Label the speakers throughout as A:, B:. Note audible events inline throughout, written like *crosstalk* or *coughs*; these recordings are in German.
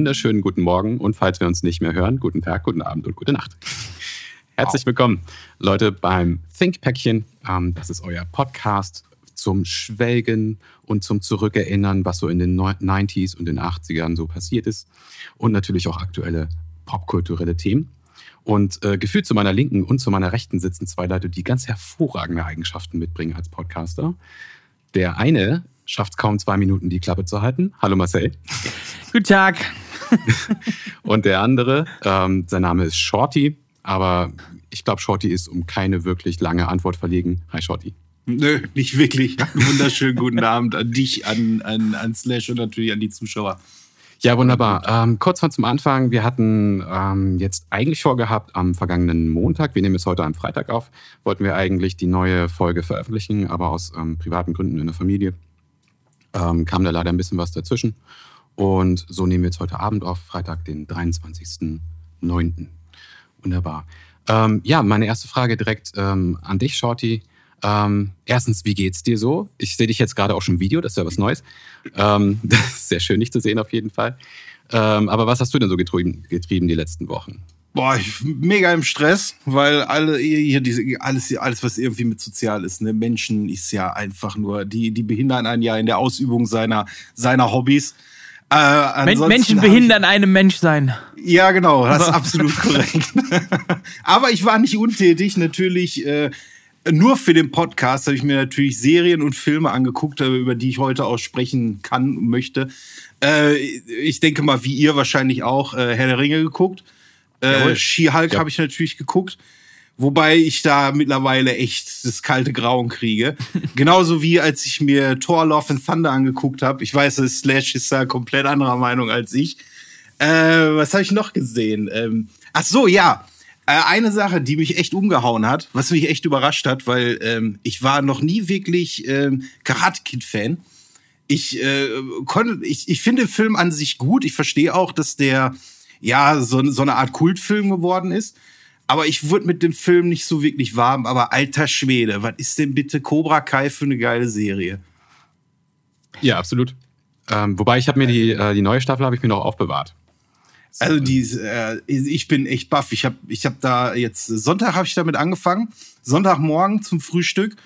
A: wunderschönen guten Morgen und falls wir uns nicht mehr hören, guten Tag, guten Abend und gute Nacht. Herzlich willkommen, Leute, beim Think-Päckchen. Ähm, das ist euer Podcast zum Schwelgen und zum Zurückerinnern, was so in den 90s und den 80ern so passiert ist. Und natürlich auch aktuelle popkulturelle Themen. Und äh, gefühlt zu meiner Linken und zu meiner Rechten sitzen zwei Leute, die ganz hervorragende Eigenschaften mitbringen als Podcaster. Der eine schafft kaum zwei Minuten die Klappe zu halten. Hallo Marcel.
B: Guten Tag. *laughs*
A: und der andere, ähm, sein Name ist Shorty, aber ich glaube, Shorty ist um keine wirklich lange Antwort verlegen. Hi Shorty.
C: Nö, nicht wirklich. Wunderschönen guten Abend an dich, an, an, an Slash und natürlich an die Zuschauer.
A: Ja, wunderbar. Ähm, kurz mal zum Anfang. Wir hatten ähm, jetzt eigentlich vorgehabt, am vergangenen Montag, wir nehmen es heute am Freitag auf, wollten wir eigentlich die neue Folge veröffentlichen, aber aus ähm, privaten Gründen in der Familie ähm, kam da leider ein bisschen was dazwischen. Und so nehmen wir jetzt heute Abend auf, Freitag, den 23.09. Wunderbar. Ähm, ja, meine erste Frage direkt ähm, an dich, Shorty. Ähm, erstens, wie geht's dir so? Ich sehe dich jetzt gerade auch schon im Video, das ist ja was Neues. Ähm, *laughs* das ist sehr schön, dich zu sehen auf jeden Fall. Ähm, aber was hast du denn so getrieben, getrieben die letzten Wochen?
C: Boah, ich mega im Stress, weil alle hier diese alles alles was irgendwie mit sozial ist, ne Menschen ist ja einfach nur die die behindern einen ja in der Ausübung seiner seiner Hobbys.
B: Äh, Menschen behindern einem Menschsein.
C: Ja, genau, das ist absolut *laughs* korrekt. *laughs* Aber ich war nicht untätig, natürlich äh, nur für den Podcast habe ich mir natürlich Serien und Filme angeguckt, äh, über die ich heute auch sprechen kann und möchte. Äh, ich denke mal, wie ihr wahrscheinlich auch, äh, Herr der Ringe geguckt. Äh, She-Hulk ja. habe ich natürlich geguckt. Wobei ich da mittlerweile echt das kalte Grauen kriege. *laughs* Genauso wie als ich mir Thor Love and Thunder angeguckt habe. Ich weiß, Slash ist da komplett anderer Meinung als ich. Äh, was habe ich noch gesehen? Ähm, ach so, ja. Äh, eine Sache, die mich echt umgehauen hat, was mich echt überrascht hat, weil ähm, ich war noch nie wirklich ähm, Karate Kid Fan. Ich äh, konnte, ich, ich finde den Film an sich gut. Ich verstehe auch, dass der ja so, so eine Art Kultfilm geworden ist. Aber ich wurde mit dem Film nicht so wirklich warm. Aber alter Schwede, was ist denn bitte Cobra Kai für eine geile Serie?
A: Ja, absolut. Ähm, wobei ich habe mir die, äh, die neue Staffel habe ich mir noch aufbewahrt.
C: Also die, äh, ich bin echt baff. Ich habe ich hab da jetzt, Sonntag habe ich damit angefangen, Sonntagmorgen zum Frühstück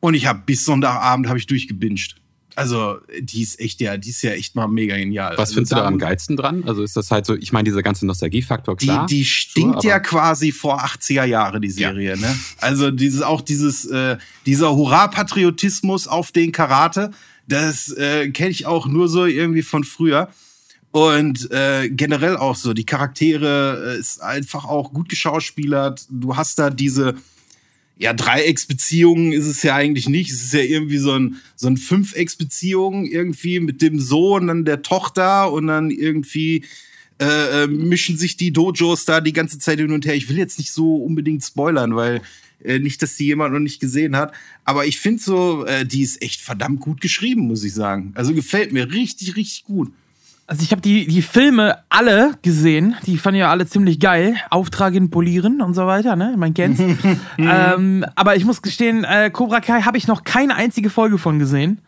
C: und ich habe bis Sonntagabend habe ich durchgebinged. Also die ist echt ja, die ist ja echt mal mega genial.
A: Was
C: also,
A: findest du da am geilsten dran? Also ist das halt so, ich meine, dieser ganze Nostalgiefaktor, klar.
C: Die, die stinkt ja quasi vor 80er Jahre, die Serie, ja. ne? Also dieses, auch dieses, äh, dieser Hurra-Patriotismus auf den Karate, das äh, kenne ich auch nur so irgendwie von früher. Und äh, generell auch so, die Charaktere äh, ist einfach auch gut geschauspielert. Du hast da diese, ja, Dreiecksbeziehungen ist es ja eigentlich nicht. Es ist ja irgendwie so ein, so ein Fünfecksbeziehung irgendwie mit dem Sohn, dann der Tochter und dann irgendwie äh, äh, mischen sich die Dojos da die ganze Zeit hin und her. Ich will jetzt nicht so unbedingt spoilern, weil äh, nicht, dass die jemand noch nicht gesehen hat. Aber ich finde so, äh, die ist echt verdammt gut geschrieben, muss ich sagen. Also gefällt mir richtig, richtig gut.
B: Also ich habe die, die Filme alle gesehen, die fand ich ja alle ziemlich geil. Auftrag in Polieren und so weiter, ne? Man kennt's. *laughs* ähm, aber ich muss gestehen, äh, Cobra Kai habe ich noch keine einzige Folge von gesehen.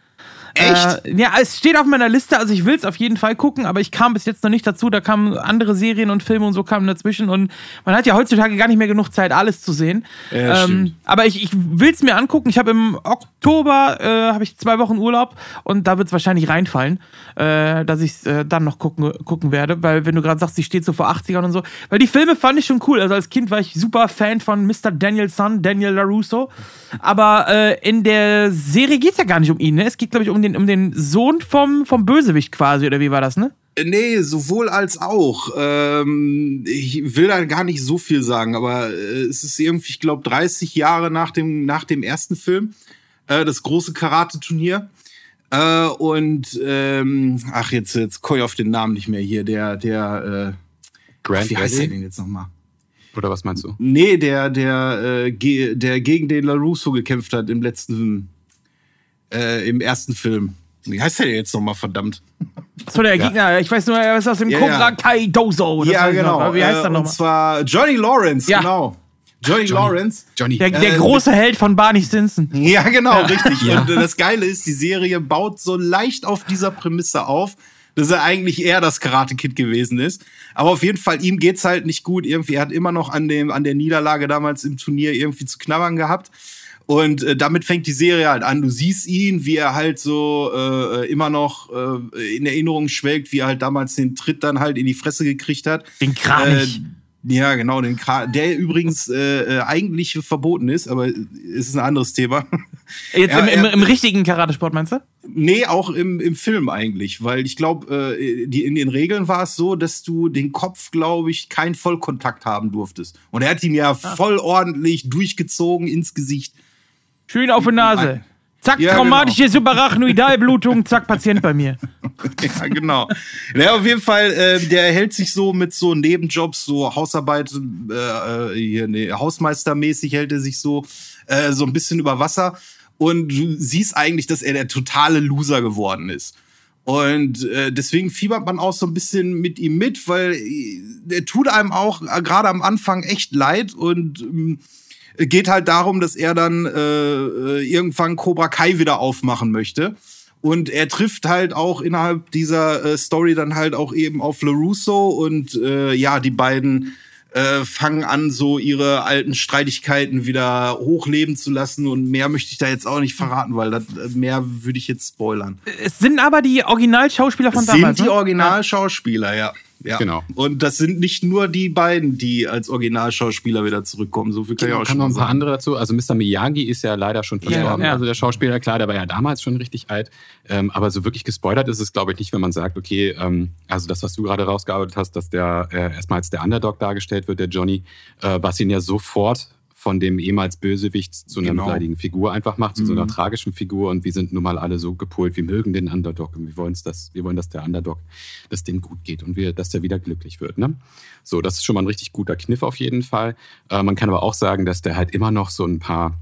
C: Echt?
B: Äh, ja, es steht auf meiner Liste, also ich will es auf jeden Fall gucken, aber ich kam bis jetzt noch nicht dazu. Da kamen andere Serien und Filme und so kamen dazwischen und man hat ja heutzutage gar nicht mehr genug Zeit, alles zu sehen. Ja, ähm, aber ich, ich will es mir angucken. Ich habe im Oktober äh, habe ich zwei Wochen Urlaub und da wird es wahrscheinlich reinfallen, äh, dass ich äh, dann noch gucken, gucken werde, weil wenn du gerade sagst, sie steht so vor 80ern und so, weil die Filme fand ich schon cool. Also als Kind war ich super Fan von Mr. Daniel Son, Daniel LaRusso. Aber äh, in der Serie geht es ja gar nicht um ihn. Ne? Es geht, glaube ich, um den, um den Sohn vom, vom Bösewicht quasi, oder wie war das, ne?
C: Äh, nee, sowohl als auch. Ähm, ich will da gar nicht so viel sagen, aber äh, es ist irgendwie, ich glaube, 30 Jahre nach dem, nach dem ersten Film, äh, das große Karate-Turnier. Äh, und ähm, ach, jetzt, jetzt komme ich auf den Namen nicht mehr hier, der, der äh,
A: Grant
C: wie heißt der denn jetzt nochmal?
A: Oder was meinst du?
C: Nee, der, der, äh, der gegen den LaRusso gekämpft hat im letzten äh, im ersten Film. Wie heißt der jetzt nochmal, verdammt?
B: So, der ja. Gegner, ich weiß nur, er ist aus dem ja, Cobra Kai Dozo.
C: ja, genau. Wie heißt äh, er nochmal? Und zwar Johnny Lawrence, ja. genau. Johnny, Johnny, Lawrence.
B: Johnny. Der, der äh, große Held von Barney Stinson.
C: Ja, genau, richtig. Und das Geile ist, die Serie baut so leicht auf dieser Prämisse auf. dass er eigentlich eher das Karate-Kid gewesen ist. Aber auf jeden Fall, ihm geht's halt nicht gut. Irgendwie, er hat immer noch an, dem, an der Niederlage damals im Turnier irgendwie zu knabbern gehabt. Und äh, damit fängt die Serie halt an. Du siehst ihn, wie er halt so äh, immer noch äh, in Erinnerung schwelgt, wie er halt damals den Tritt dann halt in die Fresse gekriegt hat.
B: Den Kranich.
C: Äh, ja, genau, den Kran der übrigens äh, äh, eigentlich verboten ist, aber es ist ein anderes Thema. *laughs*
B: Jetzt im, im, im richtigen Karatesport meinst du?
C: Nee, auch im, im Film eigentlich, weil ich glaube, äh, die, in den Regeln war es so, dass du den Kopf, glaube ich, keinen Vollkontakt haben durftest. Und er hat ihn ja ah. voll ordentlich durchgezogen ins Gesicht.
B: Schön auf die Nase. Zack, ja, traumatische genau. Subarachnoidalblutung, zack, Patient bei mir. *laughs*
C: ja, genau. Ja, auf jeden Fall, äh, der hält sich so mit so Nebenjobs, so Hausarbeit, äh, hier, nee, Hausmeistermäßig hält er sich so, äh, so ein bisschen über Wasser. Und du siehst eigentlich, dass er der totale Loser geworden ist. Und äh, deswegen fiebert man auch so ein bisschen mit ihm mit, weil äh, der tut einem auch äh, gerade am Anfang echt leid und ähm, geht halt darum, dass er dann äh, äh, irgendwann Cobra Kai wieder aufmachen möchte. Und er trifft halt auch innerhalb dieser äh, Story dann halt auch eben auf LaRusso und äh, ja, die beiden äh, fangen an, so ihre alten Streitigkeiten wieder hochleben zu lassen. Und mehr möchte ich da jetzt auch nicht verraten, weil das, äh, mehr würde ich jetzt spoilern.
B: Es sind aber die Originalschauspieler von
C: es damals. Sind die ne? Originalschauspieler, ja. Ja. Genau. Und das sind nicht nur die beiden, die als Originalschauspieler wieder zurückkommen. So viel kann genau, ich auch schon
A: noch ein paar sagen. andere dazu. Also Mr. Miyagi ist ja leider schon verstorben. Ja, ja. Also der Schauspieler, klar, der war ja damals schon richtig alt. Ähm, aber so wirklich gespoilert ist es, glaube ich, nicht, wenn man sagt, okay, ähm, also das, was du gerade rausgearbeitet hast, dass der äh, erstmal als der Underdog dargestellt wird, der Johnny, äh, was ihn ja sofort von dem ehemals Bösewicht zu einer genau. mitleidigen Figur einfach macht, zu mhm. so einer mhm. tragischen Figur. Und wir sind nun mal alle so gepolt, wir mögen den Underdog und wir wollen das, wir wollen, dass der Underdog, dass dem gut geht und wir, dass der wieder glücklich wird. Ne? So, das ist schon mal ein richtig guter Kniff auf jeden Fall. Äh, man kann aber auch sagen, dass der halt immer noch so ein paar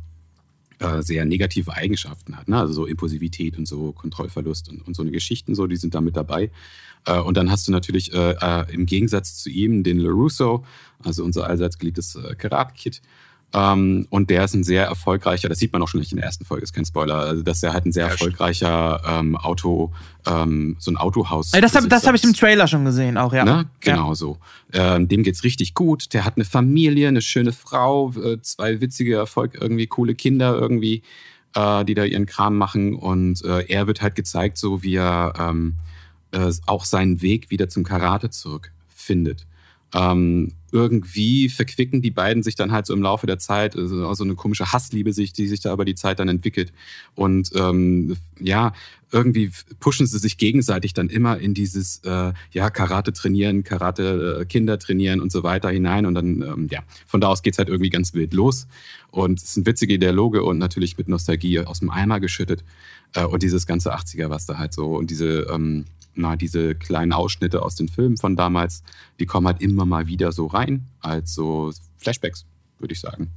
A: äh, sehr negative Eigenschaften hat. Ne? Also so Impulsivität und so Kontrollverlust und, und so eine Geschichten, so, die sind da mit dabei. Äh, und dann hast du natürlich äh, äh im Gegensatz zu ihm den LaRusso, also unser allseits geliebtes Karate-Kid, ähm, und der ist ein sehr erfolgreicher, das sieht man auch schon nicht in der ersten Folge, ist kein Spoiler, also dass er halt ein sehr ja, erfolgreicher ähm, Auto, ähm, so ein Autohaus.
B: Das habe hab ich im Trailer schon gesehen, auch, ja. Ne?
A: Genau ja. so. Ähm, dem geht's richtig gut. Der hat eine Familie, eine schöne Frau, äh, zwei witzige, Erfolg, irgendwie coole Kinder irgendwie, äh, die da ihren Kram machen. Und äh, er wird halt gezeigt, so wie er ähm, äh, auch seinen Weg wieder zum Karate zurückfindet. Ähm, irgendwie verquicken die beiden sich dann halt so im Laufe der Zeit, also so eine komische Hassliebe, sich, die sich da über die Zeit dann entwickelt. Und ähm, ja, irgendwie pushen sie sich gegenseitig dann immer in dieses äh, ja Karate trainieren, Karate äh, Kinder trainieren und so weiter hinein. Und dann ähm, ja, von da aus geht's halt irgendwie ganz wild los. Und es sind witzige Dialoge und natürlich mit Nostalgie aus dem Eimer geschüttet. Äh, und dieses ganze 80er, was da halt so und diese ähm, na, diese kleinen Ausschnitte aus den Filmen von damals, die kommen halt immer mal wieder so rein, als so Flashbacks, würde ich sagen.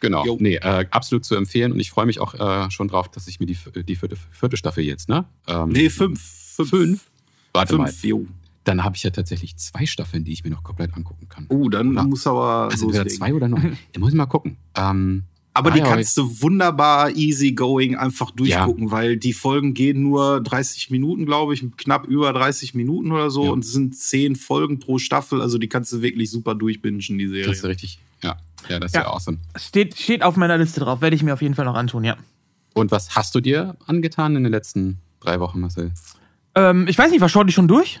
A: Genau, jo. nee, äh, absolut zu empfehlen und ich freue mich auch äh, schon drauf, dass ich mir die, die vierte, vierte Staffel jetzt, ne?
C: Ähm, nee, fünf.
A: Fünf? fünf? Warte fünf, mal. Jo. Dann habe ich ja tatsächlich zwei Staffeln, die ich mir noch komplett angucken kann.
C: Oh, dann oder, muss aber.
A: Also entweder zwei oder noch. *laughs* Ich muss mal gucken. Ähm,
C: aber ah, die kannst du wunderbar easy going einfach durchgucken, ja. weil die Folgen gehen nur 30 Minuten, glaube ich, knapp über 30 Minuten oder so ja. und es sind 10 Folgen pro Staffel, also die kannst du wirklich super durchbingen, die Serie.
A: Das ist richtig, ja. Ja, das ist ja, ja awesome.
B: Steht, steht auf meiner Liste drauf, werde ich mir auf jeden Fall noch antun, ja.
A: Und was hast du dir angetan in den letzten drei Wochen, Marcel?
B: Ähm, ich weiß nicht, war Shorty schon durch?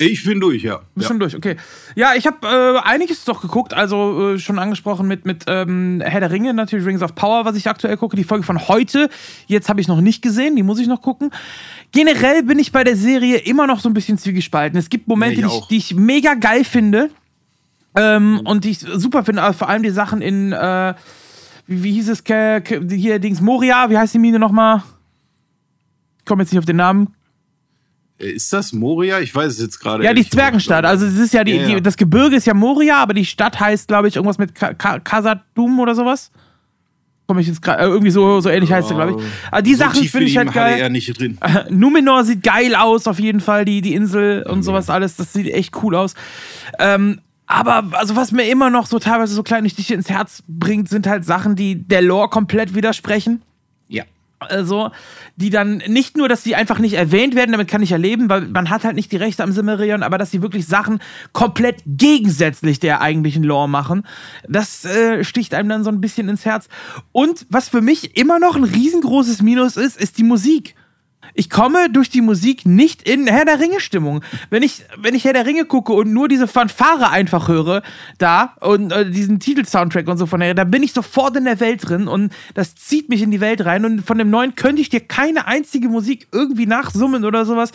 C: Ich bin durch, ja.
B: Bist
C: ja.
B: schon durch, okay. Ja, ich habe äh, einiges doch geguckt, also äh, schon angesprochen mit, mit ähm, Herr der Ringe, natürlich Rings of Power, was ich aktuell gucke. Die Folge von heute, jetzt habe ich noch nicht gesehen, die muss ich noch gucken. Generell bin ich bei der Serie immer noch so ein bisschen zwiegespalten. Es gibt Momente, nee, die, ich, die, ich, mega geil finde ähm, und die ich super finde, aber vor allem die Sachen in, äh, wie, wie, hieß es, hier Dings, Moria, wie heißt die Mine nochmal? Ich komme jetzt nicht auf den Namen.
C: Äh, ist das Moria? Ich weiß es jetzt gerade.
B: Ja, die Zwergenstadt. Also es ist ja, die, ja, ja. Die, das Gebirge ist ja Moria, aber die Stadt heißt, glaube ich, irgendwas mit Kasadum oder sowas. Komme ich jetzt gerade, äh, irgendwie so, so ähnlich heißt sie, glaube ich. Aber die so Sachen finde ich halt geil.
C: Er nicht drin. *laughs*
B: Numenor sieht geil aus, auf jeden Fall, die, die Insel und mhm. sowas alles. Das sieht echt cool aus. Ähm, aber also was mir immer noch so teilweise so kleine Stiche ins Herz bringt, sind halt Sachen, die der Lore komplett widersprechen. Also, die dann nicht nur, dass sie einfach nicht erwähnt werden, damit kann ich erleben, weil man hat halt nicht die Rechte am Simmerion, aber dass sie wirklich Sachen komplett gegensätzlich der eigentlichen Lore machen, das äh, sticht einem dann so ein bisschen ins Herz. Und was für mich immer noch ein riesengroßes Minus ist, ist die Musik ich komme durch die Musik nicht in Herr der Ringe Stimmung. Wenn ich, wenn ich Herr der Ringe gucke und nur diese Fanfare einfach höre, da und äh, diesen Titelsoundtrack und so von der, da bin ich sofort in der Welt drin und das zieht mich in die Welt rein und von dem neuen könnte ich dir keine einzige Musik irgendwie nachsummen oder sowas.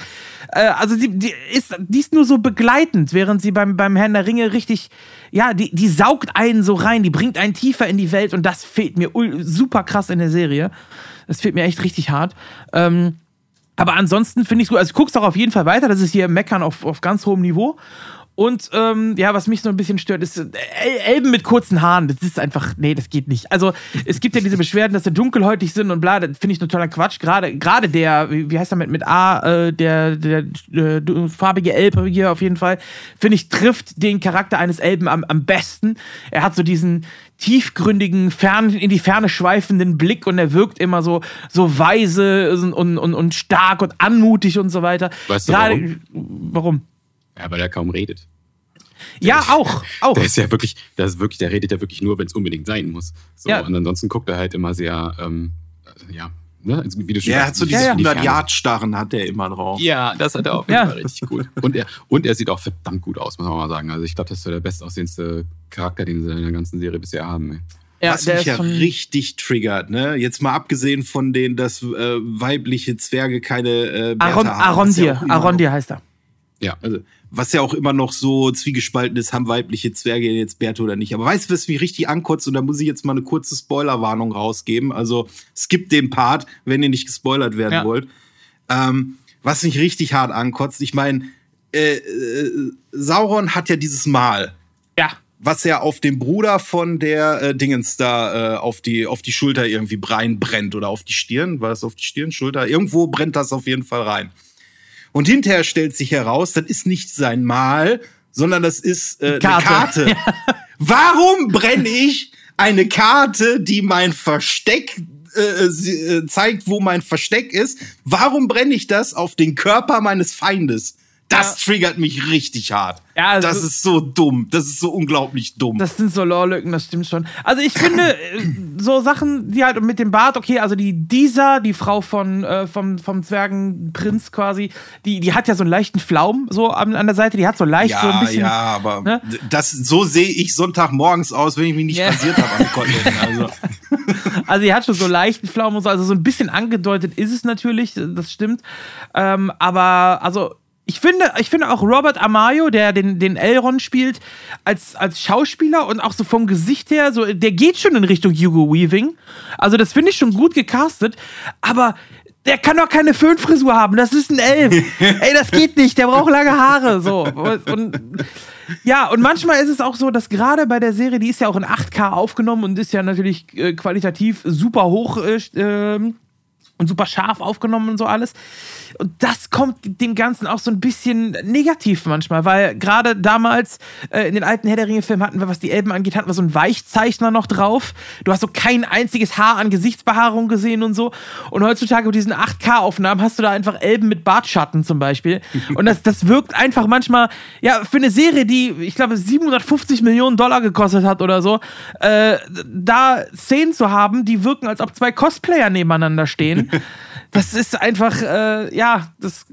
B: Äh, also die, die, ist, die ist nur so begleitend, während sie beim, beim Herrn der Ringe richtig, ja, die, die saugt einen so rein, die bringt einen tiefer in die Welt und das fehlt mir super krass in der Serie. Das fehlt mir echt richtig hart. Ähm, aber ansonsten finde ich es gut. Also ich guck's doch auf jeden Fall weiter. Das ist hier Meckern auf, auf ganz hohem Niveau. Und ähm, ja, was mich so ein bisschen stört, ist äh, Elben mit kurzen Haaren. Das ist einfach, nee, das geht nicht. Also es gibt ja diese Beschwerden, dass sie dunkelhäutig sind und bla. Das finde ich totaler Quatsch. Gerade gerade der, wie heißt er mit mit A, äh, der der äh, farbige Elbe hier auf jeden Fall, finde ich trifft den Charakter eines Elben am, am besten. Er hat so diesen tiefgründigen, fern, in die Ferne schweifenden Blick und er wirkt immer so, so weise und, und, und stark und anmutig und so weiter.
A: Weißt du Gerade, warum?
B: warum?
A: Ja, weil er kaum redet.
B: Ja, der, auch, *laughs* auch.
A: Der ist ja wirklich, der ist wirklich, der redet ja wirklich nur, wenn es unbedingt sein muss. So, ja. Und ansonsten guckt er halt immer sehr, ähm, ja,
C: ne? Also, wie du schon ja, er hat so diese 100-Yard-Starren hat er immer drauf.
A: Ja, das hat er auf jeden ja. Fall richtig gut. *laughs* Und er, und er sieht auch verdammt gut aus, muss man mal sagen. Also ich glaube, das ist so der bestaussehendste Charakter, den sie in der ganzen Serie bisher haben. Ey.
C: Ja, Was mich ja richtig triggert, ne? Jetzt mal abgesehen von denen, dass äh, weibliche Zwerge keine äh,
B: Aron, haben. Arondir, ja Arondir heißt er.
C: Ja. Also, was ja auch immer noch so zwiegespalten ist, haben weibliche Zwerge jetzt Bärte oder nicht. Aber weißt du, was mich richtig ankotzt? Und da muss ich jetzt mal eine kurze Spoilerwarnung rausgeben. Also skippt den Part, wenn ihr nicht gespoilert werden ja. wollt. Ähm, was mich richtig hart ankotzt, ich meine, äh, äh, Sauron hat ja dieses Mal.
B: Ja.
C: Was ja auf dem Bruder von der äh, Dingens da äh, auf, die, auf die Schulter irgendwie rein brennt oder auf die Stirn. War das auf die Stirn, Schulter? Irgendwo brennt das auf jeden Fall rein. Und hinterher stellt sich heraus, das ist nicht sein Mal, sondern das ist äh, Karte. eine Karte. Warum brenne ich eine Karte, die mein Versteck äh, äh, zeigt, wo mein Versteck ist? Warum brenne ich das auf den Körper meines Feindes? Das ja. triggert mich richtig hart. Ja, also das ist so dumm. Das ist so unglaublich dumm.
B: Das sind so Lore-Lücken, das stimmt schon. Also ich finde, äh, so Sachen, die halt mit dem Bart, okay, also die Dieser, die Frau von, äh, vom, vom Zwergenprinz quasi, die, die hat ja so einen leichten Flaum so an, an der Seite, die hat so leicht
C: ja,
B: so ein bisschen.
C: Ja, aber ne? das, so sehe ich Sonntagmorgens aus, wenn ich mich nicht yeah. rasiert habe Also. *laughs*
B: also die hat schon so leichten Flaum und so, also so ein bisschen angedeutet ist es natürlich, das stimmt. Ähm, aber also ich finde, ich finde auch Robert Amayo, der den, den Elrond spielt, als, als Schauspieler und auch so vom Gesicht her, so, der geht schon in Richtung Hugo Weaving. Also, das finde ich schon gut gecastet. Aber der kann doch keine Föhnfrisur haben. Das ist ein Elf. *laughs* Ey, das geht nicht. Der braucht lange Haare. So. Und, ja, und manchmal ist es auch so, dass gerade bei der Serie, die ist ja auch in 8K aufgenommen und ist ja natürlich äh, qualitativ super hoch äh, ähm, und super scharf aufgenommen und so alles. Und das kommt dem Ganzen auch so ein bisschen negativ manchmal, weil gerade damals äh, in den alten Herr der Ringe-Filmen hatten wir, was die Elben angeht, hatten wir so einen Weichzeichner noch drauf. Du hast so kein einziges Haar an Gesichtsbehaarung gesehen und so. Und heutzutage mit diesen 8K-Aufnahmen hast du da einfach Elben mit Bartschatten zum Beispiel. *laughs* Und das, das wirkt einfach manchmal, ja, für eine Serie, die, ich glaube, 750 Millionen Dollar gekostet hat oder so, äh, da Szenen zu haben, die wirken, als ob zwei Cosplayer nebeneinander stehen. *laughs* Das ist einfach, äh, ja, das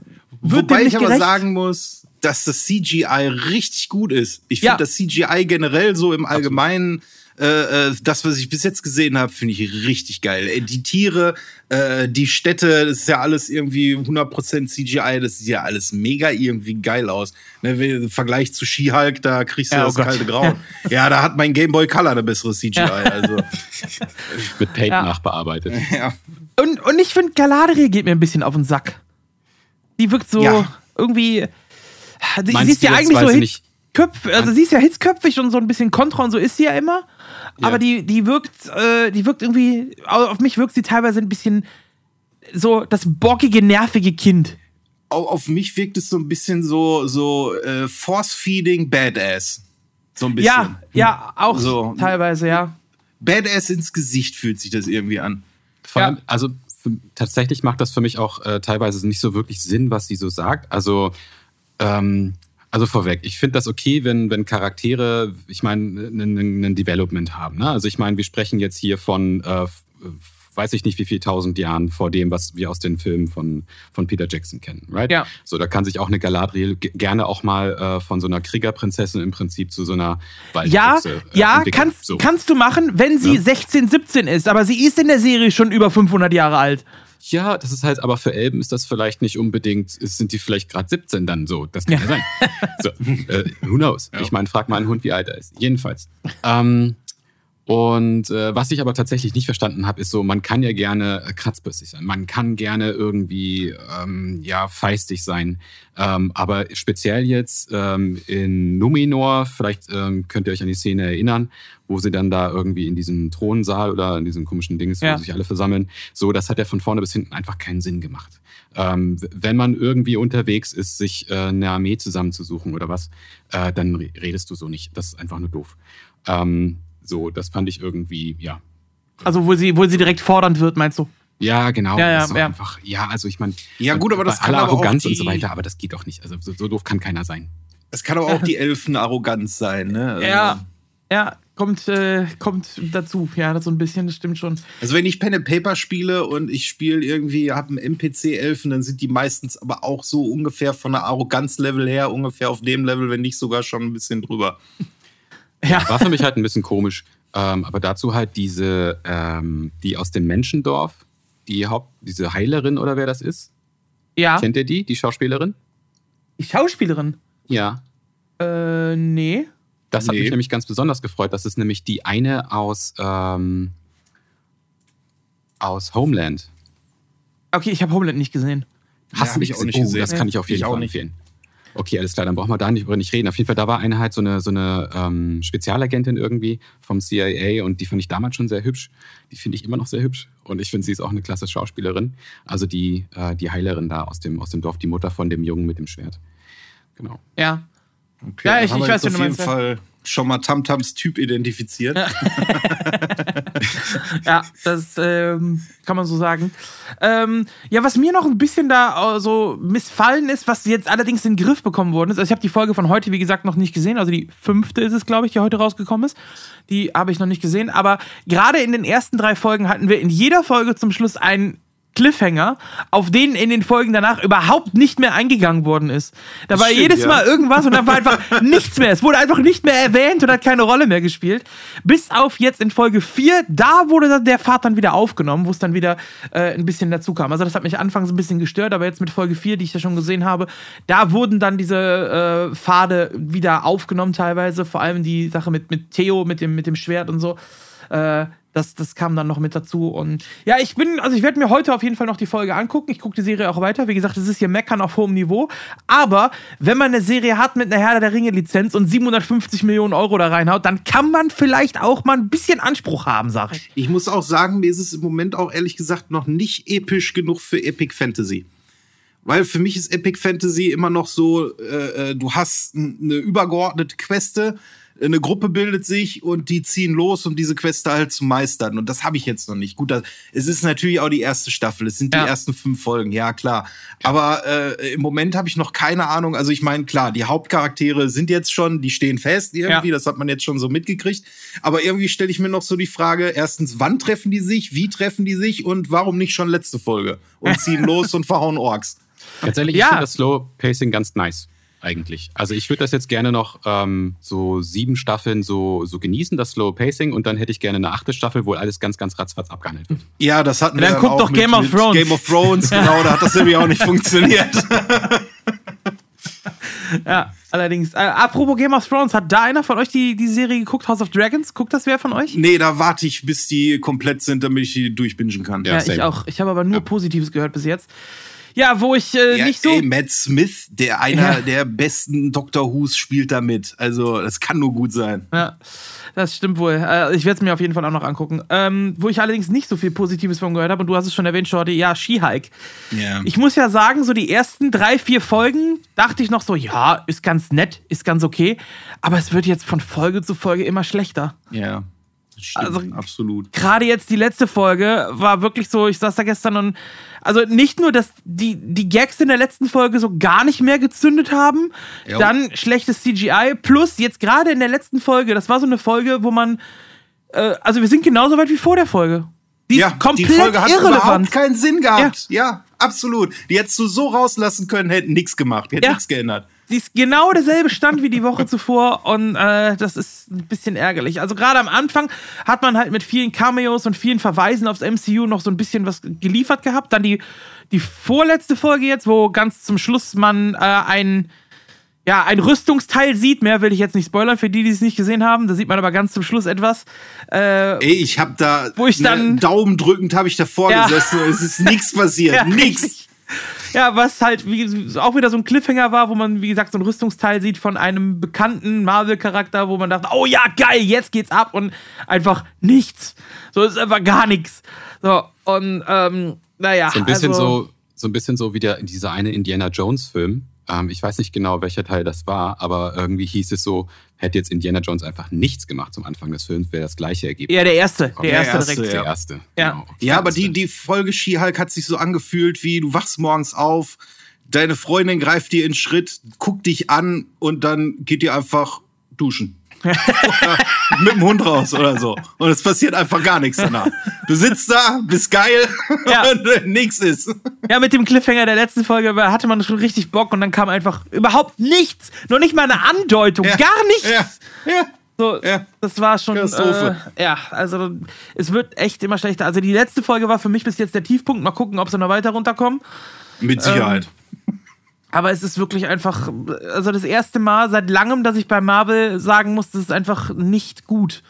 C: wird Wobei ich aber gerecht. sagen muss, dass das CGI richtig gut ist. Ich finde ja. das CGI generell so im Allgemeinen, äh, äh, das, was ich bis jetzt gesehen habe, finde ich richtig geil. Äh, die Tiere, äh, die Städte, das ist ja alles irgendwie 100% CGI, das sieht ja alles mega irgendwie geil aus. Ne, Im Vergleich zu She-Hulk, da kriegst du ja, das oh kalte Grauen. *laughs* ja, da hat mein Game Boy Color eine bessere CGI. Also.
A: Mit Paint ja. nachbearbeitet. Ja.
B: Und, und ich finde, Galadriel geht mir ein bisschen auf den Sack. Die wirkt so ja. irgendwie. Sie, sie ist ja eigentlich so hitzköpfig, also sie ist ja hitzköpfig und so ein bisschen kontra und so ist sie ja immer. Ja. Aber die, die wirkt, äh, die wirkt irgendwie, auf mich wirkt sie teilweise ein bisschen so das bockige, nervige Kind.
C: Auf mich wirkt es so ein bisschen so, so äh, Force-Feeding Badass. So ein bisschen.
B: Ja, ja, auch so. teilweise, ja.
C: Badass ins Gesicht fühlt sich das irgendwie an.
A: Vor allem, ja. also tatsächlich macht das für mich auch äh, teilweise nicht so wirklich Sinn, was sie so sagt. Also, ähm, also vorweg, ich finde das okay, wenn, wenn Charaktere, ich meine, ein Development haben. Ne? Also ich meine, wir sprechen jetzt hier von äh, weiß ich nicht wie viel tausend Jahren vor dem, was wir aus den Filmen von, von Peter Jackson kennen, right?
B: Ja.
A: So, da kann sich auch eine Galadriel gerne auch mal äh, von so einer Kriegerprinzessin im Prinzip zu so einer
B: Waldhexe Ja, äh, ja kannst, so. kannst du machen, wenn sie ja? 16, 17 ist, aber sie ist in der Serie schon über 500 Jahre alt.
A: Ja, das ist halt, aber für Elben ist das vielleicht nicht unbedingt, sind die vielleicht gerade 17 dann so. Das kann ja, ja *laughs* sein. so, äh, who knows? Ja. Ich meine, frag mal einen Hund, wie alt er ist. Jedenfalls. Ähm, und äh, was ich aber tatsächlich nicht verstanden habe, ist so, man kann ja gerne äh, kratzbürstig sein, man kann gerne irgendwie ähm, ja feistig sein, ähm, aber speziell jetzt ähm, in Numenor, vielleicht ähm, könnt ihr euch an die Szene erinnern, wo sie dann da irgendwie in diesem Thronsaal oder in diesem komischen Ding ist, wo ja. sich alle versammeln, so, das hat ja von vorne bis hinten einfach keinen Sinn gemacht. Ähm, wenn man irgendwie unterwegs ist, sich äh, eine Armee zusammenzusuchen oder was, äh, dann redest du so nicht. Das ist einfach nur doof. Ähm, so, das fand ich irgendwie, ja.
B: Also, wo sie, wo sie direkt fordernd wird, meinst du?
A: Ja, genau.
B: Ja, ja, ja.
A: Einfach, ja, also ich meine,
C: ja gut, aber das kann aber
A: Arroganz
C: auch die,
A: und so weiter, aber das geht doch nicht. Also so, so doof kann keiner sein.
C: Es kann aber auch die Elfen-Arroganz sein, ne?
B: Also, ja, ja, kommt, äh, kommt dazu. Ja, das so ein bisschen, das stimmt schon.
C: Also wenn ich Pen and Paper spiele und ich spiele irgendwie, habe einen NPC-Elfen, dann sind die meistens aber auch so ungefähr von der Arroganz-Level her ungefähr auf dem Level, wenn nicht sogar schon ein bisschen drüber.
A: Ja. War für mich halt ein bisschen komisch. Ähm, aber dazu halt diese, ähm, die aus dem Menschendorf, die Haupt, diese Heilerin oder wer das ist.
B: Ja.
A: Kennt ihr die, die Schauspielerin?
B: Die Schauspielerin?
A: Ja.
B: Äh, nee.
A: Das hat nee. mich nämlich ganz besonders gefreut. Das ist nämlich die eine aus, ähm, aus Homeland.
B: Okay, ich habe Homeland nicht gesehen.
A: Hast ja, du mich auch nicht oh, gesehen? Das kann ich auf jeden ich Fall empfehlen. Okay, alles klar, dann brauchen wir da nicht über nicht reden. Auf jeden Fall, da war eine halt so eine, so eine ähm, Spezialagentin irgendwie vom CIA und die fand ich damals schon sehr hübsch. Die finde ich immer noch sehr hübsch und ich finde, sie ist auch eine klasse Schauspielerin. Also die, äh, die Heilerin da aus dem, aus dem Dorf, die Mutter von dem Jungen mit dem Schwert. Genau.
B: Ja.
C: Okay, ja, ich, ich weiß, auf jeden Fall schon mal Tamtams Typ identifiziert. *laughs* *laughs*
B: ja, das ähm, kann man so sagen. Ähm, ja, was mir noch ein bisschen da äh, so missfallen ist, was jetzt allerdings in den Griff bekommen worden ist, also ich habe die Folge von heute, wie gesagt, noch nicht gesehen, also die fünfte ist es, glaube ich, die heute rausgekommen ist. Die habe ich noch nicht gesehen, aber gerade in den ersten drei Folgen hatten wir in jeder Folge zum Schluss einen Cliffhanger, auf den in den Folgen danach überhaupt nicht mehr eingegangen worden ist. Da war stimmt, jedes ja. Mal irgendwas und da war einfach *laughs* nichts mehr. Es wurde einfach nicht mehr erwähnt und hat keine Rolle mehr gespielt. Bis auf jetzt in Folge 4, da wurde der Pfad dann wieder aufgenommen, wo es dann wieder äh, ein bisschen dazu kam. Also das hat mich anfangs ein bisschen gestört, aber jetzt mit Folge 4, die ich ja schon gesehen habe, da wurden dann diese äh, Pfade wieder aufgenommen teilweise. Vor allem die Sache mit, mit Theo, mit dem, mit dem Schwert und so. Äh, das, das kam dann noch mit dazu. Und ja, ich bin, also ich werde mir heute auf jeden Fall noch die Folge angucken. Ich gucke die Serie auch weiter. Wie gesagt, es ist hier Meckern auf hohem Niveau. Aber wenn man eine Serie hat mit einer Herr der Ringe-Lizenz und 750 Millionen Euro da reinhaut, dann kann man vielleicht auch mal ein bisschen Anspruch haben, sag ich.
C: Ich muss auch sagen, mir ist es im Moment auch ehrlich gesagt noch nicht episch genug für Epic Fantasy. Weil für mich ist Epic Fantasy immer noch so, äh, äh du hast eine übergeordnete Queste, eine Gruppe bildet sich und die ziehen los, um diese Queste halt zu meistern. Und das habe ich jetzt noch nicht. Gut, das, es ist natürlich auch die erste Staffel. Es sind die ja. ersten fünf Folgen, ja klar. Aber äh, im Moment habe ich noch keine Ahnung. Also ich meine, klar, die Hauptcharaktere sind jetzt schon, die stehen fest irgendwie. Ja. Das hat man jetzt schon so mitgekriegt. Aber irgendwie stelle ich mir noch so die Frage: Erstens, wann treffen die sich? Wie treffen die sich? Und warum nicht schon letzte Folge? Und ziehen *laughs* los und verhauen Orks.
A: Ganz ehrlich, ja. ich finde das Slow Pacing ganz nice eigentlich. Also ich würde das jetzt gerne noch ähm, so sieben Staffeln so, so genießen, das Slow Pacing, und dann hätte ich gerne eine achte Staffel, wo alles ganz, ganz ratzfatz abgehandelt wird.
C: Ja, das hatten
B: wir dann. Dann guckt doch Game
C: mit,
B: of Thrones.
C: Game of Thrones, *laughs* genau, da hat das irgendwie auch nicht funktioniert. *laughs*
B: ja, allerdings. Äh, apropos Game of Thrones, hat da einer von euch die, die Serie geguckt, House of Dragons? Guckt das wer von euch?
C: Nee, da warte ich, bis die komplett sind, damit ich die durchbingen kann.
B: Ja, ja ich auch. Ich habe aber nur ja. Positives gehört bis jetzt. Ja, wo ich äh, ja, nicht so.
C: Ey, Matt Smith, der einer ja. der besten Doctor Who's spielt da mit. Also, das kann nur gut sein.
B: Ja, das stimmt wohl. Äh, ich werde es mir auf jeden Fall auch noch angucken. Ähm, wo ich allerdings nicht so viel Positives von gehört habe, und du hast es schon erwähnt, Shorty, ja, Ski-Hike.
C: Ja.
B: Ich muss ja sagen, so die ersten drei, vier Folgen dachte ich noch so, ja, ist ganz nett, ist ganz okay. Aber es wird jetzt von Folge zu Folge immer schlechter.
C: Ja. Stimmt, also absolut.
B: Gerade jetzt die letzte Folge war wirklich so, ich saß da gestern und also nicht nur, dass die, die Gags in der letzten Folge so gar nicht mehr gezündet haben, jo. dann schlechtes CGI, plus jetzt gerade in der letzten Folge, das war so eine Folge, wo man, äh, also wir sind genauso weit wie vor der Folge.
C: Die ja, komplett die Folge hat irrelevant. überhaupt keinen Sinn gehabt. Ja. ja, absolut. Die hättest du so rauslassen können, hätten nichts gemacht, hätten ja. nichts geändert.
B: Sie ist genau derselbe Stand wie die Woche zuvor und äh, das ist ein bisschen ärgerlich. Also gerade am Anfang hat man halt mit vielen Cameos und vielen Verweisen aufs MCU noch so ein bisschen was geliefert gehabt. Dann die, die vorletzte Folge jetzt, wo ganz zum Schluss man äh, ein, ja, ein Rüstungsteil sieht. Mehr will ich jetzt nicht spoilern für die, die es nicht gesehen haben. Da sieht man aber ganz zum Schluss etwas.
C: Äh, Ey, ich habe da wo ich dann ne, Daumen drückend habe ich davor ja. gesessen und es ist nichts *laughs* passiert, ja, nichts.
B: Ja, was halt wie, auch wieder so ein Cliffhanger war, wo man, wie gesagt, so ein Rüstungsteil sieht von einem bekannten Marvel-Charakter, wo man dachte, oh ja, geil, jetzt geht's ab und einfach nichts. So ist einfach gar nichts. So, und ähm, naja.
A: So ein bisschen also, so, so ein bisschen so wie der, dieser eine Indiana Jones-Film. Ähm, ich weiß nicht genau, welcher Teil das war, aber irgendwie hieß es so, hätte jetzt Indiana Jones einfach nichts gemacht zum Anfang des Films, wäre das gleiche Ergebnis.
B: Ja, der erste. Der erste,
A: der erste direkt. Der erste.
C: Ja, genau. ja aber die, die Folge She-Hulk hat sich so angefühlt, wie du wachst morgens auf, deine Freundin greift dir in Schritt, guckt dich an und dann geht dir einfach duschen. *laughs* mit dem Hund raus oder so. Und es passiert einfach gar nichts danach. Du sitzt da, bist geil ja. *laughs* und nichts ist.
B: Ja, mit dem Cliffhanger der letzten Folge hatte man schon richtig Bock und dann kam einfach überhaupt nichts. Noch nicht mal eine Andeutung, ja. gar nichts. Ja. ja. So, ja. das war schon. Äh, ja, also es wird echt immer schlechter. Also die letzte Folge war für mich bis jetzt der Tiefpunkt. Mal gucken, ob sie noch weiter runterkommen.
C: Mit Sicherheit. Ähm,
B: aber es ist wirklich einfach, also das erste Mal seit langem, dass ich bei Marvel sagen muss, das ist einfach nicht gut.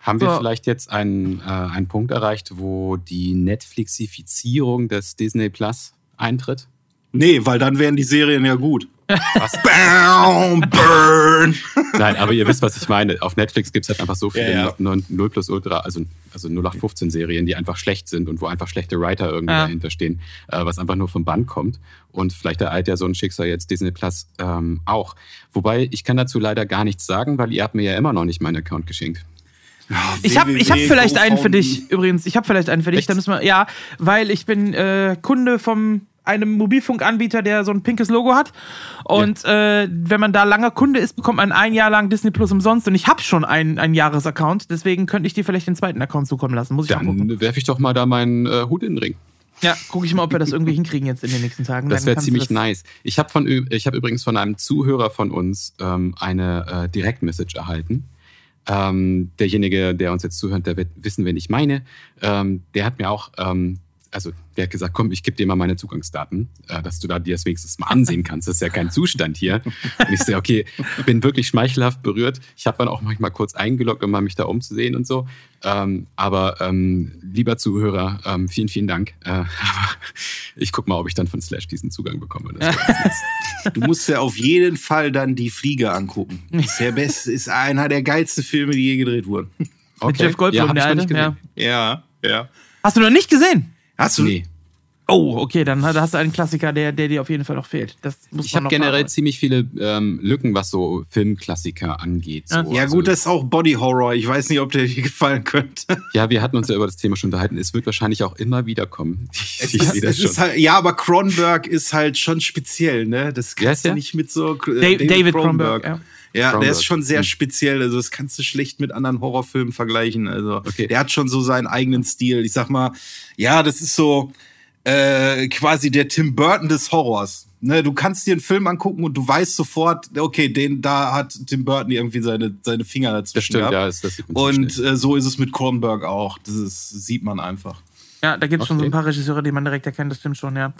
A: Haben wir vielleicht jetzt einen, äh, einen Punkt erreicht, wo die Netflixifizierung des Disney Plus eintritt?
C: Nee, weil dann wären die Serien ja gut. Was? Bam, burn!
A: Nein, aber ihr wisst, was ich meine. Auf Netflix gibt es halt einfach so viele ja, ja. 0 plus Ultra, also, also 0815 Serien, die einfach schlecht sind und wo einfach schlechte Writer irgendwie ja. dahinter stehen, äh, was einfach nur vom Band kommt. Und vielleicht ereilt ja so ein Schicksal jetzt Disney Plus ähm, auch. Wobei, ich kann dazu leider gar nichts sagen, weil ihr habt mir ja immer noch nicht meinen Account geschenkt.
B: Oh, ich habe ich hab vielleicht einen für dich übrigens. Ich habe vielleicht einen für dich. Da müssen wir, ja, weil ich bin äh, Kunde vom einem Mobilfunkanbieter, der so ein pinkes Logo hat. Und ja. äh, wenn man da langer Kunde ist, bekommt man ein Jahr lang Disney Plus umsonst. Und ich habe schon einen, einen Jahresaccount, deswegen könnte ich dir vielleicht den zweiten Account zukommen lassen. Muss ich
A: Dann werfe ich doch mal da meinen äh, Hut in den Ring.
B: Ja, gucke ich mal, ob wir das irgendwie hinkriegen jetzt in den nächsten Tagen.
A: Das wäre ziemlich das nice. Ich habe hab übrigens von einem Zuhörer von uns ähm, eine äh, Direktmessage erhalten. Ähm, derjenige, der uns jetzt zuhört, der wird wissen, wen ich meine. Ähm, der hat mir auch ähm, also der hat gesagt, komm, ich gebe dir mal meine Zugangsdaten, äh, dass du da dir das wenigstens mal ansehen kannst. Das ist ja kein *laughs* Zustand hier. Und ich sehe, okay, bin wirklich schmeichelhaft berührt. Ich habe dann auch manchmal kurz eingeloggt, um mal mich da umzusehen und so. Ähm, aber ähm, lieber Zuhörer, ähm, vielen, vielen Dank. Äh, *laughs* aber ich gucke mal, ob ich dann von Slash diesen Zugang bekomme. *laughs*
C: du musst ja auf jeden Fall dann die Fliege angucken. ist der beste, ist einer der geilsten Filme, die je gedreht wurden.
B: Okay. Mit Jeff Goldblum, ja, der eine?
C: Ja. ja, ja.
B: Hast du noch nicht gesehen?
C: Hast du?
A: Nee.
B: Oh, okay, dann hast du einen Klassiker, der, der dir auf jeden Fall noch fehlt.
A: ich habe generell fahren. ziemlich viele ähm, Lücken, was so Filmklassiker angeht. So.
C: Ja, also, gut, das ist auch Body Horror. Ich weiß nicht, ob der dir gefallen könnte. *laughs*
A: Ja, wir hatten uns ja über das Thema schon unterhalten. Es wird wahrscheinlich auch immer wieder kommen.
C: Ich, *laughs* ich es, es halt, ja, aber Cronenberg ist halt schon speziell, ne? Das kannst du nicht mit so.
B: Äh, David, David Cronenberg. Cronenberg ja.
C: Ja, der ist schon sehr speziell. Also, das kannst du schlecht mit anderen Horrorfilmen vergleichen. Also, okay. der hat schon so seinen eigenen Stil. Ich sag mal, ja, das ist so äh, quasi der Tim Burton des Horrors. Ne, du kannst dir einen Film angucken und du weißt sofort, okay, den da hat Tim Burton irgendwie seine, seine Finger dazwischen. Das
A: stimmt, gehabt. ja, das, das
C: Und äh, so ist es mit Cronenberg auch. Das ist, sieht man einfach.
B: Ja, da gibt es okay. schon so ein paar Regisseure, die man direkt erkennt, das stimmt schon, ja.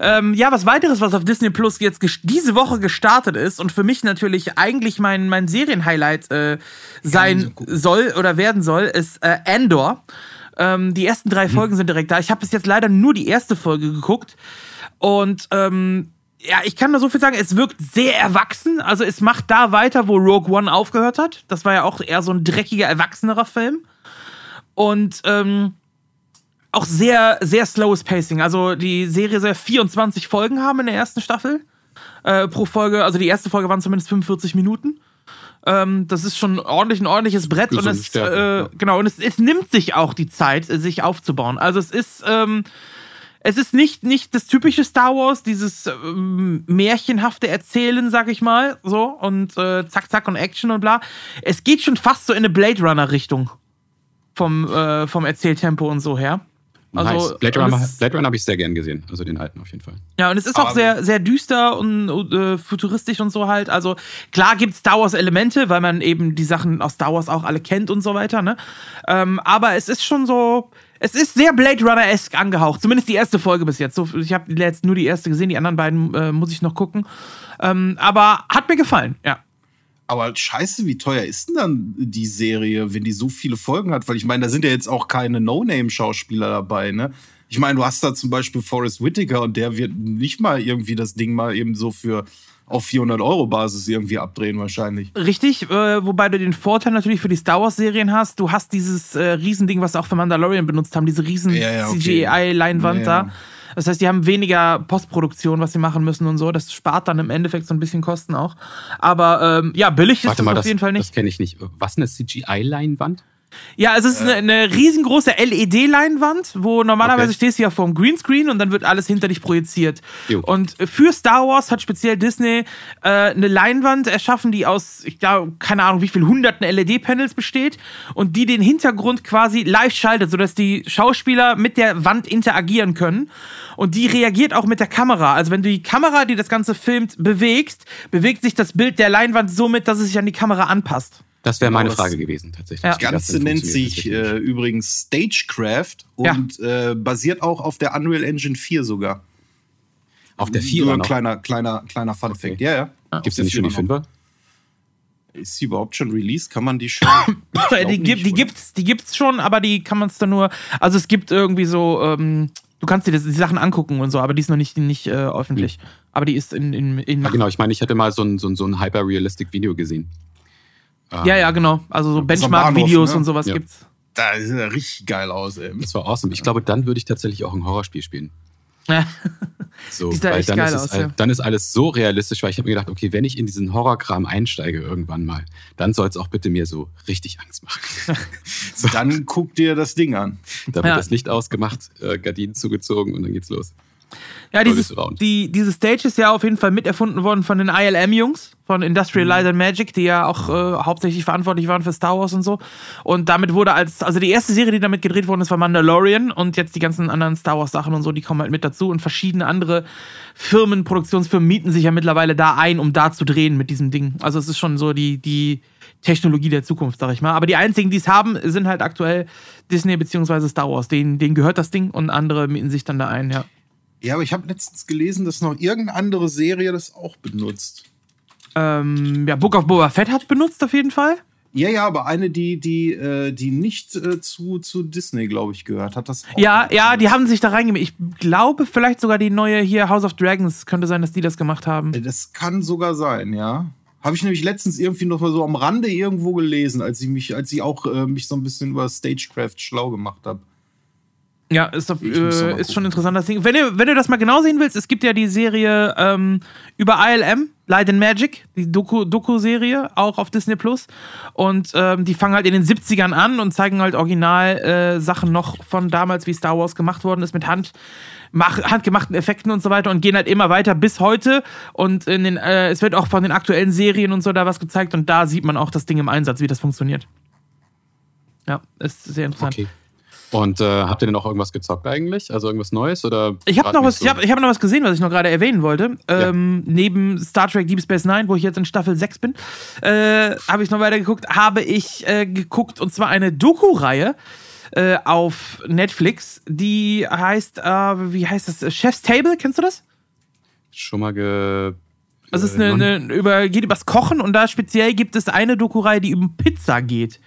B: Ähm, ja, was weiteres, was auf Disney Plus jetzt diese Woche gestartet ist und für mich natürlich eigentlich mein, mein Serienhighlight äh, sein so soll oder werden soll, ist äh, Andor. Ähm, die ersten drei hm. Folgen hm. sind direkt da. Ich habe bis jetzt leider nur die erste Folge geguckt und ähm, ja, ich kann nur so viel sagen, es wirkt sehr erwachsen. Also es macht da weiter, wo Rogue One aufgehört hat. Das war ja auch eher so ein dreckiger, erwachsenerer Film. Und ähm, auch sehr, sehr slowes Pacing. Also die Serie soll 24 Folgen haben in der ersten Staffel. Äh, pro Folge, also die erste Folge waren zumindest 45 Minuten. Ähm, das ist schon ordentlich ein ordentliches Brett und es, äh, ja. genau, und es, es, nimmt sich auch die Zeit, sich aufzubauen. Also es ist, ähm, es ist nicht, nicht das typische Star Wars, dieses ähm, märchenhafte Erzählen, sag ich mal, so, und äh, zack, zack und Action und bla. Es geht schon fast so in eine Blade Runner-Richtung vom, äh, vom Erzähltempo und so her.
A: Also, nice. Blade Runner, Blade Runner habe ich sehr gern gesehen, also den alten auf jeden Fall.
B: Ja, und es ist auch sehr, sehr düster und äh, futuristisch und so halt. Also klar gibt es Star Wars Elemente, weil man eben die Sachen aus Star Wars auch alle kennt und so weiter, ne? Ähm, aber es ist schon so, es ist sehr Blade Runner-esque angehaucht. Zumindest die erste Folge bis jetzt. So, ich habe jetzt nur die erste gesehen, die anderen beiden äh, muss ich noch gucken. Ähm, aber hat mir gefallen, ja.
C: Aber scheiße, wie teuer ist denn dann die Serie, wenn die so viele Folgen hat? Weil ich meine, da sind ja jetzt auch keine No-Name-Schauspieler dabei, ne? Ich meine, du hast da zum Beispiel Forrest Whitaker und der wird nicht mal irgendwie das Ding mal eben so für auf 400 Euro Basis irgendwie abdrehen wahrscheinlich.
B: Richtig, äh, wobei du den Vorteil natürlich für die Star Wars Serien hast. Du hast dieses äh, Riesending, was sie auch für Mandalorian benutzt haben, diese riesen ja, ja, okay. CGI-Leinwand ja, da. Das heißt, die haben weniger Postproduktion, was sie machen müssen und so. Das spart dann im Endeffekt so ein bisschen Kosten auch. Aber ähm, ja, billig
A: Warte
B: ist
A: mal,
B: das auf jeden Fall nicht.
A: Das kenne ich nicht. Was eine CGI-Leinwand?
B: Ja, es ist eine, eine riesengroße LED-Leinwand, wo normalerweise okay. stehst du ja vor dem Greenscreen und dann wird alles hinter dich projiziert. Jo. Und für Star Wars hat speziell Disney äh, eine Leinwand erschaffen, die aus, ich glaube, keine Ahnung, wie viel hunderten LED-Panels besteht und die den Hintergrund quasi live schaltet, sodass die Schauspieler mit der Wand interagieren können. Und die reagiert auch mit der Kamera. Also wenn du die Kamera, die das Ganze filmt, bewegst, bewegt sich das Bild der Leinwand so mit, dass es sich an die Kamera anpasst.
A: Das wäre meine genau, Frage gewesen, tatsächlich. Ja.
C: Das Ganze das nennt sich äh, übrigens Stagecraft und ja. äh, basiert auch auf der Unreal Engine 4 sogar.
A: Auf der 4 Nur
C: ein kleiner, kleiner, kleiner Fun okay. Fact. Ja, ja.
A: Ah, Gibt es denn nicht schon die 5er?
C: Ist sie überhaupt schon released? Kann man die schon? *coughs*
B: die, gibt, die, gibt's, die gibt's schon, aber die kann man es dann nur. Also es gibt irgendwie so, ähm, du kannst dir das, die Sachen angucken und so, aber die ist noch nicht, nicht äh, öffentlich. Mhm. Aber die ist in. in, in
A: ja, genau, ich meine, ich hätte mal so ein, so ein, so ein Hyper-Realistic-Video gesehen.
B: Ja, ja, genau. Also so Benchmark-Videos ne? und sowas ja. gibt's.
C: Da sieht ja richtig geil aus, ey.
A: Das war awesome. Ich glaube, dann würde ich tatsächlich auch ein Horrorspiel spielen.
B: Ja.
A: So, *laughs* Sieht da echt geil aus, ja. dann ist alles so realistisch, weil ich habe mir gedacht, okay, wenn ich in diesen Horrorkram einsteige irgendwann mal, dann soll es auch bitte mir so richtig Angst machen. *laughs*
C: so. Dann guck dir das Ding an.
A: Da wird ja. das Licht ausgemacht, äh, Gardinen zugezogen und dann geht's los.
B: Ja, dieses, die, diese Stage ist ja auf jeden Fall miterfunden worden von den ILM-Jungs, von Industrial mhm. Light and Magic, die ja auch äh, hauptsächlich verantwortlich waren für Star Wars und so. Und damit wurde als, also die erste Serie, die damit gedreht worden ist, war Mandalorian und jetzt die ganzen anderen Star Wars-Sachen und so, die kommen halt mit dazu und verschiedene andere Firmen, Produktionsfirmen mieten sich ja mittlerweile da ein, um da zu drehen mit diesem Ding. Also es ist schon so die, die Technologie der Zukunft, sag ich mal. Aber die einzigen, die es haben, sind halt aktuell Disney bzw. Star Wars. Denen, denen gehört das Ding und andere mieten sich dann da ein, ja.
C: Ja, aber ich habe letztens gelesen, dass noch irgendeine andere Serie das auch benutzt.
B: Ähm, ja, Book of Boba Fett hat benutzt auf jeden Fall.
C: Ja, ja, aber eine, die, die, äh, die nicht äh, zu, zu Disney, glaube ich, gehört, hat das
B: Ja, ja, die haben sich da reingemacht. Ich glaube, vielleicht sogar die neue hier House of Dragons könnte sein, dass die das gemacht haben.
C: Äh, das kann sogar sein, ja. Habe ich nämlich letztens irgendwie noch mal so am Rande irgendwo gelesen, als ich mich, als ich auch äh, mich so ein bisschen über Stagecraft schlau gemacht habe.
B: Ja, ist, doch, äh, ist schon interessant, das Ding. Wenn du, wenn du das mal genau sehen willst, es gibt ja die Serie ähm, über ILM, Light and Magic, die Doku-Serie, Doku auch auf Disney Plus. Und ähm, die fangen halt in den 70ern an und zeigen halt original äh, noch von damals, wie Star Wars gemacht worden ist, mit Hand, mach, handgemachten Effekten und so weiter und gehen halt immer weiter bis heute. Und in den, äh, es wird auch von den aktuellen Serien und so da was gezeigt und da sieht man auch das Ding im Einsatz, wie das funktioniert. Ja, ist sehr interessant. Okay.
A: Und äh, habt ihr denn noch irgendwas gezockt eigentlich? Also irgendwas Neues? Oder
B: ich habe noch, was, so? ich hab, ich hab noch was gesehen, was ich noch gerade erwähnen wollte. Ähm, ja. Neben Star Trek Deep Space Nine, wo ich jetzt in Staffel 6 bin, äh, habe ich noch weiter geguckt, habe ich äh, geguckt und zwar eine Doku-Reihe äh, auf Netflix, die heißt, äh, wie heißt das? Chef's Table, kennst du das?
A: Schon mal ge.
B: Also es ist eine, eine, über, geht übers Kochen und da speziell gibt es eine Doku-Reihe, die um Pizza geht.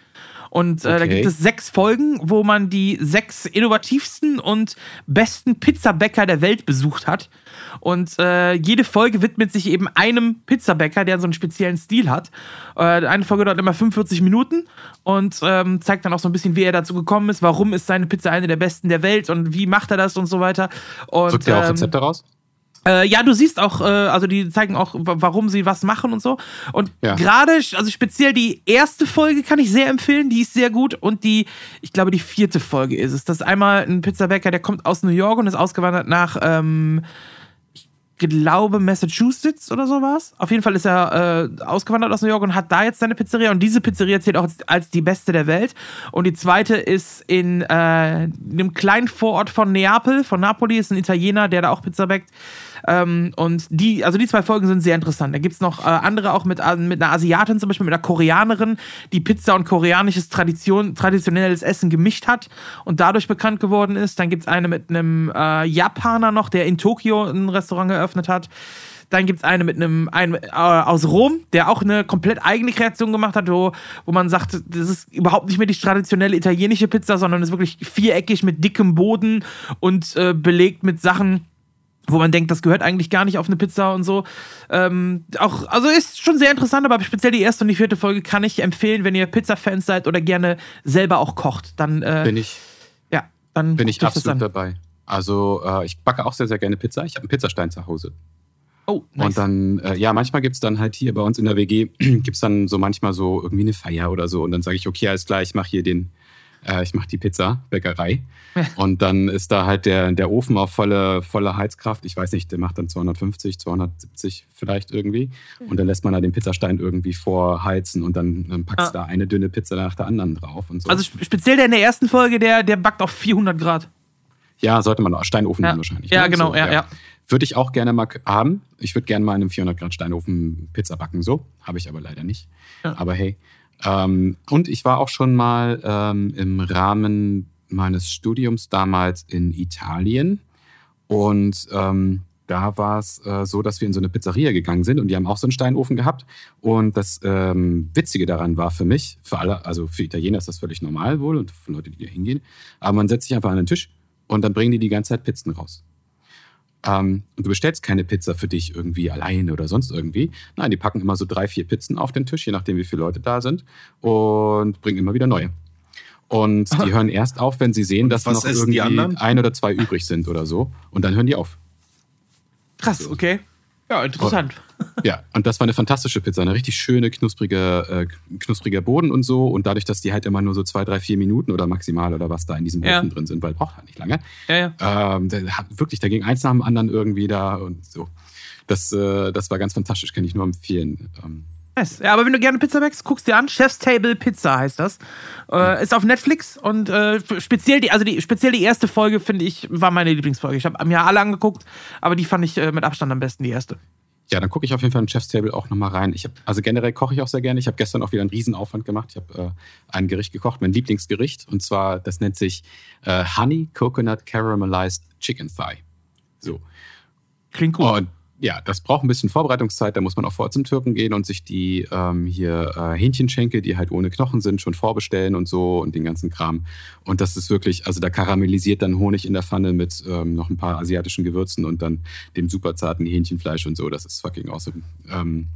B: Und äh, okay. da gibt es sechs Folgen, wo man die sechs innovativsten und besten Pizzabäcker der Welt besucht hat. Und äh, jede Folge widmet sich eben einem Pizzabäcker, der so einen speziellen Stil hat. Äh, eine Folge dauert immer 45 Minuten und ähm, zeigt dann auch so ein bisschen, wie er dazu gekommen ist, warum ist seine Pizza eine der besten der Welt und wie macht er das und so weiter. Und,
A: Drückt er auch ähm, Rezepte raus?
B: Äh, ja, du siehst auch, äh, also die zeigen auch, warum sie was machen und so. Und ja. gerade, also speziell die erste Folge kann ich sehr empfehlen, die ist sehr gut. Und die, ich glaube, die vierte Folge ist es. Das ist einmal ein Pizzabäcker, der kommt aus New York und ist ausgewandert nach, ähm, glaube Massachusetts oder sowas. Auf jeden Fall ist er äh, ausgewandert aus New York und hat da jetzt seine Pizzeria. Und diese Pizzeria zählt auch als die beste der Welt. Und die zweite ist in äh, einem kleinen Vorort von Neapel, von Napoli, ist ein Italiener, der da auch Pizza backt. Ähm, und die, also die zwei Folgen sind sehr interessant. Da gibt es noch äh, andere auch mit, äh, mit einer Asiatin, zum Beispiel mit einer Koreanerin, die Pizza und koreanisches Tradition, traditionelles Essen gemischt hat und dadurch bekannt geworden ist. Dann gibt es eine mit einem äh, Japaner noch, der in Tokio ein Restaurant eröffnet hat. Dann gibt es eine mit einem, einen äh, aus Rom, der auch eine komplett eigene Kreation gemacht hat, wo, wo man sagt, das ist überhaupt nicht mehr die traditionelle italienische Pizza, sondern ist wirklich viereckig mit dickem Boden und äh, belegt mit Sachen, wo man denkt, das gehört eigentlich gar nicht auf eine Pizza und so. Ähm, auch, also ist schon sehr interessant, aber speziell die erste und die vierte Folge kann ich empfehlen, wenn ihr Pizza-Fans seid oder gerne selber auch kocht. Dann äh,
A: bin ich,
B: ja, dann
A: bin ich absolut dabei. Also äh, ich backe auch sehr, sehr gerne Pizza. Ich habe einen Pizzastein zu Hause.
B: Oh, nice.
A: Und dann, äh, ja, manchmal gibt es dann halt hier bei uns in der WG, gibt es dann so manchmal so irgendwie eine Feier oder so. Und dann sage ich, okay, alles klar, ich mache hier den, äh, ich mache die Pizza, Bäckerei. Und dann ist da halt der, der Ofen auf volle, volle Heizkraft. Ich weiß nicht, der macht dann 250, 270 vielleicht irgendwie. Und dann lässt man da den Pizzastein irgendwie vorheizen und dann, dann packst du ah. da eine dünne Pizza nach der anderen drauf und so.
B: Also speziell der in der ersten Folge, der, der backt auf 400 Grad.
A: Ja, sollte man auch Steinofen
B: ja.
A: wahrscheinlich.
B: Ja, ne? genau, so, ja, ja.
A: Würde ich auch gerne mal haben. Ich würde gerne mal in einem 400 Grad Steinofen Pizza backen, so. Habe ich aber leider nicht. Ja. Aber hey. Ähm, und ich war auch schon mal ähm, im Rahmen meines Studiums damals in Italien. Und ähm, da war es äh, so, dass wir in so eine Pizzeria gegangen sind und die haben auch so einen Steinofen gehabt. Und das ähm, Witzige daran war für mich, für alle, also für Italiener ist das völlig normal wohl und für Leute, die da hingehen. Aber man setzt sich einfach an den Tisch und dann bringen die die ganze Zeit Pizzen raus. Ähm, und du bestellst keine Pizza für dich irgendwie alleine oder sonst irgendwie. Nein, die packen immer so drei, vier Pizzen auf den Tisch, je nachdem, wie viele Leute da sind und bringen immer wieder neue. Und die hören erst auf, wenn sie sehen, dass noch irgendwie ein oder zwei übrig sind oder so. Und dann hören die auf.
B: Krass, okay. Ja, interessant.
A: Und, ja, und das war eine fantastische Pizza. Eine richtig schöne, knusprige, äh, knuspriger Boden und so. Und dadurch, dass die halt immer nur so zwei, drei, vier Minuten oder maximal oder was da in diesem Ofen ja. drin sind, weil braucht halt nicht lange.
B: Ja,
A: ja. Ähm, hat wirklich, da ging eins nach dem anderen irgendwie da und so. Das, äh, das war ganz fantastisch, kann ich nur empfehlen. Ähm,
B: Nice. Ja, aber wenn du gerne Pizza backst, guckst dir an. Chef's Table Pizza heißt das. Äh, ist auf Netflix und äh, speziell die, also die, speziell die erste Folge, finde ich, war meine Lieblingsfolge. Ich habe mir alle angeguckt, aber die fand ich äh, mit Abstand am besten, die erste.
A: Ja, dann gucke ich auf jeden Fall in Chef's Table auch nochmal rein. Ich hab, also generell koche ich auch sehr gerne. Ich habe gestern auch wieder einen Riesenaufwand gemacht. Ich habe äh, ein Gericht gekocht, mein Lieblingsgericht. Und zwar, das nennt sich äh, Honey Coconut Caramelized Chicken Thigh. So.
B: Klingt gut. Und
A: ja, das braucht ein bisschen Vorbereitungszeit. Da muss man auch vor zum Türken gehen und sich die ähm, hier äh, Hähnchenschenkel, die halt ohne Knochen sind, schon vorbestellen und so und den ganzen Kram. Und das ist wirklich, also da karamellisiert dann Honig in der Pfanne mit ähm, noch ein paar asiatischen Gewürzen und dann dem super zarten Hähnchenfleisch und so. Das ist fucking awesome. Ähm,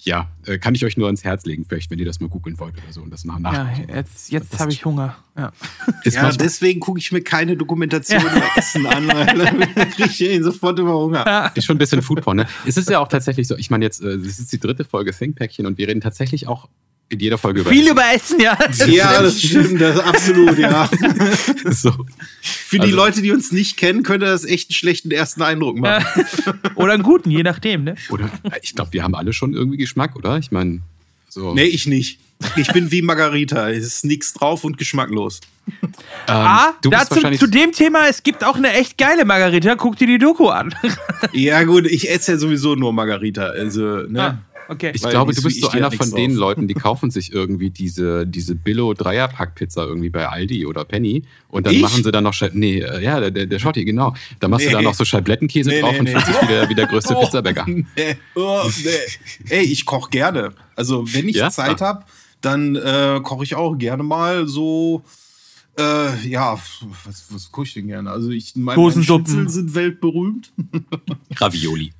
A: ja, äh, kann ich euch nur ans Herz legen, vielleicht, wenn ihr das mal googeln wollt oder so und das nach
B: Ja, jetzt, jetzt habe ich Hunger. Ja, *laughs*
C: ja deswegen gucke ich mir keine Dokumentation ja. über Essen an, weil dann kriege ich sofort über Hunger. Ja.
A: Ist schon ein bisschen Foodporn, ne? Es ist ja auch tatsächlich so, ich meine jetzt, äh, das ist die dritte Folge Thinkpäckchen und wir reden tatsächlich auch in jeder Folge
B: über Viel Essen. über Essen, ja.
C: Ja, das stimmt, das absolut, ja. *laughs* so. Für die also, Leute, die uns nicht kennen, könnte das echt einen schlechten ersten Eindruck machen. *laughs*
B: oder einen guten, je nachdem, ne?
A: Oder, ich glaube, wir haben alle schon irgendwie Geschmack, oder? Ich meine, so.
C: Nee, ich nicht. Ich bin wie Margarita. Es ist nichts drauf und geschmacklos. *laughs*
B: Ähm, ah, dazu, zu dem Thema, es gibt auch eine echt geile Margarita. Guck dir die Doku an. *laughs*
C: ja, gut, ich esse ja sowieso nur Margarita. Also, ne? Ah.
B: Okay.
A: Ich Weil glaube, du bist so einer von den Leuten, die *laughs* kaufen sich irgendwie diese, diese Billo-Dreierpack-Pizza irgendwie bei Aldi oder Penny und dann ich? machen sie da noch, nee, äh, ja, der, der Schotti, genau. Da machst nee. du da noch so Scheiblettenkäse nee, drauf nee, und fühlst dich wieder wie der größte oh, Pizzabäcker. Nee.
C: Oh, nee. Ey, ich koche gerne. Also, wenn ich ja? Zeit ah. habe, dann äh, koche ich auch gerne mal so. Äh, ja, was, was koche ich denn gerne? Also ich meine, Schnitzel sind weltberühmt.
A: Ravioli.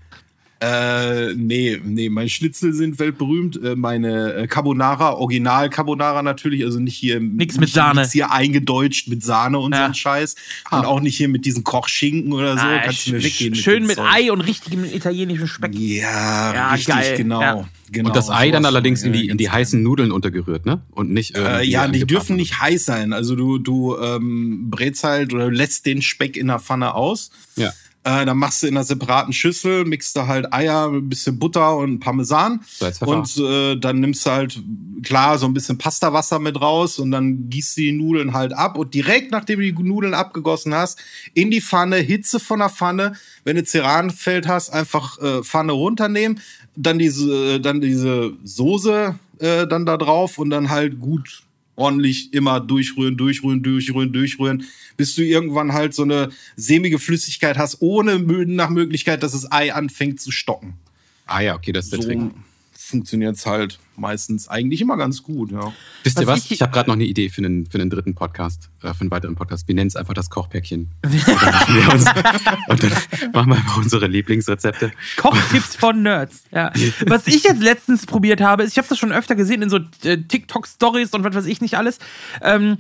C: Äh, nee, nee, meine Schnitzel sind weltberühmt. Äh, meine äh, Carbonara, Original Carbonara natürlich, also nicht hier
B: nichts mit Sahne. Nichts
C: hier eingedeutscht mit Sahne und ja. so ein Scheiß. Ah. Und auch nicht hier mit diesen Kochschinken oder so. Ah,
B: Kannst du mir weggehen. Schön mit, mit Ei und richtigem italienischen Speck.
C: Ja, ja richtig, geil. genau. Ja. Genau,
A: und das Ei dann allerdings in die, in die heißen Nudeln untergerührt, ne? Und nicht
C: äh, Ja, die dürfen nicht heiß sein. Also du, du ähm, brätst halt oder lässt den Speck in der Pfanne aus.
A: Ja.
C: Äh, dann machst du in einer separaten Schüssel, mixt du halt Eier, ein bisschen Butter und Parmesan. Und äh, dann nimmst du halt, klar, so ein bisschen Pastawasser mit raus und dann gießt du die Nudeln halt ab. Und direkt nachdem du die Nudeln abgegossen hast, in die Pfanne, Hitze von der Pfanne. Wenn du Ceranfeld hast, einfach äh, Pfanne runternehmen. Dann diese, äh, dann diese Soße äh, dann da drauf und dann halt gut ordentlich immer durchrühren, durchrühren, durchrühren, durchrühren, bis du irgendwann halt so eine sämige Flüssigkeit hast, ohne nach Möglichkeit, dass das Ei anfängt zu stocken.
A: Ah ja, okay, das ist der
C: so
A: Trick.
C: Funktioniert es halt meistens eigentlich immer ganz gut, ja.
A: Wisst ihr was? Ich, ich habe gerade noch eine Idee für einen, für einen dritten Podcast, äh, für einen weiteren Podcast. Wir nennen es einfach das Kochpäckchen. *laughs* und, dann uns, und dann machen wir einfach unsere Lieblingsrezepte.
B: Kochtipps von Nerds. Ja. *laughs* Was ich jetzt letztens probiert habe, ist, ich habe das schon öfter gesehen in so äh, TikTok-Stories und was weiß ich nicht alles. Ähm,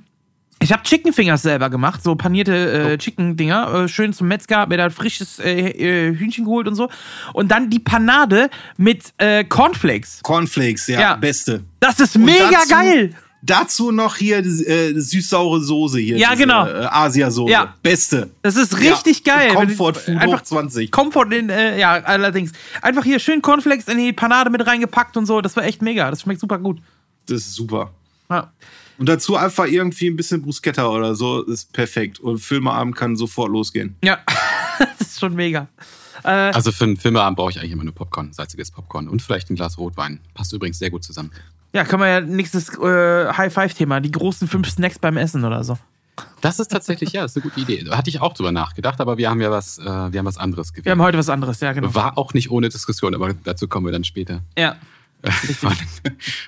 B: ich habe Chicken Fingers selber gemacht, so panierte äh, oh. Chicken-Dinger. Äh, schön zum Metzger, mir da frisches äh, äh, Hühnchen geholt und so. Und dann die Panade mit äh, Cornflakes.
C: Cornflakes, ja, ja, beste.
B: Das ist mega dazu, geil.
C: Dazu noch hier äh, süß-saure Soße hier.
B: Ja,
C: diese,
B: genau.
C: Äh, Asia-Soße. Ja. Beste.
B: Das ist richtig ja. geil.
C: Comfort Food einfach 20.
B: Comfort in, äh, ja, allerdings. Einfach hier schön Cornflakes in die Panade mit reingepackt und so. Das war echt mega. Das schmeckt super gut.
C: Das ist super. Ja. Und dazu einfach irgendwie ein bisschen Bruschetta oder so, ist perfekt. Und Filmeabend kann sofort losgehen.
B: Ja, *laughs* das ist schon mega.
A: Äh, also für einen Filmeabend brauche ich eigentlich immer nur Popcorn, salziges Popcorn und vielleicht ein Glas Rotwein. Passt übrigens sehr gut zusammen.
B: Ja, können wir ja nächstes äh, High-Five-Thema, die großen fünf Snacks beim Essen oder so.
A: Das ist tatsächlich, ja, das ist eine gute Idee. Da hatte ich auch drüber nachgedacht, aber wir haben ja was, äh, wir haben was anderes
B: gewählt. Wir haben heute was anderes, ja, genau.
A: War auch nicht ohne Diskussion, aber dazu kommen wir dann später.
B: Ja. *laughs*
A: war,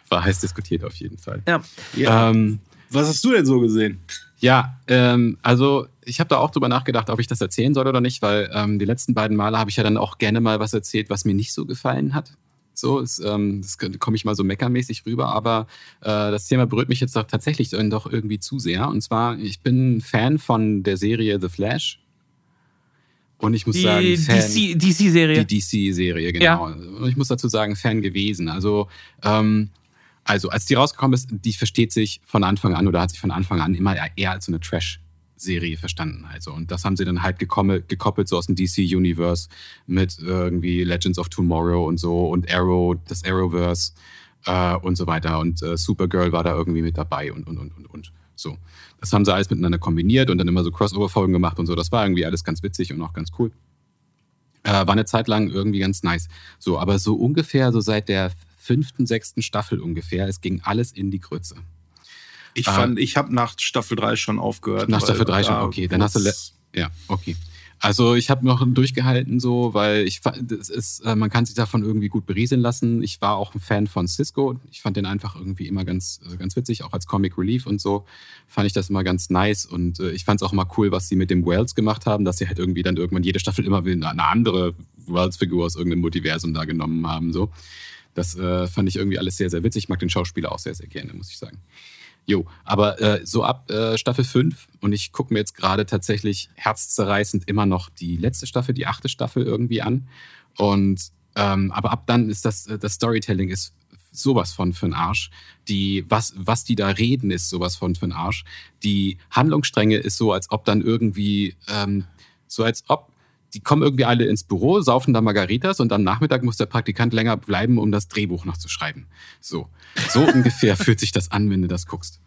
A: war heiß diskutiert auf jeden Fall.
B: Ja.
C: ja. Ähm, was hast du denn so gesehen?
A: Ja, ähm, also ich habe da auch drüber nachgedacht, ob ich das erzählen soll oder nicht, weil ähm, die letzten beiden Male habe ich ja dann auch gerne mal was erzählt, was mir nicht so gefallen hat. So, ist, ähm, das komme ich mal so meckermäßig rüber, aber äh, das Thema berührt mich jetzt doch tatsächlich doch irgendwie zu sehr. Und zwar, ich bin Fan von der Serie The Flash. Und ich muss
B: die
A: sagen,
B: DC-Serie.
A: Die DC-Serie, genau. Ja. Und ich muss dazu sagen, Fan gewesen. Also ähm, also, als die rausgekommen ist, die versteht sich von Anfang an oder hat sich von Anfang an immer eher als so eine Trash-Serie verstanden. Also, und das haben sie dann halt gekoppelt, so aus dem DC-Universe mit irgendwie Legends of Tomorrow und so und Arrow, das Arrowverse äh, und so weiter. Und äh, Supergirl war da irgendwie mit dabei und, und, und, und, und. So. Das haben sie alles miteinander kombiniert und dann immer so Crossover-Folgen gemacht und so. Das war irgendwie alles ganz witzig und auch ganz cool. Äh, war eine Zeit lang irgendwie ganz nice. So, aber so ungefähr so seit der fünften, sechsten Staffel ungefähr. Es ging alles in die Grütze.
C: Ich fand, äh, ich habe nach Staffel 3 schon aufgehört.
A: Nach Staffel 3 schon, okay. Dann hast du. Ja, okay. Also ich habe noch durchgehalten so, weil ich das ist, äh, man kann sich davon irgendwie gut berieseln lassen. Ich war auch ein Fan von Cisco. Ich fand den einfach irgendwie immer ganz, äh, ganz witzig, auch als Comic Relief und so fand ich das immer ganz nice. Und äh, ich fand es auch immer cool, was sie mit dem Wells gemacht haben, dass sie halt irgendwie dann irgendwann jede Staffel immer eine andere Wells-Figur aus irgendeinem Multiversum da genommen haben. So. Das äh, fand ich irgendwie alles sehr, sehr witzig. Ich mag den Schauspieler auch sehr, sehr gerne, muss ich sagen. Jo, aber äh, so ab äh, Staffel 5 und ich gucke mir jetzt gerade tatsächlich herzzerreißend immer noch die letzte Staffel, die achte Staffel irgendwie an. Und ähm, aber ab dann ist das, äh, das Storytelling ist sowas von für den Arsch. Die, was, was die da reden, ist sowas von für den Arsch. Die Handlungsstränge ist so, als ob dann irgendwie, ähm, so als ob die kommen irgendwie alle ins Büro, saufen da Margaritas und am Nachmittag muss der Praktikant länger bleiben, um das Drehbuch noch zu schreiben. So, so *laughs* ungefähr fühlt sich das an, wenn du das guckst.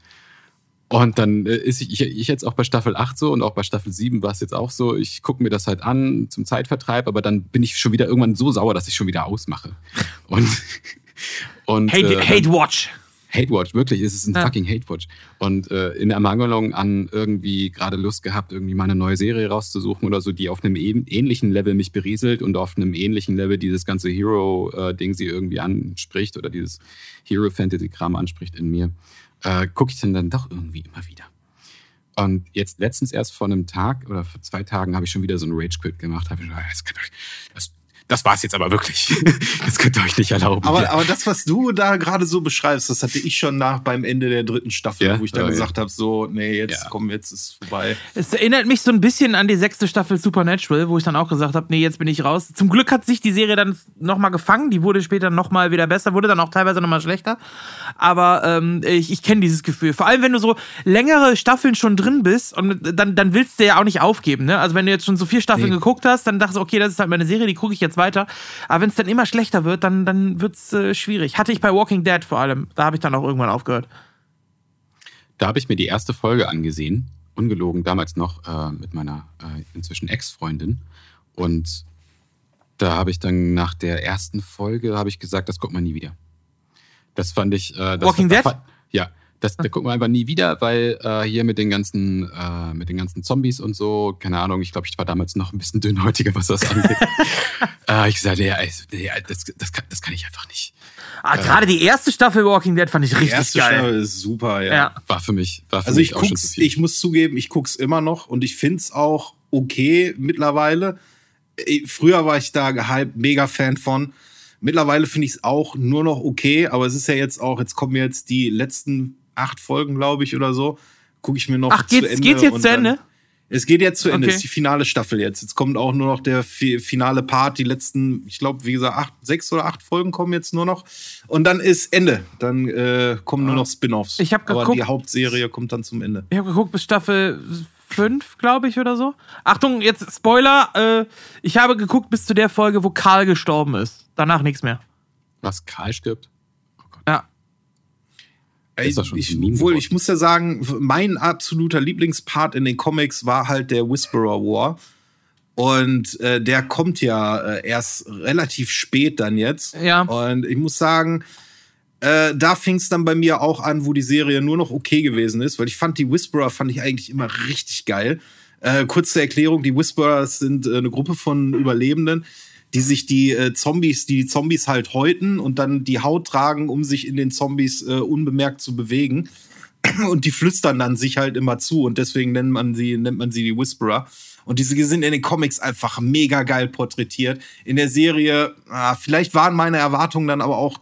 A: Und dann äh, ist ich, ich, ich jetzt auch bei Staffel 8 so und auch bei Staffel 7 war es jetzt auch so. Ich gucke mir das halt an zum Zeitvertreib, aber dann bin ich schon wieder irgendwann so sauer, dass ich schon wieder ausmache. Und, *laughs* und
B: Hate, äh, Hate Watch.
A: Hate Watch, wirklich, es ist ein ja. fucking Hate Watch. Und äh, in Ermangelung an irgendwie gerade Lust gehabt, irgendwie mal eine neue Serie rauszusuchen oder so, die auf einem ähnlichen Level mich berieselt und auf einem ähnlichen Level dieses ganze Hero-Ding sie irgendwie anspricht oder dieses Hero-Fantasy-Kram anspricht in mir, äh, gucke ich dann, dann doch irgendwie immer wieder. Und jetzt letztens erst vor einem Tag oder vor zwei Tagen habe ich schon wieder so einen Rage-Quit gemacht. Habe ich gesagt, das, das das war es jetzt aber wirklich. *laughs* Das könnt ihr euch nicht erlauben.
C: Aber, aber das, was du da gerade so beschreibst, das hatte ich schon nach beim Ende der dritten Staffel, ja? wo ich dann oh, gesagt ja. habe, so, nee, jetzt ja. komm, jetzt ist vorbei.
B: Es erinnert mich so ein bisschen an die sechste Staffel Supernatural, wo ich dann auch gesagt habe, nee, jetzt bin ich raus. Zum Glück hat sich die Serie dann nochmal gefangen, die wurde später nochmal wieder besser, wurde dann auch teilweise nochmal schlechter. Aber ähm, ich, ich kenne dieses Gefühl. Vor allem, wenn du so längere Staffeln schon drin bist und dann, dann willst du ja auch nicht aufgeben. Ne? Also wenn du jetzt schon so vier Staffeln nee. geguckt hast, dann dachtest du, okay, das ist halt meine Serie, die gucke ich jetzt weiter. Aber wenn es dann immer schlechter wird, dann, dann wird es äh, schwierig. Hatte ich bei Walking Dead vor allem. Da habe ich dann auch irgendwann aufgehört.
A: Da habe ich mir die erste Folge angesehen, ungelogen, damals noch äh, mit meiner äh, inzwischen Ex-Freundin. Und da habe ich dann nach der ersten Folge habe ich gesagt, das guckt man nie wieder. Das fand ich. Äh,
B: Walking Dead?
A: Ja, das, da gucken wir einfach nie wieder, weil äh, hier mit den ganzen, äh, mit den ganzen Zombies und so, keine Ahnung, ich glaube, ich war damals noch ein bisschen dünnhäutiger, was das angeht. *laughs* äh, ich sagte, ja, ja das, das, kann, das kann ich einfach nicht.
B: Ah, äh, Gerade die erste Staffel Walking Dead fand ich richtig geil. Die erste geil. Staffel
C: ist super, ja.
A: ja. War für mich. War für
C: also mich ich guck's, ich muss zugeben, ich guck's immer noch und ich find's auch okay mittlerweile. Äh, früher war ich da gehypt, mega Fan von. Mittlerweile finde ich es auch nur noch okay, aber es ist ja jetzt auch, jetzt kommen jetzt die letzten acht Folgen, glaube ich, oder so. Gucke ich mir noch
B: Ach, geht's, zu Ende. Geht's jetzt zu Ende?
C: Es geht jetzt zu Ende, okay. ist die finale Staffel jetzt. Jetzt kommt auch nur noch der finale Part. Die letzten, ich glaube, wie gesagt, acht, sechs oder acht Folgen kommen jetzt nur noch. Und dann ist Ende. Dann äh, kommen nur noch Spin-offs.
B: Ich habe geguckt.
C: Aber die Hauptserie kommt dann zum Ende.
B: Ich habe geguckt bis Staffel fünf, glaube ich, oder so. Achtung, jetzt Spoiler. Äh, ich habe geguckt bis zu der Folge, wo Karl gestorben ist. Danach nichts mehr.
A: Was, Karl stirbt?
C: Ey, ich, wohl, ich muss ja sagen, mein absoluter Lieblingspart in den Comics war halt der Whisperer War. Und äh, der kommt ja äh, erst relativ spät dann jetzt.
B: Ja.
C: Und ich muss sagen, äh, da fing es dann bei mir auch an, wo die Serie nur noch okay gewesen ist, weil ich fand die Whisperer fand ich eigentlich immer richtig geil. Äh, kurze Erklärung: Die Whisperers sind äh, eine Gruppe von Überlebenden, die sich die äh, Zombies, die, die Zombies halt häuten und dann die Haut tragen, um sich in den Zombies äh, unbemerkt zu bewegen. *clears throat* Und die flüstern dann sich halt immer zu und deswegen nennt man sie, nennt man sie die Whisperer. Und diese sind in den Comics einfach mega geil porträtiert. In der Serie, ah, vielleicht waren meine Erwartungen dann aber auch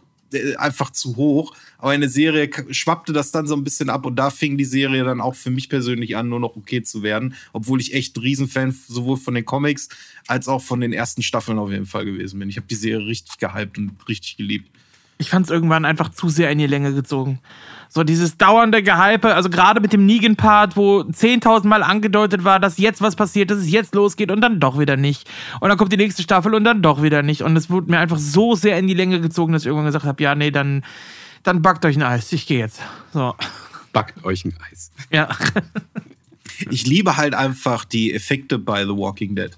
C: einfach zu hoch. Aber in der Serie schwappte das dann so ein bisschen ab und da fing die Serie dann auch für mich persönlich an, nur noch okay zu werden. Obwohl ich echt ein Riesenfan sowohl von den Comics als auch von den ersten Staffeln auf jeden Fall gewesen bin. Ich habe die Serie richtig gehypt und richtig geliebt.
B: Ich fand es irgendwann einfach zu sehr in die Länge gezogen. So dieses dauernde Gehype, also gerade mit dem Negan-Part, wo 10.000 Mal angedeutet war, dass jetzt was passiert, dass es jetzt losgeht und dann doch wieder nicht. Und dann kommt die nächste Staffel und dann doch wieder nicht. Und es wurde mir einfach so sehr in die Länge gezogen, dass ich irgendwann gesagt habe, ja, nee, dann, dann backt euch ein Eis. Ich gehe jetzt. So.
A: Backt euch ein Eis.
B: Ja.
C: ich liebe halt einfach die Effekte bei The Walking Dead.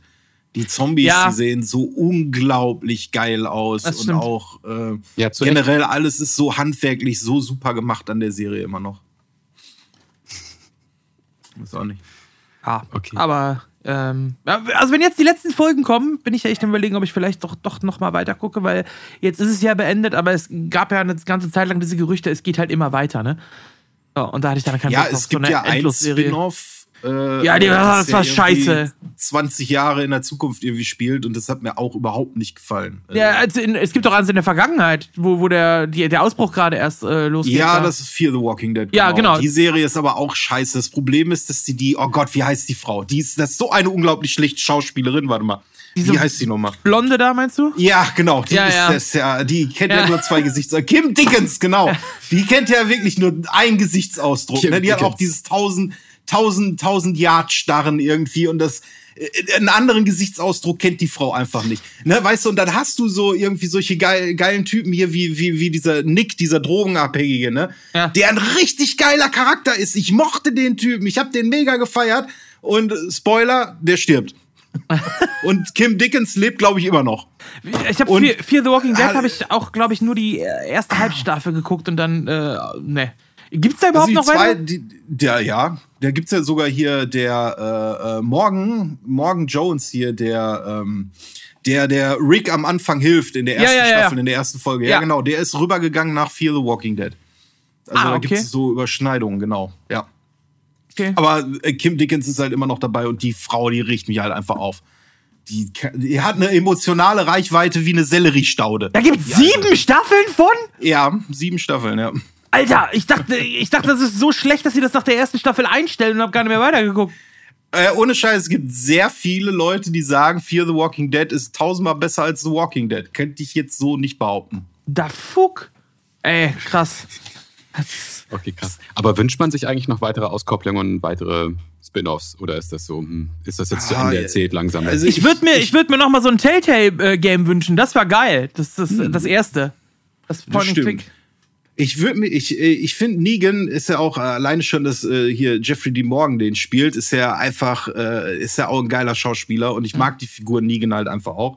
C: Die Zombies, ja. die sehen so unglaublich geil aus das und stimmt. auch äh, ja, generell alles ist so handwerklich so super gemacht an der Serie immer noch. Ist auch nicht.
B: Ah, okay. Aber ähm, also wenn jetzt die letzten Folgen kommen, bin ich ja echt überlegen, ob ich vielleicht doch, doch noch mal weiter gucke, weil jetzt ist es ja beendet, aber es gab ja eine ganze Zeit lang diese Gerüchte, es geht halt immer weiter, ne? So, und da hatte ich dann keine
C: Ja, es gibt so ja ein Spin-off
B: äh, ja, die, das war scheiße.
C: 20 Jahre in der Zukunft irgendwie spielt und das hat mir auch überhaupt nicht gefallen.
B: Ja, also in, es gibt auch eins in der Vergangenheit, wo, wo der, die, der Ausbruch gerade erst äh, losgeht.
C: Ja, da. das ist Fear the Walking Dead.
B: Genau. Ja, genau.
C: Die Serie ist aber auch scheiße. Das Problem ist, dass die, die oh Gott, wie heißt die Frau? Die ist, das ist so eine unglaublich schlechte Schauspielerin, warte mal. Diese Wie heißt sie nochmal?
B: Blonde da, meinst du?
C: Ja, genau. Die, ja, ist ja. Das, ja, die kennt ja, ja nur zwei Gesichtsausdrücke. Kim Dickens, genau. *laughs* Die kennt ja wirklich nur einen Gesichtsausdruck. Ne? Die Dickens. hat auch dieses tausend tausend, tausend Yard starren irgendwie und das äh, einen anderen Gesichtsausdruck kennt die Frau einfach nicht. Ne, weißt du, und dann hast du so irgendwie solche geil, geilen Typen hier wie, wie, wie dieser Nick, dieser Drogenabhängige, ne? Ja. Der ein richtig geiler Charakter ist. Ich mochte den Typen, ich habe den mega gefeiert und Spoiler, der stirbt. *laughs* und Kim Dickens lebt, glaube ich, immer noch.
B: Ich habe Fear, Fear the Walking Dead habe ich auch, glaube ich, nur die erste Halbstaffel geguckt und dann, äh, ne. Gibt's da überhaupt also noch zwei, weiter?
C: Die, der, ja, da gibt's ja sogar hier der äh, äh, Morgan, Morgan Jones hier, der, ähm, der, der Rick am Anfang hilft in der ersten ja, ja, Staffel, in der ersten Folge. Ja. genau, der ist rübergegangen nach Fear the Walking Dead. Also ah, okay. da gibt's so Überschneidungen, genau, ja. Okay. Aber äh, Kim Dickens ist halt immer noch dabei und die Frau, die riecht mich halt einfach auf. die, die hat eine emotionale Reichweite wie eine Selleriestaude.
B: Da gibt's sieben also. Staffeln von?
C: Ja, sieben Staffeln, ja.
B: Alter, ich dachte, ich dachte, das ist so schlecht, dass sie das nach der ersten Staffel einstellen und hab gar nicht mehr weitergeguckt.
C: Äh, ohne Scheiß, es gibt sehr viele Leute, die sagen, Fear the Walking Dead ist tausendmal besser als The Walking Dead. Könnte ich jetzt so nicht behaupten.
B: Da fuck. Ey, krass.
A: Okay, krass. Aber wünscht man sich eigentlich noch weitere Auskopplungen und weitere Spin-offs oder ist das so, hm, ist das jetzt ah, zu Ende erzählt langsam?
B: Also ich würde mir, ich würde mir noch mal so ein Telltale-Game wünschen. Das war geil. Das ist das, das erste.
C: Das Point das Click. Ich würde mir, ich, ich finde, Negan ist ja auch alleine schon, dass äh, hier Jeffrey D. Morgan den spielt, ist ja einfach, äh, ist ja auch ein geiler Schauspieler und ich mag die Figur Negan halt einfach auch.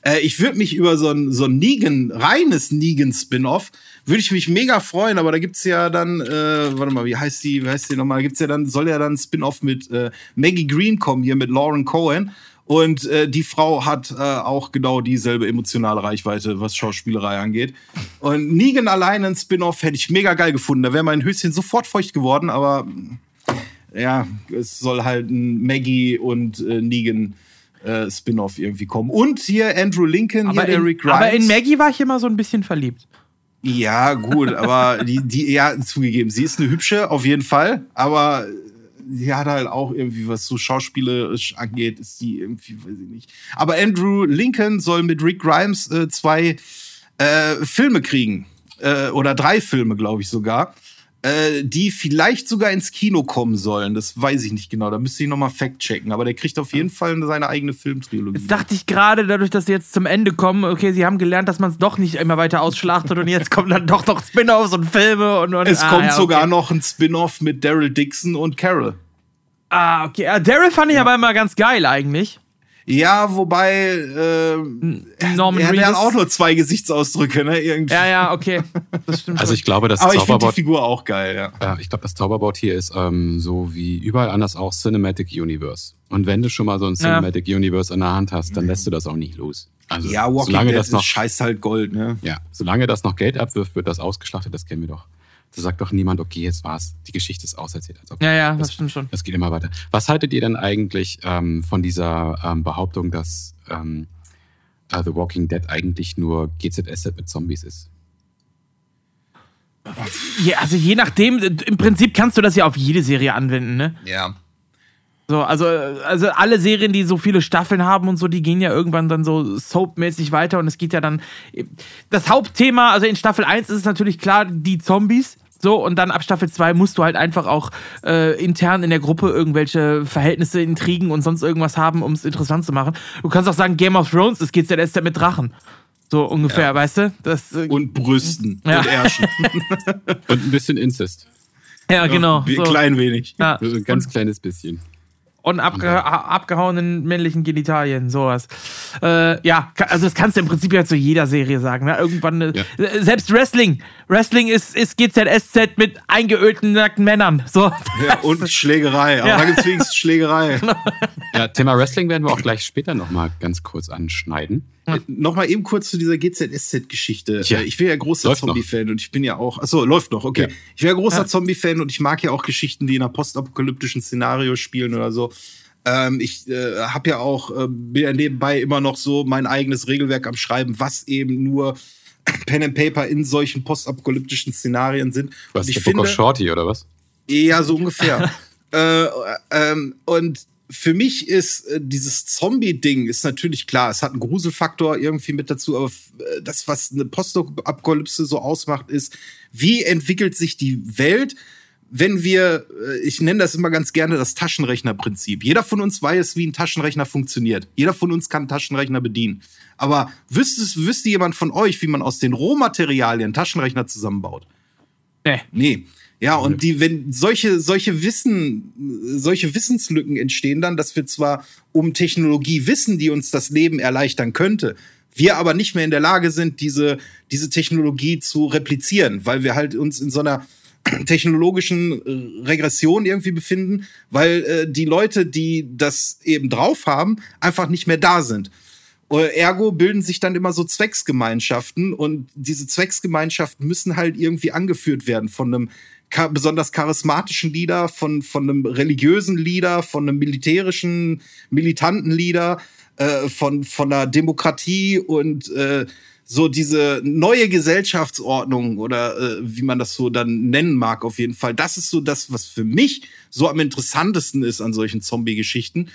C: Äh, ich würde mich über so ein, so ein Negan, reines Negan-Spin-Off, würde ich mich mega freuen, aber da gibt's ja dann, äh, warte mal, wie heißt die, wie heißt die nochmal? Da gibt's ja dann, soll ja dann ein Spin-Off mit äh, Maggie Green kommen, hier mit Lauren Cohen. Und äh, die Frau hat äh, auch genau dieselbe emotionale Reichweite, was Schauspielerei angeht. Und Negan alleine ein Spin-off hätte ich mega geil gefunden. Da wäre mein Höschen sofort feucht geworden, aber ja, es soll halt ein Maggie und äh, Negan äh, Spin-off irgendwie kommen. Und hier Andrew Lincoln,
B: aber
C: hier
B: in,
C: der
B: Rick Grimes. Aber in Maggie war ich immer so ein bisschen verliebt.
C: Ja, gut, aber die, die, ja, zugegeben, sie ist eine hübsche, auf jeden Fall, aber sie hat halt auch irgendwie, was so schauspielerisch angeht, ist die irgendwie, weiß ich nicht. Aber Andrew Lincoln soll mit Rick Grimes äh, zwei äh, Filme kriegen. Äh, oder drei Filme, glaube ich sogar. Äh, die vielleicht sogar ins Kino kommen sollen. Das weiß ich nicht genau. Da müsste ich nochmal fact-checken. Aber der kriegt auf jeden Fall seine eigene Filmtrilogie.
B: Jetzt dachte ich gerade, dadurch, dass sie jetzt zum Ende kommen, okay, sie haben gelernt, dass man es doch nicht immer weiter ausschlachtet und jetzt kommen dann doch noch Spin-offs und Filme und. und
C: es ah, kommt ja, okay. sogar noch ein Spin-off mit Daryl Dixon und Carol.
B: Ah, okay. Daryl fand ich ja. aber immer ganz geil eigentlich.
C: Ja, wobei äh, Norman er, er hat auch nur zwei Gesichtsausdrücke, ne? Irgendwie.
B: Ja, ja, okay.
A: Das stimmt. Also ich glaube, das
C: Aber ich finde die Figur auch geil, ja.
A: ja ich glaube, das Zauberboard hier ist ähm, so wie überall anders auch Cinematic Universe. Und wenn du schon mal so ein Cinematic ja. Universe in der Hand hast, dann lässt du das auch nicht los.
C: Also, ja, Walking solange Dead das noch scheiß halt Gold, ne?
A: Ja, solange das noch Geld abwirft, wird das ausgeschlachtet, das kennen wir doch. Da sagt doch niemand, okay, jetzt war's. Die Geschichte ist auserzählt. Also,
B: ja, ja, das, das, stimmt schon.
A: Das geht immer weiter. Was haltet ihr denn eigentlich ähm, von dieser ähm, Behauptung, dass ähm, uh, The Walking Dead eigentlich nur GZSZ mit Zombies ist?
B: Ja, also je nachdem, im Prinzip kannst du das ja auf jede Serie anwenden, ne?
C: Ja.
B: So, also, also alle Serien, die so viele Staffeln haben und so, die gehen ja irgendwann dann so soapmäßig weiter und es geht ja dann. Das Hauptthema, also in Staffel 1 ist es natürlich klar, die Zombies. So, und dann ab Staffel 2 musst du halt einfach auch äh, intern in der Gruppe irgendwelche Verhältnisse, Intrigen und sonst irgendwas haben, um es interessant zu machen. Du kannst auch sagen, Game of Thrones, es geht ja erst mit Drachen. So ungefähr, ja. weißt du? Das,
C: äh, und Brüsten ja. und Ärschen. *laughs*
A: und ein bisschen Inzest.
B: Ja, genau.
C: Ein so. klein wenig.
A: Ja. ein ganz und, kleines bisschen
B: und abge abgehauenen männlichen Genitalien, sowas. Äh, ja, also das kannst du im Prinzip ja zu jeder Serie sagen. Ne? Irgendwann, äh, ja. selbst Wrestling. Wrestling ist, ist GZSZ mit eingeölten nackten Männern. So,
C: ja, und Schlägerei. Aber ja. da gibt es wenigstens Schlägerei. *laughs*
A: ja, Thema Wrestling werden wir auch gleich später nochmal ganz kurz anschneiden.
C: Äh, Nochmal eben kurz zu dieser GZSZ-Geschichte. Ja. Ich bin ja großer Zombie-Fan und ich bin ja auch, achso, läuft noch, okay. Ja. Ich bin ja großer ja. Zombie-Fan und ich mag ja auch Geschichten, die in einer postapokalyptischen Szenario spielen oder so. Ähm, ich äh, habe ja auch, äh, bin ja nebenbei immer noch so mein eigenes Regelwerk am Schreiben, was eben nur *laughs* Pen and Paper in solchen postapokalyptischen Szenarien sind.
A: Was, und ich der finde, Book of Shorty oder was?
C: Ja, so ungefähr. *laughs* äh, ähm, und für mich ist äh, dieses Zombie-Ding ist natürlich klar, es hat einen Gruselfaktor irgendwie mit dazu, aber äh, das, was eine Postapokalypse so ausmacht, ist, wie entwickelt sich die Welt, wenn wir, äh, ich nenne das immer ganz gerne das Taschenrechnerprinzip. Jeder von uns weiß, wie ein Taschenrechner funktioniert. Jeder von uns kann einen Taschenrechner bedienen. Aber wüsste, wüsste jemand von euch, wie man aus den Rohmaterialien Taschenrechner zusammenbaut? Nee. Nee. Ja, und die, wenn solche, solche Wissen, solche Wissenslücken entstehen dann, dass wir zwar um Technologie wissen, die uns das Leben erleichtern könnte, wir aber nicht mehr in der Lage sind, diese, diese Technologie zu replizieren, weil wir halt uns in so einer *clears throat* technologischen äh, Regression irgendwie befinden, weil äh, die Leute, die das eben drauf haben, einfach nicht mehr da sind. Ergo bilden sich dann immer so Zwecksgemeinschaften und diese Zwecksgemeinschaften müssen halt irgendwie angeführt werden von einem besonders charismatischen Leader, von, von einem religiösen Leader, von einem militärischen, militanten Leader, äh, von, von einer Demokratie und äh, so diese neue Gesellschaftsordnung oder äh, wie man das so dann nennen mag, auf jeden Fall. Das ist so das, was für mich so am interessantesten ist an solchen Zombie-Geschichten.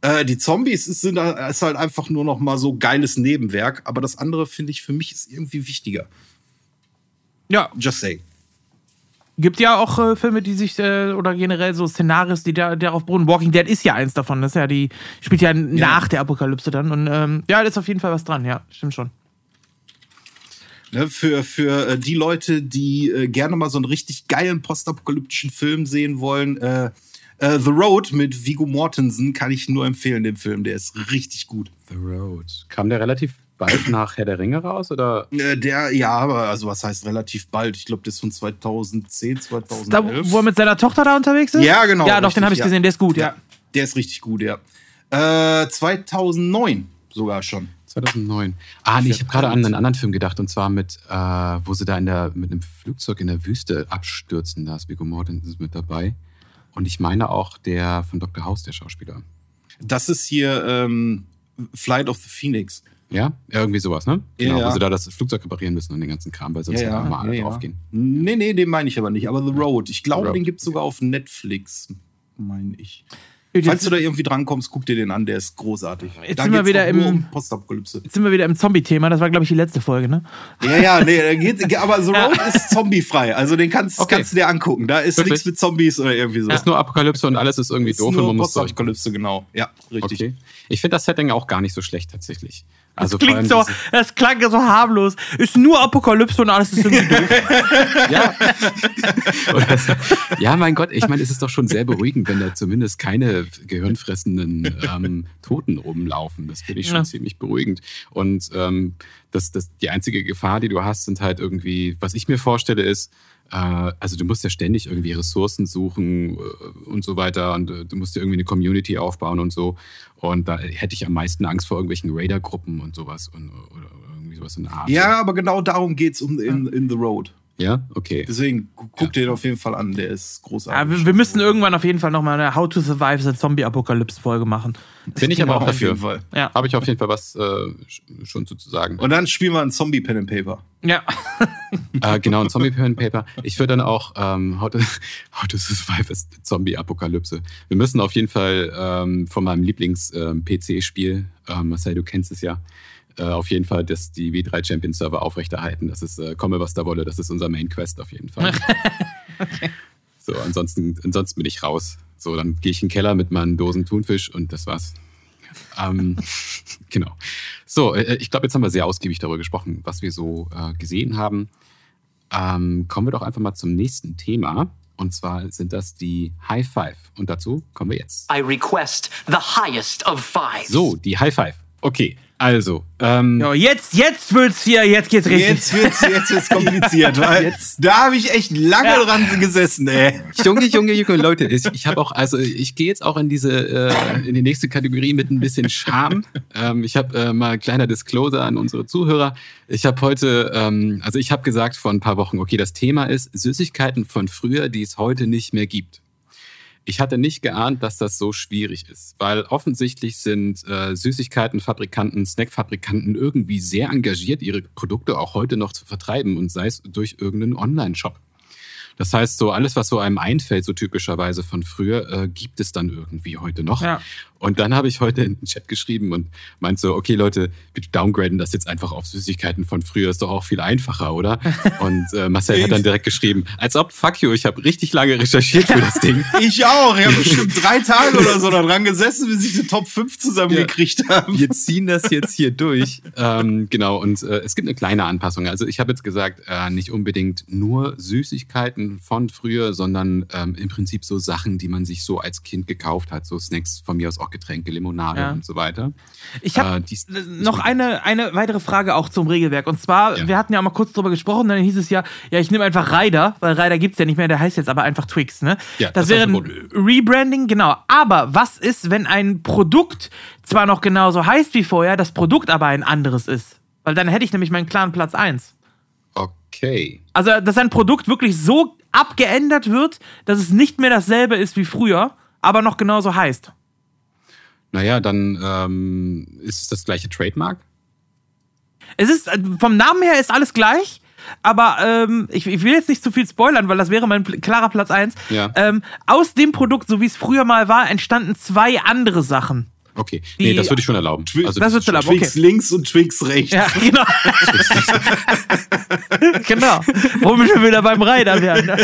C: Äh, die Zombies ist, sind, ist halt einfach nur noch mal so geiles Nebenwerk, aber das andere finde ich für mich ist irgendwie wichtiger.
B: Ja.
C: Just say.
B: Gibt ja auch äh, Filme, die sich, äh, oder generell so Szenarios, die da, darauf beruhen. Walking Dead ist ja eins davon. Das ist ja die, spielt ja, ja. nach der Apokalypse dann. Und ähm, ja, da ist auf jeden Fall was dran, ja, stimmt schon.
C: Ne, für, für äh, die Leute, die äh, gerne mal so einen richtig geilen postapokalyptischen Film sehen wollen, äh, äh, The Road mit Vigo Mortensen kann ich nur empfehlen, den Film. Der ist richtig gut.
A: The Road. Kam der relativ bald nach Herr der Ringe raus? Oder?
C: Äh, der, ja, aber also was heißt relativ bald? Ich glaube, das ist von 2010, 2011. Da,
B: wo er mit seiner Tochter da unterwegs ist?
C: Ja, genau.
B: Ja, doch, richtig, den habe ich ja. gesehen. Der ist gut, ja. ja.
C: Der ist richtig gut, ja. Äh, 2009 sogar schon.
A: 2009. Ah, nee, ich habe gerade an einen anderen Film gedacht und zwar mit, äh, wo sie da in der, mit einem Flugzeug in der Wüste abstürzen. Da ist Viggo Mortensen mit dabei. Und ich meine auch der von Dr. House, der Schauspieler.
C: Das ist hier ähm, Flight of the Phoenix.
A: Ja, irgendwie sowas, ne? Genau, ja, wo sie da das Flugzeug reparieren müssen und den ganzen Kram, weil sonst ja, ja, mal alle ja, draufgehen.
C: Nee, nee, den meine ich aber nicht. Aber The Road. Ich glaube, den gibt es sogar auf Netflix, meine ich. Falls du da irgendwie drankommst, guck dir den an, der ist großartig.
B: Jetzt da sind wir wieder im um Postapokalypse. Jetzt sind wir wieder im Zombie-Thema. Das war, glaube ich, die letzte Folge, ne?
C: Ja, ja, nee, geht's, aber The *laughs* Road ja. ist zombiefrei. Also den kannst, okay. kannst du dir angucken. Da ist nichts mit Zombies oder irgendwie so.
A: Es ist nur Apokalypse und alles ist irgendwie ist doof. Nur
C: und man Postapokalypse, genau. Ja, richtig. Okay.
A: Ich finde das Setting auch gar nicht so schlecht tatsächlich.
B: Also das klingt so, das klang so harmlos. Ist nur Apokalypse und alles ist irgendwie *laughs* doof.
A: ja. *laughs* ja, mein Gott, ich meine, es ist doch schon sehr beruhigend, wenn da zumindest keine gehirnfressenden ähm, Toten rumlaufen. Das finde ich schon ja. ziemlich beruhigend. Und ähm, das, das, die einzige Gefahr, die du hast, sind halt irgendwie, was ich mir vorstelle, ist, also du musst ja ständig irgendwie Ressourcen suchen äh, und so weiter und äh, du musst ja irgendwie eine Community aufbauen und so. Und da hätte ich am meisten Angst vor irgendwelchen Raider-Gruppen und sowas und, oder irgendwie sowas in der Art.
C: Ja, aber genau darum geht es um in, in The Road.
A: Ja, okay.
C: Deswegen guck ja. den auf jeden Fall an, der ist großartig.
B: Ja, wir, wir, müssen irgendwann auf jeden Fall nochmal eine How to Survive the Zombie-Apokalypse-Folge machen.
A: Bin ich aber auch dafür. Auf jeden Fall. Ja. Habe ich auf jeden Fall was äh, schon zu sagen.
C: Und dann spielen wir ein Zombie-Pen and Paper.
B: Ja.
A: äh, *laughs* genau, ein Zombie-Pen and Paper. Ich würde dann auch ähm, How, to, *laughs* How to Survive the Zombie-Apokalypse. Wir müssen auf jeden Fall ähm, von meinem Lieblings-PC-Spiel, ähm, Marcel, du kennst es ja, äh, auf jeden Fall dass die W3 Champion Server aufrechterhalten. Das ist, äh, komme was da wolle, das ist unser Main Quest auf jeden Fall. *laughs* okay. So, ansonsten, ansonsten bin ich raus. So, dann gehe ich in den Keller mit meinen Dosen Thunfisch und das war's. ähm, *laughs* genau. So, äh, ich glaube, jetzt haben wir sehr ausgiebig darüber gesprochen, was wir so äh, gesehen haben. Ähm, kommen wir doch einfach mal zum nächsten Thema. Und zwar sind das die High Five. Und dazu kommen wir jetzt. I request the highest of five. So, die High Five. Okay, also, ähm,
B: ja, jetzt, jetzt wird's hier, jetzt geht's richtig.
C: Jetzt wird's, jetzt wird's kompliziert, *laughs* weil jetzt. da habe ich echt lange ja. dran gesessen, ey.
A: Junge, Junge, Junge, Leute, ich, ich habe auch, also ich gehe jetzt auch in diese, äh, in die nächste Kategorie mit ein bisschen Scham. Ähm, ich habe äh, mal ein kleiner Disclosure an unsere Zuhörer. Ich habe heute, ähm, also ich habe gesagt vor ein paar Wochen, okay, das Thema ist Süßigkeiten von früher, die es heute nicht mehr gibt. Ich hatte nicht geahnt, dass das so schwierig ist, weil offensichtlich sind äh, Süßigkeitenfabrikanten, Snackfabrikanten irgendwie sehr engagiert, ihre Produkte auch heute noch zu vertreiben und sei es durch irgendeinen Online-Shop. Das heißt, so alles, was so einem einfällt, so typischerweise von früher, äh, gibt es dann irgendwie heute noch. Ja. Und dann habe ich heute in den Chat geschrieben und meinte so, okay Leute, wir downgraden das jetzt einfach auf Süßigkeiten von früher, ist doch auch viel einfacher, oder? *laughs* Und äh, Marcel hat dann direkt geschrieben, als ob, fuck you, ich habe richtig lange recherchiert für das Ding. *laughs*
C: Ich auch, ich habe *laughs* bestimmt drei Tage oder so daran gesessen, bis ich die Top 5 zusammengekriegt ja. habe.
A: Wir ziehen das jetzt hier durch. Ähm, genau, und äh, es gibt eine kleine Anpassung. Also ich habe jetzt gesagt, äh, nicht unbedingt nur Süßigkeiten von früher, sondern ähm, im Prinzip so Sachen, die man sich so als Kind gekauft hat, so Snacks von mir aus auch Getränke, Limonade ja. und so weiter.
B: Ich habe äh, noch eine, eine weitere Frage auch zum Regelwerk. Und zwar, ja. wir hatten ja auch mal kurz drüber gesprochen, dann hieß es ja, ja, ich nehme einfach Ryder, weil Ryder gibt es ja nicht mehr, der heißt jetzt aber einfach Twix. Ne? Ja, das, das wäre ein Rebranding, genau. Aber was ist, wenn ein Produkt zwar noch genauso heißt wie vorher, das Produkt aber ein anderes ist? Weil dann hätte ich nämlich meinen klaren Platz 1.
A: Okay.
B: Also, dass ein Produkt wirklich so abgeändert wird, dass es nicht mehr dasselbe ist wie früher, aber noch genauso heißt.
A: Naja, dann ähm, ist es das gleiche Trademark.
B: Es ist, äh, vom Namen her ist alles gleich, aber ähm, ich, ich, will jetzt nicht zu viel spoilern, weil das wäre mein klarer Platz 1.
A: Ja.
B: Ähm, aus dem Produkt, so wie es früher mal war, entstanden zwei andere Sachen.
A: Okay, nee, das würde ich schon erlauben.
C: Twi also, das wird erlauben. Twix okay. links und Twix rechts.
B: Ja, genau. *laughs* *laughs* genau. Womit wir wieder beim Reiter werden. *laughs*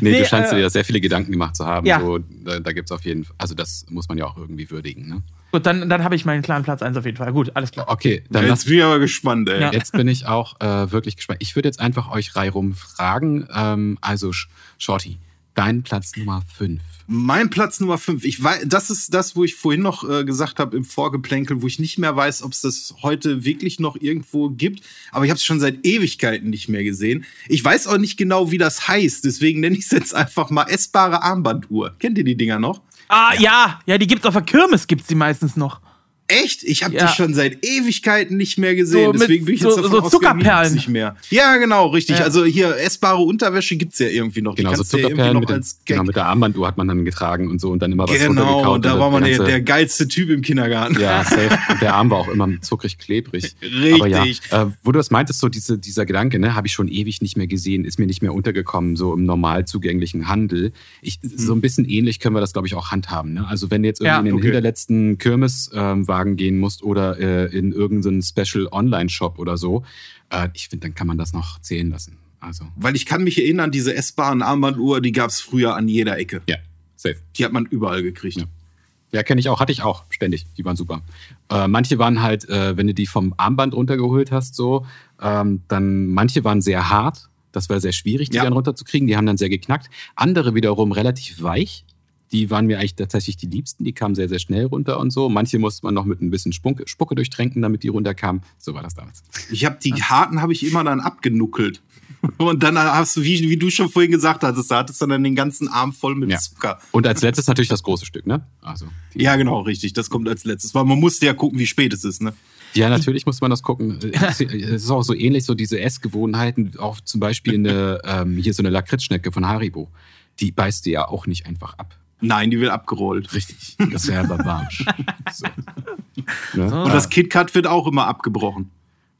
A: nee, nee, du scheinst äh, dir ja sehr viele Gedanken gemacht zu haben. Ja. So, da da gibt es auf jeden Fall, also das muss man ja auch irgendwie würdigen. Ne?
B: Gut, dann, dann habe ich meinen klaren Platz 1 auf jeden Fall. Gut, alles klar.
A: Okay, dann
C: jetzt bin ich aber gespannt, ey.
A: Ja. Jetzt bin ich auch äh, wirklich gespannt. Ich würde jetzt einfach euch reihum fragen. Ähm, also, Shorty, dein Platz Nummer 5.
C: Mein Platz Nummer 5. Ich weiß, das ist das, wo ich vorhin noch äh, gesagt habe im Vorgeplänkel, wo ich nicht mehr weiß, ob es das heute wirklich noch irgendwo gibt. Aber ich habe es schon seit Ewigkeiten nicht mehr gesehen. Ich weiß auch nicht genau, wie das heißt. Deswegen nenne ich es jetzt einfach mal essbare Armbanduhr. Kennt ihr die Dinger noch?
B: Ah, ja, ja, ja die gibt's auf der Kirmes, gibt's die meistens noch.
C: Echt? Ich habe ja. die schon seit Ewigkeiten nicht mehr gesehen.
B: So Deswegen bin ich jetzt so, davon so Zuckerperlen
C: nicht mehr. Ja, genau, richtig. Ja. Also hier essbare Unterwäsche gibt's ja irgendwie noch.
A: Genau, so Zuckerperlen ja mit, den, genau, mit der Armbanduhr hat man dann getragen und so und dann immer was
C: Genau, und da war man der, der, geilste Typ im Kindergarten.
A: Ja, *laughs* safe. Und der Arm war auch immer zuckrig klebrig.
C: Richtig. Aber ja,
A: äh, wo du das meintest, so diese, dieser Gedanke, ne, habe ich schon ewig nicht mehr gesehen, ist mir nicht mehr untergekommen, so im normal zugänglichen Handel. Ich, hm. So ein bisschen ähnlich können wir das, glaube ich, auch handhaben. Ne? Also wenn jetzt irgendwie in den okay. hinterletzten Kirmeswagen ähm, gehen musst oder äh, in irgendeinen Special Online-Shop oder so. Äh, ich finde, dann kann man das noch zählen lassen. Also.
C: Weil ich kann mich erinnern, diese essbaren Armbanduhr, die gab es früher an jeder Ecke.
A: Ja, safe.
C: Die hat man überall gekriegt.
A: Ja. Ja, kenne ich auch, hatte ich auch ständig. Die waren super. Äh, manche waren halt, äh, wenn du die vom Armband runtergeholt hast, so, ähm, dann manche waren sehr hart. Das war sehr schwierig, die ja. dann runterzukriegen. Die haben dann sehr geknackt. Andere wiederum relativ weich die waren mir eigentlich tatsächlich die liebsten. Die kamen sehr, sehr schnell runter und so. Manche musste man noch mit ein bisschen Spucke, Spucke durchtränken, damit die runterkamen. So war das damals.
C: Ich habe die harten habe ich immer dann abgenuckelt. Und dann hast du, wie, wie, du schon vorhin gesagt hattest, da hattest du dann den ganzen Arm voll mit ja. Zucker.
A: Und als letztes natürlich das große Stück, ne?
C: Also, ja, genau, richtig. Das kommt als letztes. Weil man musste ja gucken, wie spät es ist, ne?
A: Ja, natürlich muss man das gucken. Es ist auch so ähnlich, so diese Essgewohnheiten, auch zum Beispiel eine, ähm, hier so eine Lakritzschnecke von Haribo. Die beißt dir ja auch nicht einfach ab.
C: Nein, die wird abgerollt.
A: Richtig. Das wäre barbarisch. *laughs* so.
C: ne? Und das KitKat wird auch immer abgebrochen.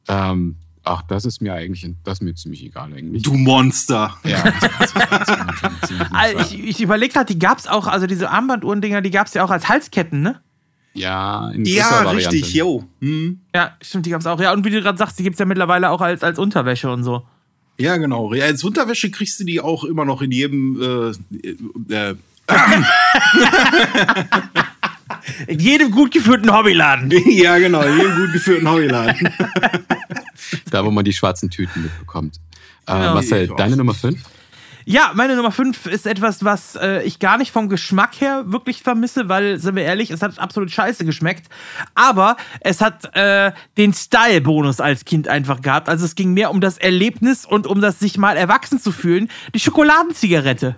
A: Ähm, ach, das ist mir eigentlich das ist mir ziemlich egal eigentlich.
C: Du Monster.
B: Ja. Das, das, das also ich ich überlege gerade, die gab es auch, also diese Armbanduhrendinger, die gab es ja auch als Halsketten, ne?
A: Ja,
C: in Ja, richtig, jo. Hm.
B: Ja, stimmt, die gab es auch. Ja, und wie du gerade sagst, die gibt es ja mittlerweile auch als, als Unterwäsche und so.
C: Ja, genau. Ja, als Unterwäsche kriegst du die auch immer noch in jedem äh, äh,
B: in jedem gut geführten Hobbyladen. *laughs*
C: Ja, genau, in jedem gut geführten Hobbyladen. *laughs*
A: da, wo man die schwarzen Tüten mitbekommt. Äh, genau. Marcel, deine Nummer 5?
B: Ja, meine Nummer 5 ist etwas, was äh, ich gar nicht vom Geschmack her wirklich vermisse, weil, sind wir ehrlich, es hat absolut scheiße geschmeckt. Aber es hat äh, den Style-Bonus als Kind einfach gehabt. Also es ging mehr um das Erlebnis und um das sich mal erwachsen zu fühlen. Die Schokoladenzigarette.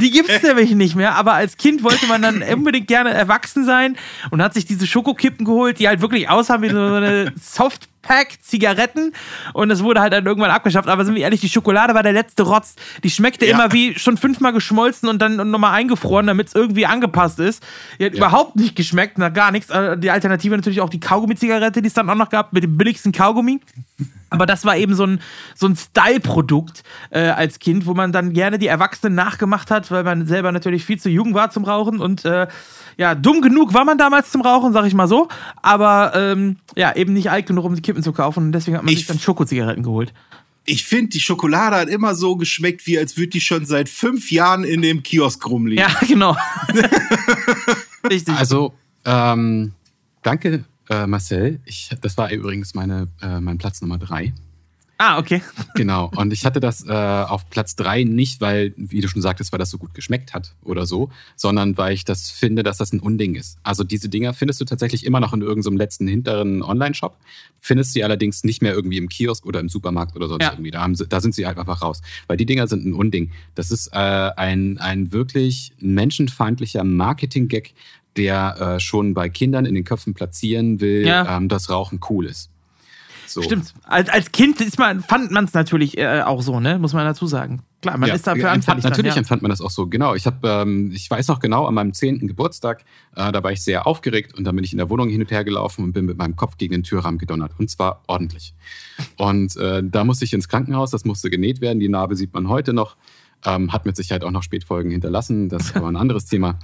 B: Die gibt es nämlich nicht mehr, aber als Kind wollte man dann unbedingt gerne erwachsen sein und hat sich diese Schokokippen geholt, die halt wirklich aussahen wie so eine Softpack-Zigaretten und es wurde halt dann irgendwann abgeschafft. Aber sind wir ehrlich, die Schokolade war der letzte Rotz. Die schmeckte ja. immer wie schon fünfmal geschmolzen und dann nochmal eingefroren, damit es irgendwie angepasst ist. Die hat ja. überhaupt nicht geschmeckt, na gar nichts. Äh, die Alternative natürlich auch die Kaugummi-Zigarette, die es dann auch noch gab, mit dem billigsten Kaugummi. Aber das war eben so ein, so ein Style-Produkt äh, als Kind, wo man dann gerne die Erwachsenen nachgemacht hat, weil man selber natürlich viel zu jung war zum Rauchen und äh, ja, dumm genug war man damals zum Rauchen, sag ich mal so, aber ähm, ja, eben nicht alt genug, um die Kippen zu kaufen und deswegen hat man ich sich dann Schokozigaretten geholt.
C: Ich finde, die Schokolade hat immer so geschmeckt, wie als würde die schon seit fünf Jahren in dem Kiosk rumliegen.
B: Ja, genau. *laughs*
A: Richtig. Also, ähm, danke äh, Marcel. Ich, das war übrigens meine, äh, mein Platz Nummer drei.
B: Ah, okay. *laughs* *laughs*
A: Genau. Und ich hatte das äh, auf Platz drei nicht, weil, wie du schon sagtest, weil das so gut geschmeckt hat oder so, sondern weil ich das finde, dass das ein Unding ist. Also diese Dinger findest du tatsächlich immer noch in irgendeinem letzten hinteren Online-Shop, findest sie allerdings nicht mehr irgendwie im Kiosk oder im Supermarkt oder sonst ja. irgendwie. Da, haben sie, da sind sie halt einfach raus. Weil die Dinger sind ein Unding. Das ist äh, ein, ein wirklich menschenfeindlicher Marketing-Gag, der äh, schon bei Kindern in den Köpfen platzieren will, ja. ähm, dass Rauchen cool ist.
B: So. Stimmt. Als, als Kind ist man, fand man es natürlich äh, auch so, ne? Muss man dazu sagen. Klar, man
A: ja,
B: ist dafür
A: empfand, Natürlich dann, ja. empfand man das auch so, genau. Ich, hab, ähm, ich weiß noch genau, an meinem 10. Geburtstag, äh, da war ich sehr aufgeregt und dann bin ich in der Wohnung hin und her gelaufen und bin mit meinem Kopf gegen den Türrahmen gedonnert. Und zwar ordentlich. Und äh, da musste ich ins Krankenhaus, das musste genäht werden. Die Narbe sieht man heute noch. Ähm, hat mit Sicherheit auch noch Spätfolgen hinterlassen. Das ist aber ein anderes Thema.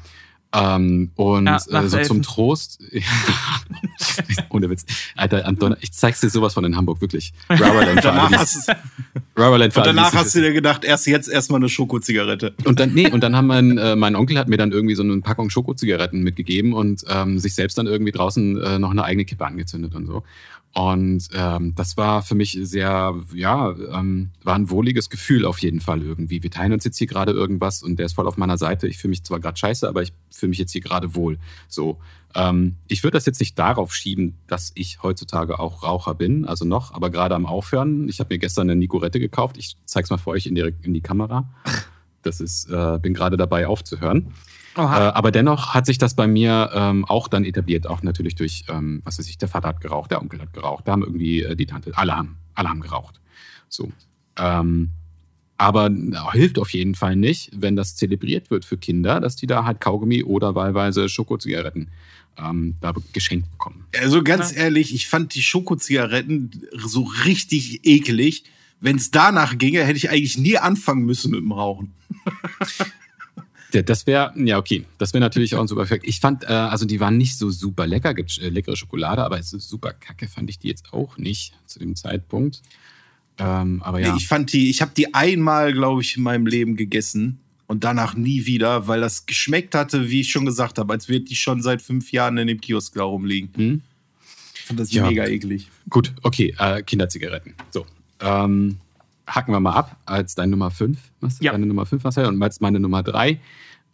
A: Ähm, und ja, äh, so zum Trost, *laughs* ohne Witz, Alter, Anton, ich zeig's dir sowas von in Hamburg, wirklich. Rubberland für
C: danach hast, Rubberland für und danach hast du dir gedacht, erst jetzt erstmal eine Schokozigarette.
A: Und dann, nee, und dann haben mein, *laughs* äh, mein Onkel hat mir dann irgendwie so eine Packung Schokozigaretten mitgegeben und ähm, sich selbst dann irgendwie draußen äh, noch eine eigene Kippe angezündet und so. Und ähm, das war für mich sehr, ja, ähm, war ein wohliges Gefühl auf jeden Fall irgendwie. Wir teilen uns jetzt hier gerade irgendwas und der ist voll auf meiner Seite. Ich fühle mich zwar gerade scheiße, aber ich fühle mich jetzt hier gerade wohl. So, ähm, ich würde das jetzt nicht darauf schieben, dass ich heutzutage auch Raucher bin, also noch, aber gerade am Aufhören. Ich habe mir gestern eine Nicorette gekauft. Ich zeig's mal für euch in die, in die Kamera. Das ist, äh, bin gerade dabei aufzuhören. Äh, aber dennoch hat sich das bei mir ähm, auch dann etabliert, auch natürlich durch, ähm, was weiß ich, der Vater hat geraucht, der Onkel hat geraucht, da haben irgendwie äh, die Tante, alle haben, alle haben geraucht. So. Ähm, aber na, hilft auf jeden Fall nicht, wenn das zelebriert wird für Kinder, dass die da halt Kaugummi oder wahlweise Schokozigaretten ähm, da geschenkt bekommen.
C: Also ganz ja. ehrlich, ich fand die Schokozigaretten so richtig eklig. Wenn es danach ginge, hätte ich eigentlich nie anfangen müssen mit dem Rauchen. *laughs*
A: Das wäre, ja, okay. Das wäre natürlich auch ein super Effekt. Ich fand, äh, also die waren nicht so super lecker, gibt äh, leckere Schokolade, aber es ist super kacke, fand ich die jetzt auch nicht zu dem Zeitpunkt. Ähm, aber ja.
C: Ich fand die, ich habe die einmal, glaube ich, in meinem Leben gegessen und danach nie wieder, weil das geschmeckt hatte, wie ich schon gesagt habe, als würde die schon seit fünf Jahren in dem Kiosk da rumliegen. Hm? Ich fand das ja. mega eklig.
A: Gut, okay, äh, Kinderzigaretten. So. Ähm, hacken wir mal ab als deine Nummer 5, ja. deine Nummer 5, Marcel, und als meine Nummer 3.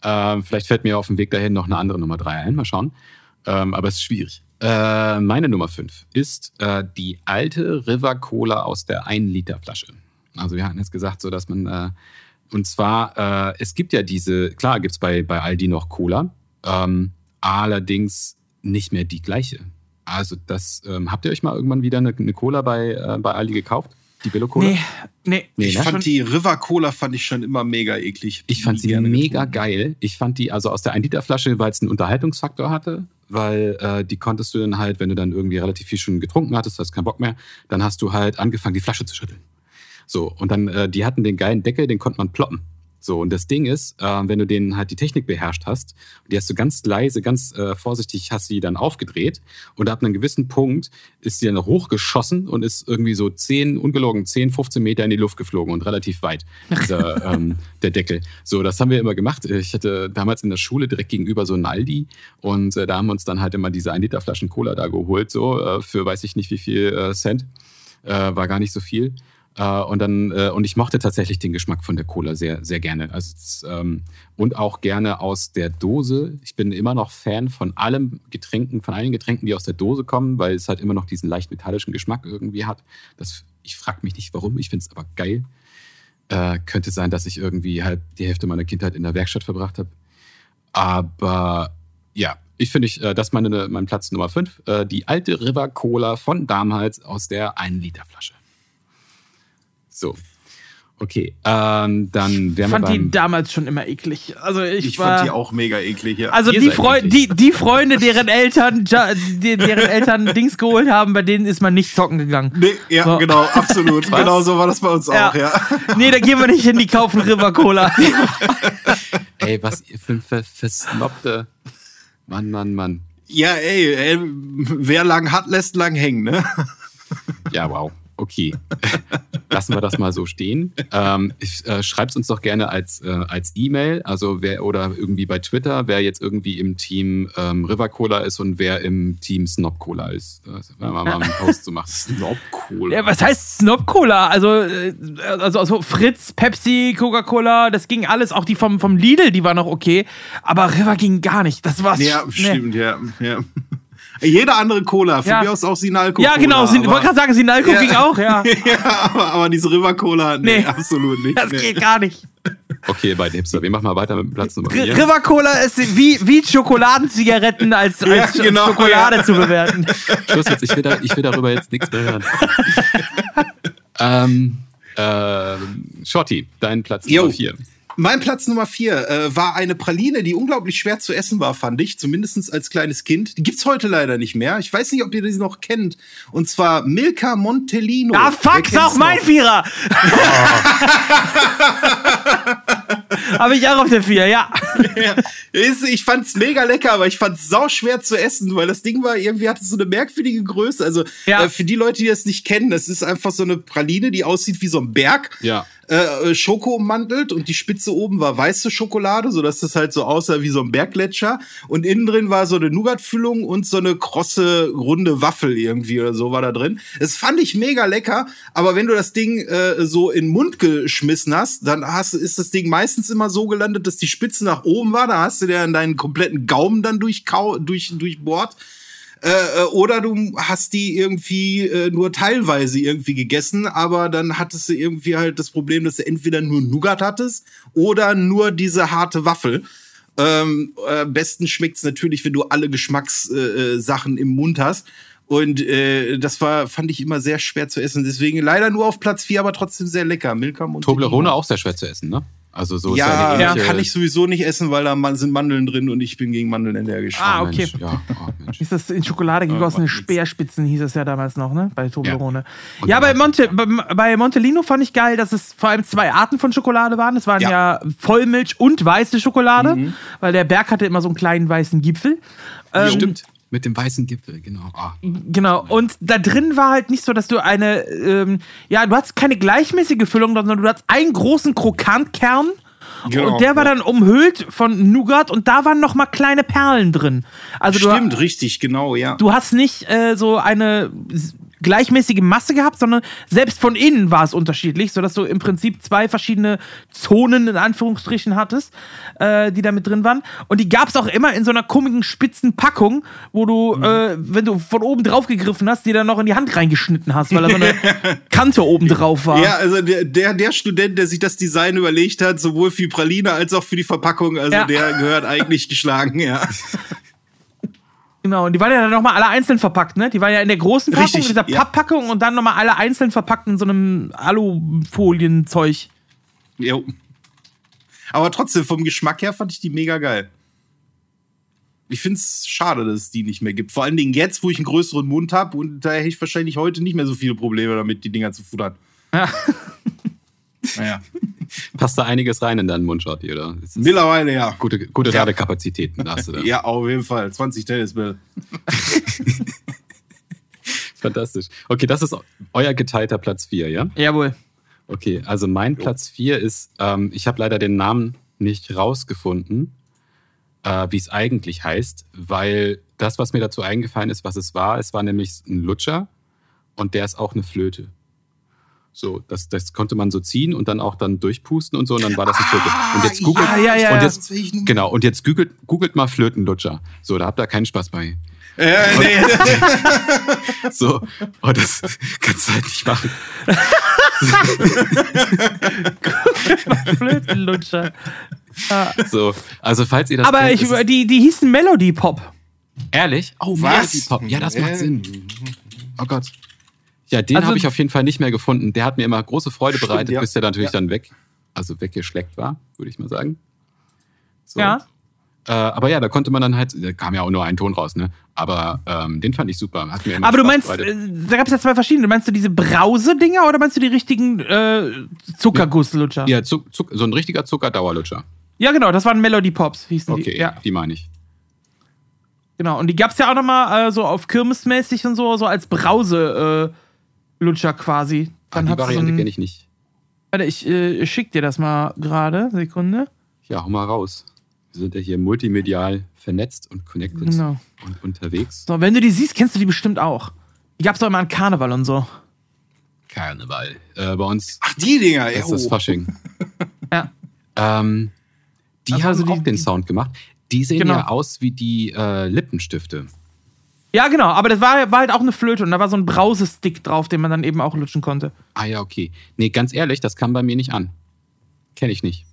A: Ähm, vielleicht fällt mir auf dem Weg dahin noch eine andere Nummer 3 ein, mal schauen. Ähm, aber es ist schwierig. Äh, meine Nummer 5 ist äh, die alte River Cola aus der 1-Liter-Flasche. Also wir hatten jetzt gesagt, so dass man, äh, und zwar, äh, es gibt ja diese, klar gibt es bei, bei Aldi noch Cola, ähm, allerdings nicht mehr die gleiche. Also das, ähm, habt ihr euch mal irgendwann wieder eine, eine Cola bei, äh, bei Aldi gekauft? Die Billo Cola? Nee,
C: nee. nee ich ne? fand die River Cola fand ich schon immer mega eklig.
A: Ich fand sie mega getrunken. geil. Ich fand die also aus der 1 Liter Flasche, weil es einen Unterhaltungsfaktor hatte, weil äh, die konntest du dann halt, wenn du dann irgendwie relativ viel schon getrunken hattest, hast keinen Bock mehr, dann hast du halt angefangen, die Flasche zu schütteln. So, und dann, äh, die hatten den geilen Deckel, den konnte man ploppen. So, und das Ding ist, äh, wenn du den halt die Technik beherrscht hast, die hast du ganz leise, ganz äh, vorsichtig, hast sie dann aufgedreht und ab einem gewissen Punkt ist sie dann hochgeschossen und ist irgendwie so 10, ungelogen, 10, 15 Meter in die Luft geflogen und relativ weit, dieser, *laughs* ähm, der Deckel. So, das haben wir immer gemacht. Ich hatte damals in der Schule direkt gegenüber so einen Aldi und äh, da haben wir uns dann halt immer diese 1 Liter Flaschen Cola da geholt, so, äh, für weiß ich nicht wie viel äh, Cent. Äh, war gar nicht so viel. Äh, und dann äh, und ich mochte tatsächlich den Geschmack von der Cola sehr sehr gerne. Also ähm, und auch gerne aus der Dose. Ich bin immer noch Fan von allem Getränken, von allen Getränken, die aus der Dose kommen, weil es halt immer noch diesen leicht metallischen Geschmack irgendwie hat. Das ich frage mich nicht warum. Ich finde es aber geil. Äh, könnte sein, dass ich irgendwie halt die Hälfte meiner Kindheit in der Werkstatt verbracht habe. Aber ja, ich finde, ich, äh, das ist meine, mein Platz Nummer 5. Äh, die alte River Cola von damals aus der 1 Liter Flasche. So. Okay, ähm, dann
B: wären
A: wir
B: fand die damals schon immer eklig. Also ich,
C: ich
B: war,
C: fand die auch mega eklig. Ja.
B: Also die, Freu die, die Freunde, deren Eltern, die, deren Eltern Dings geholt haben, bei denen ist man nicht zocken gegangen.
C: Nee, ja, so. genau, absolut. *laughs* genau so war das bei uns ja. auch, ja.
B: Nee, da gehen wir nicht hin, die kaufen River Cola. *laughs*
A: ey, was ihr für, für, für Snobte. Mann, Mann, Mann.
C: Ja, ey, ey, wer lang hat, lässt lang hängen, ne?
A: Ja, wow okay, lassen wir das mal so stehen. Ähm, äh, Schreibt uns doch gerne als äh, als E-Mail, also wer oder irgendwie bei Twitter, wer jetzt irgendwie im Team ähm, River Cola ist und wer im Team Snob Cola ist. Das werden wir mal einen Post zu machen. *laughs*
B: Snob Cola. Ja, was heißt Snob Cola? Also, äh, also, also Fritz, Pepsi, Coca-Cola, das ging alles. Auch die vom, vom Lidl, die war noch okay. Aber River ging gar nicht. Das war's.
C: Ja, stimmt, ja. ja. Jede andere Cola, von ja. mir aus auch Sinalco.
B: Ja, genau, ich wollte gerade sagen, Sinalco ja. ging auch, ja. *laughs*
C: ja, aber, aber diese River Cola, nee, nee, absolut nicht.
B: Das
C: nee.
B: geht gar nicht.
A: Okay, bei Hipster. Wir machen mal weiter mit Platz Nummer 4.
B: River Cola ist wie, wie Schokoladenzigaretten als, als ja, genau, Schokolade ja. zu bewerten. *laughs*
A: Schluss jetzt, ich will, da, ich will darüber jetzt nichts mehr hören. *laughs* ähm, äh, Shorty, dein Platz Yo. Nummer 4.
C: Mein Platz Nummer vier äh, war eine Praline, die unglaublich schwer zu essen war, fand ich, zumindest als kleines Kind. Die gibt's heute leider nicht mehr. Ich weiß nicht, ob ihr die noch kennt. Und zwar Milka Montellino.
B: Ah, fuck, ist auch mein Vierer. *laughs* Oh. Habe ich auch auf der vier, ja.
C: ja. Ich fand's mega lecker, aber ich fand's sau schwer zu essen, weil das Ding war irgendwie hatte so eine merkwürdige Größe. Also ja. äh, für die Leute, die das nicht kennen, das ist einfach so eine Praline, die aussieht wie so ein Berg.
A: Ja
C: äh, äh, Schoko ummantelt und die Spitze oben war weiße Schokolade, so dass das halt so aussah wie so ein Berggletscher und innen drin war so eine Nougat-Füllung und so eine krosse runde Waffel irgendwie oder so war da drin. Das fand ich mega lecker, aber wenn du das Ding äh, so in den Mund geschmissen hast, dann hast, ist das Ding meistens immer so gelandet, dass die Spitze nach oben war, da hast du dir deinen kompletten Gaumen dann durchkau durch durchbohrt. Äh, äh, oder du hast die irgendwie äh, nur teilweise irgendwie gegessen, aber dann hattest du irgendwie halt das Problem, dass du entweder nur Nougat hattest oder nur diese harte Waffel. Ähm, äh, besten schmeckt's natürlich, wenn du alle Geschmackssachen äh, im Mund hast. Und äh, das war, fand ich immer sehr schwer zu essen. Deswegen leider nur auf Platz 4, aber trotzdem sehr lecker. Milka
A: Toblerone auch sehr schwer zu essen, ne?
C: Also so ja, ja kann ich sowieso nicht essen, weil da sind Mandeln drin und ich bin gegen Mandeln allergisch.
B: Ah, ah okay. Ja, oh, ist das in Schokolade gegossene ja, Speerspitzen, hieß es ja damals noch, ne? Bei Toblerone. Ja, ja bei, Monte, bei, bei, Montellino fand ich geil, dass es vor allem zwei Arten von Schokolade waren. Es waren ja, ja Vollmilch und weiße Schokolade, mhm. weil der Berg hatte immer so einen kleinen weißen Gipfel.
A: Ähm, Stimmt. Mit dem weißen Gipfel, genau.
B: Oh. Genau. Und da drin war halt nicht so, dass du eine, ähm, ja, du hast keine gleichmäßige Füllung, sondern du hast einen großen Krokantkern. Genau, und der war dann umhüllt von Nougat und da waren noch mal kleine Perlen drin. Also
C: Stimmt,
B: du,
C: richtig, genau, ja.
B: Du hast nicht äh, so eine gleichmäßige Masse gehabt, sondern selbst von innen war es unterschiedlich, sodass du im Prinzip zwei verschiedene Zonen in Anführungsstrichen hattest, äh, die da mit drin waren. Und die gab es auch immer in so einer komischen spitzen Packung, wo du, mhm. äh, wenn du von oben drauf gegriffen hast, die dann noch in die Hand reingeschnitten hast, weil da so eine *laughs* Kante oben drauf war.
C: Ja, also der, der, der, Student, der sich das Design überlegt hat, sowohl für Praline als auch für die Verpackung, also ja. der gehört eigentlich *laughs* geschlagen, ja.
B: Genau, und die waren ja dann nochmal alle einzeln verpackt, ne? Die waren ja in der großen Packung, Richtig, dieser ja. Papppackung und dann nochmal alle einzeln verpackt in so einem Alufolienzeug.
C: Jo. Aber trotzdem, vom Geschmack her fand ich die mega geil. Ich finde es schade, dass es die nicht mehr gibt. Vor allen Dingen jetzt, wo ich einen größeren Mund habe und da hätte ich wahrscheinlich heute nicht mehr so viele Probleme damit, die Dinger zu futtern. Ja.
A: naja. *laughs* *laughs* Passt da einiges rein in deinen Mundschott, oder?
C: Mittlerweile, ja.
A: Gute, gute ja. Radekapazitäten hast du *laughs* da.
C: ja, auf jeden Fall. 20 Tennisbälle. *laughs*
A: Fantastisch. Okay, das ist euer geteilter Platz 4, ja?
B: Jawohl.
A: Okay, also mein jo. Platz 4 ist, ähm, ich habe leider den Namen nicht rausgefunden, äh, wie es eigentlich heißt, weil das, was mir dazu eingefallen ist, was es war, es war nämlich ein Lutscher und der ist auch eine Flöte. So, das, das konnte man so ziehen und dann auch dann durchpusten und so und dann war das ein Flöte. Und jetzt googelt,
B: ja, ja, ja,
A: und jetzt, genau, und jetzt googelt, googelt mal Flötenlutscher. So, da habt ihr keinen Spaß bei.
C: Ja, nee. *laughs*
A: so, oh, das *laughs* kannst du halt nicht machen. *laughs*
B: Flötenlutscher.
A: So, also falls ihr das
B: Aber kennt, ich, die, die hießen Melody Pop.
A: Ehrlich?
C: Oh, Was? Melody Pop.
A: Ja, das macht Sinn. Oh Gott. Ja, den also, habe ich auf jeden Fall nicht mehr gefunden. Der hat mir immer große Freude bereitet, ja. bis der natürlich ja. dann weg, also weggeschleckt war, würde ich mal sagen.
B: So. Ja.
A: Äh, aber ja, da konnte man dann halt, da kam ja auch nur ein Ton raus, ne? Aber ähm, den fand ich super. Hat
B: mir aber du meinst, äh, da gab es ja zwei verschiedene. Meinst du diese Brause-Dinger oder meinst du die richtigen äh, Zuckergusslutscher?
A: Ja, Zuck, Zuck, so ein richtiger Zuckerdauerlutscher.
B: Ja, genau, das waren Melody Pops, hießen
A: okay,
B: die.
A: Ja, die meine ich.
B: Genau, und die gab es ja auch nochmal äh, so auf Kirmesmäßig und so, so als Brause. Äh, Lutscher quasi.
A: Dann ah, die Variante so kenne ich nicht.
B: Warte, ich äh, schick dir das mal gerade. Sekunde.
A: Ja, hau mal raus. Wir sind ja hier multimedial vernetzt und connected genau. und unterwegs.
B: So, wenn du die siehst, kennst du die bestimmt auch. Die gab es doch immer an Karneval und so.
A: Karneval. Äh, bei uns.
C: Ach, die Dinger,
A: ja. Das ist das Fasching.
B: ja.
A: Ähm, die also haben also die, auch den Sound gemacht. Die sehen genau. ja aus wie die äh, Lippenstifte.
B: Ja, genau, aber das war, war, halt auch eine Flöte und da war so ein Brausestick drauf, den man dann eben auch lutschen konnte.
A: Ah ja, okay. Nee, ganz ehrlich, das kam bei mir nicht an. Kenne ich nicht.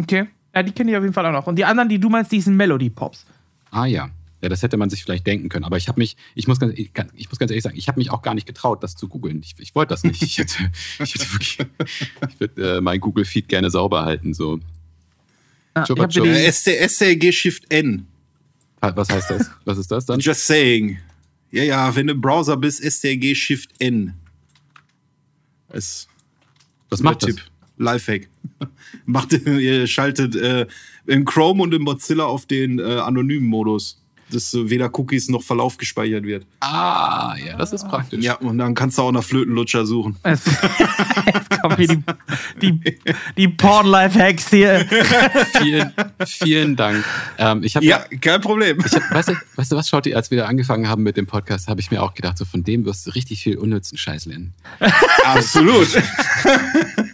B: Okay. Ja, die kenne ich auf jeden Fall auch noch. Und die anderen, die du meinst, die sind Melody Pops.
A: Ah ja. Ja, das hätte man sich vielleicht denken können. Aber ich habe mich, ich muss ganz, ich, ich, muss ganz ehrlich sagen, ich habe mich auch gar nicht getraut, das zu googeln. Ich, ich wollte das nicht. Ich hätte, *laughs* ich hätte wirklich, ich würde äh, mein Google-Feed gerne sauber halten. So.
C: Ah, Chupa Chup. STRG Shift N.
A: Was heißt das? Was ist das dann?
C: Just saying. Ja, ja, wenn du im Browser bist, STRG Shift N. Es
A: Was macht Tipp. das?
C: Lifehack. *laughs* Macht, ihr schaltet äh, in Chrome und in Mozilla auf den äh, anonymen Modus dass weder Cookies noch Verlauf gespeichert wird.
A: Ah, ja, das ist praktisch.
C: Ja, und dann kannst du auch nach Flötenlutscher suchen.
B: Jetzt, *laughs* kommen hier die, die, die Porn-Life-Hacks hier. *laughs*
A: vielen, vielen Dank.
C: Ähm, ich ja, ja, kein Problem.
A: Ich hab, weißt, du, weißt du was, Schotti, als wir da angefangen haben mit dem Podcast, habe ich mir auch gedacht, so von dem wirst du richtig viel unnützen Scheiß lernen. *laughs*
C: Absolut.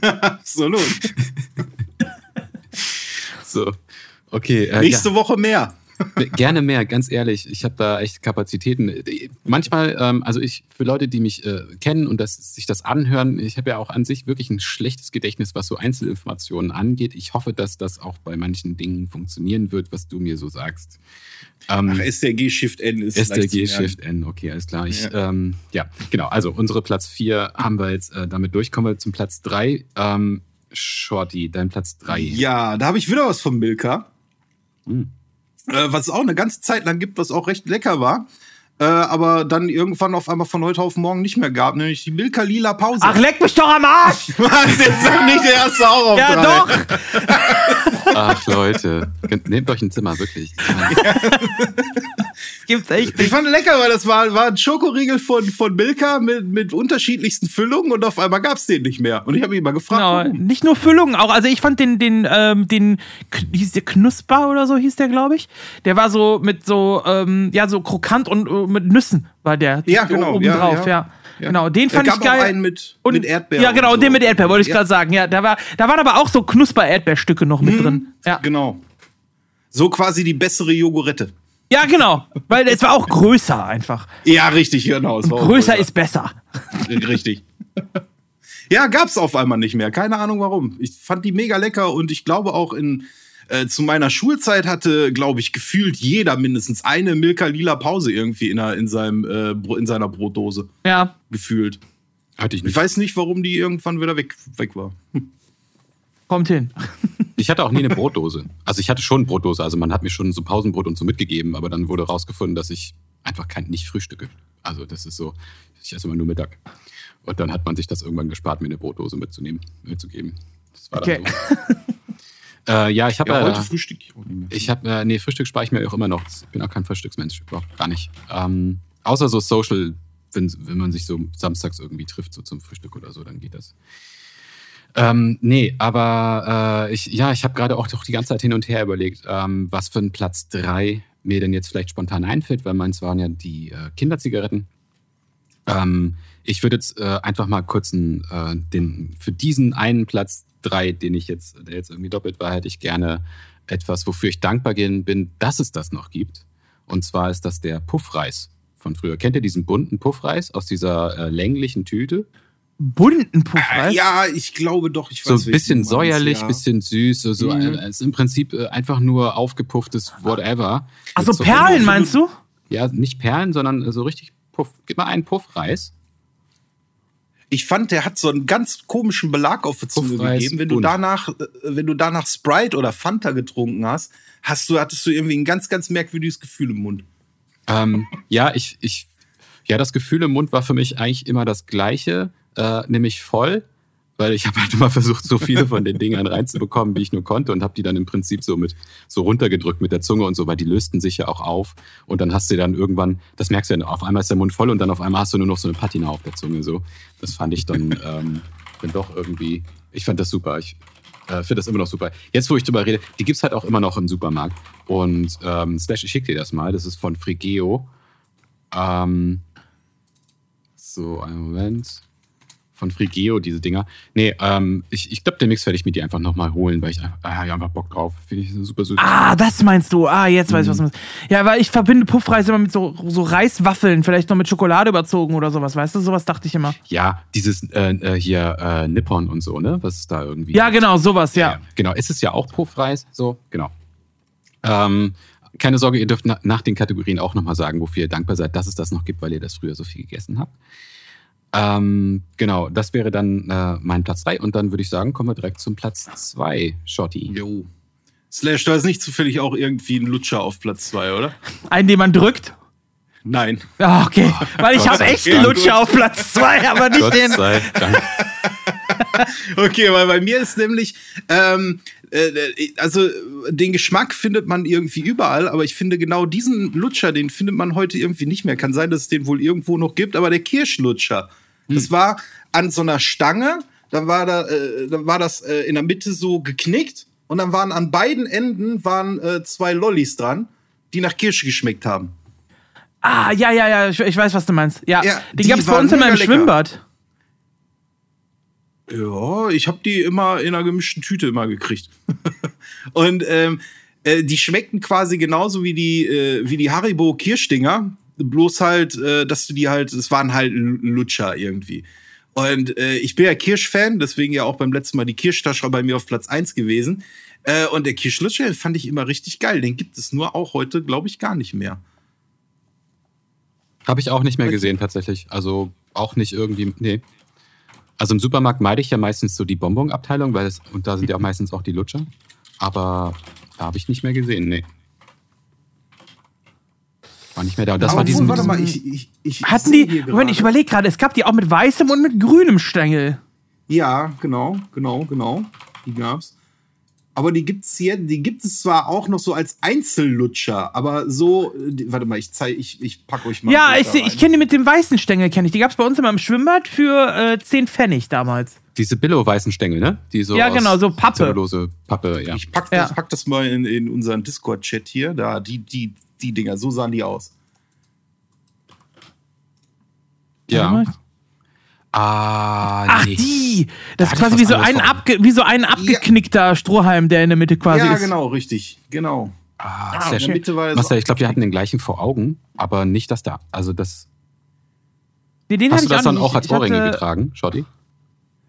C: Absolut.
A: so. Okay.
C: Äh, Nächste ja. Woche mehr.
A: Gerne mehr, ganz ehrlich. Ich habe da echt Kapazitäten. Manchmal, ähm, also ich, für Leute, die mich äh, kennen und das, sich das anhören, ich habe ja auch an sich wirklich ein schlechtes Gedächtnis, was so Einzelinformationen angeht. Ich hoffe, dass das auch bei manchen Dingen funktionieren wird, was du mir so sagst.
C: Ähm, Ach, SDG Shift N ist
A: SDG Shift N, okay, alles klar. Ich, ja. Ähm, ja. genau. Also unsere Platz 4 haben wir jetzt äh, damit durch. Kommen wir zum Platz 3. Ähm, Shorty, dein Platz 3.
C: Ja, da habe ich wieder was von Milka. Hm äh, was es auch eine ganze Zeit lang gibt, was auch recht lecker war. Äh, aber dann irgendwann auf einmal von heute auf morgen nicht mehr gab, nämlich die Milka Lila Pause.
B: Ach, leck mich doch am Arsch!
C: Was, jetzt sag nicht der erste auch auf
B: Ja, drei. doch! *laughs*
A: Ach, Leute. Nehmt euch ein Zimmer, wirklich. *laughs*
C: gibt's echt nicht. Ich fand lecker, weil das war, war ein Schokoriegel von, von Milka mit, mit unterschiedlichsten Füllungen und auf einmal gab's den nicht mehr. Und ich habe mich mal gefragt, genau.
B: warum. Nicht nur Füllungen, auch, also ich fand den, den, ähm, den, hieß der Knusper oder so hieß der, glaube ich. Der war so mit so, ähm, ja, so krokant und uh, mit Nüssen war der.
C: Ja, genau.
B: Oben
C: ja,
B: drauf, ja. ja. Ja. Genau, den fand ich geil. Auch
C: einen mit, und, mit Erdbeer.
B: Ja, genau, und so. den mit Erdbeer, wollte ich gerade sagen. Ja, da, war, da waren aber auch so Knusper-Erdbeerstücke noch mit mhm. drin. Ja.
C: Genau. So quasi die bessere Jogurette.
B: Ja, genau. Weil es war auch größer einfach.
C: Ja, richtig, genau.
B: größer, größer ist besser.
C: Richtig. Ja, gab's auf einmal nicht mehr. Keine Ahnung warum. Ich fand die mega lecker und ich glaube auch in äh, zu meiner Schulzeit hatte, glaube ich, gefühlt jeder mindestens eine Milka Lila Pause irgendwie in, in, seinem, äh, in seiner Brotdose.
B: Ja.
C: Gefühlt.
A: Hatte ich nicht.
C: Ich weiß nicht, warum die irgendwann wieder weg, weg war. Hm.
B: Kommt hin.
A: Ich hatte auch nie eine *laughs* Brotdose. Also ich hatte schon eine Brotdose. Also man hat mir schon so Pausenbrot und so mitgegeben, aber dann wurde rausgefunden, dass ich einfach kein, nicht frühstücke. Also das ist so, ich esse immer nur Mittag. Und dann hat man sich das irgendwann gespart, mir eine Brotdose mitzunehmen, mitzugeben. Das war dann okay. so. *laughs* äh, ja, ich habe ja,
C: heute äh, Frühstück.
A: Ich habe äh, nee Frühstück spare ich mir auch immer noch. Ich bin auch kein Frühstücksmensch, überhaupt gar nicht. Ähm, außer so Social, wenn, wenn man sich so samstags irgendwie trifft, so zum Frühstück oder so, dann geht das. Ähm, nee, aber äh, ich, ja, ich habe gerade auch doch die ganze Zeit hin und her überlegt, ähm, was für ein Platz 3 mir denn jetzt vielleicht spontan einfällt, weil meins waren ja die äh, Kinderzigaretten. Ähm, ich würde jetzt äh, einfach mal kurz einen, äh, den, für diesen einen Platz 3, den ich jetzt, der jetzt irgendwie doppelt war, hätte ich gerne etwas, wofür ich dankbar bin, dass es das noch gibt. Und zwar ist das der Puffreis von früher. Kennt ihr diesen bunten Puffreis aus dieser äh, länglichen Tüte?
B: bunten Puffreis?
C: Äh, ja, ich glaube doch. Ich
A: weiß, so ein bisschen säuerlich, ja. bisschen süß. So, so mhm. ist im Prinzip äh, einfach nur aufgepufftes Whatever.
B: Also so Perlen meinst du?
A: Ja, nicht Perlen, sondern so richtig Puff. Gib mal einen Puffreis.
C: Ich fand, der hat so einen ganz komischen Belag auf der Zunge gegeben. Wenn du danach, äh, wenn du danach Sprite oder Fanta getrunken hast, hast du, hattest du irgendwie ein ganz, ganz merkwürdiges Gefühl im Mund.
A: Ähm, ja, ich, ich, ja, das Gefühl im Mund war für mich eigentlich immer das gleiche äh, nämlich voll, weil ich habe halt immer versucht, so viele von den Dingern reinzubekommen, wie ich nur konnte und habe die dann im Prinzip so mit so runtergedrückt mit der Zunge und so, weil die lösten sich ja auch auf und dann hast du dann irgendwann, das merkst du ja, auf einmal ist der Mund voll und dann auf einmal hast du nur noch so eine Patina auf der Zunge so. Das fand ich dann, ähm, dann doch irgendwie, ich fand das super. Ich äh, finde das immer noch super. Jetzt, wo ich drüber rede, die gibt's halt auch immer noch im Supermarkt und ähm, Slash, ich schicke dir das mal, das ist von Frigeo. Ähm, so, einen Moment von Frigeo, diese Dinger. Nee, ähm, ich, ich glaube, demnächst werde ich mir die einfach nochmal holen, weil ich einfach, ah, ja, einfach Bock drauf. Finde ich super süß.
B: Ah, das meinst du. Ah, jetzt weiß ich, was du meinst. Ja, weil ich verbinde Puffreis immer mit so, so Reiswaffeln, vielleicht noch mit Schokolade überzogen oder sowas, weißt du? Sowas dachte ich immer.
A: Ja, dieses äh, äh, hier äh, Nippon und so, ne? Was ist da irgendwie.
B: Ja, genau, sowas, ja. ja.
A: Genau, ist es ja auch Puffreis, so, genau. Ähm, keine Sorge, ihr dürft na nach den Kategorien auch nochmal sagen, wofür ihr dankbar seid, dass es das noch gibt, weil ihr das früher so viel gegessen habt. Ähm, genau, das wäre dann äh, mein Platz 3 und dann würde ich sagen, kommen wir direkt zum Platz 2, Shotty.
C: Jo. Slash, da ist nicht zufällig auch irgendwie ein Lutscher auf Platz 2, oder?
B: Einen, den man drückt?
C: Nein.
B: Oh, okay, *laughs* weil ich habe echt einen Lutscher auf Platz 2, aber nicht
A: Gott
B: den.
A: Sei Dank. *laughs*
C: okay, weil bei mir ist nämlich, ähm, äh, also den Geschmack findet man irgendwie überall, aber ich finde genau diesen Lutscher, den findet man heute irgendwie nicht mehr. Kann sein, dass es den wohl irgendwo noch gibt, aber der Kirschlutscher, hm. das war an so einer Stange, dann war da, äh, dann war das äh, in der Mitte so geknickt und dann waren an beiden Enden waren äh, zwei Lollis dran, die nach Kirsche geschmeckt haben.
B: Ah, ja, ja, ja, ich, ich weiß, was du meinst. Ja, ja den gab es bei uns in meinem Schwimmbad.
C: Ja, ich habe die immer in einer gemischten Tüte immer gekriegt. *laughs* und ähm, äh, die schmeckten quasi genauso wie die, äh, wie die Haribo Kirschdinger. Bloß halt, äh, dass du die halt, es waren halt Lutscher irgendwie. Und äh, ich bin ja Kirschfan, deswegen ja auch beim letzten Mal die Kirschtasche bei mir auf Platz 1 gewesen. Äh, und der Kirschlutscher fand ich immer richtig geil. Den gibt es nur auch heute, glaube ich, gar nicht mehr.
A: Habe ich auch nicht mehr gesehen, tatsächlich. Also auch nicht irgendwie, nee. Also im Supermarkt meide ich ja meistens so die Bonbon-Abteilung, weil es, und da sind ja auch meistens auch die Lutscher. Aber da habe ich nicht mehr gesehen, nee. War nicht mehr da. Das Aber war diesen,
C: warte mal, ich, ich, ich
B: Hatten die, Moment, ich überlege gerade, es gab die auch mit weißem und mit grünem Stängel.
C: Ja, genau, genau, genau. Die gab's. Aber die gibt's hier, die gibt es zwar auch noch so als Einzellutscher, aber so, die, warte mal, ich zeig, ich, ich pack euch mal.
B: Ja, ich, ich kenne die mit dem weißen Stängel, kenne ich. Die gab es bei uns immer im Schwimmbad für äh, 10 Pfennig damals.
A: Diese Billo-weißen Stängel, ne? Die so
B: ja, genau, so Pappe.
A: Zellulose Pappe, ja.
C: Ich pack das, ja. pack das mal in, in unseren Discord-Chat hier. Da, die, die, die Dinger, so sahen die aus.
A: Ja. Ah,
B: Ach, nee. die! Das da ist quasi wie so, ein abge, wie so ein abgeknickter ja. Strohhalm, der in der Mitte quasi
C: ja,
B: ist.
C: Ja, genau, richtig. Genau.
A: Ah, ah sehr schön. Mitte war Marcel, ich glaube, wir hatten den gleichen vor Augen, aber nicht das da. Also das.
B: Nee, den
A: Hast du das dann auch als Ohrringe getragen, Schotti?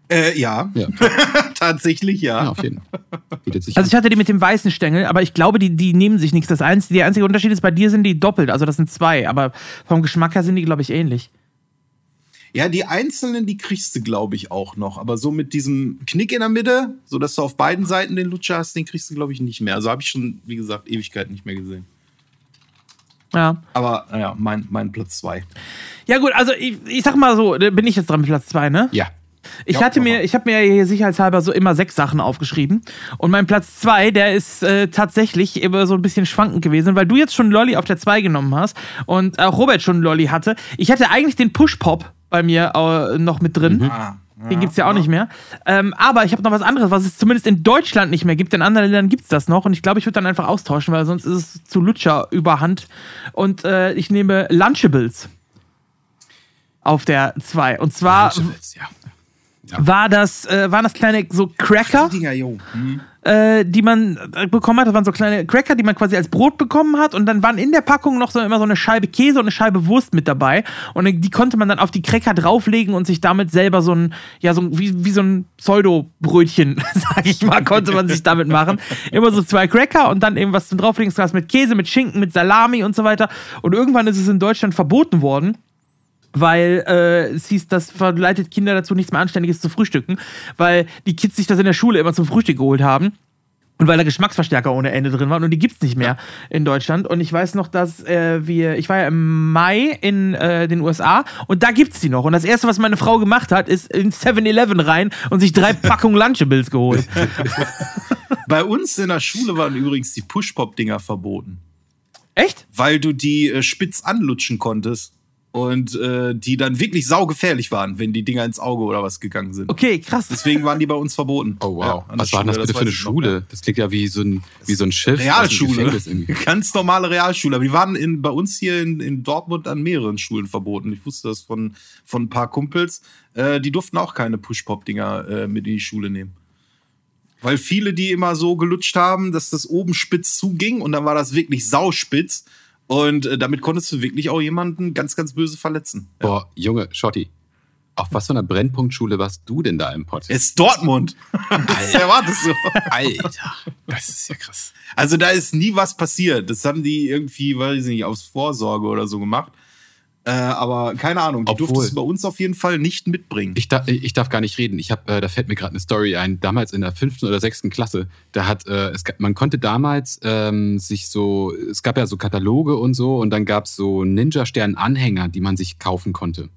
C: Äh, ja. ja. *laughs* Tatsächlich, ja.
A: ja. auf jeden Fall.
B: Also ich hatte die mit dem weißen Stängel, aber ich glaube, die, die nehmen sich nichts. Das einzige, der einzige Unterschied ist, bei dir sind die doppelt, also das sind zwei, aber vom Geschmack her sind die, glaube ich, ähnlich.
C: Ja, die einzelnen, die kriegst du, glaube ich, auch noch. Aber so mit diesem Knick in der Mitte, so dass du auf beiden Seiten den Lutscher hast, den kriegst du, glaube ich, nicht mehr. Also habe ich schon, wie gesagt, Ewigkeit nicht mehr gesehen.
B: Ja.
C: Aber naja, mein, mein Platz zwei.
B: Ja, gut, also ich, ich sag mal so, bin ich jetzt dran mit Platz zwei, ne?
A: Ja.
B: Ich ja, hatte mir, ich habe mir hier sicherheitshalber so immer sechs Sachen aufgeschrieben. Und mein Platz zwei, der ist äh, tatsächlich immer so ein bisschen schwankend gewesen, weil du jetzt schon Lolly auf der zwei genommen hast und auch Robert schon Lolly hatte. Ich hatte eigentlich den Push-Pop bei mir äh, noch mit drin. Mhm. Ah, den gibt es ja auch nicht mehr. Ähm, aber ich habe noch was anderes, was es zumindest in Deutschland nicht mehr gibt. In anderen Ländern gibt es das noch. Und ich glaube, ich würde dann einfach austauschen, weil sonst ist es zu Lutscher überhand. Und äh, ich nehme Lunchables auf der 2. Und zwar ja. Ja. War das, äh, waren das kleine so Cracker. Ach, die Dinger, jo. Hm äh, die man äh, bekommen hat. Das waren so kleine Cracker, die man quasi als Brot bekommen hat. Und dann waren in der Packung noch so immer so eine Scheibe Käse und eine Scheibe Wurst mit dabei. Und die konnte man dann auf die Cracker drauflegen und sich damit selber so ein, ja, so wie, wie so ein Pseudo-Brötchen, *laughs* sag ich mal, konnte man sich damit machen. Immer so zwei Cracker und dann eben was zum Drauflegen, mit Käse, mit Schinken, mit Salami und so weiter. Und irgendwann ist es in Deutschland verboten worden weil äh, es hieß, das verleitet Kinder dazu, nichts mehr Anständiges zu frühstücken, weil die Kids sich das in der Schule immer zum Frühstück geholt haben. Und weil da Geschmacksverstärker ohne Ende drin waren und die gibt es nicht mehr in Deutschland. Und ich weiß noch, dass äh, wir, ich war ja im Mai in äh, den USA und da gibt es die noch. Und das erste, was meine Frau gemacht hat, ist in 7-Eleven rein und sich drei *laughs* Packungen Lunchables geholt. *laughs*
C: Bei uns in der Schule waren übrigens die Push-Pop-Dinger verboten.
B: Echt?
C: Weil du die äh, spitz anlutschen konntest. Und äh, die dann wirklich saugefährlich waren, wenn die Dinger ins Auge oder was gegangen sind.
B: Okay, krass.
C: Deswegen waren die bei uns verboten. *laughs*
A: Oh wow. Ja, was war das bitte für eine Schule? Noch, das klingt ja wie so ein, wie so ein Schiff.
C: Realschule. *laughs* Ganz normale Realschule. Aber die waren in, bei uns hier in, in Dortmund an mehreren Schulen verboten. Ich wusste das von, von ein paar Kumpels. Äh, die durften auch keine Push-Pop-Dinger äh, mit in die Schule nehmen. Weil viele die immer so gelutscht haben, dass das oben spitz zuging und dann war das wirklich sauspitz. Und äh, damit konntest du wirklich auch jemanden ganz, ganz böse verletzen.
A: Ja. Boah, Junge, Schotti. Auf was für einer Brennpunktschule warst du denn da im Pott?
C: Es ist Dortmund. *laughs*
A: das erwartest du. Alter, das ist ja krass.
C: Also da ist nie was passiert. Das haben die irgendwie, weiß ich nicht, aus Vorsorge oder so gemacht. Äh, aber keine Ahnung, die durftest du bei uns auf jeden Fall nicht mitbringen.
A: Ich, da, ich darf gar nicht reden. Ich hab, äh, da fällt mir gerade eine Story ein. Damals in der fünften oder sechsten Klasse, da hat äh, es, man konnte damals ähm, sich so, es gab ja so Kataloge und so und dann gab es so Ninja-Stern-Anhänger, die man sich kaufen konnte.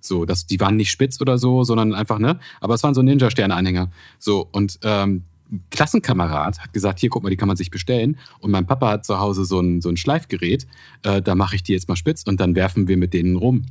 A: So, das, die waren nicht spitz oder so, sondern einfach, ne? Aber es waren so Ninja-Sterne-Anhänger. So, und ähm, Klassenkamerad hat gesagt, hier, guck mal, die kann man sich bestellen. Und mein Papa hat zu Hause so ein, so ein Schleifgerät, äh, da mache ich die jetzt mal spitz und dann werfen wir mit denen rum.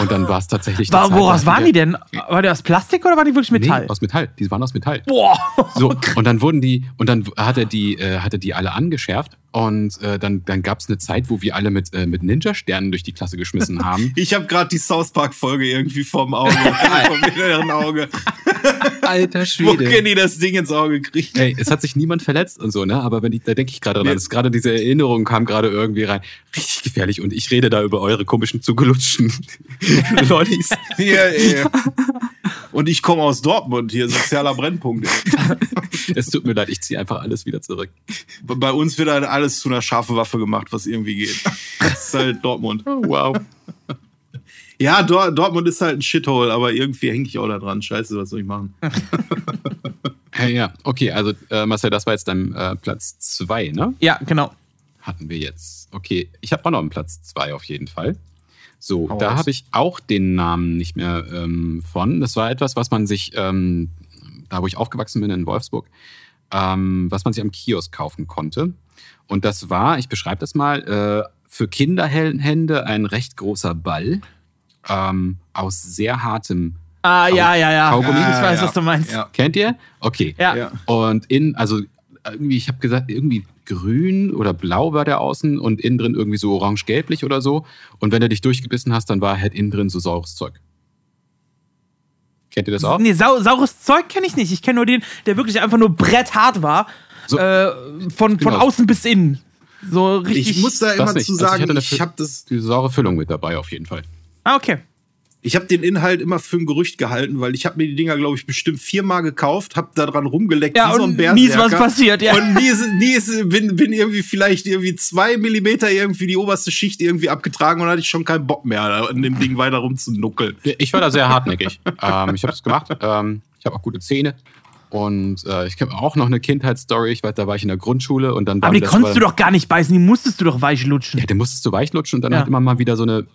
A: Und dann war es tatsächlich.
B: War, woraus waren die denn? War die aus Plastik oder waren die wirklich Metall?
A: Nee, aus Metall. Die waren aus Metall.
B: Boah.
A: So, *laughs* und dann wurden die, und dann hat er die, äh, hat er die alle angeschärft und äh, dann, dann gab es eine Zeit, wo wir alle mit, äh, mit Ninja-Sternen durch die Klasse geschmissen haben. *laughs*
C: ich habe gerade die South Park-Folge irgendwie vorm Auge, *laughs* vom inneren Auge.
A: Alter Schwede.
C: Wo Kenny das Ding ins Auge kriegt.
A: Ey, es hat sich niemand verletzt und so, ne? Aber wenn ich, da denke ich gerade dran, nee. gerade diese Erinnerung kam gerade irgendwie rein. Richtig gefährlich. Und ich rede da über eure komischen zugelutschten Lollis. *laughs*
C: Ja, ja. Und ich komme aus Dortmund, hier sozialer Brennpunkt.
A: es tut mir leid, ich ziehe einfach alles wieder zurück.
C: Bei uns wird halt alles zu einer scharfen Waffe gemacht, was irgendwie geht. Das ist halt Dortmund.
A: Oh, wow.
C: Ja, Dor Dortmund ist halt ein Shithole, aber irgendwie hänge ich auch da dran. Scheiße, was soll ich machen? *laughs*
A: ja, ja, okay, also äh, Marcel, das war jetzt dein äh, Platz 2, ne?
B: Ja, genau.
A: Hatten wir jetzt. Okay, ich habe auch noch einen Platz 2 auf jeden Fall. So, Hau da habe ich auch den Namen nicht mehr ähm, von. Das war etwas, was man sich, ähm, da wo ich aufgewachsen bin in Wolfsburg, ähm, was man sich am Kiosk kaufen konnte. Und das war, ich beschreibe das mal, äh, für Kinderhände ein recht großer Ball ähm, aus sehr hartem
B: Ah, Kau ja, ja, ja.
A: Kaugummi.
B: ich weiß, ja. was du meinst.
A: Ja. Kennt ihr? Okay.
B: Ja.
A: Und in, also irgendwie, ich habe gesagt, irgendwie grün oder blau war der außen und innen drin irgendwie so orange-gelblich oder so. Und wenn du dich durchgebissen hast, dann war halt innen drin so saures Zeug. Kennt ihr das auch?
B: Nee, sau saures Zeug kenne ich nicht. Ich kenne nur den, der wirklich einfach nur bretthart war. So, äh, von, von genau. außen bis innen. So richtig.
C: Ich muss da immer zu sagen, also ich,
A: ich habe das. Die saure Füllung mit dabei auf jeden Fall.
B: Ah, okay.
C: Ich habe den Inhalt immer für ein Gerücht gehalten, weil ich habe mir die Dinger, glaube ich, bestimmt viermal gekauft, habe da dran rumgeleckt
B: ja, wie so ein Berserker. nie ist was passiert, ja.
C: Und nie, ist, nie ist, bin, bin irgendwie vielleicht irgendwie zwei Millimeter irgendwie die oberste Schicht irgendwie abgetragen und hatte ich schon keinen Bock mehr, an dem Ding weiter rumzunuckeln.
A: Ich war da sehr hartnäckig. ähm, ich habe das gemacht. Ähm, ich habe auch gute Zähne. Und äh, ich habe auch noch eine Kindheitsstory. Ich war, da war ich in der Grundschule und dann.
B: Aber die konntest du doch gar nicht beißen, die musstest du doch weich lutschen.
A: Ja, den musstest du weich lutschen und dann ja. halt immer mal wieder so eine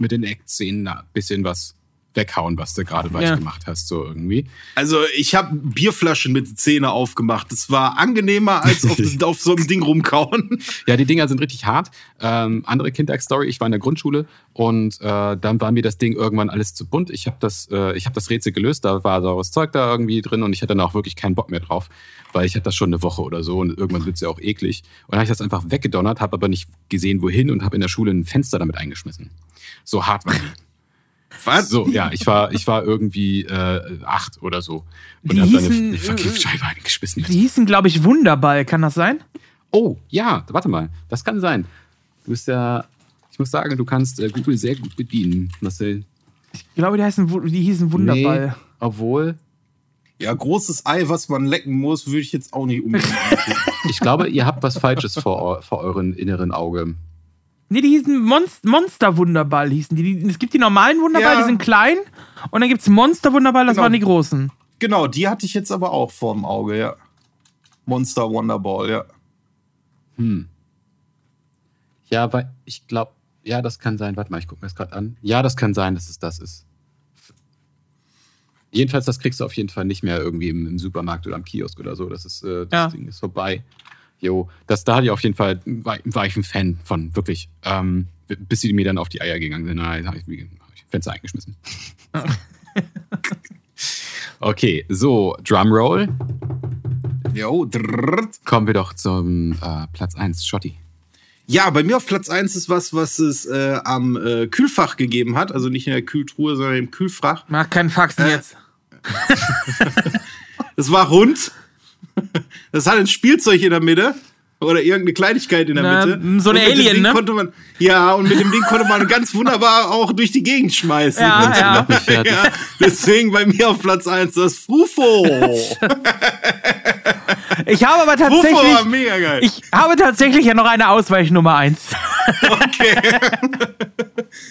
A: mit den Eckzähnen ein bisschen was weghauen, was du gerade weich ja. gemacht hast, so irgendwie.
C: Also ich habe Bierflaschen mit Zähne aufgemacht. Das war angenehmer als auf, *laughs* auf, so einem Ding rumkauen.
A: Ja, die Dinger sind richtig hart. Ähm, andere Kindheitsstory, ich war in der Grundschule und äh, dann war mir das Ding irgendwann alles zu bunt. Ich habe das, äh, hab das Rätsel gelöst, da war saures Zeug da irgendwie drin und ich hatte dann auch wirklich keinen Bock mehr drauf, weil ich hatte das schon eine Woche oder so und irgendwann wird es ja auch eklig. Und dann habe ich das einfach weggedonnert, habe aber nicht gesehen, wohin und habe in der Schule ein Fenster damit eingeschmissen. So hart war die. Was? So, ja, ich war, ich war irgendwie äh, acht oder so.
B: Und die hab hießen, eine, eine Vergriffsscheibe eingeschmissen. Die hießen, glaube ich, Wunderball. Kann das sein?
A: Oh, ja, warte mal. Das kann sein. Du bist ja, ich muss sagen, du kannst äh, Google sehr gut bedienen, Marcel.
B: Ich glaube, die, heißen, die hießen Wunderball. Nee,
A: obwohl.
C: Ja, großes Ei, was man lecken muss, würde ich jetzt auch nicht unbedingt. *laughs*
A: ich glaube, ihr habt was Falsches vor, vor euren inneren Auge.
B: Nee, die hießen Monst Monster-Wunderball hießen die. Es gibt die normalen Wunderball, ja. die sind klein. Und dann gibt es Monster-Wunderball, das genau. waren die großen.
C: Genau, die hatte ich jetzt aber auch vor dem Auge, ja. Monster Wonderball, ja.
A: Hm. Ja, weil ich glaube, ja, das kann sein. Warte mal, ich gucke mir das gerade an. Ja, das kann sein, dass es das ist. Jedenfalls, das kriegst du auf jeden Fall nicht mehr irgendwie im, im Supermarkt oder am Kiosk oder so. Das ist, äh, das ja. Ding ist vorbei. Jo, das, da hatte ich auf jeden Fall, war, war ich ein Fan von, wirklich. Ähm, bis sie mir dann auf die Eier gegangen sind, dann habe ich, ich Fenster eingeschmissen. *laughs* okay, so, Drumroll.
C: Jo, drrrt.
A: Kommen wir doch zum äh, Platz 1, Schotti.
C: Ja, bei mir auf Platz 1 ist was, was es äh, am äh, Kühlfach gegeben hat. Also nicht in der Kühltruhe, sondern im Kühlfach.
B: Mach keinen Faxen
C: Äh,
B: jetzt. *laughs*
C: Das war rund. *laughs* Das hat ein Spielzeug in der Mitte. Oder irgendeine Kleinigkeit in der
B: Na,
C: Mitte.
B: so eine
C: Und mit dem
B: Alien,
C: Ding
B: ne?
C: Konnte man, ja, und mit dem Ding konnte man ganz wunderbar auch durch die Gegend schmeißen.
B: Ja, *laughs* ja.
C: Ja. Deswegen bei mir auf Platz 1 das Frufo. *laughs*
B: Ich habe aber
C: Frufo war
B: tatsächlich.
C: mega geil.
B: Ich habe tatsächlich ja noch eine Ausweichnummer 1.
C: Okay.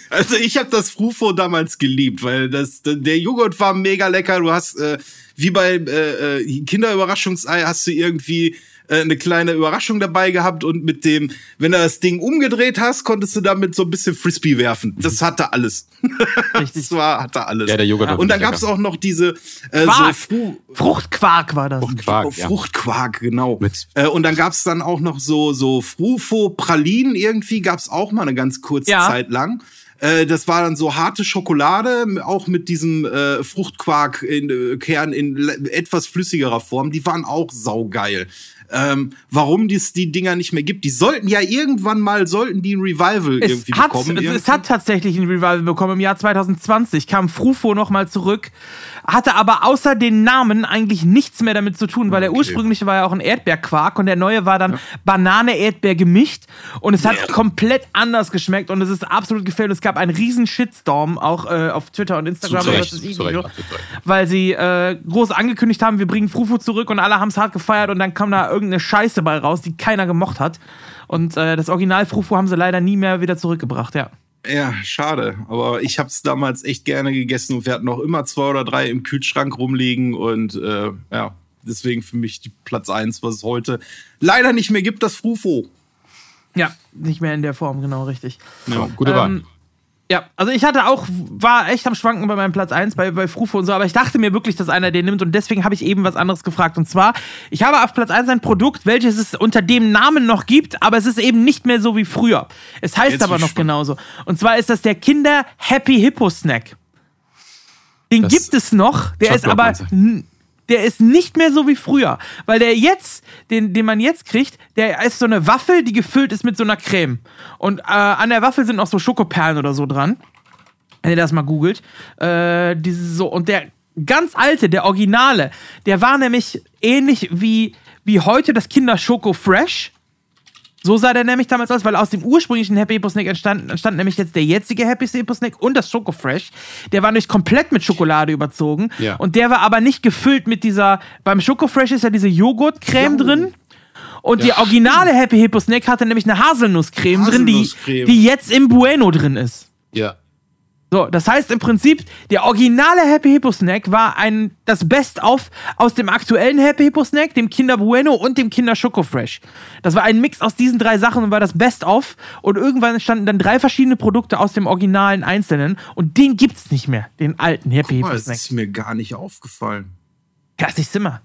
C: Also ich habe das Frufo damals geliebt, weil das der Joghurt war mega lecker. Du hast äh, wie bei äh, äh, Kinderüberraschungsei hast du irgendwie äh, eine kleine Überraschung dabei gehabt und mit dem, wenn du das Ding umgedreht hast, konntest du damit so ein bisschen Frisbee werfen. Das hatte alles. *laughs*
B: Richtig.
C: Das war hatte alles.
A: Ja, der Joghurt war
C: und dann
A: wirklich
C: gab es
A: lecker.
C: auch noch diese äh, so
B: Quark.
C: Fru
B: Fruchtquark war das.
A: Quark, ja.
C: Fruchtquark, genau.
A: Mit-
C: äh, und dann gab's dann auch noch so, so Frufo-Pralinen irgendwie, gab's auch mal eine ganz kurze
B: Ja.
C: Zeit lang. Äh, das war dann so harte Schokolade, auch mit diesem äh, Fruchtquark-Kern in le- etwas flüssigerer Form. Die waren auch saugeil. Ähm, warum es die Dinger nicht mehr gibt? Die sollten ja irgendwann mal, sollten die ein Revival
B: Es
C: irgendwie
B: hat,
C: bekommen.
B: es
C: irgendwie.
B: hat tatsächlich ein Revival bekommen. Im Jahr 2020 kam Frufo nochmal zurück, hatte aber außer den Namen eigentlich nichts mehr damit zu tun, weil der
C: Okay.
B: ursprüngliche war ja auch ein Erdbeerquark und der neue war dann Banane-Erdbeer gemischt und es hat komplett anders geschmeckt und es ist absolut gefällt. Es gab einen riesen Shitstorm auch äh, auf Twitter und Instagram.
A: Zu Recht, zu Recht, zu
B: weil sie äh, groß angekündigt haben, wir bringen Frufo zurück und alle haben es hart gefeiert und dann kam da irgendeine Scheiße bei raus, die keiner gemocht hat. Und äh, das Original Frufo haben sie leider nie mehr wieder zurückgebracht, ja.
C: Ja, schade. Aber ich habe es damals echt gerne gegessen und wir hatten noch immer zwei oder drei im Kühlschrank rumliegen und äh, ja, deswegen für mich die Platz eins, was es heute leider nicht mehr gibt, das Frufo.
B: Ja, nicht mehr in der Form, genau, richtig.
A: Ja, gute Wahl.
B: Ähm, ja, also ich hatte auch, war echt am Schwanken bei meinem Platz 1 bei, bei Frufo und so, aber ich dachte mir wirklich, dass einer den nimmt und deswegen habe ich eben was anderes gefragt. Und zwar, ich habe auf Platz 1 ein Produkt, welches es unter dem Namen noch gibt, aber es ist eben nicht mehr so wie früher. Es heißt
C: Jetzt
B: aber noch
C: gespannt.
B: genauso. Und zwar ist das der Kinder Happy Hippo Snack. Den
A: Das
B: gibt es noch, der ist aber der ist nicht mehr so wie früher. Weil der jetzt, den, den man jetzt kriegt, der ist so eine Waffel, die gefüllt ist mit so einer Creme. Und äh, an der Waffel sind noch so Schokoperlen oder so dran. Wenn ihr das mal googelt. Äh, diese so, und der ganz alte, der Originale, der war nämlich ähnlich wie, wie heute das Kinder Schoko Fresh. So sah der nämlich damals aus, weil aus dem ursprünglichen Happy Hippo Snack entstand, entstand nämlich jetzt der jetzige Happy Hippo Snack und das Schoko Fresh. Der war nämlich komplett mit Schokolade überzogen.
A: Ja.
B: Und der war aber nicht gefüllt mit dieser. Beim Schoko Fresh ist ja diese Joghurtcreme
C: Jo.
B: drin. Und die originale Happy Hippo Snack hatte nämlich eine Haselnusscreme drin, die,
C: Haselnusscreme.
B: die jetzt im Bueno drin ist.
A: ja.
B: So, das heißt im Prinzip, der originale Happy Hippo Snack war ein, das Best-of aus dem aktuellen Happy Hippo Snack, dem Kinder Bueno und dem Kinder Schoko Fresh. Das war ein Mix aus diesen drei Sachen und war das Best-of. Und irgendwann entstanden dann drei verschiedene Produkte aus dem originalen Einzelnen und den gibt's nicht mehr, den alten Happy Hippo
C: mal, das
B: Snack.
C: ist mir gar nicht aufgefallen.
B: Ja, ist immer.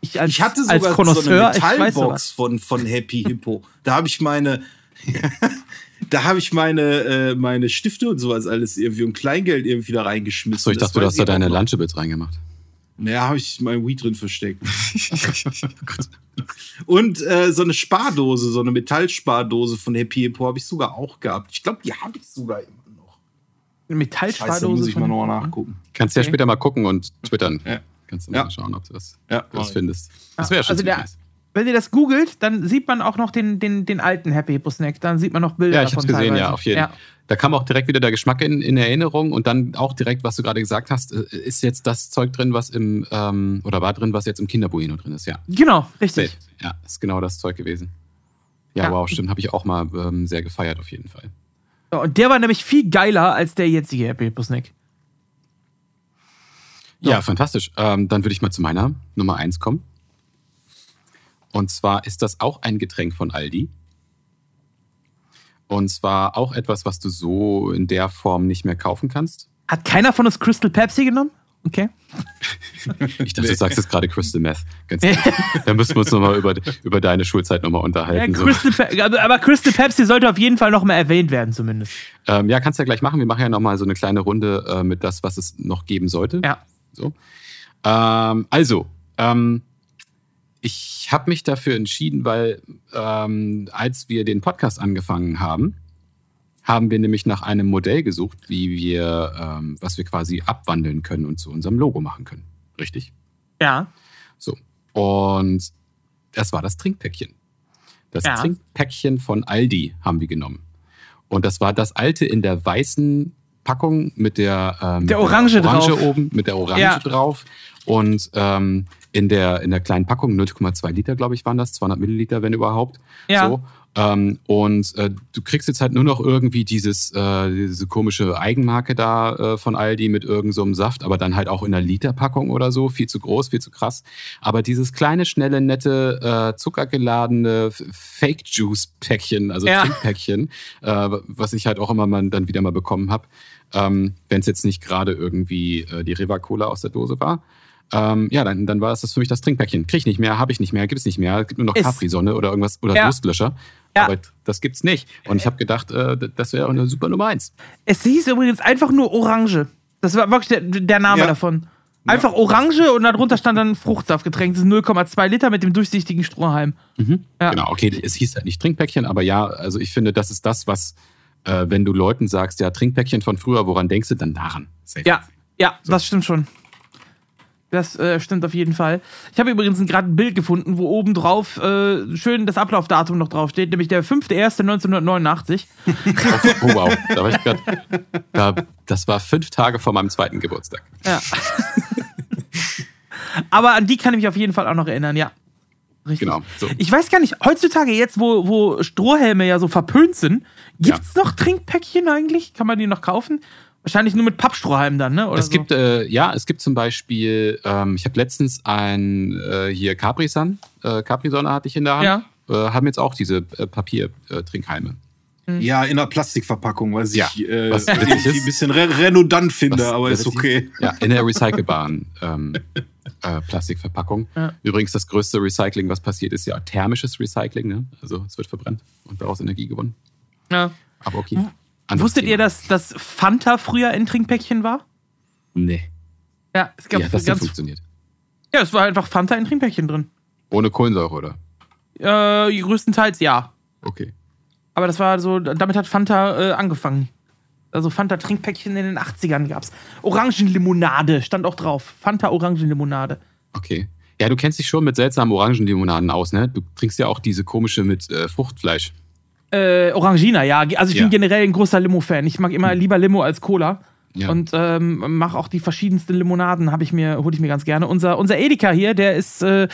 B: Ich, als,
C: Ich hatte
B: als
C: sogar so eine Metallbox von, von Happy Hippo. Da habe ich meine, *laughs* da habe ich meine, äh, meine Stifte und sowas alles irgendwie und Kleingeld irgendwie da reingeschmissen.
A: So, ich
C: Das
A: dachte, du hast da deine. Lunchables reingemacht.
C: Naja, habe ich mein Weed drin versteckt. *laughs* *laughs* Und äh, so eine Spardose, so eine Metallspardose von Happy Hippo habe ich sogar auch gehabt. Ich glaube, die habe ich sogar immer noch.
B: Eine Metallspardose.
C: Scheiße, muss ich mal
B: von-
C: nochmal nachgucken.
A: Kannst ja
B: Okay.
A: später mal gucken und twittern.
C: Ja.
A: Kannst du
C: Ja.
A: mal schauen, ob du das,
C: Ja, ich.
A: findest. Das wäre schon
B: Also der,
A: nice.
B: Wenn ihr das googelt, dann sieht man auch noch den, den, den alten Happy Hippo Snack. Dann sieht man noch Bilder
A: Ja, ich
B: davon
A: hab's gesehen,
B: teilweise.
A: ja, auf jeden
B: Ja.
A: Fall. Da kam auch direkt wieder der Geschmack in, in Erinnerung und dann auch direkt, was du gerade gesagt hast, äh, ist jetzt das Zeug drin, was im, ähm, oder war drin, was jetzt im Kinderbueno drin ist, ja.
B: Genau, richtig.
A: Ja, ist genau das Zeug gewesen. Ja,
B: Ja.
A: wow, stimmt, habe ich auch mal ähm, sehr gefeiert, auf jeden Fall.
B: So, Und der war nämlich viel geiler als der jetzige Happy Hippo Snack.
A: Ja, fantastisch. Ähm, dann würde ich mal zu meiner Nummer eins kommen. Und zwar ist das auch ein Getränk von Aldi. Und zwar auch etwas, was du so in der Form nicht mehr kaufen kannst.
B: Hat keiner von uns Crystal Pepsi genommen? Okay. *laughs*
A: Ich dachte, du sagst jetzt gerade Crystal Meth. Ganz ehrlich. *laughs* da müssen wir uns nochmal über, über deine Schulzeit nochmal unterhalten.
B: Ja, Crystal so. aber Crystal Pepsi sollte auf jeden Fall nochmal erwähnt werden, zumindest.
A: Ähm, ja, kannst du ja gleich machen. Wir machen ja nochmal so eine kleine Runde äh, mit das, was es noch geben sollte.
B: Ja.
A: So. Ähm, also, ähm, ich habe mich dafür entschieden, weil ähm, als wir den Podcast angefangen haben, haben wir nämlich nach einem Modell gesucht, wie wir, ähm, was wir quasi abwandeln können und zu unserem Logo machen können. Richtig?
B: Ja.
A: So. Und das war das Trinkpäckchen. Das ja. Trinkpäckchen von Aldi haben wir genommen. Und das war das alte in der weißen Packung mit der,
B: ähm, der Orange,
A: Orange drauf. oben, mit der Orange ja. drauf. Und ähm, in, der, in der kleinen Packung, 0,2 Liter, glaube ich, waren das, 200 Milliliter, wenn überhaupt.
B: Ja.
A: So. Ähm, und äh, du kriegst jetzt halt nur noch irgendwie dieses, äh, diese komische Eigenmarke da äh, von Aldi mit irgendeinem so Saft, aber dann halt auch in einer Literpackung oder so, viel zu groß, viel zu krass. Aber dieses kleine, schnelle, nette, äh, zuckergeladene Fake-Juice-Päckchen, also ja. Trinkpäckchen, äh, was ich halt auch immer mal dann wieder mal bekommen habe, ähm, wenn es jetzt nicht gerade irgendwie äh, die Riva Cola aus der Dose war. Ähm, ja, dann, dann war das für mich das Trinkpäckchen. Krieg ich nicht mehr, habe ich nicht mehr, gibt es nicht mehr. Es gibt nur noch Capri-Sonne oder irgendwas oder ja. Durstlöscher. Ja. Aber das gibt's nicht. Und ich habe gedacht, äh, das wäre eine super Nummer eins.
B: Es hieß übrigens einfach nur Orange. Das war wirklich der, der Name ja. davon. Einfach ja. Orange und darunter stand dann Fruchtsaftgetränk. Das ist 0,2 Liter mit dem durchsichtigen Strohhalm.
A: Mhm. Ja. Genau, okay, es hieß halt nicht Trinkpäckchen, aber ja, also ich finde, das ist das, was, äh, wenn du Leuten sagst, ja, Trinkpäckchen von früher, woran denkst du, dann daran.
B: Safe. Ja, ja, so. das stimmt schon. Das äh, stimmt auf jeden Fall. Ich habe übrigens gerade ein Bild gefunden, wo oben drauf äh, schön das Ablaufdatum noch draufsteht, nämlich der 5.1.1989.
A: oh, wow, *laughs* da war ich grad, da, das war fünf Tage vor meinem zweiten Geburtstag.
B: Ja. Aber an die kann ich mich auf jeden Fall auch noch erinnern, ja.
A: Richtig. Genau.
B: So. Ich weiß gar nicht, heutzutage jetzt, wo, wo Strohhelme ja so verpönt sind, gibt es ja. noch Trinkpäckchen eigentlich? Kann man die noch kaufen? Wahrscheinlich nur mit Pappstrohhalm dann, ne?
A: Oder es so? gibt, äh, ja, es gibt zum Beispiel, ähm, ich habe letztens ein äh, hier Capri-Sun, äh, Capri-Sonne hatte ich in der Hand. Ja. Äh, haben jetzt auch diese äh, Papier-Trinkhalme.
C: Hm. Ja, in einer Plastikverpackung, was ja, ich äh, was ein bisschen re redundant finde, was, aber ist okay.
A: Ja, in der *laughs* recycelbaren ähm, äh, Plastikverpackung. Ja. Übrigens, das größte Recycling, was passiert, ist ja thermisches Recycling. Ne? Also es wird verbrannt und daraus Energie gewonnen.
B: Ja.
A: Aber okay.
B: Wusstet Thema. ihr, dass das Fanta früher in Trinkpäckchen war?
A: Nee.
B: Ja, es gab
A: hat das ganz, funktioniert?
B: Ja, es war einfach Fanta in Trinkpäckchen drin.
A: Ohne Kohlensäure, oder?
B: Äh, größtenteils ja.
A: Okay.
B: Aber das war so, damit hat Fanta äh, angefangen. Also Fanta Trinkpäckchen in den 80ern gab's. Orangenlimonade stand auch drauf. Fanta Orangenlimonade.
A: Okay. Ja, du kennst dich schon mit seltsamen Orangenlimonaden aus, ne? Du trinkst ja auch diese komische mit äh, Fruchtfleisch.
B: Äh, Orangina, ja. Also ich ja. bin generell ein großer Limo-Fan. Ich mag immer hm. lieber Limo als Cola. Ja. Und ähm, mache auch die verschiedensten Limonaden, habe ich mir, hole ich mir ganz gerne. Unser, unser Edeka hier, der ist, äh,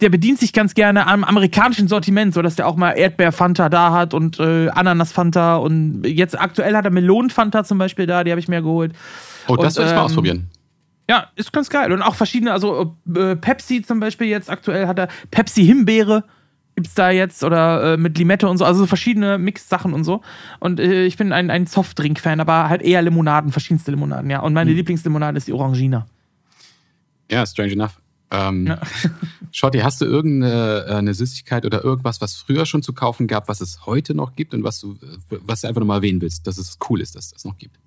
B: der bedient sich ganz gerne am amerikanischen Sortiment, sodass der auch mal Erdbeer-Fanta da hat und äh, Ananas-Fanta und jetzt aktuell hat er Melonen-Fanta zum Beispiel da, die habe ich mir geholt.
A: Oh, das soll ich ähm, mal ausprobieren.
B: Ja, ist ganz geil. Und auch verschiedene, also äh, Pepsi zum Beispiel jetzt aktuell hat er Pepsi Gibt es da jetzt oder äh, mit Limette und so, also verschiedene Mix-Sachen und so. Und äh, ich bin ein, ein Softdrink-Fan, aber halt eher Limonaden, verschiedenste Limonaden, ja. Und meine mhm. Lieblingslimonade ist die Orangina.
A: Ja, strange enough. Ähm, ja. *laughs* Schotti, hast du irgendeine äh, eine Süßigkeit oder irgendwas, was früher schon zu kaufen gab, was es heute noch gibt und was du, was du einfach nochmal erwähnen willst, dass es cool ist, dass es das noch gibt?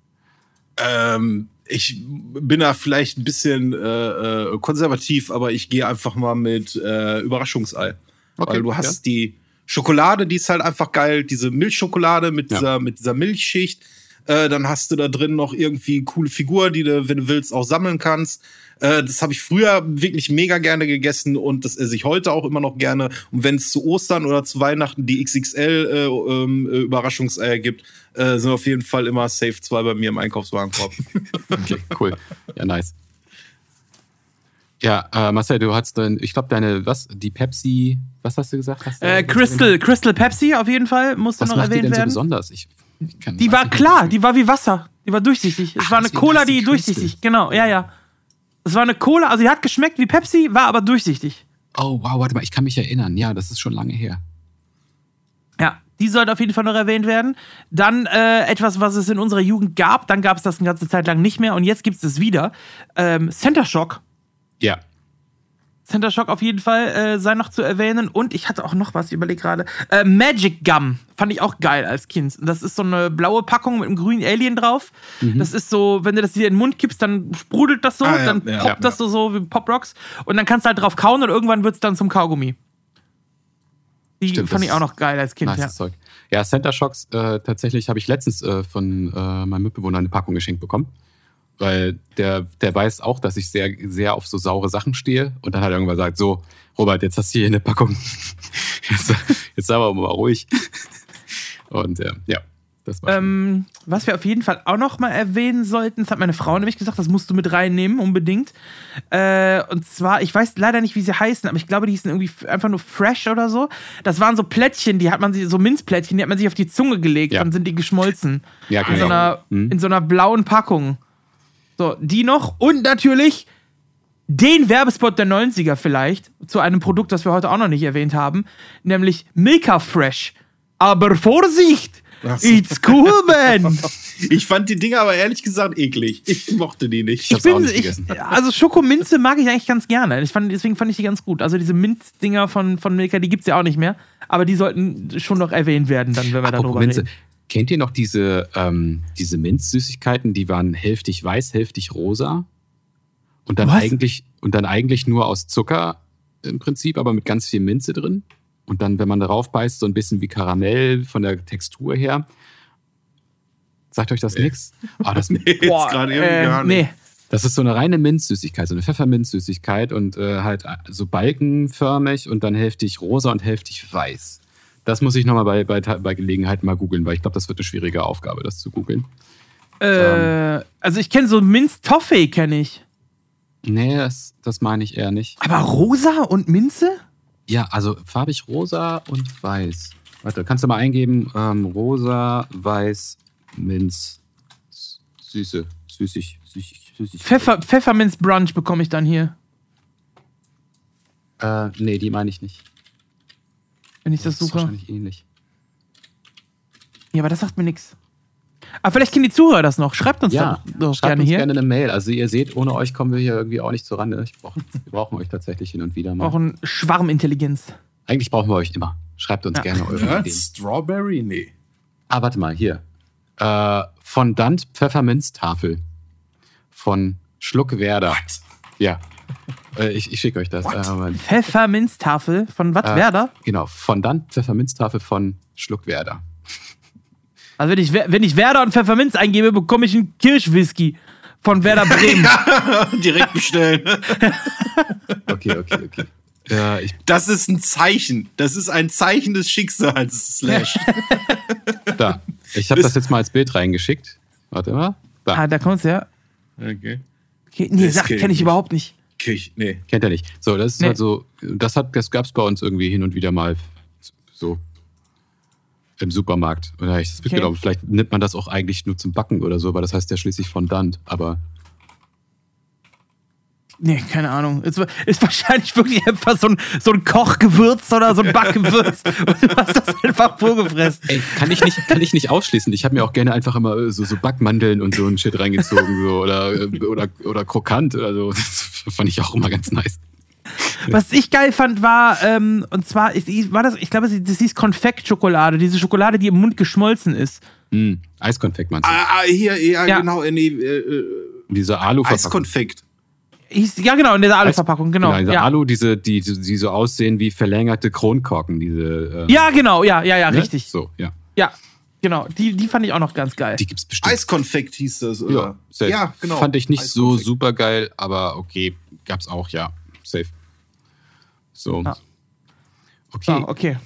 C: Ähm, ich bin da vielleicht ein bisschen äh, äh konservativ, aber ich gehe einfach mal mit äh, Überraschungsei. Okay, weil du hast ja. die Schokolade, die ist halt einfach geil, diese Milchschokolade mit, ja. dieser, mit dieser Milchschicht. Äh, dann hast du da drin noch irgendwie coole Figur, die du, wenn du willst, auch sammeln kannst. Äh, das habe ich früher wirklich mega gerne gegessen und das esse ich heute auch immer noch gerne. Und wenn es zu Ostern oder zu Weihnachten die XXL äh, ähm, äh, Überraschungseier gibt, äh, sind auf jeden Fall immer Safe 2 bei mir im Einkaufswagenkorb. *laughs*
A: okay, cool. Ja, nice. Ja, äh, Marcel, du hast dann, ich glaube, deine, was, die Pepsi, was hast du gesagt? Hast
B: du äh, Crystal, Crystal Pepsi auf jeden Fall, musste noch erwähnt die denn werden.
A: So besonders? Ich,
B: ich kann, die war klar, die war wie Wasser. Die war durchsichtig. Es Ach, war eine Cola, die durchsichtig, genau, ja, ja. Es war eine Cola, also die hat geschmeckt wie Pepsi, war aber durchsichtig.
A: Oh, wow, warte mal, ich kann mich erinnern. Ja, das ist schon lange her.
B: Ja, Die sollte auf jeden Fall noch erwähnt werden. Dann äh, etwas, was es in unserer Jugend gab. Dann gab es das eine ganze Zeit lang nicht mehr. Und jetzt gibt es es wieder. Ähm, Center Shock.
A: Ja.
B: Center Shock auf jeden Fall äh, sei noch zu erwähnen. Und ich hatte auch noch was, ich überlege gerade. Äh, Magic Gum fand ich auch geil als Kind. Das ist so eine blaue Packung mit einem grünen Alien drauf. Mhm. Das ist so, wenn du das dir in den Mund kippst, dann sprudelt das so, ah, ja, dann ja, poppt ja, das so, so wie Pop Rocks. Und dann kannst du halt drauf kauen und irgendwann wird es dann zum Kaugummi. Die Stimmt, fand ich auch noch geil als Kind. Nice ja.
A: Zeug. Ja, Center Shocks, äh, tatsächlich habe ich letztens äh, von äh, meinem Mitbewohner eine Packung geschenkt bekommen. Weil der, der weiß auch, dass ich sehr, sehr auf so saure Sachen stehe. Und dann hat er irgendwann gesagt: So, Robert, jetzt hast du hier eine Packung. *laughs* jetzt, jetzt sei mal ruhig. Und äh, ja,
B: ähm, was wir auf jeden Fall auch noch mal erwähnen sollten, das hat meine Frau nämlich gesagt, das musst du mit reinnehmen, unbedingt. Äh, und zwar, ich weiß leider nicht, wie sie heißen, aber ich glaube, die hießen irgendwie einfach nur Fresh oder so. Das waren so Plättchen, die hat man sich, so Minzplättchen, die hat man sich auf die Zunge gelegt, ja. dann sind die geschmolzen. Ja, genau. In so einer, mhm. in so einer blauen Packung. So, die noch und natürlich den Werbespot der 90er vielleicht zu einem Produkt, das wir heute auch noch nicht erwähnt haben, nämlich Milka Fresh. Aber Vorsicht! So. It's cool, *laughs* man!
C: ich fand die Dinger aber ehrlich gesagt eklig. Ich mochte die nicht.
B: Ich, ich bin, nicht ich, *laughs* also Schokominze mag ich eigentlich ganz gerne. Ich fand, deswegen fand ich die ganz gut. Also diese Minz-Dinger von, von Milka, die gibt es ja auch nicht mehr. Aber die sollten schon noch erwähnt werden, dann, wenn wir Apropos darüber Minze. reden.
A: Kennt ihr noch diese, ähm, diese Minz-Süßigkeiten? Die waren hälftig weiß, hälftig rosa. Und dann, eigentlich, und dann eigentlich nur aus Zucker im Prinzip, aber mit ganz viel Minze drin. Und dann, wenn man darauf beißt, so ein bisschen wie Karamell von der Textur her. Sagt euch das nee. nichts? Oh, das *laughs* nee, Boah, äh, nee. Das ist so eine reine Minzsüßigkeit, so eine Pfefferminzsüßigkeit und äh, halt so balkenförmig und dann hälftig rosa und hälftig weiß. Das muss ich nochmal bei, bei, bei Gelegenheit mal googeln, weil ich glaube, das wird eine schwierige Aufgabe, das zu googeln.
B: Äh, ähm. also ich kenne so Minz-Toffee, kenne ich.
A: Nee, das, das meine ich eher nicht.
B: Aber rosa und Minze?
A: Ja, also farbig rosa und weiß. Warte, kannst du mal eingeben, ähm, rosa, weiß, Minz, süße, süßig, süßig, süßig.
B: Pfeffer, Pfefferminz Brunch bekomme ich dann hier.
A: Äh, nee, die meine ich nicht.
B: Wenn ich das, das suche. Ist wahrscheinlich ähnlich. Ja, aber das sagt mir nichts. Aber vielleicht kennen die Zuhörer das noch. Schreibt uns ja, doch, doch schreibt
A: gerne
B: uns
A: hier. gerne eine Mail. Also ihr seht, ohne euch kommen wir hier irgendwie auch nicht zurande. Brauch, *laughs* wir brauchen euch tatsächlich hin und wieder mal. Wir
B: brauchen Schwarmintelligenz.
A: Eigentlich brauchen wir euch immer. Schreibt uns ja. gerne eure ja, Ideen.
C: Strawberry? Nee.
A: Ah, warte mal, hier. Äh, Fondant Pfefferminztafel. Von Schluckwerder. What? Ja. Äh, ich, ich schicke euch das.
B: Äh, Pfefferminztafel von was? Äh, Werder?
A: Genau, Fondant Pfefferminztafel von Schluckwerder.
B: Also wenn ich, wenn ich Werder und Pfefferminz eingebe, bekomme ich einen Kirschwhisky von Werder *laughs* Bremen.
C: direkt bestellen. *laughs*
A: okay, okay, okay.
C: Ja, das ist ein Zeichen. Das ist ein Zeichen des Schicksals, Slash.
A: da. Ich habe das jetzt mal als Bild reingeschickt. Warte mal.
B: Da. Ah, da kommt's ja. Okay. okay nee, sag, kenne ich überhaupt nicht.
C: Kirch, nee.
A: Kennt er nicht. So, das ist nee. halt so, das hat, das gab's bei uns irgendwie hin und wieder mal so im Supermarkt. Und da habe ich das mitgenommen. Okay. Vielleicht nimmt man das auch eigentlich nur zum Backen oder so, weil das heißt ja schließlich Fondant, aber.
B: Nee, keine Ahnung. Ist, ist wahrscheinlich wirklich einfach so ein, so ein Kochgewürz oder so ein Backgewürz. *laughs* und du hast das einfach vorgefressen.
A: Ey, kann ich nicht, kann ich nicht ausschließen. Ich habe mir auch gerne einfach immer so, so Backmandeln und so ein Shit reingezogen. So, oder, oder, oder krokant. Also, das fand ich auch immer ganz nice.
B: Was ich geil fand, war, ähm, und zwar, ich, war das, ich glaube, das hieß Konfektschokolade, diese Schokolade, die im Mund geschmolzen ist.
A: Mm, Eiskonfekt meinst du?
C: Ah, ah hier, ja, ja. genau, in die, äh,
A: äh diese alu
C: Eiskonfekt.
B: Ja, genau, in dieser Aluverpackung, genau. genau
A: diese
B: ja.
A: Alu, diese, die, die so aussehen wie verlängerte Kronkorken, diese.
B: Äh, ja, genau, ja, ja, ja, ne? richtig.
A: So, ja.
B: Ja, genau. Die, die fand ich auch noch ganz geil.
A: Die gibt's bestimmt.
C: Eiskonfekt hieß das, oder?
A: Ja, ja genau. Fand ich nicht so super geil, aber okay, gab's auch, ja. Safe. So. Ja.
B: Okay. So, okay.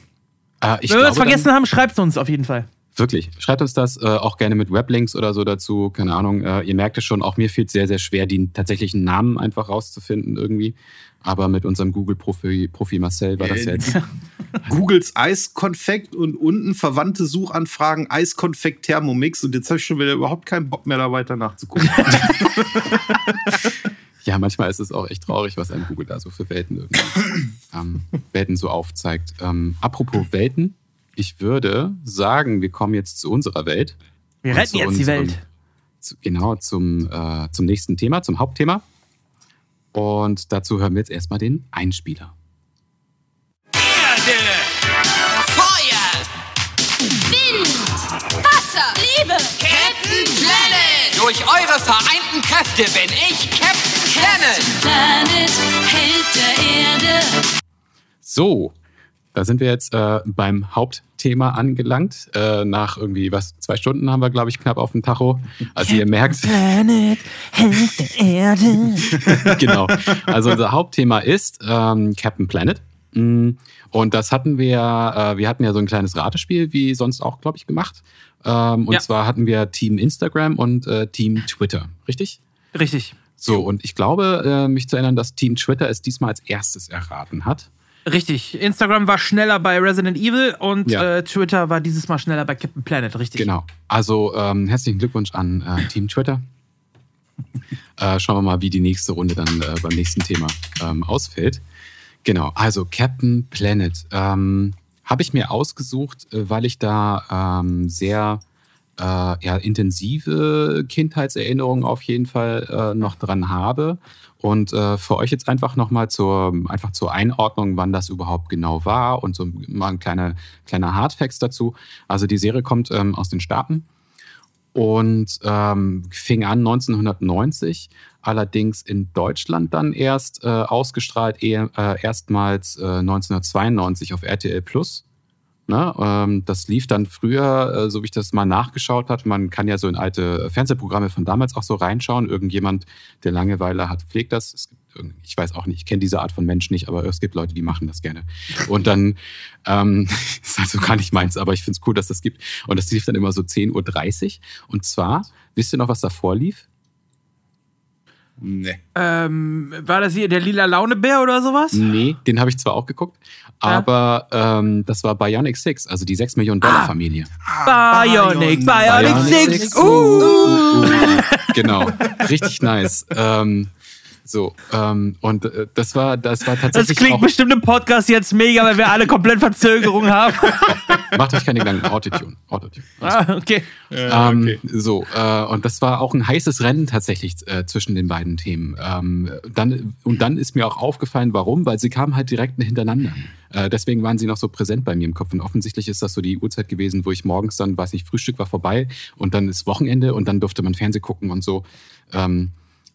B: Äh, Wenn wir es vergessen dann, haben, schreibt es uns auf jeden Fall.
A: Wirklich. Schreibt uns das äh, auch gerne mit Weblinks oder so dazu. Keine Ahnung. Äh, ihr merkt es schon, auch mir fehlt sehr, sehr schwer, den tatsächlichen Namen einfach rauszufinden irgendwie. Aber mit unserem Google-Profi Profi Marcel war das jetzt.
C: Googles Eiskonfekt und unten verwandte Suchanfragen Eiskonfekt Thermomix. Und jetzt habe ich schon wieder überhaupt keinen Bock mehr, da weiter nachzugucken. *laughs*
A: Ja, manchmal ist es auch echt traurig, was einem Google da so für Welten irgendwie ähm, Welten so aufzeigt. Ähm, apropos Welten, ich würde sagen, wir kommen jetzt zu unserer Welt.
B: Wir retten jetzt die Welt.
A: Zu, genau, zum, äh, zum nächsten Thema, zum Hauptthema. Und dazu hören wir jetzt erstmal den Einspieler.
D: Erde, Feuer,
E: Wind, Wasser, Liebe,
D: Captain Planet. Durch eure vereinten Kräfte bin ich Captain Planet.
E: Planet, Held der Erde.
A: So, da sind wir jetzt äh, beim Hauptthema angelangt. Äh, nach irgendwie, was, zwei Stunden haben wir, glaube ich, knapp auf dem Tacho. Also ihr merkt.
B: Planet, Held der Erde. *laughs*
A: genau. Also unser Hauptthema ist ähm, Captain Planet. Mm, Und das hatten wir, äh, wir hatten ja so ein kleines Ratespiel, wie sonst auch, glaube ich, gemacht. Ähm, und
B: Ja.
A: zwar hatten wir Team Instagram und äh, Team Twitter, richtig?
B: Richtig.
A: So, und ich glaube, äh, mich zu erinnern, dass Team Twitter es diesmal als erstes erraten hat.
B: Richtig. Instagram war schneller bei Resident Evil und
A: Ja.
B: äh, Twitter war dieses Mal schneller bei Captain Planet, richtig.
A: Genau. Also ähm, herzlichen Glückwunsch an äh, Team Twitter. *laughs* äh, schauen wir mal, wie die nächste Runde dann äh, beim nächsten Thema ähm, ausfällt. Genau, also Captain Planet ähm, habe ich mir ausgesucht, äh, weil ich da ähm, sehr äh, ja, intensive Kindheitserinnerungen auf jeden Fall noch dran habe. Und äh, für euch jetzt einfach nochmal zur, einfach zur Einordnung, wann das überhaupt genau war und so mal ein kleiner, kleiner Hardfacts dazu. Also die Serie kommt ähm, aus den Staaten und ähm, fing an 1990, allerdings in Deutschland dann erst äh, ausgestrahlt, eher, äh, erstmals äh, 1992 auf RTL Plus. Ne? Ähm, das lief dann früher, äh, so wie ich das mal nachgeschaut habe. Man kann ja so in alte Fernsehprogramme von damals auch so reinschauen. Irgendjemand, der Langeweile hat, pflegt das. Es gibt, ich weiß auch nicht, ich kenne diese Art von Mensch nicht, aber es gibt Leute, die machen das gerne. Und dann, ähm, *laughs* ist also gar nicht meins, aber ich finde es cool, dass das gibt. Und das lief dann immer so 10.30 Uhr. Und zwar, wisst ihr noch, was davor lief?
C: Nee.
B: Ähm, war das hier der lila Launebär oder sowas?
A: Nee, den habe ich zwar auch geguckt, aber ähm, das war Bionic Six, also die 6 Millionen Dollar Familie.
B: Bionic, Bionic,
C: Bionic
B: 6.
C: Six.
B: Uh.
A: genau, richtig nice. Ähm, so, ähm, und äh, das war, das war
B: Das
A: tatsächlich
B: klingt
A: auch,
B: bestimmt im Podcast jetzt mega, weil wir alle komplett Verzögerung haben. *laughs*
A: macht euch keine Gedanken, Autotune, Autotune.
B: ah, okay.
A: Ähm,
C: okay.
A: So, äh, und das war auch ein heißes Rennen tatsächlich äh, zwischen den beiden Themen. Ähm, dann, und dann ist mir auch aufgefallen, warum, weil sie kamen halt direkt hintereinander. Äh, deswegen waren sie noch so präsent bei mir im Kopf. Und offensichtlich ist das so die Uhrzeit gewesen, wo ich morgens dann, weiß nicht, Frühstück war vorbei und dann ist Wochenende und dann durfte man Fernsehen gucken und so. Ähm,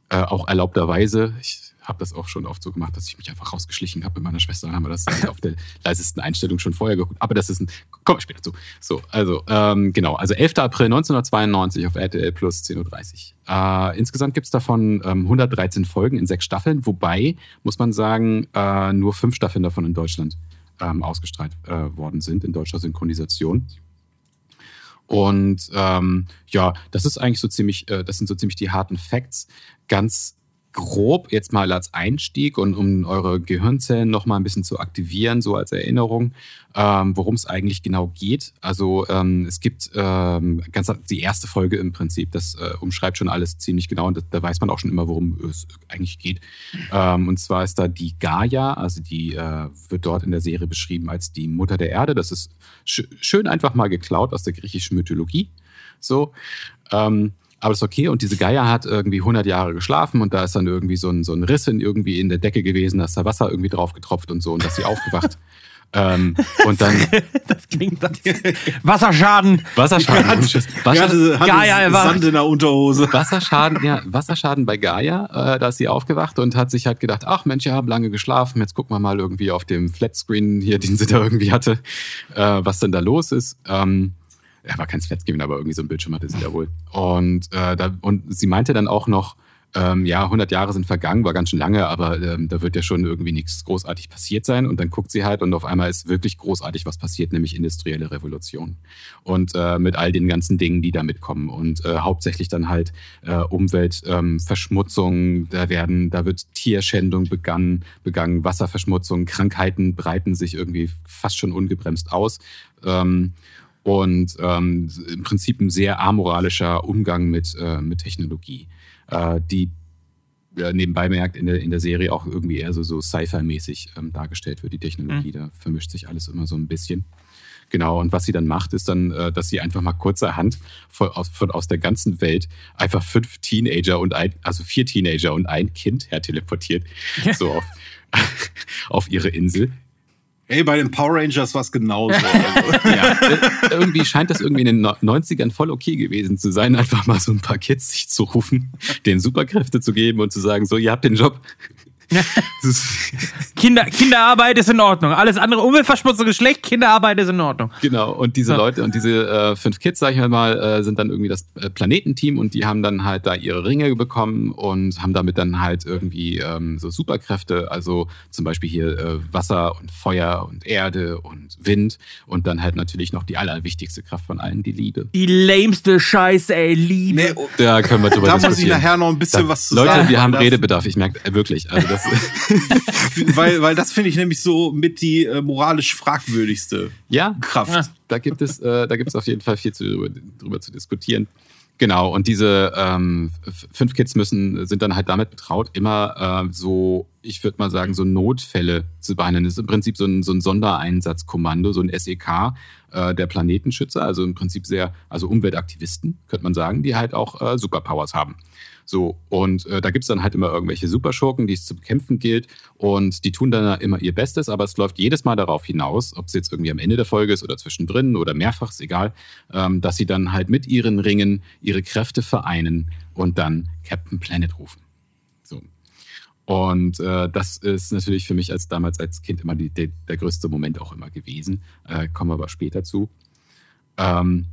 A: äh, auch erlaubterweise. Ich habe das auch schon oft so gemacht, dass ich mich einfach rausgeschlichen habe mit meiner Schwester. Dann haben wir das halt auf der *laughs* leisesten Einstellung schon vorher geguckt. Aber das ist ein. Kommen wir später zu. So, also, ähm, genau. Also 11. April 1992 auf RTL Plus 10.30 Uhr. Äh, insgesamt gibt es davon ähm, 113 Folgen in sechs Staffeln, wobei, muss man sagen, äh, nur fünf Staffeln davon in Deutschland ähm, ausgestrahlt äh, worden sind, in deutscher Synchronisation. Und ähm, ja, das ist eigentlich so ziemlich, äh, das sind so ziemlich die harten Facts. Ganz grob jetzt mal als Einstieg und um eure Gehirnzellen noch mal ein bisschen zu aktivieren, so als Erinnerung, ähm, worum es eigentlich genau geht. Also ähm, es gibt ähm, ganz die erste Folge im Prinzip, das äh, umschreibt schon alles ziemlich genau und da, da weiß man auch schon immer, worum es eigentlich geht. Ähm, und zwar ist da die Gaia, also die äh, wird dort in der Serie beschrieben als die Mutter der Erde. Das ist sch schön einfach mal geklaut aus der griechischen Mythologie. So. Ähm, aber das ist okay. Und diese Gaia hat irgendwie 100 Jahre geschlafen und da ist dann irgendwie so ein, so ein Riss in, irgendwie in der Decke gewesen, da ist da Wasser irgendwie drauf getropft und so und da ist sie aufgewacht. *laughs* ähm, und dann *laughs*
B: Das klingt das. Wasserschaden.
A: Wasserschaden. ohne Schiss.
C: Er
A: Wasser,
C: hatte, hatte
B: Gaia erwacht.
C: Sand in der Unterhose.
A: Wasserschaden, ja, Wasserschaden bei Gaia. Äh, da ist sie aufgewacht und hat sich halt gedacht, ach Mensch, ich habe lange geschlafen, jetzt gucken wir mal irgendwie auf dem Flatscreen hier, den sie da irgendwie hatte, äh, was denn da los ist. Ähm, ja, war kein Flatscreen, aber irgendwie so ein Bildschirm hatte sie da wohl. Und, äh, da, und sie meinte dann auch noch, ähm, ja, 100 Jahre sind vergangen, war ganz schön lange, aber ähm, da wird ja schon irgendwie nichts großartig passiert sein. Und dann guckt sie halt und auf einmal ist wirklich großartig was passiert, nämlich industrielle Revolution. Und äh, mit all den ganzen Dingen, die da mitkommen. Und äh, hauptsächlich dann halt äh, Umweltverschmutzung, ähm, da werden, da wird Tierschändung begangen, begangen, Wasserverschmutzung, Krankheiten breiten sich irgendwie fast schon ungebremst aus. Ähm, und ähm, im Prinzip ein sehr amoralischer Umgang mit, äh, mit Technologie, äh, die ja, nebenbei merkt in der, in der Serie auch irgendwie eher so, so Sci-Fi-mäßig ähm, dargestellt wird, die Technologie. Da vermischt sich alles immer so ein bisschen. Genau, und was sie dann macht, ist dann, äh, dass sie einfach mal kurzerhand von, aus, von, aus der ganzen Welt einfach fünf Teenager und ein, also vier Teenager und ein Kind herteleportiert, *laughs* so auf, *laughs* auf ihre Insel.
C: Hey, bei den Power Rangers war es genauso. *laughs*
A: Also. ja, irgendwie scheint das irgendwie in den 90ern voll okay gewesen zu sein, einfach mal so ein paar Kids sich zu rufen, denen Superkräfte zu geben und zu sagen, so, ihr habt den Job. *laughs*
B: Kinder, Kinderarbeit ist in Ordnung. Alles andere, Umweltverschmutzung Geschlecht, Kinderarbeit ist in Ordnung.
A: Genau, und diese ja. Leute und diese äh, fünf Kids, sag ich mal, äh, sind dann irgendwie das äh, Planetenteam und die haben dann halt da ihre Ringe bekommen und haben damit dann halt irgendwie ähm, so Superkräfte, also zum Beispiel hier äh, Wasser und Feuer und Erde und Wind und dann halt natürlich noch die allerwichtigste Kraft von allen, die Liebe.
B: Die lameste Scheiße, ey, Liebe. Nee,
A: oh, da können wir drüber
C: da
A: diskutieren. Da muss
C: ich nachher noch ein bisschen da, was
A: zu Leute, sagen. Leute, wir haben Redebedarf, ich merke äh, wirklich. Also das *laughs*
C: weil, weil das finde ich nämlich so mit die äh, moralisch fragwürdigste
A: ja,
C: Kraft. Ja,
A: da gibt es, äh, da gibt es auf jeden Fall viel zu, drüber, drüber zu diskutieren. Genau, und diese ähm, fünf Kids müssen, sind dann halt damit betraut, immer äh, so, ich würde mal sagen, so Notfälle zu behandeln. Das ist im Prinzip so ein, so ein Sondereinsatzkommando, so ein SEK äh, der Planetenschützer, also im Prinzip sehr, also Umweltaktivisten, könnte man sagen, die halt auch äh, Superpowers haben. So, und äh, da gibt's dann halt immer irgendwelche Superschurken, die es zu bekämpfen gilt. Und die tun dann immer ihr Bestes, aber es läuft jedes Mal darauf hinaus, ob es jetzt irgendwie am Ende der Folge ist oder zwischendrin oder mehrfach, ist egal, ähm, dass sie dann halt mit ihren Ringen ihre Kräfte vereinen und dann Captain Planet rufen. So. Und äh, das ist natürlich für mich als damals als Kind immer die, der, der größte Moment auch immer gewesen. Äh, kommen wir aber später zu. Ähm,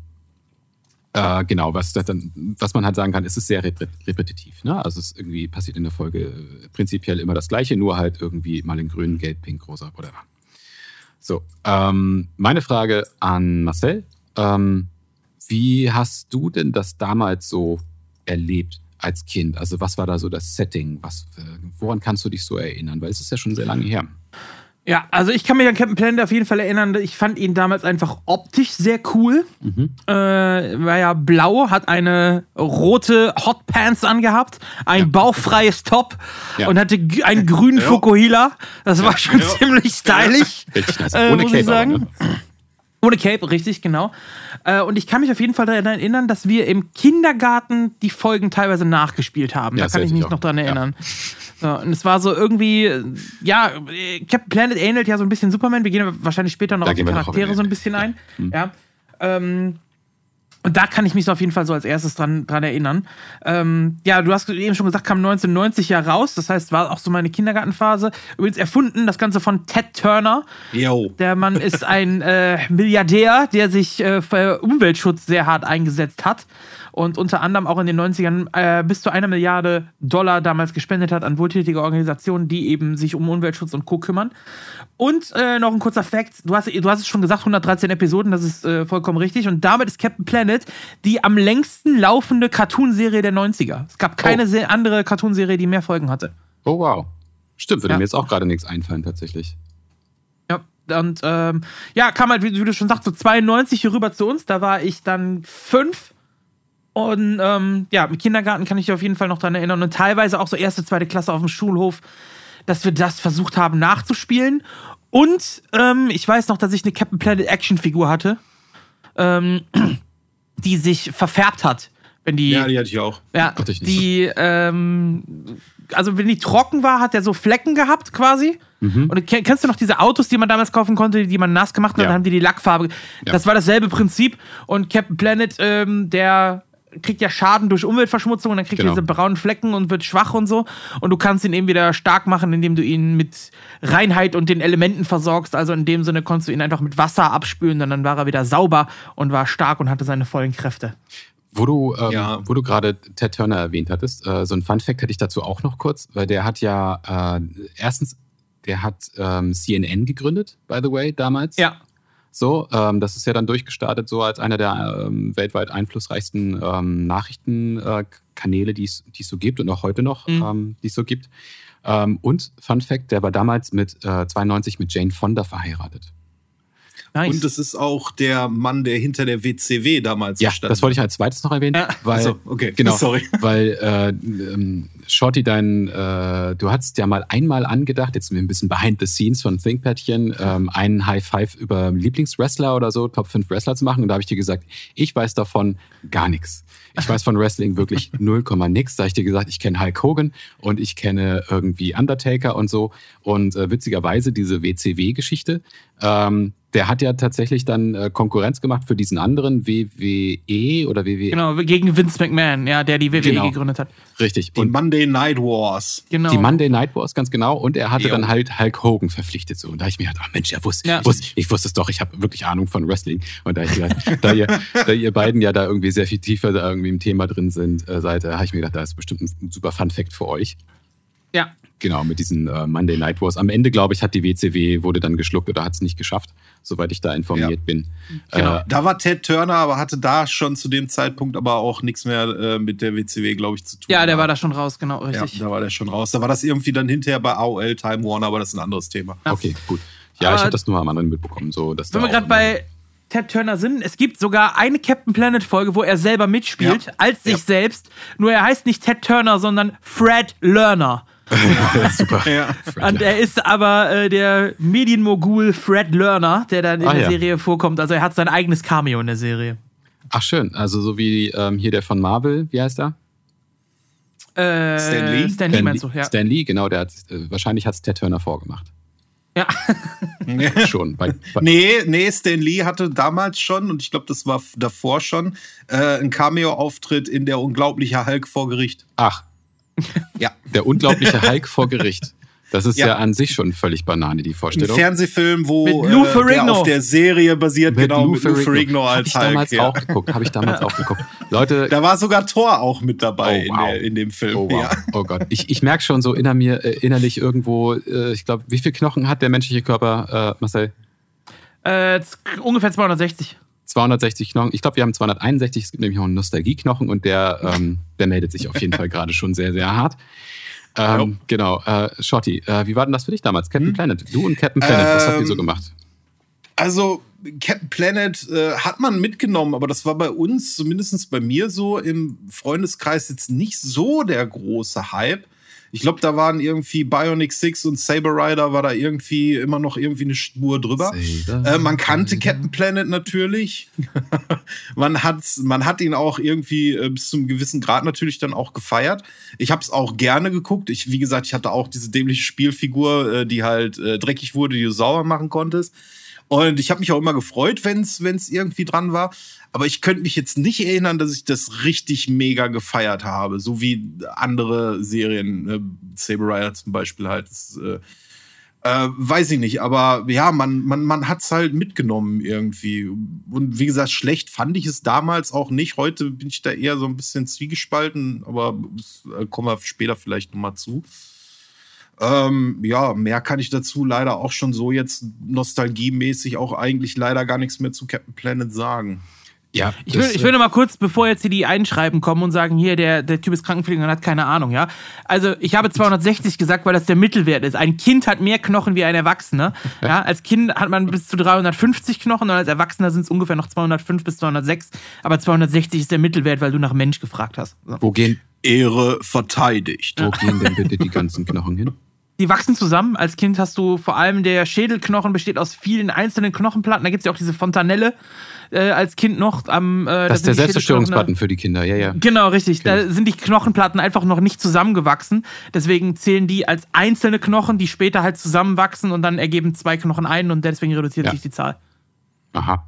A: äh, genau, was, dann, was man halt sagen kann, ist es sehr repetitiv. Ne? Also es irgendwie passiert in der Folge prinzipiell immer das Gleiche, nur halt irgendwie mal in grün, gelb, pink, rosa, whatever. So, ähm, meine Frage an Marcel. Ähm, wie hast du denn das damals so erlebt als Kind? Also was war da so das Setting? Was, äh, woran kannst du dich so erinnern? Weil es ist ja schon sehr lange her.
B: Ja, also ich kann mich an Captain Planet auf jeden Fall erinnern. Ich fand ihn damals einfach optisch sehr cool. Mhm. Äh, war ja blau, hat eine rote Hotpants angehabt, ein ja. bauchfreies Top ja. und hatte einen grünen ja. Fukuhila. Das war schon ziemlich stylisch. *laughs*
A: Äh, Ohne Cape sagen. Aber, ne?
B: Ohne Cape, richtig, genau. Äh, und ich kann mich auf jeden Fall daran erinnern, dass wir im Kindergarten die Folgen teilweise nachgespielt haben. da kann ich mich noch dran erinnern. So, und es war so irgendwie, ja, Captain Planet ähnelt ja so ein bisschen Superman. Wir gehen wahrscheinlich später noch da auf die Charaktere so ein bisschen ein. Mhm. Ja. Ähm, und da kann ich mich so auf jeden Fall so als erstes dran, dran erinnern. Ähm, ja, du hast eben schon gesagt, kam 1990 ja raus. Das heißt, war auch so meine Kindergartenphase. Übrigens erfunden, das Ganze von Ted Turner.
C: Yo.
B: Der Mann ist ein äh, Milliardär, der sich äh, für Umweltschutz sehr hart eingesetzt hat und unter anderem auch in den 90ern äh, bis zu einer Milliarde Dollar damals gespendet hat an wohltätige Organisationen, die eben sich um Umweltschutz und Co. kümmern. Und äh, noch ein kurzer Fakt: du hast, du hast es schon gesagt, 113 Episoden, das ist äh, vollkommen richtig. Und damit ist Captain Planet die am längsten laufende Cartoonserie der 90er. Es gab keine oh. andere Cartoonserie, die mehr Folgen hatte.
A: Oh, wow. Stimmt, würde ja. mir jetzt auch gerade nichts einfallen, tatsächlich.
B: Ja, und ähm, ja, kam halt, wie, wie, du schon sagst, so 92 hier rüber zu uns. Da war ich dann fünf. Und ähm, ja, im Kindergarten kann ich mich auf jeden Fall noch daran erinnern. Und teilweise auch so erste, zweite Klasse auf dem Schulhof, dass wir das versucht haben nachzuspielen. Und ähm, ich weiß noch, dass ich eine Captain Planet Actionfigur hatte, ähm, *clears throat* die sich verfärbt hat. Wenn die,
C: ja, die hatte ich auch.
B: Ja, ich die, ähm, also wenn die trocken war, hat er so Flecken gehabt quasi. Mhm. Und kennst du noch diese Autos, die man damals kaufen konnte, die man nass gemacht hat, ja. dann haben die die Lackfarbe. Ja. Das war dasselbe Prinzip. Und Captain Planet, ähm, der kriegt ja Schaden durch Umweltverschmutzung und dann kriegt genau. er diese braunen Flecken und wird schwach und so. Und du kannst ihn eben wieder stark machen, indem du ihn mit Reinheit und den Elementen versorgst. Also in dem Sinne konntest du ihn einfach mit Wasser abspülen und dann war er wieder sauber und war stark und hatte seine vollen Kräfte.
A: Wo du, ähm, ja. wo du gerade Ted Turner erwähnt hattest, äh, so ein Fun Fact hätte ich dazu auch noch kurz, weil der hat ja äh, erstens, der hat ähm, CNN gegründet, by the way, damals.
B: Ja.
A: So, ähm, das ist ja dann durchgestartet, so als einer der ähm, weltweit einflussreichsten ähm, Nachrichtenkanäle, äh, die es so gibt und auch heute noch, mhm. Ähm, die es so gibt. Ähm, und Fun Fact, der war damals mit äh, 92 mit Jane Fonda verheiratet.
B: Nice.
C: Und es ist auch der Mann, der hinter der WCW damals
A: Ja,
C: stand.
A: das wollte ich als zweites noch erwähnen,
B: Ja.
A: weil
C: so, okay.
A: genau, *laughs*
C: Sorry.
A: weil äh, ähm, Shorty, dein, äh, du hattest ja mal einmal angedacht, jetzt ein bisschen behind the scenes von ThinkPadchen, ähm, einen High Five über Lieblingswrestler oder so, Top 5 Wrestler zu machen. Und da habe ich dir gesagt, ich weiß davon gar nichts. Ich weiß von Wrestling wirklich *laughs* 0, nix. Da habe ich dir gesagt, ich kenne Hulk Hogan und ich kenne irgendwie Undertaker und so. Und äh, witzigerweise diese WCW-Geschichte, ähm, der hat ja tatsächlich dann äh, Konkurrenz gemacht für diesen anderen WWE oder WWE.
B: Genau, gegen Vince McMahon, ja, der die WWE
A: Genau.
B: gegründet hat.
A: Richtig.
C: Die
A: Und
C: Monday Night Wars.
B: Genau.
A: die Monday Night Wars, ganz genau. Und er hatte
C: Jo.
A: dann halt Hulk Hogan verpflichtet. So. Und da ich mir gedacht, ach Mensch, er wusste,
B: Ja.
A: ich, wusste, ich wusste es doch, ich habe wirklich Ahnung von Wrestling. Und da, ich gedacht, *laughs* da, ihr, da ihr beiden ja da irgendwie sehr viel tiefer da irgendwie im Thema drin sind, äh, seid, äh, habe ich mir gedacht, da ist bestimmt ein super Fun Fact für euch.
B: ja.
A: Genau, mit diesen äh, Monday Night Wars. Am Ende, glaube ich, hat die WCW, wurde dann geschluckt oder hat es nicht geschafft, soweit ich da informiert
C: Ja.
A: bin.
B: Genau.
A: Äh,
C: Da war Ted Turner, aber hatte da schon zu dem Zeitpunkt aber auch nichts mehr äh, mit der WCW, glaube ich, zu tun.
B: Ja, der war da schon raus, genau,
C: Ja,
B: richtig.
C: da war der schon raus. Da war das irgendwie dann hinterher bei AOL Time Warner, aber das ist ein anderes Thema.
A: okay, gut. Ja,
B: Aber-
A: ich habe das nur am anderen mitbekommen. So, dass
B: Wenn
A: da
B: wir gerade bei Ted Turner sind, es gibt sogar eine Captain Planet Folge, wo er selber mitspielt,
C: Ja.
B: als sich
C: Ja.
B: selbst. Nur er heißt nicht Ted Turner, sondern Fred Lerner. *laughs*
A: Super.
C: Ja.
B: Und er ist aber äh, der Medienmogul Fred Lerner, der dann in
A: Ah,
B: der
A: ja.
B: Serie vorkommt. Also er hat sein eigenes Cameo in der Serie.
A: Ach schön, also so wie ähm, hier der von Marvel, wie heißt er?
B: Äh,
C: Stan Lee?
B: Stan Lee meinst du, ja.
A: Stan Lee, genau, der hat, äh, wahrscheinlich hat es Ted Turner vorgemacht.
B: ja. *laughs*
A: Schon. Bei, bei,
C: Nee, nee, Stan Lee hatte damals schon, und ich glaube, das war davor schon, äh, ein Cameo-Auftritt in der unglaubliche Hulk vor Gericht.
A: ach, *laughs*
C: Ja.
A: der unglaubliche Hulk vor Gericht. Das ist ja.
C: Ja.
A: an sich schon völlig Banane, die
C: Ein
A: Vorstellung.
C: Fernsehfilm, wo
B: Mit Lou
C: äh, der
B: Ferrigno.
C: auf der Serie basiert,
A: Mit
C: genau,
A: Lou
C: mit Lou
A: Ferrigno.
C: Ferrigno
A: Hab
C: als
A: ich damals
C: Hulk. Ja.
A: auch geguckt. Habe ich damals auch geguckt. Leute,
C: Da war sogar Thor auch mit dabei
A: Oh, wow.
C: in, der, in dem Film.
A: Oh, wow.
C: ja.
A: oh Gott. Ich, ich merke schon so inner mir, äh, innerlich irgendwo, äh, ich glaube, wie viel Knochen hat der menschliche Körper, äh, Marcel?
B: Äh, ungefähr 260.
A: 260 Knochen. Ich glaube, wir haben 261. Es gibt nämlich auch einen Nostalgie-Knochen und der, ähm, der meldet sich auf jeden Fall gerade schon sehr, sehr hart. Ähm, genau. Äh, Shorty, äh, wie war denn das für dich damals? Captain Planet. Du und Captain Planet, was habt ihr so
C: Ähm,
A: gemacht?
C: Also, Captain Planet äh, hat man mitgenommen, aber das war bei uns, zumindest bei mir so, im Freundeskreis jetzt nicht so der große Hype. Ich glaube, da waren irgendwie Bionic Six und Saber Rider war da irgendwie immer noch irgendwie eine Spur drüber. Äh, man kannte Captain Planet natürlich. *laughs* man, hat, man hat ihn auch irgendwie äh, bis zu einem gewissen Grad natürlich dann auch gefeiert. Ich habe es auch gerne geguckt. Ich, wie gesagt, ich hatte auch diese dämliche Spielfigur, äh, die halt äh, dreckig wurde, die du sauber machen konntest. Und ich habe mich auch immer gefreut, wenn es irgendwie dran war. Aber ich könnte mich jetzt nicht erinnern, dass ich das richtig mega gefeiert habe. So wie andere Serien, äh, Saber Rider zum Beispiel halt. Das, äh, äh, weiß ich nicht, aber ja, man, man, man hat es halt mitgenommen irgendwie. Und wie gesagt, schlecht fand ich es damals auch nicht. Heute bin ich da eher so ein bisschen zwiegespalten, aber äh, kommen wir später vielleicht nochmal zu. Ähm, ja, mehr kann ich dazu leider auch schon so jetzt nostalgiemäßig auch eigentlich leider gar nichts mehr zu Captain Planet sagen.
A: Ja,
B: Ich will, ich will noch mal kurz, bevor jetzt hier die Einschreiben kommen und sagen, hier, der, der Typ ist Krankenpfleger und hat keine Ahnung, ja. Also, ich habe 260 gesagt, weil das der Mittelwert ist. Ein Kind hat mehr Knochen wie ein Erwachsener. *laughs* Ja, als Kind hat man bis zu 350 Knochen und als Erwachsener sind es ungefähr noch 205 bis 206. Aber 260 ist der Mittelwert, weil du nach Mensch gefragt hast. So.
A: wo, gehen,
C: Ehre verteidigt.
A: wo gehen denn bitte die ganzen Knochen hin?
B: Die wachsen zusammen. Als Kind hast du vor allem der Schädelknochen besteht aus vielen einzelnen Knochenplatten. Da gibt es ja auch diese Fontanelle äh, als Kind noch. Am, äh,
A: Das ist der Selbstzerstörungsbutton für die Kinder, ja, ja.
B: Genau, richtig. Da sind die Knochenplatten einfach noch nicht zusammengewachsen. Deswegen zählen die als einzelne Knochen, die später halt zusammenwachsen und dann ergeben zwei Knochen ein und deswegen reduziert
A: Ja.
B: sich die Zahl.
A: Aha.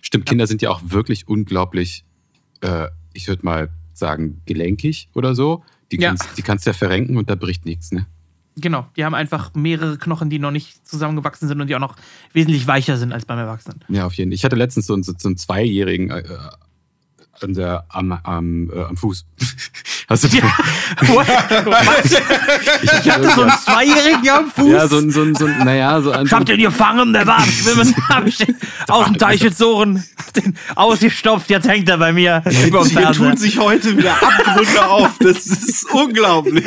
A: Stimmt, Kinder sind ja auch wirklich unglaublich, äh, ich würde mal sagen, gelenkig oder so. Die
B: Ja.
A: kannst, die kannst du ja verrenken und da bricht nichts, ne?
B: Genau, die haben einfach mehrere Knochen, die noch nicht zusammengewachsen sind und die auch noch wesentlich weicher sind als beim Erwachsenen.
A: Ja, auf jeden Fall. Ich hatte letztens so einen, so einen Zweijährigen äh, an der, am, am, äh, am Fuß. *laughs* Hast du *laughs*
B: What? Was? Ich hatte so einen Zweijährigen am Fuß.
A: Ja, so ein, so ein, so ein naja, so ein.
B: Ich hab den gefangen, der war am Schwimmen. *laughs* Hab ich den aus dem Teich gezogen, den ausgestopft, jetzt hängt er bei mir
C: Hier tun sich heute wieder Abgründe auf. Das ist unglaublich.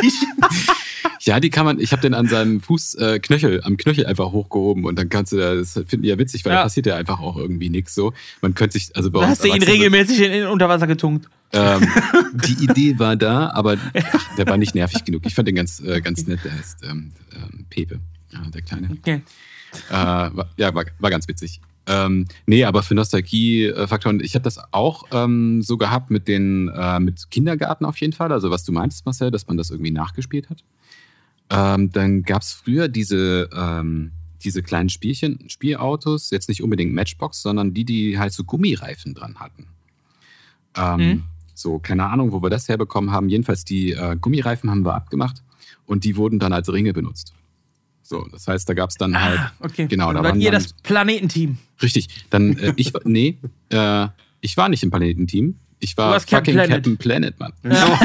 A: Ich Ja, die kann man, ich habe den an seinem Fußknöchel, äh, Knöchel, am Knöchel einfach hochgehoben und dann kannst du, das finden die ja witzig, weil
B: Ja.
A: da passiert ja einfach auch irgendwie nichts so. Man könnte sich, also bei uns
B: hast du ihn regelmäßig in, in Unterwasser getunkt.
A: Ähm, *laughs* die Idee war da, aber ach, der war nicht nervig genug. Ich fand den ganz, äh, ganz nett. Der heißt ähm, ähm, Pepe, ja, der Kleine.
B: Okay.
A: Äh, war, ja, war, war ganz witzig. Ähm, nee, aber für Nostalgie-Faktoren, ich habe das auch ähm, so gehabt mit den äh, mit Kindergarten auf jeden Fall. Also was du meintest, Marcel, dass man das irgendwie nachgespielt hat. Ähm, dann gab es früher diese, ähm, diese kleinen Spielchen, Spielautos, jetzt nicht unbedingt Matchbox, sondern die, die halt so Gummireifen dran hatten. Ähm,
B: Mhm.
A: So, keine Ahnung, wo wir das herbekommen haben. Jedenfalls die äh, Gummireifen haben wir abgemacht und die wurden dann als Ringe benutzt. So, das heißt, da gab es dann halt.
B: Ah, okay.
A: Genau, da
B: Dann wart
A: waren
B: ihr
A: dann,
B: das Planetenteam.
A: Richtig. Dann, äh, ich war, nee, äh, ich war nicht im Planetenteam. Ich war
B: warst Captain
A: fucking
B: Planet.
A: Captain Planet, Mann.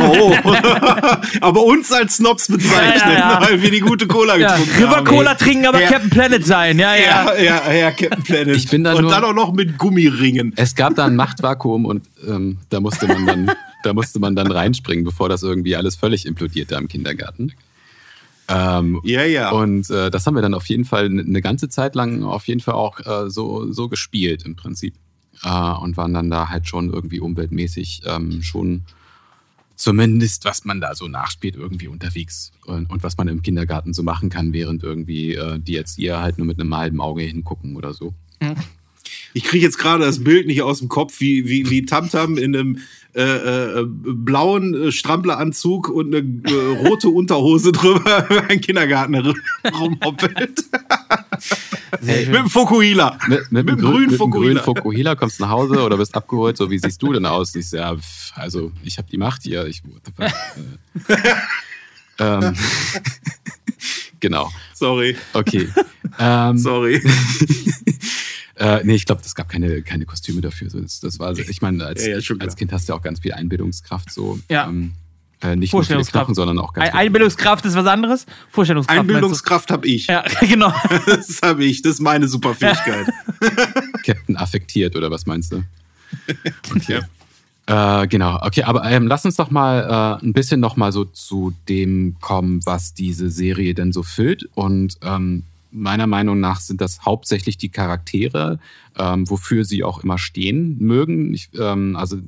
C: Oh. *laughs* aber uns als Snobs bezeichnen,
B: Ja, ja, ja.
C: weil wir die gute Cola
B: Ja,
C: getrunken
B: River
C: haben.
B: Cola trinken, aber
C: Ja.
B: Captain Planet sein. Ja, ja.
C: Ja, ja, ja, Captain Planet.
A: Ich bin da
C: Und
A: nur-
C: dann auch noch mit Gummiringen.
A: Es gab da ein Machtvakuum und ähm, da musste man dann, da musste man dann reinspringen, bevor das irgendwie alles völlig implodierte am Kindergarten. Ähm,
C: Ja, ja.
A: Und äh, das haben wir dann auf jeden Fall eine eine ganze Zeit lang auf jeden Fall auch äh, so, so gespielt im Prinzip. Äh, und waren dann da halt schon irgendwie umweltmäßig ähm, schon zumindest, was man da so nachspielt, irgendwie unterwegs. Und, und was man im Kindergarten so machen kann, während irgendwie äh, die Erzieher halt nur mit einem halben Auge hingucken oder so.
C: Ich kriege jetzt gerade das Bild nicht aus dem Kopf, wie, wie, wie Tamtam in einem äh, äh, blauen äh, Strampleranzug und eine äh, rote Unterhose drüber *laughs* über einen Kindergarten *laughs* rumhoppelt. mit dem Fokuhila.
A: Mit, mit,
C: Mit
A: einem
C: dem grünen
A: einem
C: Fokuhila.
A: Fokuhila kommst du nach Hause oder bist abgeholt, so wie siehst du denn aus? Ich so, ja, pff, also ich habe die Macht hier. Ich, *laughs* äh, ähm, genau,
C: Sorry,
A: okay. Ähm,
C: sorry.
A: Äh, nee, ich glaube, es gab keine, keine Kostüme dafür. So, das, das war, ich meine, als,
C: Ja, ja,
A: als Kind hast du ja auch ganz viel Einbildungskraft. So,
B: Ja.
A: ähm, äh, nicht nur. Knochen, sondern auch ganz
B: Ein-
A: viel-
B: Einbildungskraft ist was anderes. Vorstellungskraft.
C: Einbildungskraft habe ich.
B: Ja, *laughs* genau. *laughs*
C: Das habe ich. Das ist meine Superfähigkeit. *laughs*
A: Captain affektiert oder was meinst du? Okay. Äh, genau, okay, aber ähm, lass uns doch mal äh, ein bisschen noch mal so zu dem kommen, was diese Serie denn so füllt. Und ähm, meiner Meinung nach sind das hauptsächlich die Charaktere, ähm, wofür sie auch immer stehen mögen. Ich, ähm, also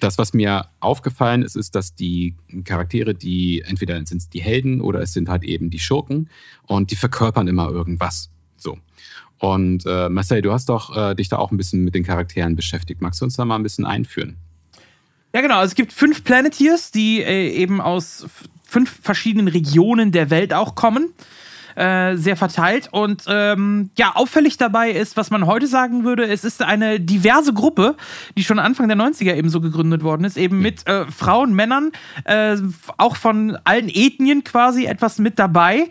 A: das, was mir aufgefallen ist, ist, dass die Charaktere, die entweder sind es die Helden oder es sind halt eben die Schurken und die verkörpern immer irgendwas. So. Und äh, Marcel, du hast doch äh, dich da auch ein bisschen mit den Charakteren beschäftigt. Magst du uns da mal ein bisschen einführen?
B: Ja, genau. Also es gibt fünf Planeteers, die äh, eben aus fünf verschiedenen Regionen der Welt auch kommen. Äh, sehr verteilt. Und ähm, ja, auffällig dabei ist, was man heute sagen würde, es ist eine diverse Gruppe, die schon Anfang der 90er eben so gegründet worden ist, eben mit äh, Frauen, Männern, äh, auch von allen Ethnien quasi etwas mit dabei.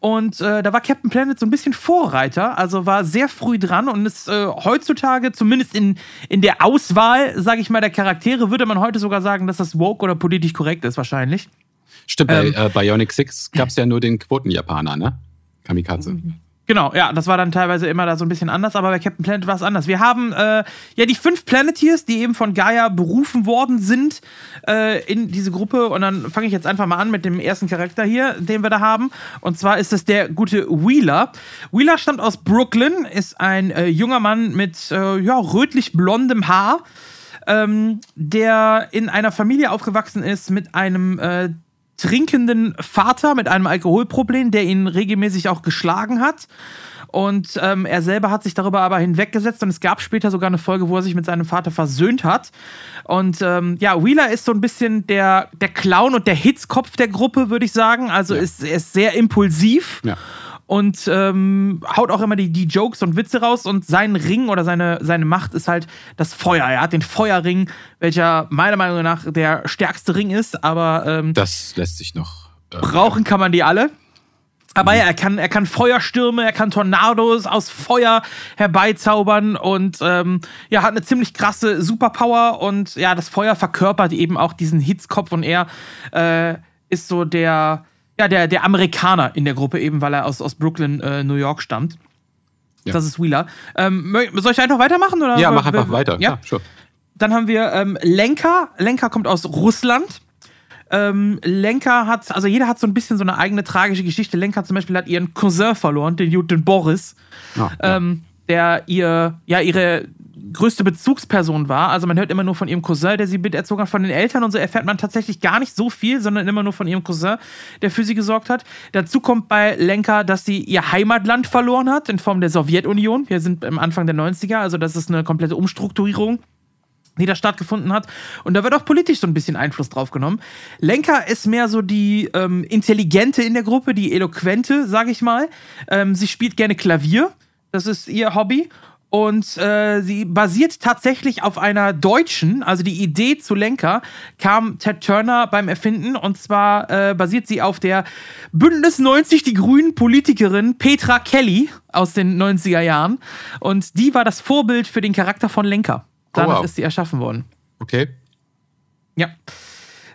B: Und äh, da war Captain Planet so ein bisschen Vorreiter, also war sehr früh dran und ist äh, heutzutage, zumindest in, in der Auswahl, sage ich mal, der Charaktere, würde man heute sogar sagen, dass das woke oder politisch korrekt ist, wahrscheinlich.
A: Stimmt,
B: Ähm.
A: bei äh, Bionic Six gab es ja nur den Quoten-Japaner, ne? Kamikaze.
B: Genau, ja, das war dann teilweise immer da so ein bisschen anders, aber bei Captain Planet war es anders. Wir haben äh, ja die fünf Planeteers, die eben von Gaia berufen worden sind äh, in diese Gruppe. Und dann fange ich jetzt einfach mal an mit dem ersten Charakter hier, den wir da haben. Und zwar ist es der gute Wheeler. Wheeler stammt aus Brooklyn, ist ein äh, junger Mann mit äh, ja, rötlich-blondem Haar, ähm, der in einer Familie aufgewachsen ist mit einem äh, trinkenden Vater mit einem Alkoholproblem, der ihn regelmäßig auch geschlagen hat. Und ähm, er selber hat sich darüber aber hinweggesetzt und es gab später sogar eine Folge, wo er sich mit seinem Vater versöhnt hat. Und ähm, ja, Wheeler ist so ein bisschen der, der Clown und der Hitzkopf der Gruppe, würde ich sagen. Also ist, er ist sehr impulsiv
A: Ja.
B: Und ähm, haut auch immer die, die Jokes und Witze raus. Und sein Ring oder seine, seine Macht ist halt das Feuer. Er hat den Feuerring, welcher meiner Meinung nach der stärkste Ring ist, aber ähm,
A: Das lässt sich noch. Äh,
B: brauchen kann man die alle. Aber ja, er kann, er kann Feuerstürme, er kann Tornados aus Feuer herbeizaubern und ähm, ja, hat eine ziemlich krasse Superpower und ja, das Feuer verkörpert eben auch diesen Hitzkopf und er äh, ist so der, ja, der, der Amerikaner in der Gruppe, eben weil er aus, aus Brooklyn, äh, New York stammt.
A: Ja.
B: Das ist Wheeler. Ähm, soll ich einfach weitermachen? Oder?
A: ja, mach einfach weiter.
B: Ja.
A: Ja, sure.
B: Dann haben wir ähm, Lenka. Lenka kommt aus Russland. Ähm, Lenka hat, also jeder hat so ein bisschen so eine eigene tragische Geschichte. Lenka zum Beispiel hat ihren Cousin verloren, den Juden Boris,
A: Ah, ja.
B: ähm, der ihr, ja, ihre größte Bezugsperson war. Also man hört immer nur von ihrem Cousin, der sie miterzogen hat, von den Eltern und so erfährt man tatsächlich gar nicht so viel, sondern immer nur von ihrem Cousin, der für sie gesorgt hat. Dazu kommt bei Lenka, dass sie ihr Heimatland verloren hat in Form der Sowjetunion. Wir sind am Anfang der 90er, also das ist eine komplette Umstrukturierung die da stattgefunden hat. Und da wird auch politisch so ein bisschen Einfluss drauf genommen. Lenka ist mehr so die ähm, Intelligente in der Gruppe, die Eloquente, sag ich mal. Ähm, sie spielt gerne Klavier. Das ist ihr Hobby. Und äh, sie basiert tatsächlich auf einer deutschen, also die Idee zu Lenka kam Ted Turner beim Erfinden und zwar äh, basiert sie auf der Bündnis 90 Die Grünen Politikerin Petra Kelly aus den 90er Jahren und die war das Vorbild für den Charakter von Lenka. Danach
A: wow.
B: ist sie erschaffen worden.
A: Okay.
B: Ja.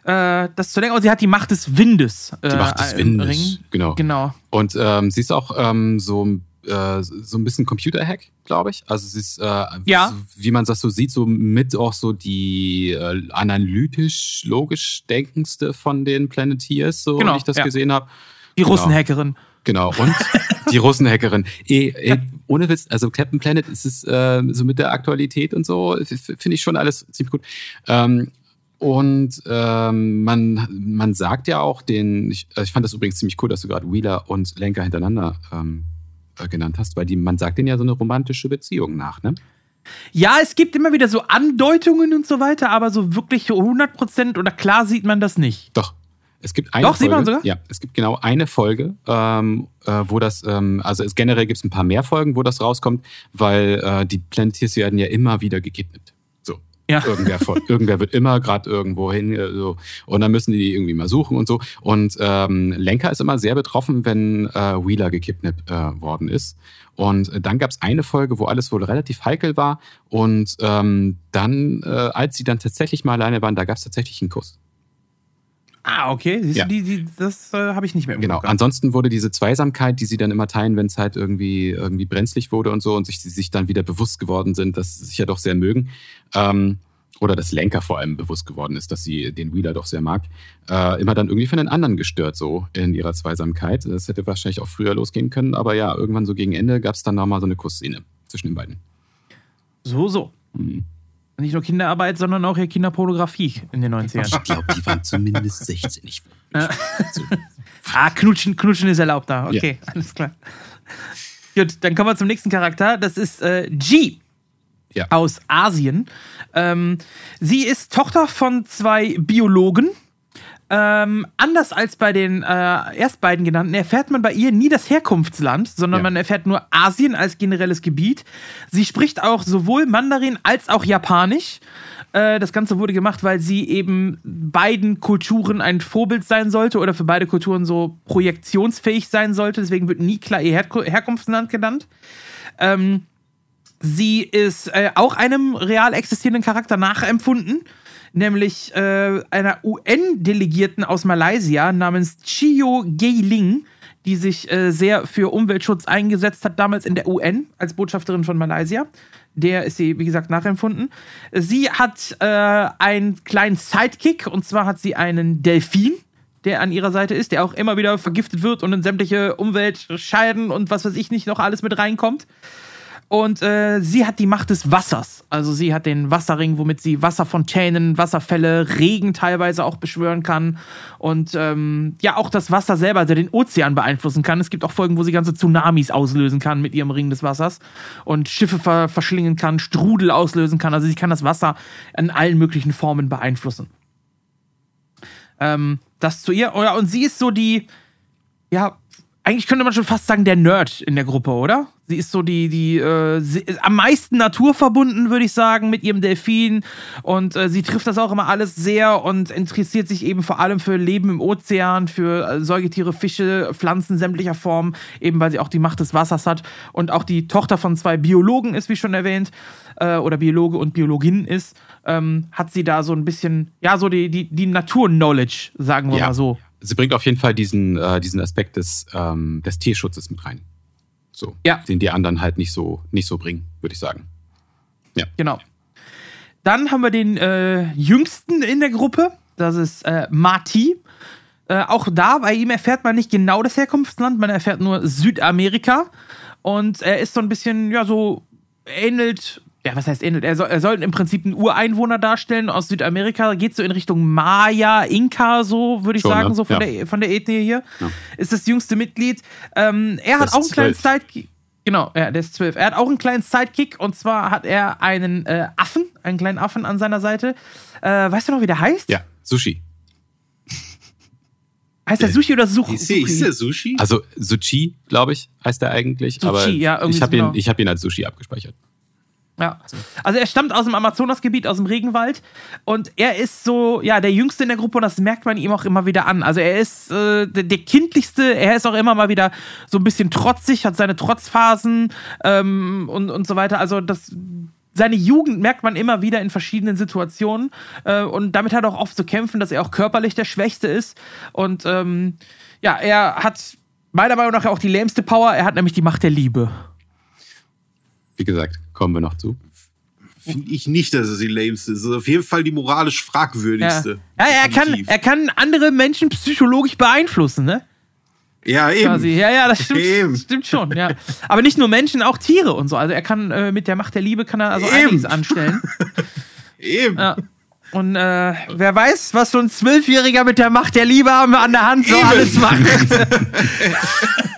B: Äh, das zu Lenka und sie hat die Macht des Windes. Äh,
A: Die Macht des Windes. Genau.
B: Genau.
A: Und ähm, sie ist auch ähm, so, äh, so ein bisschen Computer-Hack, glaube ich. Also sie ist, äh,
B: Ja.
A: so, wie man das so sieht, so mit auch so die äh, analytisch, logisch denkendste von den Planeteers, so
B: Genau,
A: wie ich das
B: ja.
A: gesehen habe.
B: Die
A: Genau.
B: Russenhackerin.
A: Genau. Und *laughs* die Russenhackerin. Eh, eh, ohne Witz, also Captain Planet ist es äh, so mit der Aktualität und so, finde ich schon alles ziemlich gut. Ähm, und ähm, man, man sagt ja auch den, ich, äh, ich fand das übrigens ziemlich cool, dass du gerade Wheeler und Lenker hintereinander ähm, äh, genannt hast, weil die, man sagt denen ja so eine romantische Beziehung nach, ne?
B: Ja, es gibt immer wieder so Andeutungen und so weiter, aber so wirklich 100% oder klar sieht man das nicht.
A: Doch. Es gibt eine
B: Doch, sieht
A: Folge,
B: man sogar?
A: Ja, es gibt genau eine Folge, ähm, äh, wo das, ähm, also es, generell gibt es ein paar mehr Folgen, wo das rauskommt, weil äh, die Planeteers werden ja immer wieder gekidnappt.
B: Ja.
A: Irgendwer, von, irgendwer wird immer gerade irgendwo hin äh, so, und dann müssen die die irgendwie mal suchen und so. Und ähm, Lenker ist immer sehr betroffen, wenn äh, Wheeler gekidnappt äh, worden ist. Und äh, dann gab es eine Folge, wo alles wohl relativ heikel war. Und ähm, dann, äh, als sie dann tatsächlich mal alleine waren, da gab es tatsächlich einen Kuss.
B: Ah, okay. Siehst
A: Ja.
B: du, die, die, das äh, habe ich nicht mehr
A: Genau.
B: Gehabt.
A: Ansonsten wurde diese Zweisamkeit, die sie dann immer teilen, wenn es halt irgendwie, irgendwie brenzlig wurde und so und sich, sie sich dann wieder bewusst geworden sind, dass sie sich ja doch sehr mögen. Ähm, oder dass Lenker vor allem bewusst geworden ist, dass sie den Wheeler doch sehr mag, äh, immer dann irgendwie von den anderen gestört, so in ihrer Zweisamkeit. Das hätte wahrscheinlich auch früher losgehen können, aber ja, irgendwann so gegen Ende gab es dann nochmal so eine Kussszene zwischen den beiden.
B: So, so.
A: Mhm.
B: Nicht nur Kinderarbeit, sondern auch hier Kinderpornografie in den 90ern.
A: glaube, die waren zumindest *laughs* 16. Ich,
B: ah, knutschen, knutschen ist erlaubt da. Okay, alles klar. Gut, dann kommen wir zum nächsten Charakter. Das ist äh, G.
A: Ja.
B: aus Asien. Ähm, sie ist Tochter von zwei Biologen. Ähm, anders als bei den äh, erst beiden genannten erfährt man bei ihr nie das Herkunftsland, sondern
A: Ja.
B: man erfährt nur Asien als generelles Gebiet. Sie spricht auch sowohl Mandarin als auch Japanisch. Äh, das Ganze wurde gemacht, weil sie eben beiden Kulturen ein Vorbild sein sollte oder für beide Kulturen so projektionsfähig sein sollte. Deswegen wird nie klar ihr Herku Herkunftsland genannt. Ähm, Sie ist äh, auch einem real existierenden Charakter nachempfunden, nämlich äh, einer UN-Delegierten aus Malaysia namens Chio Geiling, die sich äh, sehr für Umweltschutz eingesetzt hat, damals in der UN als Botschafterin von Malaysia. Der ist sie, wie gesagt, nachempfunden. Sie hat äh, einen kleinen Sidekick, und zwar hat sie einen Delfin, der an ihrer Seite ist, der auch immer wieder vergiftet wird und in sämtliche Umweltscheiden und was weiß ich nicht noch alles mit reinkommt. Und äh, sie hat die Macht des Wassers. Also sie hat den Wasserring, womit sie Wasserfontänen, Wasserfälle, Regen teilweise auch beschwören kann. Und ähm, ja, auch das Wasser selber, also den Ozean beeinflussen kann. Es gibt auch Folgen, wo sie ganze Tsunamis auslösen kann mit ihrem Ring des Wassers. Und Schiffe ver verschlingen kann, Strudel auslösen kann. Also sie kann das Wasser in allen möglichen Formen beeinflussen. Ähm, das zu ihr. Oh und sie ist so die, ja, eigentlich könnte man schon fast sagen, der Nerd in der Gruppe, oder? Sie ist so die, die äh, sie, ist am meisten naturverbunden, würde ich sagen, mit ihrem Delfin. Und äh, sie trifft das auch immer alles sehr und interessiert sich eben vor allem für Leben im Ozean, für äh, Säugetiere, Fische, Pflanzen sämtlicher Formen, eben weil sie auch die Macht des Wassers hat und auch die Tochter von zwei Biologen ist, wie schon erwähnt, äh, oder Biologe und Biologin ist, ähm, hat sie da so ein bisschen, ja, so die, die, die Natur-Knowledge, sagen wir
A: Ja.
B: mal so.
A: Sie bringt auf jeden Fall diesen, äh, diesen Aspekt des, ähm, des Tierschutzes mit rein. So.
B: Ja.
A: Den die anderen halt nicht so, nicht so bringen, würde ich sagen.
B: Genau. Dann haben wir den äh, jüngsten in der Gruppe. Das ist äh, Marty. Äh, auch da, bei ihm erfährt man nicht genau das Herkunftsland, man erfährt nur Südamerika. Und er ist so ein bisschen, ja, so ähnelt ja, was heißt ähnelt? Er soll, er soll im Prinzip einen Ureinwohner darstellen aus Südamerika. Geht so in Richtung Maya, Inka, so würde ich
A: Schon,
B: sagen,
A: ne?
B: so von,
A: Ja.
B: der, von der Ethnie hier.
A: Ja.
B: Ist das jüngste Mitglied. Ähm, er hat
A: ist
B: auch einen kleinen. Sidekick. Genau, ja, der ist zwölf. Er hat auch einen kleinen Sidekick und zwar hat er einen äh, Affen, einen kleinen Affen an seiner Seite. Äh, weißt du noch, wie der heißt?
A: Ja, Sushi.
B: Heißt der Sushi oder Such?
C: Ist, der- ist der Sushi?
A: Also Suchi, glaube ich, heißt er eigentlich.
B: Suchi,
A: aber
B: ja, irgendwie
A: ich habe
B: so
A: ihn,
B: genau.
A: ich hab ihn als Sushi abgespeichert.
B: Ja. Also er stammt aus dem Amazonasgebiet, aus dem Regenwald und er ist so, ja, der Jüngste in der Gruppe und das merkt man ihm auch immer wieder an. Also er ist äh, der, der kindlichste, er ist auch immer mal wieder so ein bisschen trotzig, hat seine Trotzphasen ähm, und, und so weiter. Also das, seine Jugend merkt man immer wieder in verschiedenen Situationen äh, und damit hat er auch oft zu kämpfen, dass er auch körperlich der Schwächste ist und ähm, ja, er hat meiner Meinung nach auch die lähmste Power, er hat nämlich die Macht der Liebe.
A: Wie gesagt, kommen wir noch zu.
C: Finde ich nicht, dass es die lämste ist. Es ist auf jeden Fall die moralisch
B: Ja,
C: fragwürdigste.
B: ja er, kann, er kann andere Menschen psychologisch beeinflussen, ne?
C: ja, eben.
B: Quasi. Ja, ja, das stimmt,
C: Eben.
B: das stimmt schon, ja. Aber nicht nur Menschen, auch Tiere und so. Also er kann äh, mit der Macht der Liebe kann er also
C: Eben.
B: einiges anstellen. *laughs*
C: Eben.
B: Ja. Und äh, wer weiß, was so ein Zwölfjähriger mit der Macht der Liebe haben an der Hand so
C: Eben.
B: alles macht. *laughs*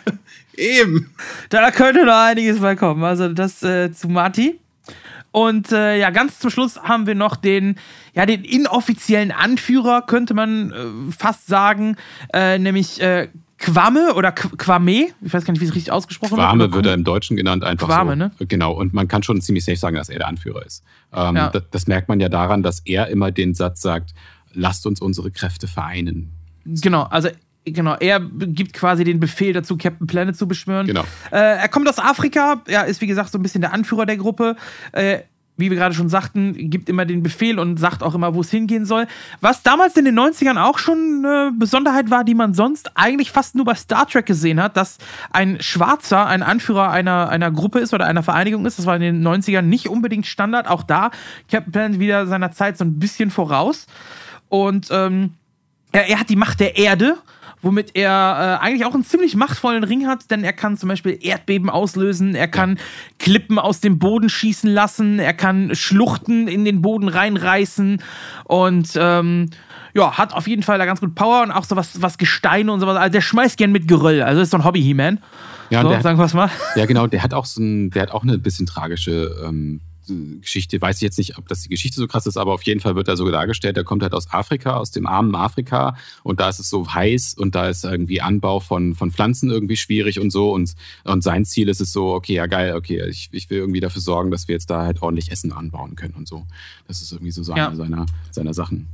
C: Eben.
B: da könnte noch einiges bei kommen. Also das äh, zu Marty. Und äh, ja, ganz zum Schluss haben wir noch den, ja, den inoffiziellen Anführer, könnte man äh, fast sagen, äh, nämlich äh, Quame oder Qu- Quame. Ich weiß gar nicht, wie es richtig ausgesprochen
A: Quame
B: wird.
A: wird er im Deutschen genannt, einfach
B: Quame,
A: so.
B: ne?
A: Genau, und man kann schon ziemlich safe sagen, dass er der Anführer ist. Ähm,
B: Ja.
A: das, das merkt man ja daran, dass er immer den Satz sagt, lasst uns unsere Kräfte vereinen.
B: Genau, also genau, er gibt quasi den Befehl dazu, Captain Planet zu beschwören.
A: Genau.
B: Äh, er kommt aus Afrika, er ist wie gesagt so ein bisschen der Anführer der Gruppe. Äh, wie wir gerade schon sagten, gibt immer den Befehl und sagt auch immer, wo es hingehen soll. Was damals in den 90ern auch schon eine Besonderheit war, die man sonst eigentlich fast nur bei Star Trek gesehen hat, dass ein Schwarzer ein Anführer einer, einer Gruppe ist oder einer Vereinigung ist. Das war in den 90ern nicht unbedingt Standard. Auch da Captain Planet wieder seiner Zeit so ein bisschen voraus. Und ähm, er, er hat die Macht der Erde, womit er äh, eigentlich auch einen ziemlich machtvollen Ring hat, denn er kann zum Beispiel Erdbeben auslösen, er kann Klippen aus dem Boden schießen lassen, er kann Schluchten in den Boden reinreißen und ähm, ja, hat auf jeden Fall da ganz gut Power und auch so was, was Gesteine und sowas. Also der schmeißt gern mit Geröll, also ist so ein Hobby-He-Man.
A: Ja,
B: so, sagen wir mal.
A: ja, genau, der hat auch so ein, der hat auch eine bisschen tragische ähm, Geschichte. Weiß ich jetzt nicht, ob das die Geschichte so krass ist, aber auf jeden Fall wird er so dargestellt. Der kommt halt aus Afrika, aus dem armen Afrika und da ist es so heiß und da ist irgendwie Anbau von, von Pflanzen irgendwie schwierig und so und, und sein Ziel ist es so, okay, ja geil, okay, ich, ich will irgendwie dafür sorgen, dass wir jetzt da halt ordentlich Essen anbauen können und so. Das ist irgendwie so seine,
B: Ja.
A: seiner, seiner Sachen.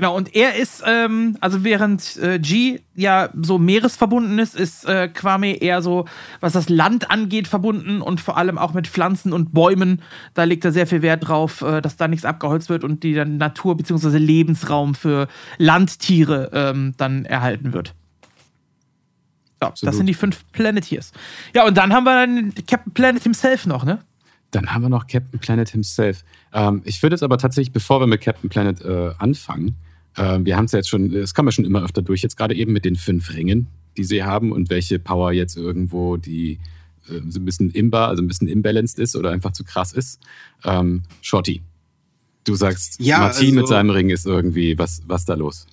B: Genau, und er ist, ähm, also während äh, G ja so meeresverbunden ist, ist äh, Kwame eher so, was das Land angeht, verbunden und vor allem auch mit Pflanzen und Bäumen. Da legt er sehr viel Wert drauf, äh, dass da nichts abgeholzt wird und die dann Natur- bzw. Lebensraum für Landtiere ähm, dann erhalten wird. So, das sind die fünf Planeteers. Ja, und dann haben wir dann Captain Planet himself noch, ne?
A: Dann haben wir noch Captain Planet himself. Ähm, ich würde jetzt aber tatsächlich, bevor wir mit Captain Planet äh, anfangen, ähm, wir haben es ja jetzt schon, das kam ja schon immer öfter durch, jetzt gerade eben mit den fünf Ringen, die sie haben und welche Power jetzt irgendwo die äh, so ein bisschen imbar, also ein bisschen imbalanced ist oder einfach zu krass ist. Ähm, Shorty, du sagst,
C: Ja,
A: Martin mit
C: also-
A: seinem Ring ist irgendwie, was, was da los?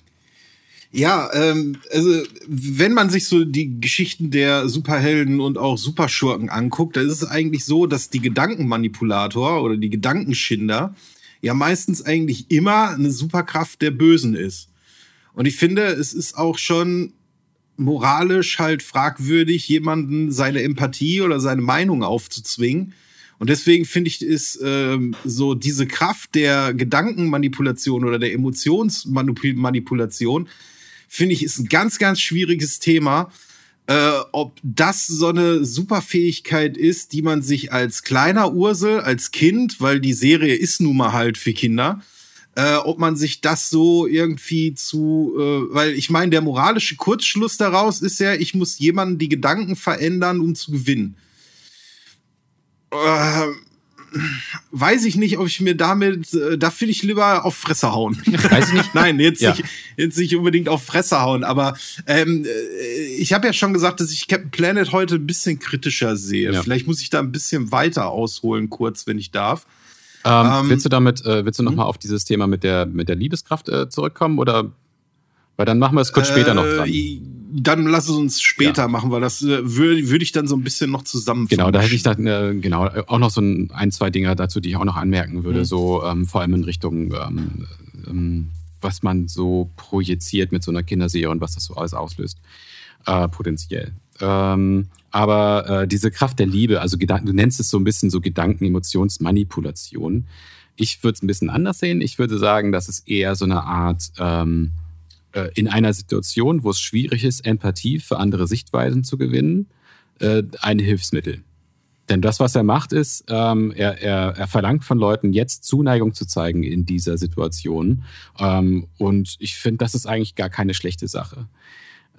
C: Ja, ähm, also wenn man sich so die Geschichten der Superhelden und auch Superschurken anguckt, dann ist es eigentlich so, dass die Gedankenmanipulator oder die Gedankenschinder ja meistens eigentlich immer eine Superkraft der Bösen ist. Und ich finde, es ist auch schon moralisch halt fragwürdig, jemanden seine Empathie oder seine Meinung aufzuzwingen. Und deswegen finde ich, ist ähm, so diese Kraft der Gedankenmanipulation oder der Emotionsmanipulation, finde ich, ist ein ganz, ganz schwieriges Thema. Äh, ob das so eine Superfähigkeit ist, die man sich als kleiner Ursel, als Kind, weil die Serie ist nun mal halt für Kinder, äh, ob man sich das so irgendwie zu, äh, weil ich meine, der moralische Kurzschluss daraus ist ja, ich muss jemanden die Gedanken verändern, um zu gewinnen. Äh, weiß ich nicht, ob ich mir damit, äh, da will ich lieber auf Fresse hauen. Weiß ich nicht. *laughs* Nein, jetzt, ja. nicht, jetzt nicht unbedingt auf Fresse hauen, aber ähm, äh, ich habe ja schon gesagt, dass ich Captain Planet heute ein bisschen kritischer sehe. Ja. Vielleicht muss ich da ein bisschen weiter ausholen, kurz, wenn ich darf.
A: Ähm, ähm, willst du damit, äh, willst du nochmal hm? auf dieses Thema mit der, mit der Liebeskraft äh, zurückkommen oder? Weil dann machen wir es kurz später noch dran. Äh,
C: dann lass es uns später ja. machen, weil das äh, würde würd ich dann so ein bisschen noch zusammenfassen.
A: Genau, da hätte ich dann äh, genau auch noch so ein, ein, zwei Dinge dazu, die ich auch noch anmerken würde, mhm. so ähm, vor allem in Richtung ähm, ähm, was man so projiziert mit so einer Kinderserie und was das so alles auslöst, äh, potenziell. Ähm, aber äh, diese Kraft der Liebe, also Gedanken, du nennst es so ein bisschen so Gedanken, Emotionsmanipulation. Ich würde es ein bisschen anders sehen. Ich würde sagen, dass es eher so eine Art ähm, äh, in einer Situation, wo es schwierig ist, Empathie für andere Sichtweisen zu gewinnen, äh, ein Hilfsmittel. Denn das, was er macht, ist, ähm, er, er, er verlangt von Leuten jetzt Zuneigung zu zeigen in dieser Situation. Ähm, und ich finde, das ist eigentlich gar keine schlechte Sache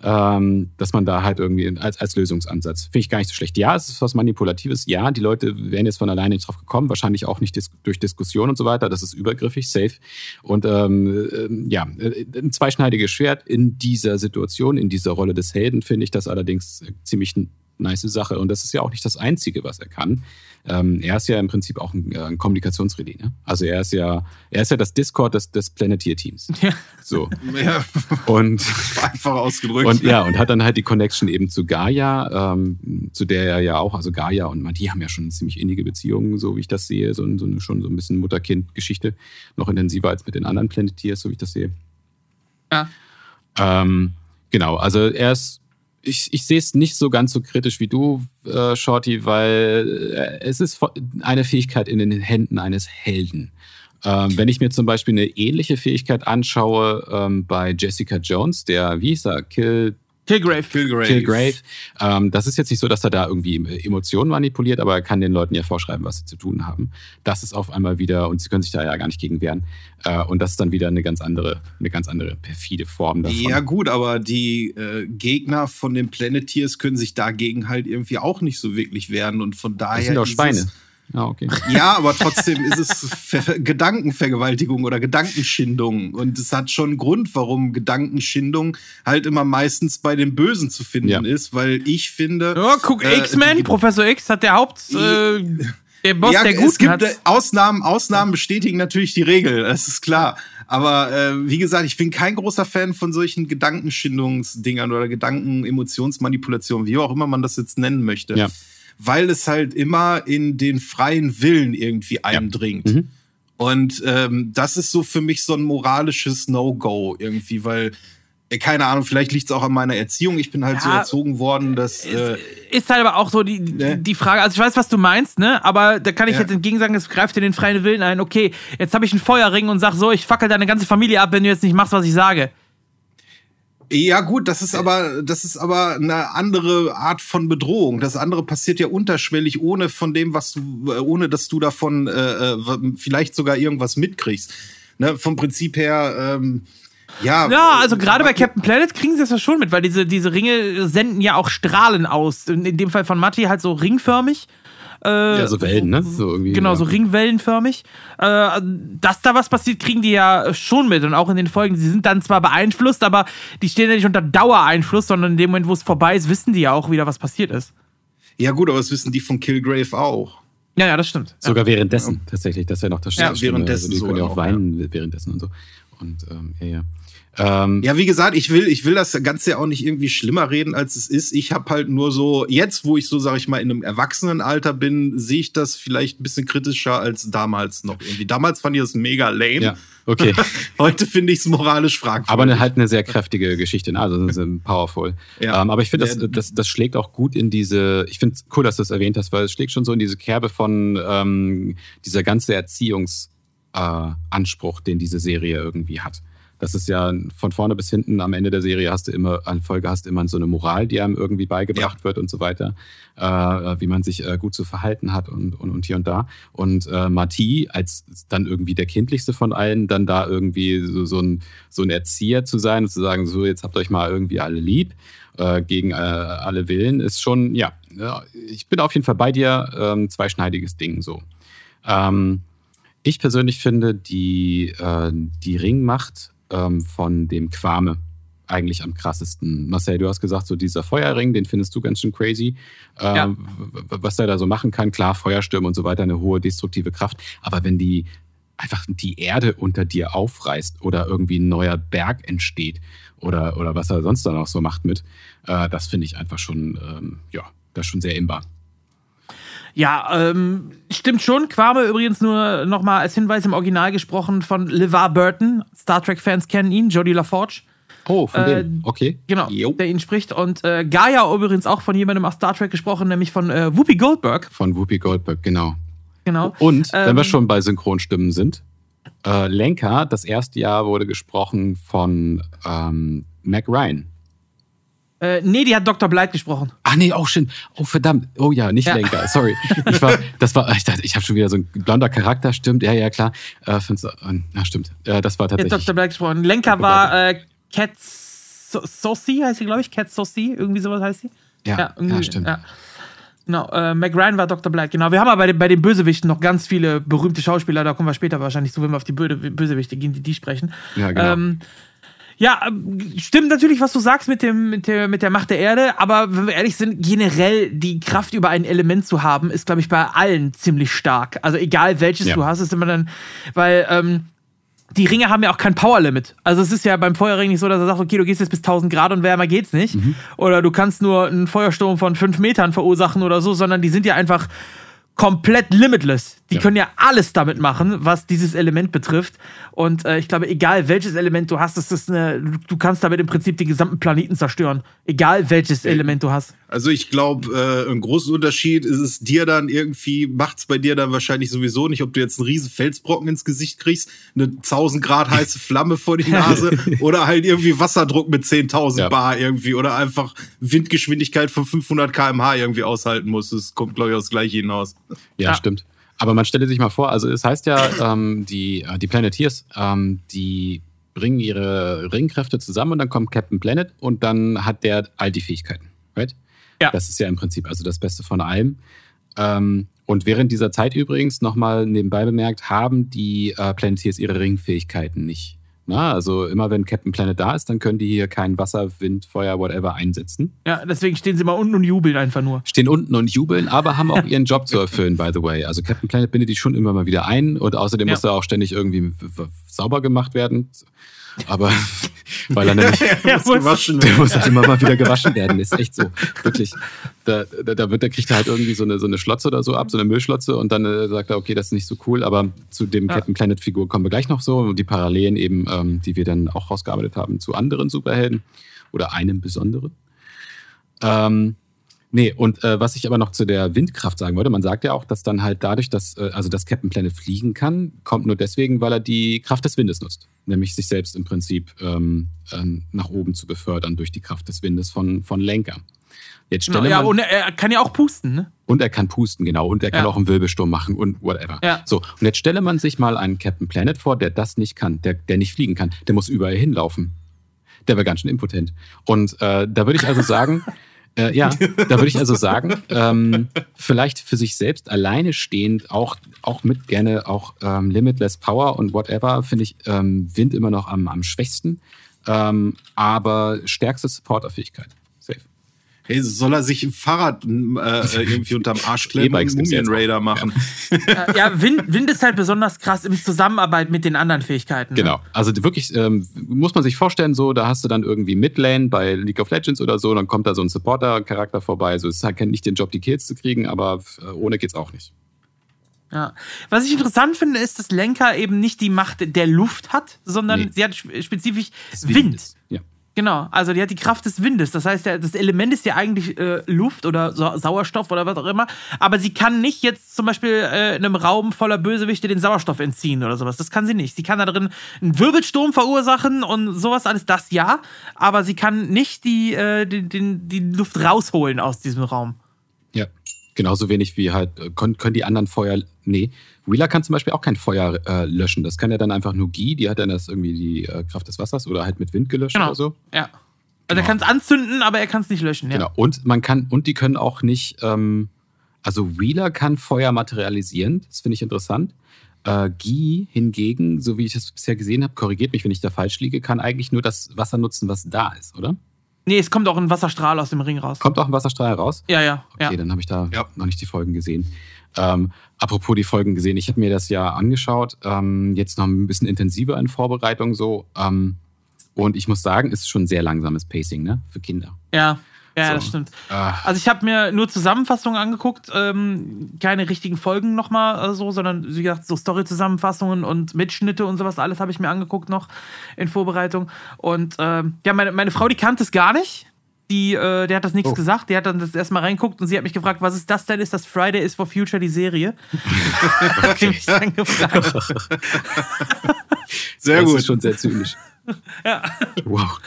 A: ähm, dass man da halt irgendwie als, als Lösungsansatz, finde ich gar nicht so schlecht. Ja, es ist was Manipulatives. Ja, die Leute wären jetzt von alleine nicht drauf gekommen, wahrscheinlich auch nicht dis durch Diskussion und so weiter. Das ist übergriffig, safe. Und ähm, äh, ja, äh, ein zweischneidiges Schwert in dieser Situation, in dieser Rolle des Helden, finde ich das allerdings ziemlich nice Sache. Und das ist ja auch nicht das Einzige, was er kann. Ähm, er ist ja im Prinzip auch ein, äh, ein Kommunikationsrelais. Ne? Also er ist ja, er ist ja das Discord des, des Planeteer-Teams. *laughs* Ja. So. Ja. Und *laughs*
C: einfach ausgedrückt.
A: Und ja, und hat dann halt die Connection eben zu Gaia, ähm, zu der er ja auch, also Gaia und man, die haben ja schon eine ziemlich innige Beziehungen, so wie ich das sehe, so, so eine, schon so ein bisschen Mutter-Kind-Geschichte, noch intensiver als mit den anderen Planeteers, so wie ich das sehe. Ja. Ähm, genau, also er ist ich, ich sehe es nicht so ganz so kritisch wie du, äh, Shorty, weil äh, es ist eine Fähigkeit in den Händen eines Helden. Ähm, wenn ich mir zum Beispiel eine ähnliche Fähigkeit anschaue ähm, bei Jessica Jones, der, wie hieß er, Kill
B: Kilgrave.
A: Kilgrave. Kilgrave. Ähm, das ist jetzt nicht so, dass er da irgendwie Emotionen manipuliert, aber er kann den Leuten ja vorschreiben, was sie zu tun haben. Das ist auf einmal wieder, und sie können sich da ja gar nicht gegen wehren. Äh, und das ist dann wieder eine ganz andere, eine ganz andere perfide Form
C: davon. Ja, gut, aber die äh, Gegner von den Planeteers können sich dagegen halt irgendwie auch nicht so wirklich wehren. Und von daher. Das
A: sind doch Schweine.
C: Ja, okay. *laughs* Ja, aber trotzdem ist es Ver Gedankenvergewaltigung oder Gedankenschindung. Und es hat schon einen Grund, warum Gedankenschindung halt immer meistens bei den Bösen zu finden ja. ist, weil ich finde.
B: Ja, guck, äh, X-Men, Professor X hat der Haupt. Äh,
C: der Boss ja, der Guten es gibt hat. Ausnahmen, Ausnahmen bestätigen natürlich die Regel, das ist klar. Aber äh, wie gesagt, ich bin kein großer Fan von solchen Gedankenschindungsdingern oder Gedanken-Emotionsmanipulationen, wie auch immer man das jetzt nennen möchte. Ja weil es halt immer in den freien Willen irgendwie eindringt. Ja. Mhm. Und ähm, das ist so für mich so ein moralisches No-Go irgendwie, weil äh, keine Ahnung, vielleicht liegt es auch an meiner Erziehung. Ich bin halt ja, so erzogen worden, dass. Äh,
B: ist halt aber auch so die, ne? die Frage. Also, ich weiß, was du meinst, ne? Aber da kann ich ja. jetzt entgegen sagen, es greift in den freien Willen ein. Okay, jetzt habe ich einen Feuerring und sag so, ich fackel deine ganze Familie ab, wenn du jetzt nicht machst, was ich sage.
C: Ja, gut, das ist aber, das ist aber eine andere Art von Bedrohung. Das andere passiert ja unterschwellig, ohne von dem, was du, äh, ohne dass du davon äh, äh, vielleicht sogar irgendwas mitkriegst. Ne, vom Prinzip her, ähm, ja.
B: Ja, also gerade bei Captain Planet kriegen sie das ja schon mit, weil diese, diese Ringe senden ja auch Strahlen aus. In, in dem Fall von Matti halt so ringförmig.
A: Äh, ja, so Wellen, ne?
B: So irgendwie, genau, ja. so ringwellenförmig. Äh, dass da was passiert, kriegen die ja schon mit. Und auch in den Folgen, sie sind dann zwar beeinflusst, aber die stehen ja nicht unter Dauereinfluss, sondern in dem Moment, wo es vorbei ist, wissen die ja auch wieder, was passiert ist.
C: Ja, gut, aber das wissen die von Killgrave auch.
B: Ja, ja, das stimmt.
A: Sogar währenddessen, ja. tatsächlich. Das ist ja noch das
C: Ja, währenddessen. Also
A: die können ja auch weinen währenddessen und so. Und ähm, ja, ja.
C: Ähm, ja, wie gesagt, ich will, ich will das Ganze ja auch nicht irgendwie schlimmer reden, als es ist. Ich habe halt nur so, jetzt, wo ich so, sag ich mal, in einem Erwachsenenalter bin, sehe ich das vielleicht ein bisschen kritischer als damals noch irgendwie. Damals fand ich das mega lame. Ja,
A: okay. *laughs*
C: Heute finde ich es moralisch fragwürdig.
A: Aber eine, halt eine sehr kräftige Geschichte, ne? also *laughs* powerful. Ja. Ähm, aber ich finde, das, das, das schlägt auch gut in diese, ich finde es cool, dass du das erwähnt hast, weil es schlägt schon so in diese Kerbe von ähm, dieser ganze Erziehungsanspruch, äh, den diese Serie irgendwie hat. Das ist ja von vorne bis hinten am Ende der Serie hast du immer, an Folge hast du immer so eine Moral, die einem irgendwie beigebracht ja. wird und so weiter, äh, wie man sich äh, gut zu verhalten hat und, und, und hier und da. Und äh, Marty, als dann irgendwie der kindlichste von allen, dann da irgendwie so, so, ein, so ein Erzieher zu sein und zu sagen, so jetzt habt euch mal irgendwie alle lieb äh, gegen äh, alle Willen, ist schon, ja, ich bin auf jeden Fall bei dir, ähm, zweischneidiges Ding so. Ähm, ich persönlich finde die, äh, die Ringmacht ähm, von dem Quame eigentlich am krassesten. Marcel, du hast gesagt, so dieser Feuerring, den findest du ganz schön crazy. Ähm,
B: Ja.
A: Was der da so machen kann, klar, Feuerstürme und so weiter, eine hohe destruktive Kraft. Aber wenn die einfach die Erde unter dir aufreißt oder irgendwie ein neuer Berg entsteht oder, oder was er sonst dann auch so macht mit, äh, das finde ich einfach schon, ähm, ja, das ist schon sehr imbar.
B: Ja, ähm, stimmt schon. Quame übrigens nur nochmal als Hinweis im Original gesprochen von LeVar Burton. Star Trek-Fans kennen ihn, Jodie LaForge.
A: Oh, von
B: Äh,
A: dem. Okay.
B: Genau,
A: Jo.
B: der ihn spricht. Und äh, Gaia übrigens auch von jemandem aus Star Trek gesprochen, nämlich von äh, Whoopi Goldberg.
A: Von Whoopi Goldberg, genau.
B: Genau.
A: Und wenn
B: Ähm,
A: wir schon bei Synchronstimmen sind, äh, Lenka, das erste Jahr wurde gesprochen von ähm, Mac Ryan.
B: Äh, nee, die hat Dr. Blight gesprochen.
A: Ach nee, oh schön. Oh verdammt. Oh ja, nicht
B: Ja.
A: Lenka. Sorry. Ich war, das war, ich dachte, ich habe schon wieder so ein blonder Charakter. Stimmt. Ja, ja, klar. Äh, find's, äh, ja, stimmt. Äh, das war
B: Die hat
A: tatsächlich.
B: Dr. Blight gesprochen. Lenka
A: Dr.
B: war äh, Cat So- Saucy, heißt sie, glaube ich. Cat Saucy, irgendwie sowas heißt sie.
A: Ja,
B: irgendwie,
A: ja, stimmt.
B: Ja. Genau, äh, Mac Ryan war Dr. Blight, genau. Wir haben aber bei den, bei den Bösewichten noch ganz viele berühmte Schauspieler, da kommen wir später wahrscheinlich zu, wenn wir auf die Böde, Bösewichte gehen, die die sprechen.
A: Ja, genau.
B: Ähm, ja, ähm, stimmt natürlich, was du sagst mit, dem, mit, der, mit der Macht der Erde, aber wenn wir ehrlich sind, generell die Kraft über ein Element zu haben, ist, glaube ich, bei allen ziemlich stark. Also egal welches
A: Ja.
B: du hast, ist immer dann, weil ähm, die Ringe haben ja auch kein Powerlimit. Also es ist ja beim Feuerring nicht so, dass er sagt, okay, du gehst jetzt bis 1000 Grad und wärmer geht's nicht.
A: Mhm.
B: Oder du kannst nur einen Feuersturm von 5 Metern verursachen oder so, sondern die sind ja einfach komplett limitless. Die
A: Ja.
B: können ja alles damit machen, was dieses Element betrifft. Und äh, ich glaube, egal welches Element du hast, das ist eine, du- kannst damit im Prinzip den gesamten Planeten zerstören. Egal welches Element du hast.
C: Also ich glaube, äh, ein großer Unterschied ist es dir dann irgendwie, macht's bei dir dann wahrscheinlich sowieso nicht, ob du jetzt einen riesen Felsbrocken ins Gesicht kriegst, eine 1000 Grad heiße *laughs* Flamme vor die Nase oder halt irgendwie Wasserdruck mit 10.000
A: Ja.
C: Bar irgendwie oder einfach Windgeschwindigkeit von 500 km/h irgendwie aushalten musst. Das kommt, glaube ich, aufs Gleiche hinaus.
A: Ja,
B: Ja.
A: stimmt. Aber man stelle sich mal vor, also es heißt ja, *coughs* ähm, die, äh, die Planeteers, ähm, die bringen ihre Ringkräfte zusammen und dann kommt Captain Planet und dann hat der all die Fähigkeiten. Right?
B: Ja.
A: Das ist ja im Prinzip also das Beste von allem. Ähm, und während dieser Zeit übrigens nochmal nebenbei bemerkt, haben die äh, Planeteers ihre Ringfähigkeiten nicht. Na, also immer wenn Captain Planet da ist, dann können die hier kein Wasser, Wind, Feuer, whatever einsetzen.
B: Ja, deswegen stehen sie mal unten und jubeln einfach nur.
A: stehen unten und jubeln, aber haben auch ihren Job zu *laughs* erfüllen, by the way. Also Captain Planet bindet die schon immer mal wieder ein und außerdem
B: Ja.
A: muss er auch ständig irgendwie sauber gemacht werden. Aber *laughs* weil er nämlich,
B: Ja,
C: Muss
B: muss-
C: gewaschen
A: der
C: werden.
A: muss halt immer mal wieder gewaschen werden. Ist echt so. Wirklich. Da, da, da wird, da kriegt er halt irgendwie so eine, so eine Schlotze oder so ab, so eine Müllschlotze und dann äh, sagt er, okay, das ist nicht so cool, aber zu dem
B: Ja.
A: Captain Planet Figur kommen wir gleich noch so und die Parallelen eben, ähm, die wir dann auch rausgearbeitet haben zu anderen Superhelden oder einem besonderen. Ähm, Nee, und äh, was ich aber noch zu der Windkraft sagen wollte, man sagt ja auch, dass dann halt dadurch, dass, äh, also dass Captain Planet fliegen kann, kommt nur deswegen, weil er die Kraft des Windes nutzt. Nämlich sich selbst im Prinzip ähm, ähm, nach oben zu befördern durch die Kraft des Windes von, von Lenker. Jetzt
B: Genau,
A: stelle
B: ja,
A: man,
B: und er kann ja auch pusten, ne?
A: und er kann pusten, genau. Und er kann
B: Ja.
A: auch einen Wirbelsturm machen und whatever.
B: Ja.
A: So, und jetzt stelle man sich mal einen Captain Planet vor, der das nicht kann, der, der nicht fliegen kann. Der muss überall hinlaufen. Der wäre ganz schön impotent. Und äh, da würde ich also sagen, *laughs* äh, ja, da würde ich also sagen, ähm, vielleicht für sich selbst alleine stehend, auch, auch mit gerne auch ähm, Limitless Power und whatever, finde ich ähm, Wind immer noch am, am schwächsten. Ähm, aber stärkste Supporterfähigkeit.
C: Hey, soll er sich ein Fahrrad äh, irgendwie unterm Arsch klemmen und Mumien. Raider machen?
B: Äh, ja, Wind, Wind ist halt besonders krass in Zusammenarbeit mit den anderen Fähigkeiten. Ne?
A: Genau. Also die wirklich, ähm, muss man sich vorstellen, so, da hast du dann irgendwie Midlane bei League of Legends oder so, dann kommt da so ein Supporter-Charakter vorbei. So, es ist halt nicht den Job, die Kills zu kriegen, aber äh, ohne geht's auch nicht.
B: Ja. Was ich interessant finde, ist, dass Lenka eben nicht die Macht der Luft hat, sondern
A: Nee.
B: sie hat sp- spezifisch Wind.
A: Ja.
B: Genau, also die hat die Kraft des Windes. Das heißt, das Element ist ja eigentlich äh, Luft oder Sa Sauerstoff oder was auch immer. Aber sie kann nicht jetzt zum Beispiel äh, in einem Raum voller Bösewichte den Sauerstoff entziehen oder sowas. Das kann sie nicht. Sie kann da drin einen Wirbelsturm verursachen und sowas alles, das ja. Aber sie kann nicht die, äh, die, den, die Luft rausholen aus diesem Raum.
A: Genauso wenig wie halt, äh, können, können die anderen Feuer. Nee. Wheeler kann zum Beispiel auch kein Feuer äh, löschen. Das kann ja dann einfach nur Guy, die hat dann das irgendwie die äh, Kraft des Wassers oder halt mit Wind gelöscht
B: Genau.
A: oder so.
B: Ja. Also
A: Genau.
B: er kann es anzünden, aber er kann es nicht löschen. Ja.
A: Genau. Und man kann, und die können auch nicht, ähm, Also Wheeler kann Feuer materialisieren, das finde ich interessant. Äh, Guy hingegen, so wie ich es bisher gesehen habe, korrigiert mich, wenn ich da falsch liege, kann eigentlich nur das Wasser nutzen, was da ist, oder?
B: Nee, es kommt auch ein Wasserstrahl aus dem Ring raus.
A: Kommt auch ein Wasserstrahl raus?
B: Ja, ja.
A: Okay,
B: ja.
A: dann habe ich da
C: Ja.
A: noch nicht die Folgen gesehen. Ähm, apropos die Folgen gesehen, ich habe mir das ja angeschaut, ähm, jetzt noch ein bisschen intensiver in Vorbereitung so. Ähm, und ich muss sagen, es ist schon sehr langsames Pacing, ne? Für Kinder.
B: Ja, ja,
A: So.
B: das stimmt.
A: Ah.
B: Also ich habe mir nur Zusammenfassungen angeguckt, ähm, keine richtigen Folgen nochmal äh, so, sondern wie gesagt, so Story-Zusammenfassungen und Mitschnitte und sowas, alles habe ich mir angeguckt noch in Vorbereitung. Und ähm, ja, meine, meine Frau, die kannte es gar nicht. Die, äh, der hat das nichts
A: Oh.
B: gesagt, die hat dann das erstmal reinguckt und sie hat mich gefragt, was ist das denn? Ist das Friday is for Future, die Serie? *laughs* *laughs* hat sie mich dann gefragt. *laughs*
C: Sehr
A: das
C: gut.
A: ist schon sehr zynisch. ja. Wow.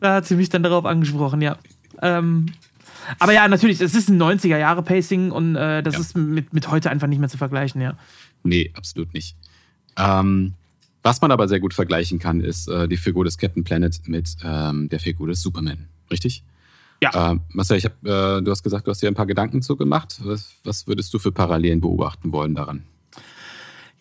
B: Da hat sie mich dann darauf angesprochen, ja. Ähm, aber ja, natürlich, es ist ein 90er-Jahre-Pacing und äh, das
A: Ja.
B: ist mit, mit heute einfach nicht mehr zu vergleichen, ja.
A: Nee, absolut nicht. Ähm, was man aber sehr gut vergleichen kann, ist äh, die Figur des Captain Planet mit ähm, der Figur des Superman. Richtig?
B: Ja.
A: Ähm, Marcel, ich hab, äh, du hast gesagt, du hast dir ein paar Gedanken zu gemacht. Was, was würdest du für Parallelen beobachten wollen daran?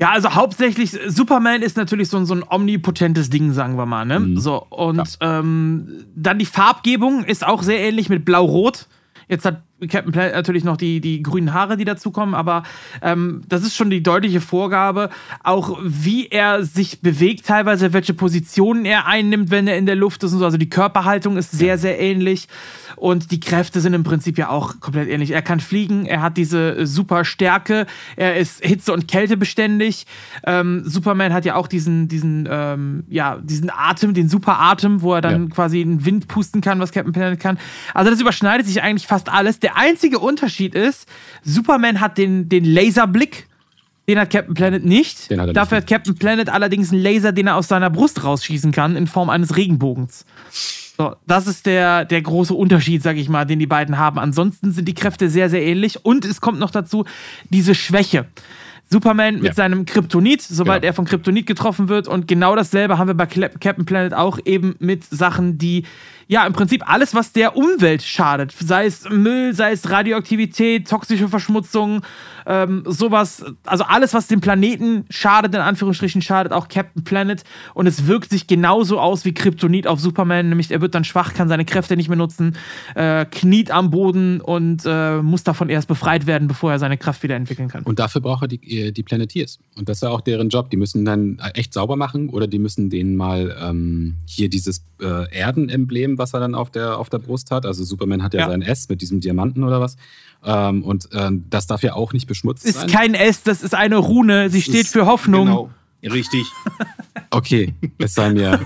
B: Ja, also hauptsächlich, Superman ist natürlich so ein, so ein omnipotentes Ding, sagen wir mal. Ne?
A: Mhm.
B: So, und ähm, dann die Farbgebung ist auch sehr ähnlich mit Blau-Rot. Jetzt hat Captain Planet natürlich noch die, die grünen Haare, die dazukommen, aber ähm, das ist schon die deutliche Vorgabe. Auch wie er sich bewegt, teilweise, welche Positionen er einnimmt, wenn er in der Luft ist und so. Also die Körperhaltung ist sehr, sehr ähnlich. Und die Kräfte sind im Prinzip ja auch komplett ähnlich. Er kann fliegen, er hat diese äh, super Stärke, er ist Hitze- und Kältebeständig. Ähm, Superman hat ja auch diesen, diesen, ähm, ja, diesen Atem, den Superatem, wo er dann
A: Ja.
B: quasi den Wind pusten kann, was Captain Planet kann. Also das überschneidet sich eigentlich fast alles. Der einzige Unterschied ist, Superman hat den, den Laserblick. Den hat Captain Planet nicht.
A: Hat er nicht.
B: Dafür hat Captain Planet allerdings einen Laser, den er aus seiner Brust rausschießen kann, in Form eines Regenbogens. So, das ist der, der große Unterschied, sag ich mal, den die beiden haben. Ansonsten sind die Kräfte sehr, sehr ähnlich. Und es kommt noch dazu diese Schwäche. Superman mit
A: Ja.
B: seinem Kryptonit, sobald
A: Genau.
B: er von Kryptonit getroffen wird. Und genau dasselbe haben wir bei Captain Planet auch eben mit Sachen, die ja im Prinzip alles, was der Umwelt schadet, sei es Müll, sei es Radioaktivität, toxische Verschmutzung, ähm, sowas, also alles, was dem Planeten schadet, in Anführungsstrichen schadet, auch Captain Planet. Und es wirkt sich genauso aus wie Kryptonit auf Superman, nämlich er wird dann schwach, kann seine Kräfte nicht mehr nutzen, äh, kniet am Boden und äh, muss davon erst befreit werden, bevor er seine Kraft wieder entwickeln kann.
A: Und dafür braucht er die, die Planeteers. Und das ist ja auch deren Job. Die müssen dann echt sauber machen oder die müssen denen mal ähm, hier dieses äh, Erdenemblem, was er dann auf der, auf der Brust hat. Also Superman hat ja,
B: Ja.
A: sein S mit diesem Diamanten oder was. Ähm, und ähm, das darf ja auch nicht beschmutzt
B: ist
A: sein.
B: kein S, das ist eine Rune. Sie steht
C: ist-
B: für Hoffnung.
C: Genau. Richtig. *laughs*
A: Okay, es sei mir,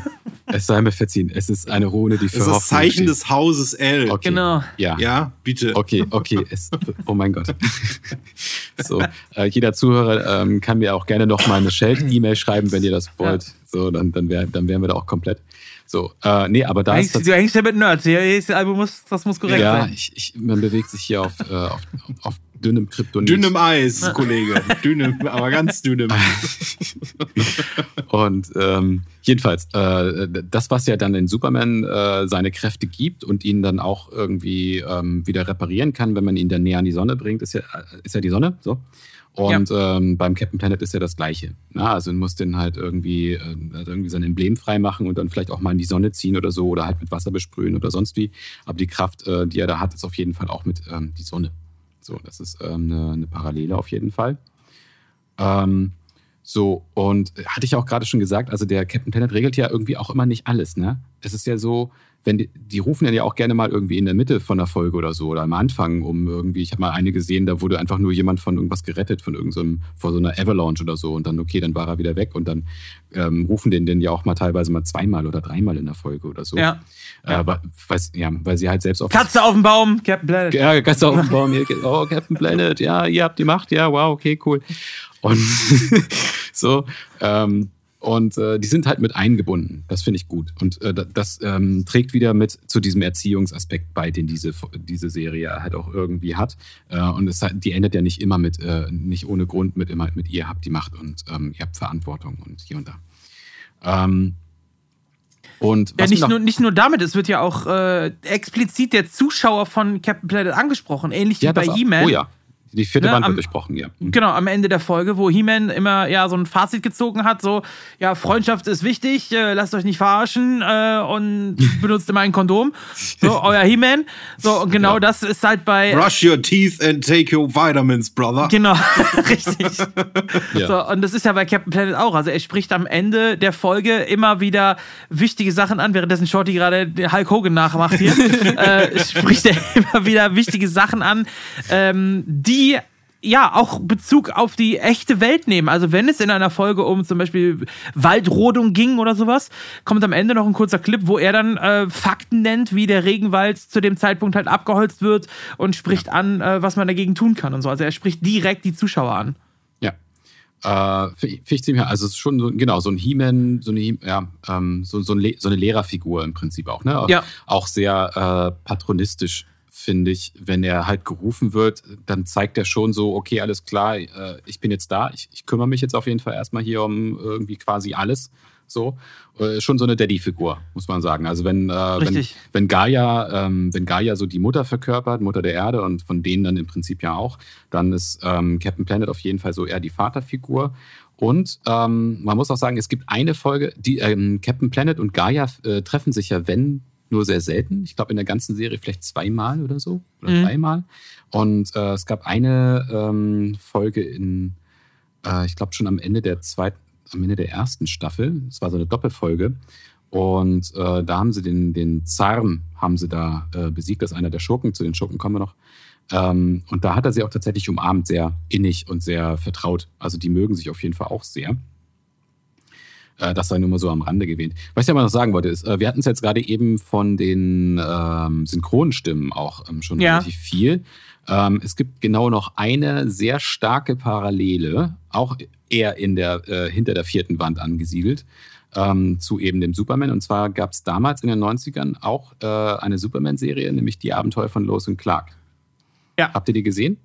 A: es sei mir verziehen. Es ist eine Rune, die für
C: Das ist das
A: Hoffnung
C: Zeichen
A: steht.
C: des Hauses L.
A: Okay.
B: Genau.
A: Ja.
C: Ja, bitte.
A: Okay, okay. Es, oh mein Gott. *laughs* So, äh, jeder Zuhörer ähm, kann mir auch gerne noch mal eine Shell-E-Mail schreiben, wenn ihr das wollt. So, dann, dann, wär, dann wären wir da auch komplett. So, äh, nee, aber da
B: Du
A: ist
B: hängst, du hängst ja mit Nerds. Hier ist, das Album muss, das muss korrekt
A: ja,
B: sein.
A: ich, ich, man bewegt sich hier auf, äh, auf, auf dünnem Kryptonit.
C: Dünnem Eis, Kollege. Dünnem, aber ganz dünnem. *laughs*
A: Und ähm, jedenfalls, äh, das, was ja dann den Superman äh, seine Kräfte gibt und ihn dann auch irgendwie ähm, wieder reparieren kann, wenn man ihn dann näher an die Sonne bringt, ist ja, ist ja die Sonne. So. Und ähm, beim Captain Planet ist ja das Gleiche. Na, also du musst den halt irgendwie, äh, halt irgendwie sein Emblem freimachen und dann vielleicht auch mal in die Sonne ziehen oder so oder halt mit Wasser besprühen oder sonst wie. Aber die Kraft, äh, die er da hat, ist auf jeden Fall auch mit ähm, die Sonne. So, das ist ähm, eine, eine Parallele auf jeden Fall. Ähm, so, und hatte ich auch gerade schon gesagt, also der Captain Planet regelt ja irgendwie auch immer nicht alles, ne? Es ist ja so, wenn die, die rufen dann ja auch gerne mal irgendwie in der Mitte von der Folge oder so oder am Anfang, um irgendwie, ich habe mal eine gesehen, da wurde einfach nur jemand von irgendwas gerettet, von irgendeinem, vor so einer Avalanche oder so und dann, okay, dann war er wieder weg und dann ähm, rufen den den ja auch mal teilweise mal zweimal oder dreimal in der Folge oder so.
B: Ja.
A: Äh, weil, ja, weil sie halt selbst auf
B: Katze auf dem Baum, Captain Planet.
A: ja, ganz auf dem Baum. Hier, oh, Captain Planet, ja, ihr habt die Macht, ja, wow, okay, cool. Und *laughs* so, ähm, und äh, die sind halt mit eingebunden. Das finde ich gut. Und äh, da- das ähm, trägt wieder mit zu diesem Erziehungsaspekt bei, den diese, diese Serie halt auch irgendwie hat. Äh, und es die endet ja nicht immer mit, äh, nicht ohne Grund mit immer mit ihr habt die Macht und ähm, ihr habt Verantwortung und hier und da. Ähm, und
B: Ja, nicht nur, nicht nur damit, es wird ja auch äh, explizit der Zuschauer von Captain Planet angesprochen, ähnlich wie
A: Ja,
B: bei
A: das auch.
B: He-Man.
A: Oh ja. Die vierte
B: Ne,
A: Wand
B: am-
A: wird durchbrochen, ja. Mhm.
B: Genau, am Ende der Folge, wo He-Man immer ja so ein Fazit gezogen hat, so, ja, Freundschaft ist wichtig, äh, lasst euch nicht verarschen äh, und *laughs* benutzt immer ein Kondom. So, euer He-Man. So, und genau
A: Ja.
B: das ist halt bei.
C: Brush your teeth and take your vitamins, brother.
B: Genau, *laughs* richtig. *laughs*
A: Ja.
B: So, und das ist ja bei Captain Planet auch. Also er spricht am Ende der Folge immer wieder wichtige Sachen an, währenddessen Shorty gerade Hulk Hogan nachmacht hier. äh, spricht er immer wieder wichtige Sachen an, ähm, die ja auch Bezug auf die echte Welt nehmen. Also wenn es in einer Folge um zum Beispiel Waldrodung ging oder sowas, kommt am Ende noch ein kurzer Clip, wo er dann äh, Fakten nennt, wie der Regenwald zu dem Zeitpunkt halt abgeholzt wird und spricht an, äh, was man dagegen tun kann und so. Also er spricht direkt die Zuschauer an.
A: Ja. Äh, Finde ich ziemlich, also es ist schon so, genau, so ein He-Man, so eine, ja, ähm, so, so, ein so eine Lehrerfigur im Prinzip auch, ne?
B: Ja.
A: Auch sehr äh, patronistisch, finde ich. Wenn er halt gerufen wird, dann zeigt er schon so, okay, alles klar, äh, ich bin jetzt da, ich, ich kümmere mich jetzt auf jeden Fall erstmal hier um irgendwie quasi alles. So, äh, schon so eine Daddy-Figur, muss man sagen. Also wenn, äh, wenn, wenn Gaia, ähm, wenn Gaia so die Mutter verkörpert, Mutter der Erde und von denen dann im Prinzip ja auch, dann ist ähm, Captain Planet auf jeden Fall so eher die Vaterfigur. Und ähm, man muss auch sagen, es gibt eine Folge, die ähm, Captain Planet und Gaia äh, treffen sich ja, wenn nur sehr selten. Ich glaube in der ganzen Serie vielleicht zweimal oder so oder
B: Mhm.
A: dreimal. Und äh, es gab eine ähm, Folge in, äh, ich glaube schon am Ende der zweiten, am Ende der ersten Staffel. Es war so eine Doppelfolge. Und äh, da haben sie den, den Zarm haben sie da äh, besiegt. Das ist einer der Schurken. Zu den Schurken kommen wir noch. Ähm, und da hat er sie auch tatsächlich umarmt, sehr innig und sehr vertraut. Also die mögen sich auf jeden Fall auch sehr. Äh, das sei nur mal so am Rande gewähnt. Was ich aber noch sagen wollte, ist, äh, wir hatten es jetzt gerade eben von den ähm, Synchronstimmen auch ähm, schon
B: Ja.
A: relativ viel. Ähm, es gibt genau noch eine sehr starke Parallele, auch eher in der, äh, hinter der vierten Wand angesiedelt, ähm, zu eben dem Superman. Und zwar gab es damals in den 90ern auch äh, eine Superman-Serie, nämlich die Abenteuer von Lois und Clark.
B: Ja.
A: Habt ihr die gesehen?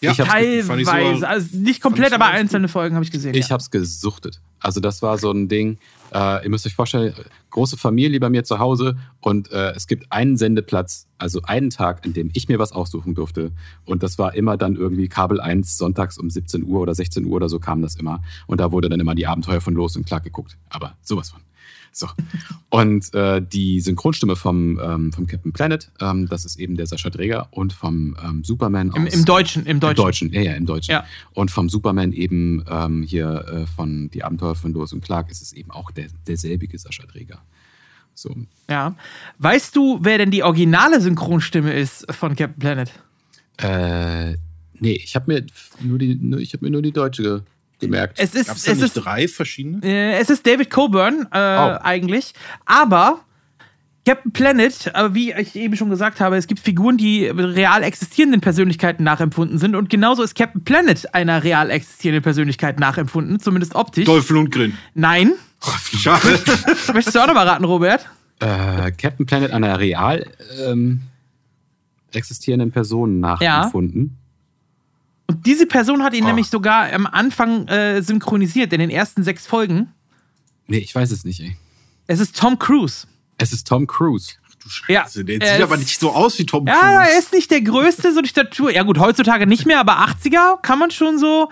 C: Ja,
B: Teilweise,
C: so-
B: also nicht komplett, aber einzelne Folgen habe ich gesehen.
A: Ich
B: ja.
A: habe es gesuchtet. Also das war so ein Ding. Äh, ihr müsst euch vorstellen, große Familie bei mir zu Hause und äh, es gibt einen Sendeplatz, also einen Tag, an dem ich mir was aussuchen durfte. Und das war immer dann irgendwie Kabel 1 sonntags um 17 Uhr oder 16 Uhr oder so kam das immer. Und da wurde dann immer die Abenteuer von Los und Clark geguckt. Aber sowas von. So. Und äh, die Synchronstimme vom, ähm, vom Captain Planet, ähm, das ist eben der Sascha Dräger und vom ähm, Superman
B: Im,
A: aus
B: Im Deutschen, im
A: im
B: Deutschen.
A: Deutschen, ja, ja, im Deutschen.
B: Ja.
A: Und vom Superman eben ähm, hier äh, von Die Abenteuer von Lois und Clark ist es eben auch der, derselbige Sascha Träger. So.
B: Ja. Weißt du, wer denn die originale Synchronstimme ist von Captain Planet?
A: Äh, nee, ich habe mir nur die, nur, ich habe mir nur die deutsche gemerkt.
B: Es ist,
C: Gab es da
B: es
C: nicht
B: ist,
C: drei verschiedene?
B: äh, es ist David Coburn äh,
A: Oh.
B: eigentlich, aber Captain Planet, äh, wie ich eben schon gesagt habe, es gibt Figuren, die real existierenden Persönlichkeiten nachempfunden sind und genauso ist Captain Planet einer real existierenden Persönlichkeit nachempfunden, zumindest optisch.
C: Dolph Lundgren.
B: Nein.
C: Schade. *laughs*
B: Möchtest du auch noch mal raten, Robert?
A: äh, Captain Planet einer real ähm, existierenden Person nachempfunden.
B: Und diese Person hat ihn
A: Oh.
B: nämlich sogar am Anfang äh, synchronisiert, in den ersten sechs Folgen.
A: Nee, ich weiß es nicht, ey.
B: Es ist Tom Cruise.
A: Es ist Tom Cruise.
C: Du Scheiße,
B: Ja,
C: der
B: er
C: sieht
B: ist-
C: aber nicht so aus wie Tom
B: Ja,
C: Cruise.
B: er ist nicht der größte, so die Statur. Ja, gut, heutzutage nicht mehr, aber 80er kann man schon so,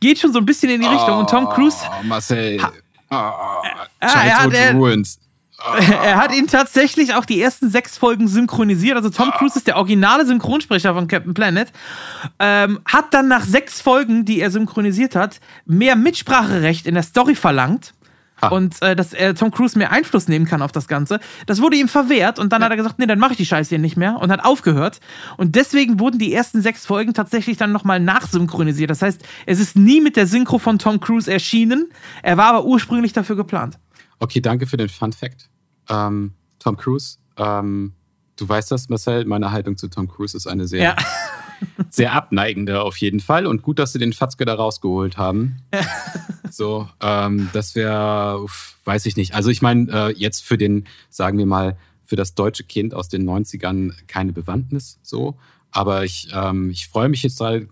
B: geht schon so ein bisschen in die Richtung. Und Tom Cruise,
A: Oh, Marcel. Oh,
B: Ah, er
A: Childhood
B: er-
A: Ruins. *laughs*
B: er hat ihn tatsächlich auch die ersten sechs Folgen synchronisiert. Also Tom Cruise ist der originale Synchronsprecher von Captain Planet. Ähm, hat dann nach sechs Folgen, die er synchronisiert hat, mehr Mitspracherecht in der Story verlangt.
A: Ha.
B: Und äh, dass er Tom Cruise mehr Einfluss nehmen kann auf das Ganze. Das wurde ihm verwehrt und dann hat er gesagt, nee, dann mache ich die Scheiße hier nicht mehr und hat aufgehört. Und deswegen wurden die ersten sechs Folgen tatsächlich dann nochmal nachsynchronisiert. Das heißt, es ist nie mit der Synchro von Tom Cruise erschienen. Er war aber ursprünglich dafür geplant.
A: Okay, danke für den Fun Fact. Ähm, Tom Cruise, ähm, du weißt das, Marcel, meine Haltung zu Tom Cruise ist eine sehr,
B: Ja. *laughs*
A: sehr abneigende auf jeden Fall. Und gut, dass sie den Fatzke da rausgeholt haben. So, ähm, das wäre, weiß ich nicht. Also ich meine, äh, jetzt für den, sagen wir mal, für das deutsche Kind aus den 90ern keine Bewandtnis so. Aber ich, ähm, ich freue mich jetzt halt,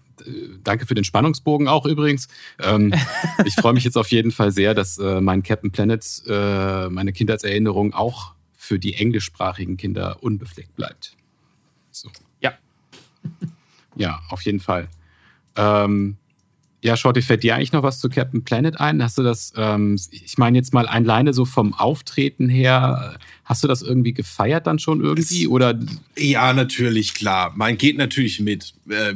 A: danke für den Spannungsbogen auch übrigens. Ähm, *laughs* ich freue mich jetzt auf jeden Fall sehr, dass äh, mein Captain Planet, äh, meine Kindheitserinnerung auch für die englischsprachigen Kinder unbefleckt bleibt. So.
B: Ja.
A: Ja, auf jeden Fall. Ähm, ja, Shorty, fällt dir eigentlich noch was zu Captain Planet ein? Hast du das, ähm, ich meine jetzt mal alleine so vom Auftreten her, hast du das irgendwie gefeiert dann schon irgendwie? Oder?
C: Ja, natürlich, klar. Man geht natürlich mit. Äh,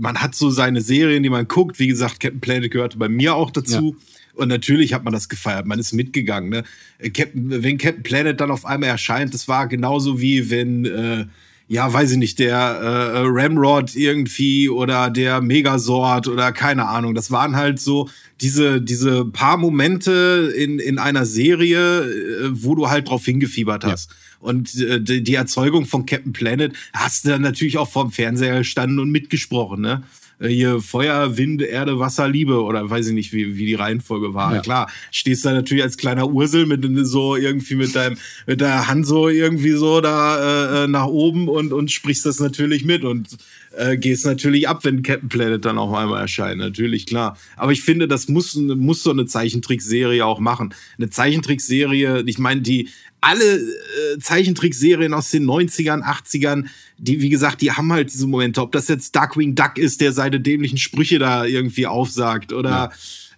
C: man hat so seine Serien, die man guckt. Wie gesagt, Captain Planet gehörte bei mir auch dazu. Ja. Und natürlich hat man das gefeiert, man ist mitgegangen. Ne? Captain, wenn Captain Planet dann auf einmal erscheint, das war genauso wie wenn äh, ja, weiß ich nicht, der äh, Ramrod irgendwie oder der Megasort oder keine Ahnung. Das waren halt so diese, diese paar Momente in, in einer Serie, äh, wo du halt drauf hingefiebert hast. Ja. Und äh, die Erzeugung von Captain Planet hast du dann natürlich auch vorm Fernseher gestanden und mitgesprochen, ne? Äh, hier Feuer, Wind, Erde, Wasser, Liebe oder weiß ich nicht, wie, wie die Reihenfolge war. Ja. Klar, stehst da natürlich als kleiner Ursel mit so irgendwie mit deinem mit der Hand so irgendwie so da äh, äh, nach oben und und sprichst das natürlich mit und äh, gehst natürlich ab, wenn Captain Planet dann auch einmal erscheint, natürlich klar. Aber ich finde, das muss muss so eine Zeichentrickserie auch machen. Eine Zeichentrickserie, ich meine, die alle äh, Zeichentrickserien aus den 90ern, 80ern, die, wie gesagt, die haben halt diese Momente. Ob das jetzt Darkwing Duck ist, der seine dämlichen Sprüche da irgendwie aufsagt oder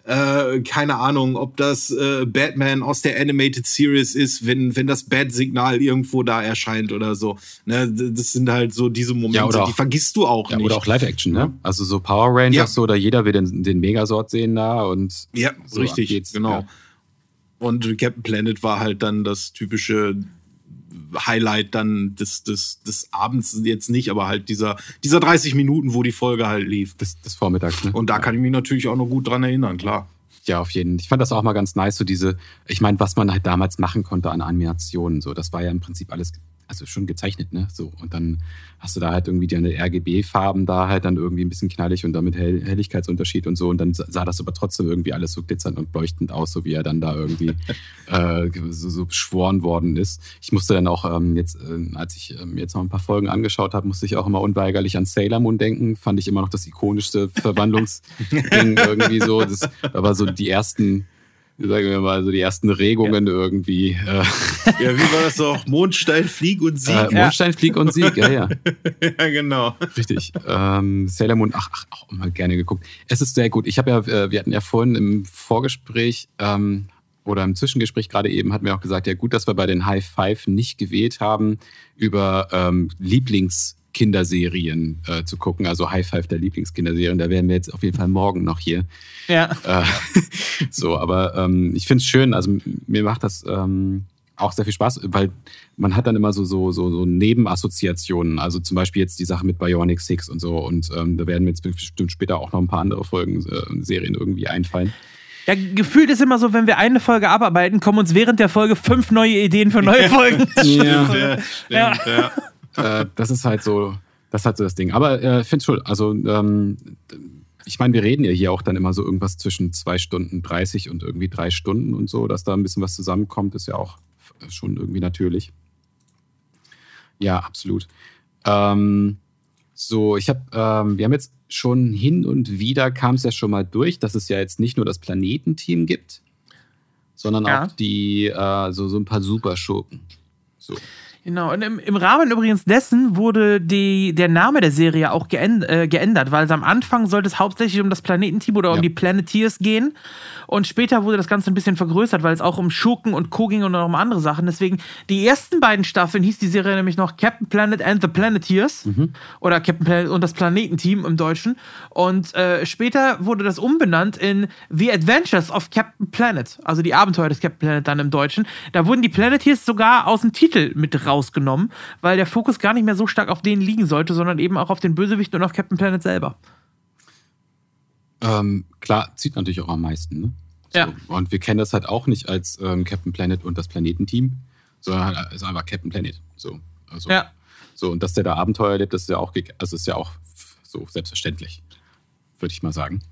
C: ja. äh, keine Ahnung, ob das äh, Batman aus der Animated Series ist, wenn, wenn das Bat-Signal irgendwo da erscheint oder so. Ne, das sind halt so diese Momente, ja, die vergisst du auch
A: ja,
C: nicht.
A: Oder auch Live-Action, ne? Also so Power Rangers so, oder jeder will den, den Megasort sehen da und
C: ja, so richtig, genau. Und Captain Planet war halt dann das typische Highlight dann des, des, des Abends jetzt nicht, aber halt dieser, dieser 30 Minuten, wo die Folge halt lief.
A: Des, des Vormittags, ne?
C: Und da kann ich mich natürlich auch noch gut dran erinnern, klar.
A: Ja, auf jeden Fall. Ich fand das auch mal ganz nice, so diese, ich meine, was man halt damals machen konnte an Animationen, so, das war ja im Prinzip alles also schon gezeichnet, ne? So. Und dann hast du da halt irgendwie deine RGB-Farben da halt dann irgendwie ein bisschen knallig und damit Hell Helligkeitsunterschied und so. Und dann sah das aber trotzdem irgendwie alles so glitzernd und leuchtend aus, so wie er dann da irgendwie *laughs* äh, so, so beschworen worden ist. Ich musste dann auch ähm, jetzt, äh, als ich ähm, jetzt noch ein paar Folgen angeschaut habe, musste ich auch immer unweigerlich an Sailor Moon denken. Fand ich immer noch das ikonischste *laughs* Verwandlungsding irgendwie so. Das war so die ersten sagen wir mal, so die ersten Regungen ja. irgendwie. Äh.
C: Ja, wie war das auch? Mondstein, Flieg und Sieg.
A: Äh, Mondstein, Flieg und Sieg, ja, ja. *laughs*
C: ja, genau.
A: Richtig. Ähm, Sailor Moon, ach, ach, auch immer gerne geguckt. Es ist sehr gut. Ich habe ja, äh, wir hatten ja vorhin im Vorgespräch ähm, oder im Zwischengespräch gerade eben, hatten wir auch gesagt, ja gut, dass wir bei den High Five nicht gewählt haben über ähm, Lieblings- Kinderserien äh, zu gucken, also High Five der Lieblingskinderserien. Da wären wir jetzt auf jeden Fall morgen noch hier.
B: Ja.
A: Äh, *laughs* so, aber ähm, ich finde es schön, also mir macht das ähm, auch sehr viel Spaß, weil man hat dann immer so, so, so, so Nebenassoziationen. Also zum Beispiel jetzt die Sache mit Bionic Six und so. Und ähm, da werden mir jetzt bestimmt später auch noch ein paar andere Folgen, äh, Serien irgendwie einfallen.
B: Ja, gefühlt ist immer so, wenn wir eine Folge abarbeiten, kommen uns während der Folge fünf neue Ideen für neue *laughs* Folgen.
A: ja, *laughs* ja, ja. ja äh, das ist halt so, das ist halt so das Ding. Aber äh, ich finde es schon, also ähm, ich meine, wir reden ja hier auch dann immer so irgendwas zwischen zwei Stunden 30 und irgendwie drei Stunden und so, dass da ein bisschen was zusammenkommt, ist ja auch schon irgendwie natürlich. Ja, absolut. Ähm, so, ich habe, ähm, wir haben jetzt schon hin und wieder kam es ja schon mal durch, dass es ja jetzt nicht nur das Planetenteam gibt, sondern ja. auch die, äh, so, so ein paar Superschurken. So.
B: Genau, und im, im Rahmen übrigens dessen wurde die, der Name der Serie auch geänd, äh, geändert, weil am Anfang sollte es hauptsächlich um das Planetenteam oder ja. um die Planeteers gehen. Und später wurde das Ganze ein bisschen vergrößert, weil es auch um Schurken und Co. ging und auch um andere Sachen. Deswegen, die ersten beiden Staffeln hieß die Serie nämlich noch Captain Planet and the Planeteers. Mhm. Oder Captain Planet und das Planetenteam im Deutschen. Und äh, später wurde das umbenannt in The Adventures of Captain Planet. Also die Abenteuer des Captain Planet dann im Deutschen. Da wurden die Planeteers sogar aus dem Titel mit rausgenommen, weil der Fokus gar nicht mehr so stark auf denen liegen sollte, sondern eben auch auf den Bösewichten und auf Captain Planet selber.
A: Ähm, klar, zieht natürlich auch am meisten. Ne? So. Ja. Und wir kennen das halt auch nicht als ähm, Captain Planet und das Planetenteam, sondern halt ist einfach Captain Planet. So, also, ja. So, und dass der da Abenteuer erlebt, das ist ja auch, also ist ja auch so selbstverständlich, würde ich mal sagen.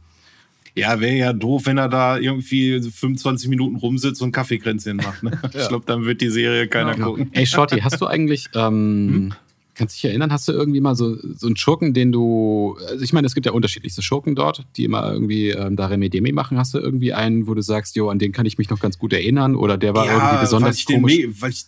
C: Ja, wäre ja doof, wenn er da irgendwie 25 Minuten rumsitzt und Kaffeekränzchen macht. Ne? *laughs* ja. Ich glaube, dann wird die Serie keiner genau. gucken.
A: Ey, Shorty, hast du eigentlich *laughs* ähm, hm? Kannst du dich erinnern, hast du irgendwie mal so, so einen Schurken, den du, also ich meine, es gibt ja unterschiedlichste Schurken dort, die immer irgendwie ähm, da Remedemi machen. Hast du irgendwie einen, wo du sagst, jo, an den kann ich mich noch ganz gut erinnern oder der war ja, irgendwie besonders
C: weil ich komisch? Den weil ich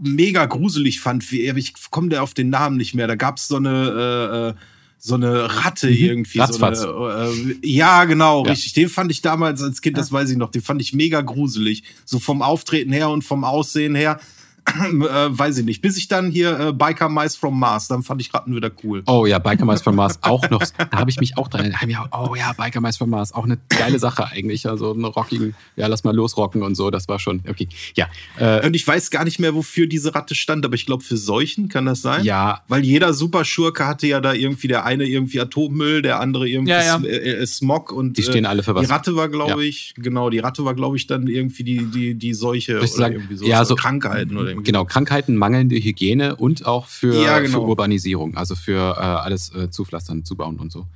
C: mega gruselig fand. Wie, ich komme da auf den Namen nicht mehr. Da gab es so eine. Äh, äh so eine Ratte mhm. irgendwie.
A: Ratzfatz.
C: So eine, äh, ja, genau, ja. richtig. Den fand ich damals als Kind, das weiß ich noch, den fand ich mega gruselig. So vom Auftreten her und vom Aussehen her. *clears throat* äh, weiß ich nicht. Bis ich dann hier äh, Biker Mice from Mars, dann fand ich Ratten wieder cool.
A: Oh ja, Biker Mice from Mars auch noch. Da habe ich mich auch dran. erinnert. oh ja, Biker Mice from Mars, auch eine geile Sache eigentlich. Also eine rockigen, ja, lass mal losrocken und so. Das war schon okay. Ja.
C: Äh, und ich weiß gar nicht mehr, wofür diese Ratte stand, aber ich glaube für Seuchen kann das sein.
A: Ja.
C: Weil jeder Superschurke hatte ja da irgendwie der eine irgendwie Atommüll, der andere irgendwie ja, ja. Äh, äh, Smog und
A: die stehen alle für was.
C: Die Ratte war, glaube ja. ich, genau, die Ratte war, glaube ich, dann irgendwie die die die Seuche
A: oder sagen, irgendwie so, ja, so Krankheiten oder irgendwie. Genau, Krankheiten mangelnde Hygiene und auch für, ja, genau. für Urbanisierung, also für äh, alles äh, zupflastern, zubauen und so.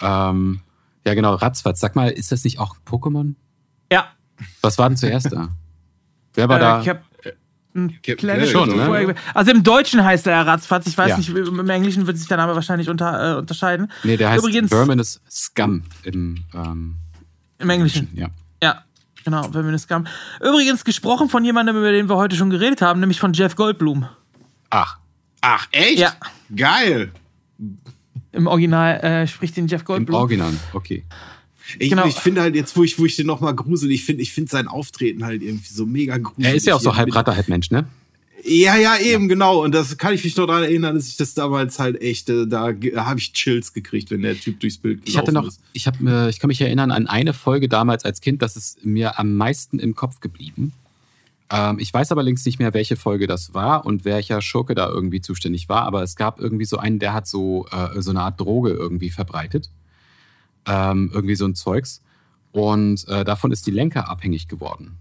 A: Ähm, ja, genau, Ratzfatz. Sag mal, ist das nicht auch Pokémon?
B: Ja.
A: Was war denn zuerst da? *laughs* Wer war äh, da?
B: Ich hab, äh, schon, ne? Also im Deutschen heißt er Ratzfatz. Ich weiß ja. nicht, im Englischen wird sich der Name wahrscheinlich unter, äh, unterscheiden.
A: Nee, der heißt Übrigens, Verminous Scum im,
B: ähm, im Englischen. Ja. Ja. Genau, Feminist Scum. Übrigens gesprochen von jemandem, über den wir heute schon geredet haben, nämlich von Jeff Goldblum.
C: Ach. Ach, echt?
B: Ja.
C: Geil.
B: Im Original äh, spricht den Jeff Goldblum.
A: Im Original, okay.
C: Ich, genau. ich finde halt jetzt, wo ich, wo ich den nochmal grusel, ich finde ich find sein Auftreten halt irgendwie so mega gruselig.
A: Er ist ja auch so halb Ratter, halb Mensch, ne?
C: Ja, ja, eben, ja. genau. Und das kann ich mich noch daran erinnern, dass ich das damals halt echt, äh, da, da habe ich Chills gekriegt, wenn der Typ durchs Bild
A: Ich hatte noch, ist. ich, hab, ich kann mich erinnern an eine Folge damals als Kind, das ist mir am meisten im Kopf geblieben. Ähm, ich weiß aber links nicht mehr, welche Folge das war und welcher Schurke da irgendwie zuständig war, aber es gab irgendwie so einen, der hat so, äh, so eine Art Droge irgendwie verbreitet. Ähm, irgendwie so ein Zeugs. Und äh, davon ist die Lenker abhängig geworden.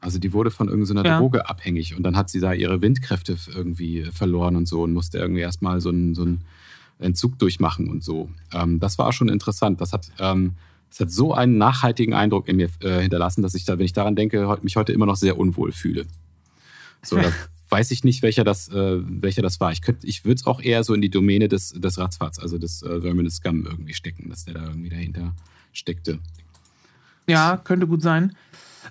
A: Also die wurde von irgendeiner ja. Droge abhängig und dann hat sie da ihre Windkräfte irgendwie verloren und so und musste irgendwie erstmal so einen, so einen Entzug durchmachen und so. Ähm, das war schon interessant. Das hat, ähm, das hat so einen nachhaltigen Eindruck in mir äh, hinterlassen, dass ich da, wenn ich daran denke, mich heute immer noch sehr unwohl fühle. So, da *laughs* weiß ich nicht, welcher das, äh, welcher das war. Ich, ich würde es auch eher so in die Domäne des, des Ratzfatz, also des äh, Verminous Scum irgendwie stecken, dass der da irgendwie dahinter steckte.
B: Ja, könnte gut sein.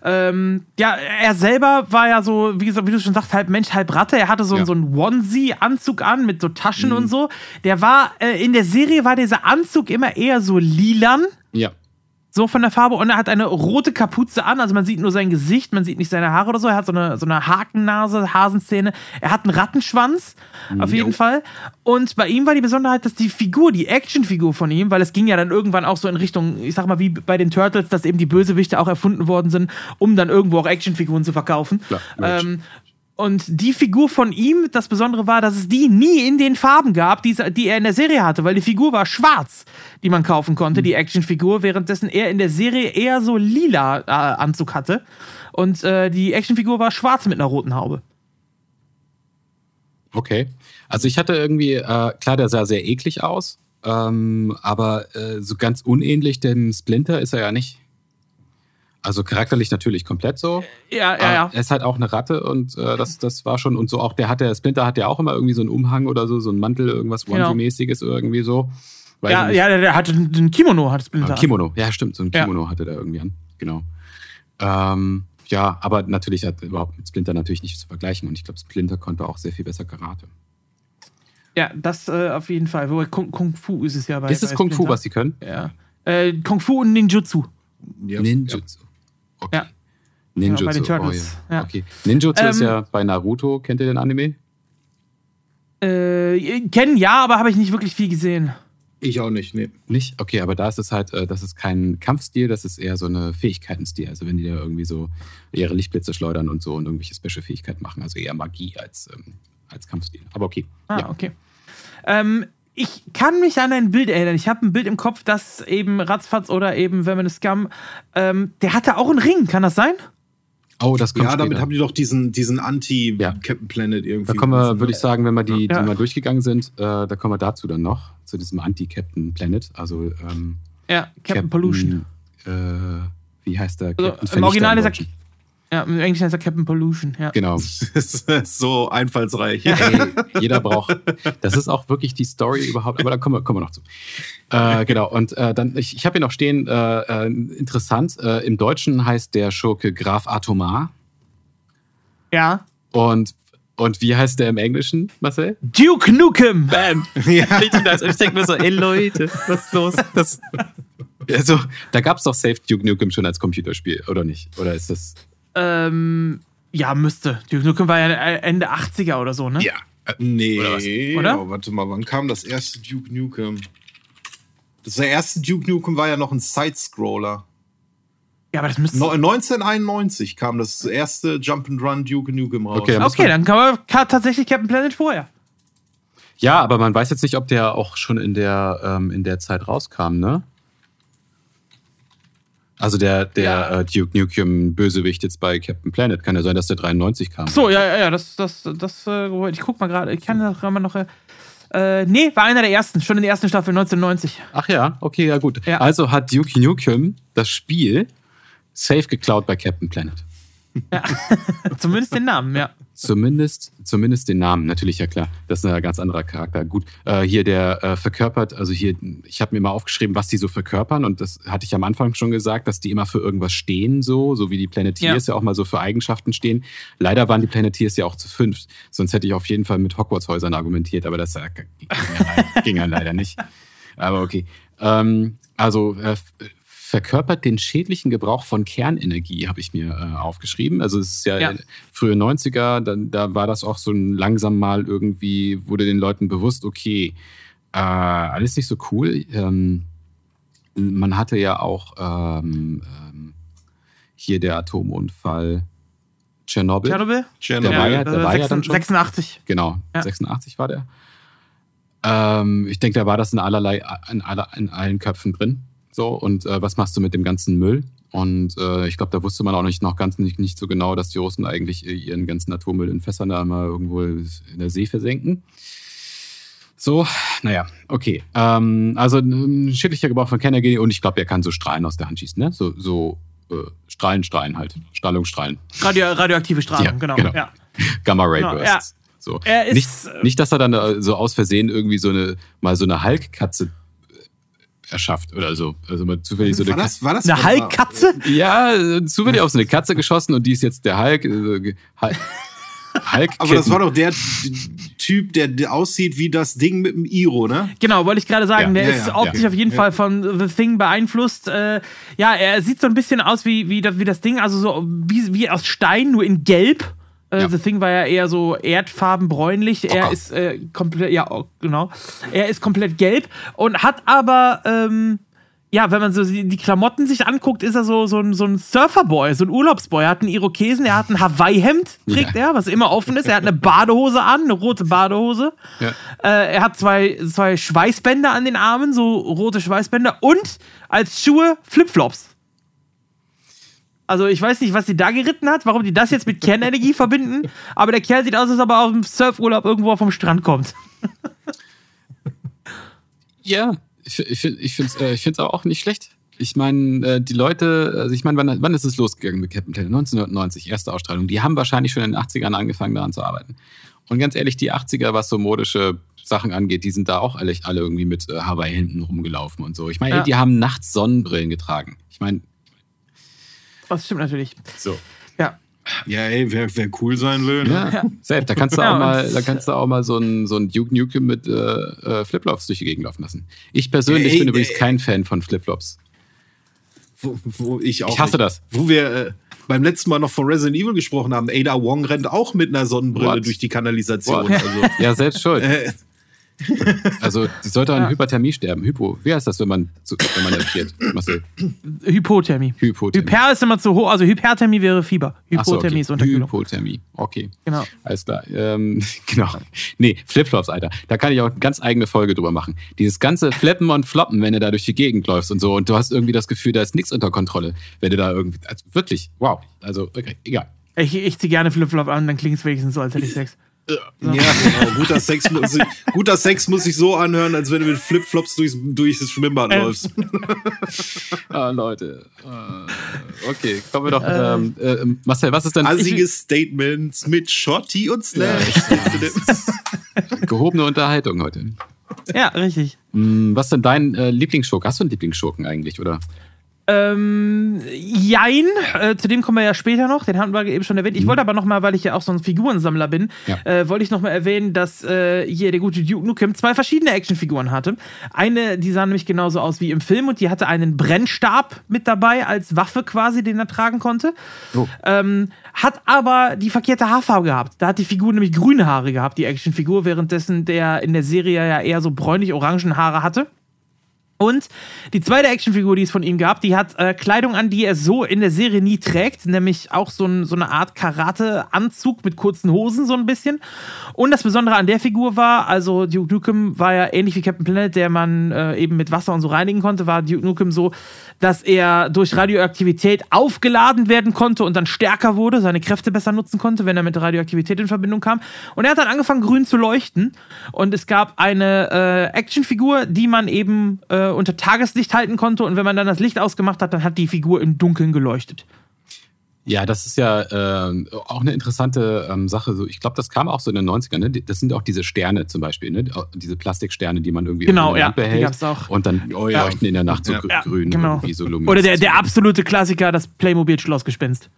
B: Ähm, ja, er selber war ja so, wie, wie, du schon sagst, halb Mensch, halb Ratte. Er hatte so, ja. so einen Onesie-Anzug an mit so Taschen mhm. und so. Der war, äh, in der Serie war dieser Anzug immer eher so lilan.
A: Ja.
B: So von der Farbe. Und er hat eine rote Kapuze an. Also man sieht nur sein Gesicht, man sieht nicht seine Haare oder so. Er hat so eine, so eine Hakennase, Hasenzähne. Er hat einen Rattenschwanz, mhm. auf jeden. Fall. Und bei ihm war die Besonderheit, dass die Figur, die Actionfigur von ihm, weil es ging ja dann irgendwann auch so in Richtung, ich sag mal, wie bei den Turtles, dass eben die Bösewichte auch erfunden worden sind, um dann irgendwo auch Actionfiguren zu verkaufen. Klar, ähm, und die Figur von ihm, das Besondere war, dass es die nie in den Farben gab, die, die er in der Serie hatte, weil die Figur war schwarz, die man kaufen konnte, die mhm. Actionfigur, währenddessen er in der Serie eher so lila äh, Anzug hatte. Und äh, die Actionfigur war schwarz mit einer roten Haube.
A: Okay. Also ich hatte irgendwie, äh, klar, der sah sehr eklig aus, ähm, aber äh, so ganz unähnlich dem Splinter ist er ja nicht. Also charakterlich natürlich komplett so.
B: Ja, ja, ja.
A: Er ist halt auch eine Ratte und äh, das, das war schon. Und so auch, der hat der Splinter hat ja auch immer irgendwie so einen Umhang oder so, so einen Mantel, irgendwas genau. Onesie-mäßiges irgendwie so.
B: Weiß ja, ja, der, der hatte ein Kimono, hat Splinter.
A: Ein Kimono, ja, stimmt, so ein Kimono ja. hatte der irgendwie an. Genau. Ähm, ja, aber natürlich hat überhaupt mit Splinter natürlich nicht zu vergleichen und ich glaube, Splinter konnte auch sehr viel besser Karate.
B: Ja, das äh, auf jeden Fall. Wobei Kung, Kung, Fu ist es ja bei.
A: Ist es bei Kung Fu, was sie können?
B: Ja. Äh, Kung Fu und Ninjutsu.
A: Ja, Ninjutsu.
B: Okay. Ja.
A: Ninjutsu. Ja, bei den Turtles. Oh, ja. Okay. Ninjutsu ähm, ist ja bei Naruto. Kennt ihr den Anime?
B: Äh, kennen ja, aber habe ich nicht wirklich viel gesehen.
C: Ich auch nicht, nee.
A: Nicht? Okay, aber da ist es halt, äh, das ist kein Kampfstil, das ist eher so eine Fähigkeitenstil. Also wenn die da irgendwie so ihre Lichtblitze schleudern und so und irgendwelche Special-Fähigkeiten machen. Also eher Magie als, ähm, als Kampfstil. Aber okay.
B: Ah, ja. okay. Ähm, ich kann mich an ein Bild erinnern. Ich habe ein Bild im Kopf, das eben Ratzfatz oder eben Vermin Scum, ähm, der hatte auch einen Ring, kann das sein?
A: Oh, das kommt
C: Ja, damit haben die doch diesen, diesen Anti-Captain ja. Planet irgendwie.
A: Da kommen wir, würde ich sagen, wenn wir die, ja. die mal durchgegangen sind, äh, da kommen wir dazu dann noch, zu diesem Anti-Captain Planet. Also, ähm,
B: ja, Captain, Captain Pollution.
A: Äh, wie heißt der?
B: Also, Im Original ist er ja, im Englischen heißt er Captain Pollution, ja.
A: Genau. *laughs*
C: so einfallsreich.
A: Hey, *laughs* jeder braucht. Das ist auch wirklich die Story überhaupt, aber da kommen wir, kommen wir noch zu. Äh, genau, und äh, dann, ich, ich habe hier noch stehen, äh, äh interessant, äh, im Deutschen heißt der Schurke Graf Atomar.
B: Ja.
A: Und, und wie heißt der im Englischen, Marcel?
B: Duke Nukem.
A: Bam. *laughs* Ja. Richtig nice. Und ich denke mir so, ey Leute, was ist los? Das, also, da gab es doch Safe Duke Nukem schon als Computerspiel, oder nicht? Oder ist das.
B: Ähm, ja, müsste. Duke Nukem war ja Ende 80er oder so, ne?
C: Ja. Äh, nee,
A: Oder was?
B: Oder?
C: Oh, warte mal, wann kam das erste Duke Nukem? Das erste Duke Nukem war ja noch ein Side-Scroller.
B: Ja, aber das müsste.
C: No, 1991 kam das erste Jump'n'Run Duke Nukem raus.
A: Okay,
B: okay,
A: man-
B: dann kann man kann tatsächlich Captain Planet vorher.
A: Ja, aber man weiß jetzt nicht, ob der auch schon in der, ähm, in der Zeit rauskam, ne? Also der, der
B: Ja.
A: äh, Duke Nukem Bösewicht jetzt bei Captain Planet. Kann ja sein, dass der 93 kam.
B: So, ja, ja, ja, das, das, das, äh, ich guck mal gerade, ich kann das immer noch. Äh, äh, nee, war einer der ersten, schon in der ersten Staffel 1990.
A: Ach ja, okay, ja gut.
B: Ja.
A: Also hat Duke Nukem das Spiel safe geklaut bei Captain Planet. *laughs*
B: Zumindest den Namen, ja.
A: Zumindest, zumindest den Namen, natürlich, ja klar. Das ist ein ganz anderer Charakter. Gut, äh, hier der äh, verkörpert, also hier, ich habe mir mal aufgeschrieben, was die so verkörpern und das hatte ich am Anfang schon gesagt, dass die immer für irgendwas stehen, so, so wie die Planeteers ja. auch mal so für Eigenschaften stehen. Leider waren die Planeteers ja auch zu fünf, sonst hätte ich auf jeden Fall mit Hogwarts-Häusern argumentiert, aber das äh, ging, ja, leider- ging ja leider nicht. *laughs* Aber okay. Ähm, also äh, verkörpert den schädlichen Gebrauch von Kernenergie, habe ich mir äh, aufgeschrieben. Also es ist ja,
B: Ja.
A: äh, frühe 90er, dann, da war das auch so ein langsam mal irgendwie, wurde den Leuten bewusst, okay, äh, alles nicht so cool. Ähm, man hatte ja auch ähm, ähm, hier der Atomunfall Tschernobyl.
B: Tschernobyl?
C: Tschernobyl.
A: Der war ja, der war ja
B: 86
A: dann schon.
B: 86.
A: Genau,
B: Ja.
A: 86 war der. Ähm, ich denke, da war das in allerlei, in, aller, in allen Köpfen drin. So, und äh, was machst du mit dem ganzen Müll? Und äh, ich glaube, da wusste man auch nicht noch ganz nicht, nicht so genau, dass die Russen eigentlich ihren ganzen Atommüll in Fässern da mal irgendwo in der See versenken. So, naja, okay. Ähm, also ein schädlicher Gebrauch von Kernenergie und ich glaube, der kann so Strahlen aus der Hand schießen, ne? So, so äh, Strahlen, Strahlen halt. Strahlungsstrahlen.
B: Radio, radioaktive Strahlung,
A: Ja,
B: genau.
A: genau.
B: Ja.
A: Gamma Ray
B: Genau,
A: Bursts. So.
B: Er ist,
A: nicht,
B: äh,
A: nicht, dass er dann äh, so aus Versehen irgendwie so eine mal so eine Hulk-Katze erschafft oder so. Also mal zufällig so eine
C: das, war das
B: Eine Hulk-Katze?
A: Katze. Ja, zufällig auf so eine Katze geschossen und die ist jetzt der Hulk. Ge- *laughs* Hulk.
C: Aber das war doch der Typ, der, der aussieht wie das Ding mit dem Iro, ne?
B: Genau, wollte ich gerade sagen,
A: Ja,
B: der
C: ja,
B: ist
C: ja,
B: optisch
C: ja.
B: auf jeden
C: Ja.
B: Fall von The Thing beeinflusst. Äh, ja, er sieht so ein bisschen aus wie, wie, das, wie das Ding, also so wie, wie aus Stein, nur in Gelb. Äh,
A: Ja.
B: The Thing war ja eher so erdfarben bräunlich. Er ist äh, komplett, ja, oh, genau. Er ist komplett gelb und hat aber, ähm, ja, wenn man so die die Klamotten sich anguckt, ist er so, so, ein, so ein Surferboy, so ein Urlaubsboy. Er hat einen Irokesen, er hat ein Hawaii-Hemd, trägt
A: Ja.
B: er, was immer offen ist. Er hat eine Badehose an, eine rote Badehose.
A: Ja.
B: Äh, er hat zwei, zwei Schweißbänder an den Armen, so rote Schweißbänder und als Schuhe Flipflops. Also ich weiß nicht, was sie da geritten hat, warum die das jetzt mit Kernenergie *laughs* verbinden, aber der Kerl sieht aus, als ob er aus dem Surfurlaub irgendwo vom Strand kommt. *laughs*
A: Ja, ich, ich, find- ich finde es äh, auch nicht schlecht. Ich meine, äh, die Leute, also ich meine, wann, wann ist es losgegangen mit Captain Planet? 1990, erste Ausstrahlung. Die haben wahrscheinlich schon in den 80ern angefangen, daran zu arbeiten. Und ganz ehrlich, die 80er, was so modische Sachen angeht, die sind da auch alle, alle irgendwie mit äh, Hawaii hinten rumgelaufen und so. Ich meine,
B: Ja.
A: die haben nachts Sonnenbrillen getragen. Ich meine,
B: Das stimmt natürlich.
A: so.
B: Ja.
C: Ja, ey, wer, wer cool sein will. Ne?
A: Ja, safe. Da kannst du
B: Ja,
A: auch mal, da kannst du auch mal so ein, so ein Duke Nukem mit äh, äh, Flipflops durch die Gegend laufen lassen. Ich persönlich
C: Ey,
A: bin
C: ey,
A: übrigens
C: ey.
A: kein Fan von Flipflops.
C: Wo, wo ich auch
A: Ich hasse
C: nicht.
A: das.
C: Wo wir äh, beim letzten Mal noch von Resident Evil gesprochen haben, Ada Wong rennt auch mit einer Sonnenbrille
A: What?
C: durch die Kanalisation. Also, *laughs*
A: Ja, selbst schuld. Also, die sollte an
B: Ja.
A: Hyperthermie sterben. Hypo. Wie heißt das, wenn man, zu, wenn man erfriert? Marcel?
B: Hypothermie.
A: Hypothermie.
B: Hyper ist immer zu hoch, also Hyperthermie wäre Fieber.
A: Ach so,
B: Hypothermie
A: okay.
B: ist Unterkühlung.
A: Hypothermie. Okay.
B: Genau.
A: Alles klar. Ähm, *laughs* genau. Nee, Flipflops, Alter. Da kann ich auch eine ganz eigene Folge drüber machen. Dieses ganze Flippen und Floppen, wenn du da durch die Gegend läufst und so und du hast irgendwie das Gefühl, da ist nichts unter Kontrolle. Wenn du da irgendwie. Also wirklich, wow. Also, okay, egal.
B: Ich, ich zieh gerne Flipflop an, dann klingt es wenigstens so, als hätte ich *laughs* Sex.
C: Ja, genau. Guter Sex, muss sich, guter Sex muss sich so anhören, als wenn du mit Flipflops durchs, durchs Schwimmbad
B: Äh.
C: läufst. *laughs*
A: Ah, Leute. Äh, okay, kommen wir doch. Ähm, äh, Marcel, was ist denn
C: Assige Statements mit Shotty und Slash. *laughs*
A: gehobene Unterhaltung heute?
B: Ja, richtig.
A: Hm, was ist denn dein äh, Lieblingsschurke? Hast du einen Lieblingsschurken eigentlich, oder?
B: Ähm, jein, äh, zu dem kommen wir ja später noch, den hatten wir eben schon erwähnt. Ich wollte aber nochmal, weil ich ja auch so ein Figurensammler bin,
A: Ja.
B: äh, wollte ich nochmal erwähnen, dass äh, hier der gute Duke Nukem zwei verschiedene Actionfiguren hatte. Eine, die sah nämlich genauso aus wie im Film und die hatte einen Brennstab mit dabei als Waffe quasi, den er tragen konnte.
A: Oh.
B: Ähm, hat aber die verkehrte Haarfarbe gehabt. Da hat die Figur nämlich grüne Haare gehabt, die Actionfigur, währenddessen der in der Serie ja eher so bräunlich-orangen Haare hatte. Und die zweite Actionfigur, die es von ihm gab, die hat äh, Kleidung an, die er so in der Serie nie trägt, nämlich auch so, ein, so eine Art Karate-Anzug mit kurzen Hosen, so ein bisschen. Und das Besondere an der Figur war, also Duke Nukem war ja ähnlich wie Captain Planet, der man äh, eben mit Wasser und so reinigen konnte, war Duke Nukem so, dass er durch Radioaktivität aufgeladen werden konnte und dann stärker wurde, seine Kräfte besser nutzen konnte, wenn er mit Radioaktivität in Verbindung kam. Und er hat dann angefangen, grün zu leuchten. Und es gab eine äh, Actionfigur, die man eben äh, unter Tageslicht halten konnte. Und wenn man dann das Licht ausgemacht hat, dann hat die Figur im Dunkeln geleuchtet.
A: Ja, das ist ja äh, auch eine interessante ähm, Sache. So, ich glaube, das kam auch so in den 90ern. Ne? Das sind auch diese Sterne zum Beispiel, ne? diese Plastiksterne, die man irgendwie
B: Genau,
A: in der
B: ja,
A: Lampe
B: die gab's auch.
A: Und dann
C: Oh ja.
A: leuchten in der Nacht so
C: Ja.
A: grü-
B: Ja,
A: grün,
B: genau.
A: so
B: Oder der, der absolute Klassiker, das Playmobil-Schlossgespenst.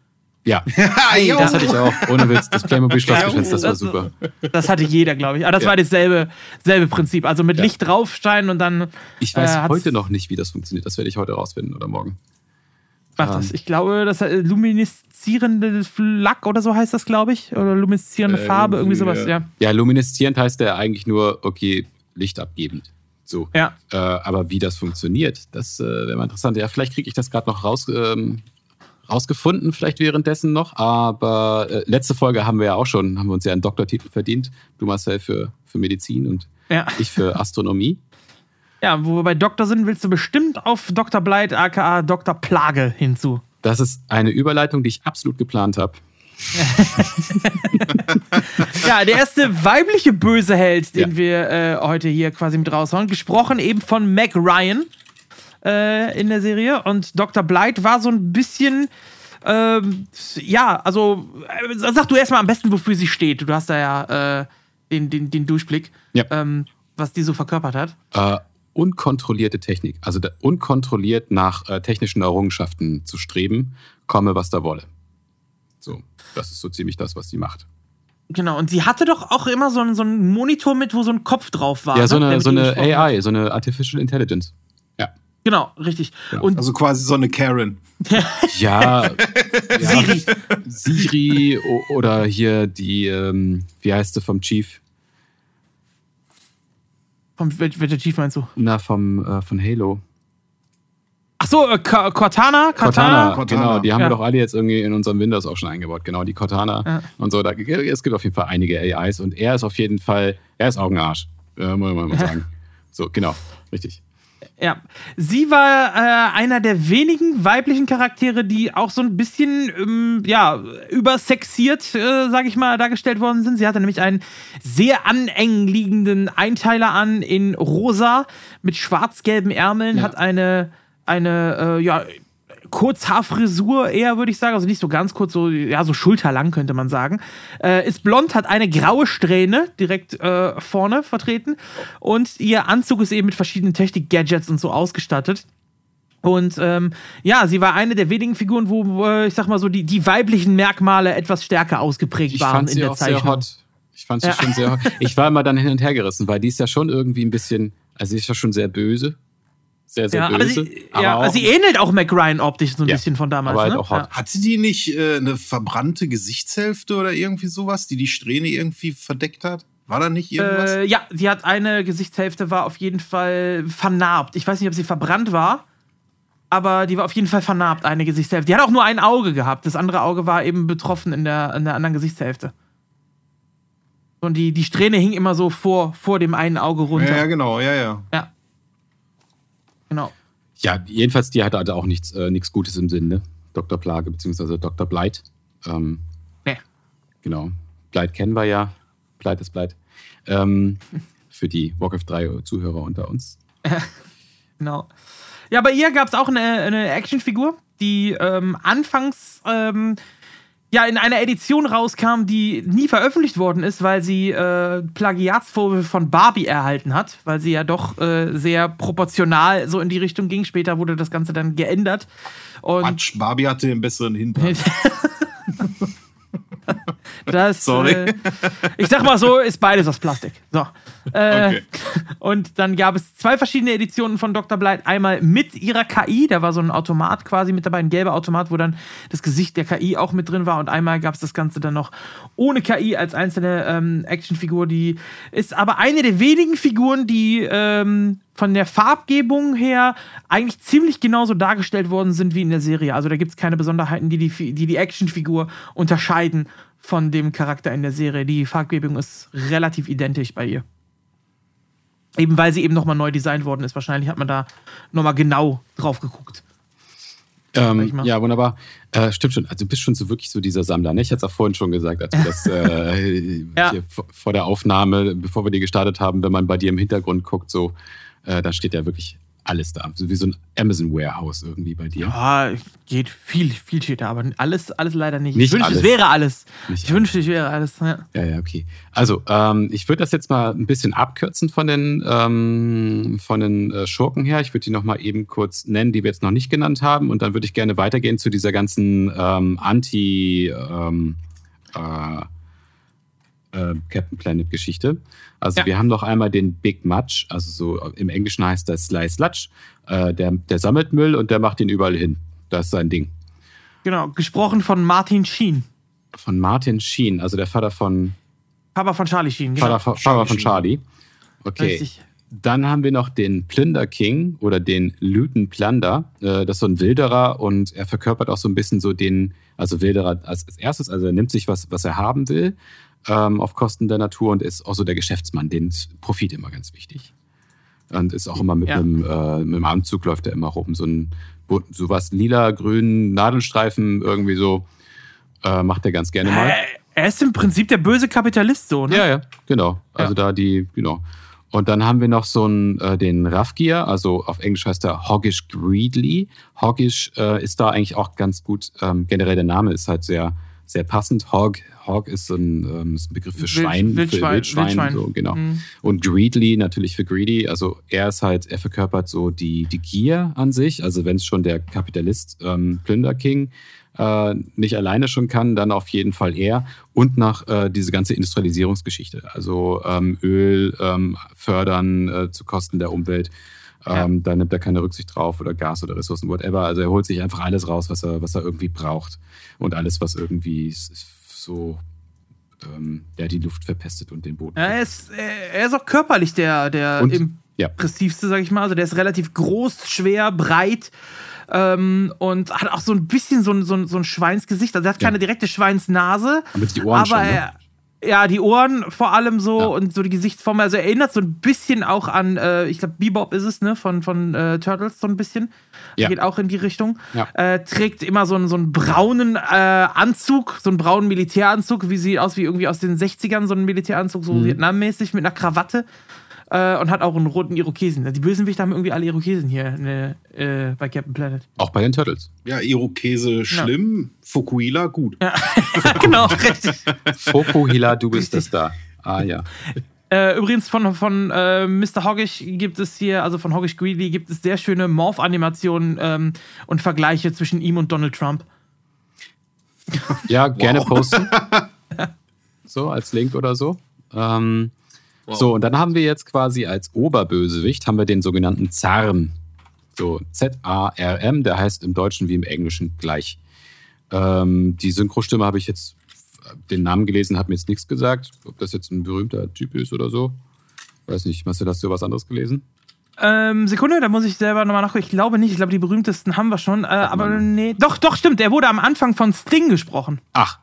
A: Ja, *laughs*
C: Ah,
A: das hatte ich auch. Ohne Witz. Das Playmobil-Schlossgespenst, das war
B: Das-
A: super.
B: Das hatte jeder, glaube ich. Aber das
A: Ja.
B: war dasselbe selbe Prinzip. Also mit
A: Ja.
B: Licht draufscheinen und dann.
A: Ich weiß
B: äh,
A: heute noch nicht, wie das funktioniert. Das werde ich heute rausfinden oder morgen.
B: Macht das. Ich glaube, das äh, lumineszierende Lack oder so heißt das, glaube ich. Oder lumineszierende
C: Äh,
B: Farbe, irgendwie sowas,
C: ja.
B: ja.
A: Lumineszierend heißt ja eigentlich nur, okay, Licht abgebend. So.
B: Ja.
A: Äh, aber wie das funktioniert, das äh, wäre mal interessant. Ja, vielleicht kriege ich das gerade noch raus, ähm, rausgefunden, vielleicht währenddessen noch. Aber äh, letzte Folge haben wir ja auch schon, haben wir uns ja einen Doktortitel verdient. Du Marcel für, für Medizin und
B: Ja.
A: ich für *laughs* Astronomie.
B: Ja, wo wir bei Doktor sind, willst du bestimmt auf Dr. Bleit, aka Dr. Plage hinzu.
A: Das ist eine Überleitung, die ich absolut geplant habe. *laughs*
B: Ja, der erste weibliche Böseheld, den
A: Ja.
B: wir äh, heute hier quasi mit raushauen, gesprochen eben von Meg Ryan äh, in der Serie. Und Dr. Blight war so ein bisschen. Ähm, ja, also äh, sag du erstmal am besten, wofür sie steht. Du hast da ja äh, den, den, den Durchblick,
A: Ja.
B: ähm, was die so verkörpert hat.
A: Unkontrollierte Technik, also unkontrolliert nach äh, technischen Errungenschaften zu streben, komme was da wolle. So, das ist so ziemlich das, was sie macht.
B: Genau, und sie hatte doch auch immer so einen, so einen Monitor mit, wo so ein Kopf drauf war.
A: ja, so
B: ne?
A: Eine,
B: mit
A: so eine
B: gesprochen hat.
A: AI, so eine Artificial Intelligence. Ja.
B: Genau, richtig.
A: Genau.
B: Und
C: Also quasi so eine Karen. *laughs*
A: Ja, ja
B: Siri.
A: Siri oder hier die, ähm, wie heißt sie vom Chief?
B: Vom, wel- welcher Chief meinst du?
A: Na, vom, äh, von Halo.
B: Ach so, äh, Ka- Cortana?
A: Cortana,
C: Cortana.
A: genau, die haben
B: Ja.
A: wir doch alle jetzt irgendwie in unserem Windows auch schon eingebaut. Genau, die Cortana
B: Ja.
A: und so. Da, es gibt auf jeden Fall einige AIs und er ist auf jeden Fall, er ist Augenarsch, äh, muss man mal *laughs* sagen. So, genau, richtig.
B: Ja. Sie war äh, einer der wenigen weiblichen Charaktere, die auch so ein bisschen, ähm, ja, übersexiert, äh, sag ich mal, dargestellt worden sind. Sie hatte nämlich einen sehr aneng liegenden Einteiler an in rosa mit schwarz-gelben Ärmeln,
A: Ja.
B: hat eine, eine, äh, ja, Kurzhaarfrisur eher, würde ich sagen. Also nicht so ganz kurz, so, ja, so schulterlang könnte man sagen. Äh, ist blond, hat eine graue Strähne direkt äh, vorne vertreten. Und ihr Anzug ist eben mit verschiedenen Technik-Gadgets und so ausgestattet. Und ähm, ja, sie war eine der wenigen Figuren, wo, äh, ich sag mal so, die, die weiblichen Merkmale etwas stärker ausgeprägt
A: Ich
B: waren
A: fand
B: in
A: sie
B: der
A: auch sehr
B: Zeichnung.
A: hot. Ich fand sie
B: Ja.
A: schon sehr hot. Ich war immer dann hin und her gerissen, weil die ist ja schon irgendwie ein bisschen, also sie ist ja schon sehr böse. Sehr, sehr
B: Ja, aber
A: böse.
B: sie, ja,
A: auch,
B: sie ähnelt auch Mac Ryan optisch so ein
A: Ja,
B: bisschen von damals.
A: aber halt
B: ne?
A: auch hot.
B: Ja.
C: Hatte die nicht äh, eine verbrannte Gesichtshälfte oder irgendwie sowas, die die Strähne irgendwie verdeckt hat? War da nicht irgendwas?
B: Äh, ja, die hat eine Gesichtshälfte, war auf jeden Fall vernarbt. Ich weiß nicht, ob sie verbrannt war, aber die war auf jeden Fall vernarbt, eine Gesichtshälfte. Die hat auch nur ein Auge gehabt. Das andere Auge war eben betroffen in der, in der anderen Gesichtshälfte. Und die, die Strähne hing immer so vor, vor dem einen Auge runter.
C: ja, ja, genau, ja, ja.
B: Ja. Genau.
A: Ja, jedenfalls, die hatte halt auch nichts, äh, nichts Gutes im Sinn, ne? Dr. Plage, beziehungsweise Dr. Bleit. Ähm,
B: Nee.
A: genau. Bleit kennen wir ja. Bleit ist Bleit. Ähm, *laughs* für die Warcraft 3 Zuhörer unter uns. *laughs*
B: Genau. Ja, bei ihr gab es auch eine, eine Actionfigur, die ähm, anfangs ähm, ja in einer Edition rauskam, die nie veröffentlicht worden ist, weil sie äh, Plagiatsvorwürfe von Barbie erhalten hat, weil sie ja doch äh, sehr proportional so in die Richtung ging. Später wurde das Ganze dann geändert. Und
C: Quatsch, Barbie hatte den besseren Hintern. *laughs*
B: Das,
C: Sorry.
B: Äh, ich sag mal so, ist beides aus Plastik. So. Äh,
C: Okay.
B: Und dann gab es zwei verschiedene Editionen von Dr. Blight. Einmal mit ihrer KI, da war so ein Automat quasi mit dabei, ein gelber Automat, wo dann das Gesicht der KI auch mit drin war. Und einmal gab es das Ganze dann noch ohne KI als einzelne ähm, Actionfigur. Die ist aber eine der wenigen Figuren, die ähm, von der Farbgebung her eigentlich ziemlich genauso dargestellt worden sind wie in der Serie. Also da gibt es keine Besonderheiten, die die, die, die Actionfigur unterscheiden von dem Charakter in der Serie. Die Farbgebung ist relativ identisch bei ihr. Eben weil sie eben nochmal neu designt worden ist. Wahrscheinlich hat man da nochmal genau drauf geguckt.
A: Ähm, ja, wunderbar. Äh, stimmt schon. Also du bist schon so wirklich so dieser Sammler. Ne? Ich hatte es auch vorhin schon gesagt, als wir das *laughs* äh,
B: Ja.
A: vor der Aufnahme, bevor wir die gestartet haben, wenn man bei dir im Hintergrund guckt, so, äh, da steht ja wirklich alles da. So wie so ein Amazon Warehouse irgendwie bei dir.
B: Ja, geht viel, viel steht da, aber alles, alles leider nicht.
A: Nicht
B: ich wünschte, es wäre alles.
A: Nicht
B: ich wünschte, es wäre alles. Ja.
A: Ja, ja, okay. Also, ähm, ich würde das jetzt mal ein bisschen abkürzen von den, ähm, von den äh, Schurken her. Ich würde die nochmal eben kurz nennen, die wir jetzt noch nicht genannt haben. Und dann würde ich gerne weitergehen zu dieser ganzen ähm, Anti- ähm, äh, äh, Captain Planet Geschichte. Also
B: Ja.
A: wir haben noch einmal den Big Match, also so im Englischen heißt das Sly Sludge. Äh, der, der sammelt Müll und der macht ihn überall hin. Das ist sein Ding.
B: Genau, gesprochen von Martin Sheen.
A: Von Martin Sheen, also der Vater von,
B: Papa von Charlie Sheen, genau.
A: Vater, von- Vater von Charlie. Okay.
B: Richtig.
A: Dann haben wir noch den Plunder King oder den Luton Plunder. Äh, Das ist so ein Wilderer und er verkörpert auch so ein bisschen so den, also Wilderer als, als erstes, also er nimmt sich was, was er haben will, ähm, auf Kosten der Natur und ist auch so der Geschäftsmann, den ist Profit immer ganz wichtig. Und ist auch immer mit,
B: Ja.
A: einem, äh, mit einem Anzug läuft er immer rum, so ein sowas lila, grün, Nadelstreifen irgendwie so. Äh, macht er ganz gerne mal.
B: Äh, er ist im Prinzip der böse Kapitalist, so, ne?
A: Ja, ja, genau. Also
B: Ja.
A: da die, genau. Und dann haben wir noch so einen, äh, den Raffgier, also auf Englisch heißt er Hoggish Greedly. Hoggish äh, ist da eigentlich auch ganz gut, ähm, generell der Name ist halt sehr, sehr passend. Hog, Hog ist ein, ähm, ist ein Begriff für
B: Wild-
A: Schwein,
B: Wildschwein-
A: für Wildschwein,
B: Wildschwein.
A: so, genau.
B: Mhm.
A: Und Greedly natürlich für Greedy, also er ist halt, er verkörpert so die, die Gier an sich, also wenn es schon der Kapitalist ähm, Plunder King äh, nicht alleine schon kann, dann auf jeden Fall er und nach äh, diese ganze Industrialisierungsgeschichte, also ähm, Öl ähm, fördern äh, zu Kosten der Umwelt. Ähm, Da nimmt er keine Rücksicht drauf oder Gas oder Ressourcen, whatever. Also er holt sich einfach alles raus, was er, was er irgendwie braucht. Und alles, was irgendwie so ähm, ja, die Luft verpestet und den Boden.
B: Ja, er, ist, er er ist auch körperlich der, der
A: Und-
B: impressivste, sag ich mal. Also der ist relativ groß, schwer, breit ähm, und hat auch so ein bisschen so ein, so ein, so ein Schweinsgesicht. Also er hat
A: Ja.
B: keine direkte Schweinsnase,
A: Aber die Ohren
B: aber
A: schon, ne?
B: er, ja, die Ohren vor allem so
A: Ja.
B: und so die Gesichtsform. Also er erinnert so ein bisschen auch an, äh, ich glaube, Bebop ist es, ne, von, von äh, Turtles so ein bisschen.
A: Ja.
B: Geht auch in die Richtung.
A: Ja.
B: Äh, trägt immer so einen, so einen braunen äh, Anzug, so einen braunen Militäranzug, wie sieht aus wie irgendwie aus den 60ern, so ein Militäranzug, so
A: Mhm.
B: Vietnammäßig mit einer Krawatte. Äh, und hat auch einen roten Irokesen. Die Bösenwichte haben irgendwie alle Irokesen hier ne, äh, bei Captain Planet.
A: Auch bei den Turtles.
C: Ja, Irokese schlimm, Fukuila gut. *laughs*
B: genau, richtig.
A: Fokuhila, du bist das da. Ah ja.
B: Äh, übrigens von, von äh, Mr. Hoggish gibt es hier, also von Hoggish Greedy, gibt es sehr schöne Morph-Animationen ähm, und Vergleiche zwischen ihm und Donald Trump.
A: Ja, gerne posten. *laughs* So, als Link oder so. Ähm, So, und dann haben wir jetzt quasi als Oberbösewicht haben wir den sogenannten Zarm. So, Z-A-R-M, der heißt im Deutschen wie im Englischen gleich. Ähm, die Synchrostimme habe ich jetzt den Namen gelesen, hat mir jetzt nichts gesagt, ob das jetzt ein berühmter Typ ist oder so. Weiß nicht, Marcel, hast du was anderes gelesen?
B: Ähm, Sekunde, da muss ich selber nochmal nachgucken. Ich glaube nicht. Ich glaube, die berühmtesten haben wir schon. Äh, aber
A: man.
B: nee. Doch, doch, stimmt. Er wurde am Anfang von Sting gesprochen.
A: Ach,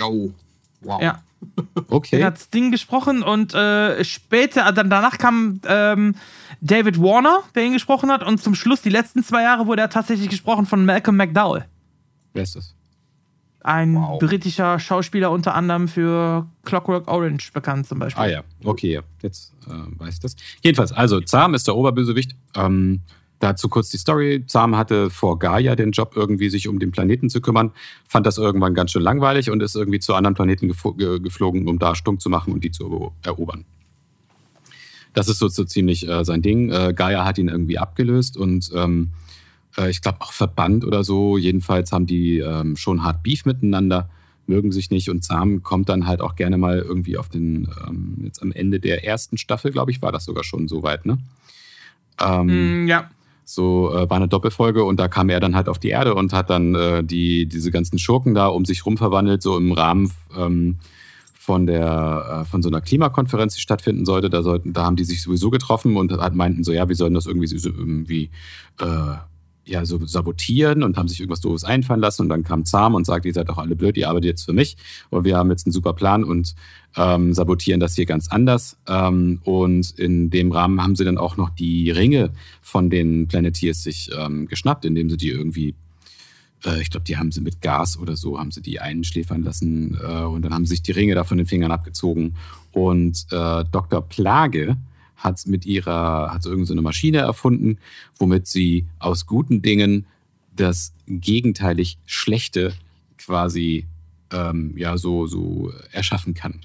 C: Oh, wow.
B: Ja. *laughs* Er
A: okay.
B: hat Sting gesprochen und äh, später, dann danach kam ähm, David Warner, der ihn gesprochen hat. Und zum Schluss, die letzten zwei Jahre, wurde er tatsächlich gesprochen von Malcolm McDowell.
A: Wer ist das?
B: Ein
C: Wow.
B: britischer Schauspieler, unter anderem für Clockwork Orange bekannt zum Beispiel.
A: Ah ja, okay, ja. jetzt äh, weiß ich das. Jedenfalls, also Zam ist der Oberbösewicht. Ähm, Dazu kurz die Story. Sam hatte vor Gaia den Job, irgendwie sich um den Planeten zu kümmern, fand das irgendwann ganz schön langweilig und ist irgendwie zu anderen Planeten geflogen, um da stunk zu machen und die zu erobern. Das ist so, so ziemlich äh, sein Ding. Äh, Gaia hat ihn irgendwie abgelöst und ähm, äh, ich glaube auch verbannt oder so. Jedenfalls haben die ähm, schon hart Beef miteinander, mögen sich nicht und Sam kommt dann halt auch gerne mal irgendwie auf den, ähm, jetzt am Ende der ersten Staffel, glaube ich, war das sogar schon so weit, ne?
B: Ähm, mm, ja.
A: So äh, war eine Doppelfolge und da kam er dann halt auf die Erde und hat dann äh, die, diese ganzen Schurken da um sich rum verwandelt, so im Rahmen ähm, von der äh, von so einer Klimakonferenz, die stattfinden sollte. Da sollten, da haben die sich sowieso getroffen und meinten so, ja, wir sollen das irgendwie, irgendwie äh, ja, so sabotieren und haben sich irgendwas doofes einfallen lassen. Und dann kam Zam und sagte, ihr seid doch alle blöd, ihr arbeitet jetzt für mich. Und wir haben jetzt einen super Plan und ähm, sabotieren das hier ganz anders. Ähm, und in dem Rahmen haben sie dann auch noch die Ringe von den Planeteers sich ähm, geschnappt, indem sie die irgendwie, äh, ich glaube, die haben sie mit Gas oder so, haben sie die einschläfern lassen. Äh, und dann haben sie sich die Ringe da von den Fingern abgezogen. Und äh, Dr. Plage, hat mit ihrer, hat so irgendeine Maschine erfunden, womit sie aus guten Dingen das gegenteilig Schlechte quasi ähm, ja so, so erschaffen kann.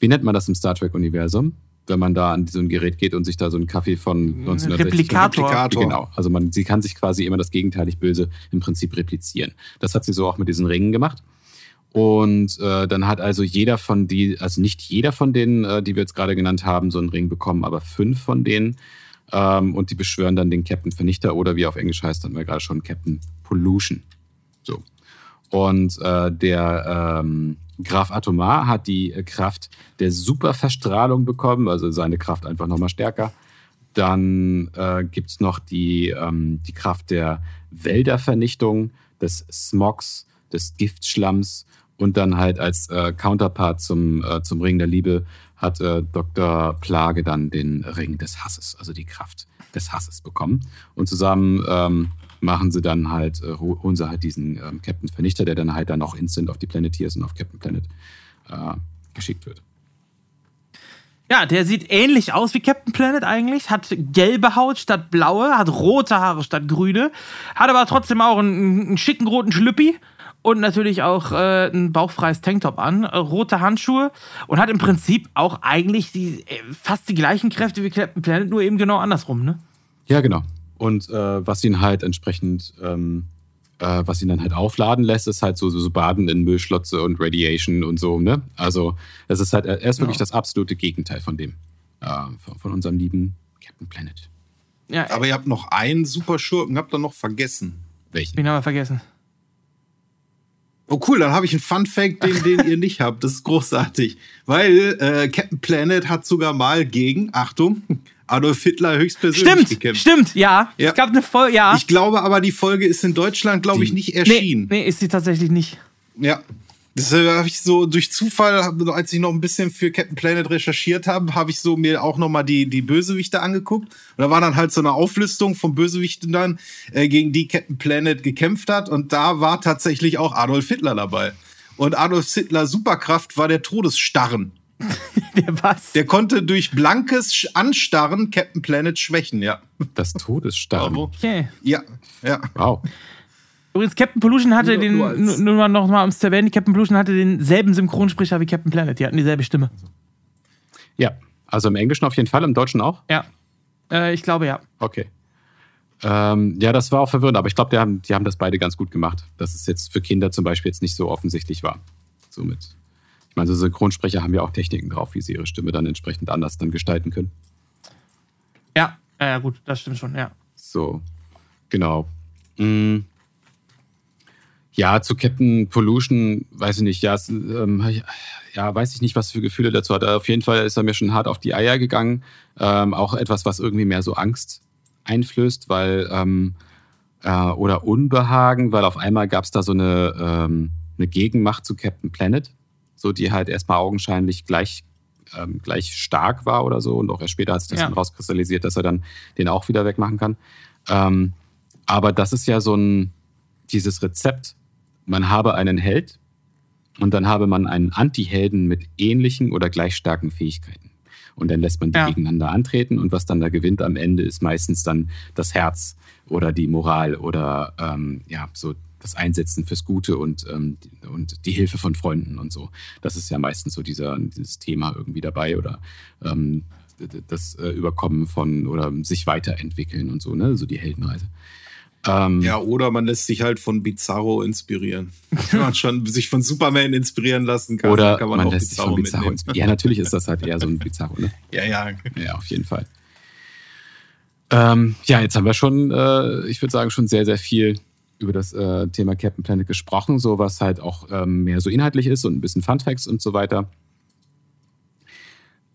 A: Wie nennt man das im Star Trek-Universum? Wenn man da an so ein Gerät geht und sich da so einen Kaffee von 1960
B: Replikator. Replikator.
A: Genau. Also man, sie kann sich quasi immer das gegenteilig Böse im Prinzip replizieren. Das hat sie so auch mit diesen Ringen gemacht. Und äh, dann hat also jeder von die, also nicht jeder von denen, äh, die wir jetzt gerade genannt haben, so einen Ring bekommen, aber fünf von denen. Ähm, und die beschwören dann den Captain Vernichter oder wie auf Englisch heißt, dann wir gerade schon Captain Pollution. So. Und äh, der ähm, Graf Atomar hat die Kraft der Superverstrahlung bekommen, also seine Kraft einfach nochmal stärker. Dann äh, gibt es noch die, ähm, die Kraft der Wäldervernichtung, des Smogs, des Giftschlamms und dann halt als äh, Counterpart zum, äh, zum Ring der Liebe hat äh, Dr. Plage dann den Ring des Hasses, also die Kraft des Hasses bekommen. Und zusammen ähm, machen sie dann halt, äh, holen sie halt diesen ähm, Captain Vernichter, der dann halt dann auch instant auf die Planeteers und auf Captain Planet äh, geschickt wird.
B: Ja, der sieht ähnlich aus wie Captain Planet eigentlich, hat gelbe Haut statt blaue, hat rote Haare statt grüne, hat aber trotzdem auch einen, einen schicken roten Schlüppi und natürlich auch äh, ein bauchfreies Tanktop an, äh, rote Handschuhe und hat im Prinzip auch eigentlich die, äh, fast die gleichen Kräfte wie Captain Planet, nur eben genau andersrum, ne?
A: Ja, genau. Und äh, was ihn halt entsprechend, ähm, äh, was ihn dann halt aufladen lässt, ist halt so, so, so Baden in Müllschlotze und Radiation und so, ne? Also, es ist halt, er ist wirklich genau. das absolute Gegenteil von dem, äh, von, von unserem lieben Captain Planet.
C: Ja, Aber ihr habt noch einen super Schurken, habt ihr noch vergessen.
B: Welchen? Den haben wir vergessen.
C: Oh cool, dann habe ich einen Fun Fact, den, den ihr nicht habt. Das ist großartig. Weil äh, Captain Planet hat sogar mal gegen, Achtung, Adolf Hitler höchstpersönlich
B: stimmt,
C: gekämpft.
B: Stimmt, ja. ja. Es gab eine Folge, ja.
C: Ich glaube aber, die Folge ist in Deutschland, glaube ich, nicht erschienen.
B: Nee, nee, ist sie tatsächlich nicht.
C: Ja. Das habe ich so durch Zufall, als ich noch ein bisschen für Captain Planet recherchiert habe, habe ich so mir auch noch mal die, die Bösewichte angeguckt. Und da war dann halt so eine Auflistung von Bösewichten dann, äh, gegen die Captain Planet gekämpft hat. Und da war tatsächlich auch Adolf Hitler dabei. Und Adolf Hitler Superkraft war der Todesstarren. *laughs*
B: der was?
C: Der konnte durch blankes Anstarren Captain Planet schwächen, ja.
A: Das Todesstarren.
B: Okay.
C: Ja, ja.
A: Wow.
B: Übrigens, Captain Pollution hatte nur, den, nur, nur noch mal ums zu erwähnen, Captain Pollution hatte denselben Synchronsprecher wie Captain Planet. Die hatten dieselbe Stimme.
A: Ja, also im Englischen auf jeden Fall, im Deutschen auch?
B: Ja. Äh, ich glaube ja.
A: Okay. Ähm, ja, das war auch verwirrend, aber ich glaube, die haben, die haben das beide ganz gut gemacht. Dass es jetzt für Kinder zum Beispiel jetzt nicht so offensichtlich war. Somit. Ich meine, so Synchronsprecher haben ja auch Techniken drauf, wie sie ihre Stimme dann entsprechend anders dann gestalten können.
B: Ja, ja, gut, das stimmt schon, ja.
A: So, genau. Mhm. Ja, zu Captain Pollution, weiß ich nicht, ja, ähm, ja, weiß ich nicht, was für Gefühle dazu hat. Auf jeden Fall ist er mir schon hart auf die Eier gegangen. Ähm, auch etwas, was irgendwie mehr so Angst einflößt, weil ähm, äh, oder Unbehagen, weil auf einmal gab es da so eine, ähm, eine Gegenmacht zu Captain Planet, so die halt erstmal augenscheinlich gleich ähm, gleich stark war oder so und auch erst später hat sich das ja. dann rauskristallisiert, dass er dann den auch wieder wegmachen kann. Ähm, aber das ist ja so ein dieses Rezept, man habe einen Held und dann habe man einen Anti-Helden mit ähnlichen oder gleich starken Fähigkeiten. Und dann lässt man die
B: Ja.
A: gegeneinander antreten und was dann da gewinnt am Ende ist meistens dann das Herz oder die Moral oder ähm, ja, so das Einsetzen fürs Gute und, ähm, die- und die Hilfe von Freunden und so. Das ist ja meistens so dieser, dieses Thema irgendwie dabei oder ähm, das äh, Überkommen von oder sich weiterentwickeln und so, ne? So die Heldenreise. Ähm,
C: Ja, oder man lässt sich halt von Bizarro inspirieren. *laughs* Wenn man schon sich von Superman inspirieren lassen kann,
A: oder
C: kann
A: man,
C: man, auch
A: lässt sich von Bizarro inspirieren. Ja, natürlich ist das halt *laughs* eher so ein Bizarro, ne?
C: Ja, ja.
A: Ja, auf jeden Fall. Ähm, ja, jetzt haben wir schon, äh, ich würde sagen, schon sehr, sehr viel über das äh, Thema Captain Planet gesprochen, so was halt auch ähm, mehr so inhaltlich ist und ein bisschen Funfacts und so weiter.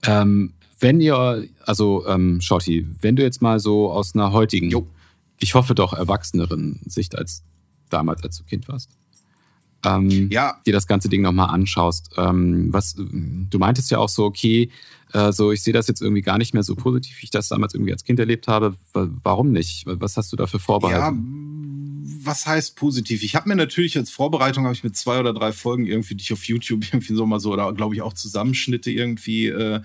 A: Ähm, wenn ihr, also ähm, Shorty, wenn du jetzt mal so aus einer heutigen,
C: Jo.
A: Ich hoffe doch erwachseneren Sicht als damals, als du Kind warst, ähm,
C: Ja,
A: dir das ganze Ding nochmal anschaust. Ähm, was, du meintest ja auch so, okay, äh, so ich sehe das jetzt irgendwie gar nicht mehr so positiv, wie ich das damals irgendwie als Kind erlebt habe. Wa- Warum nicht? Was hast du da für
C: ja,
A: Vorbehalten?
C: was heißt positiv? Ich habe mir natürlich als Vorbereitung habe ich mir zwei oder drei Folgen irgendwie, die ich auf YouTube *laughs* irgendwie so mal so oder glaube ich auch Zusammenschnitte irgendwie äh,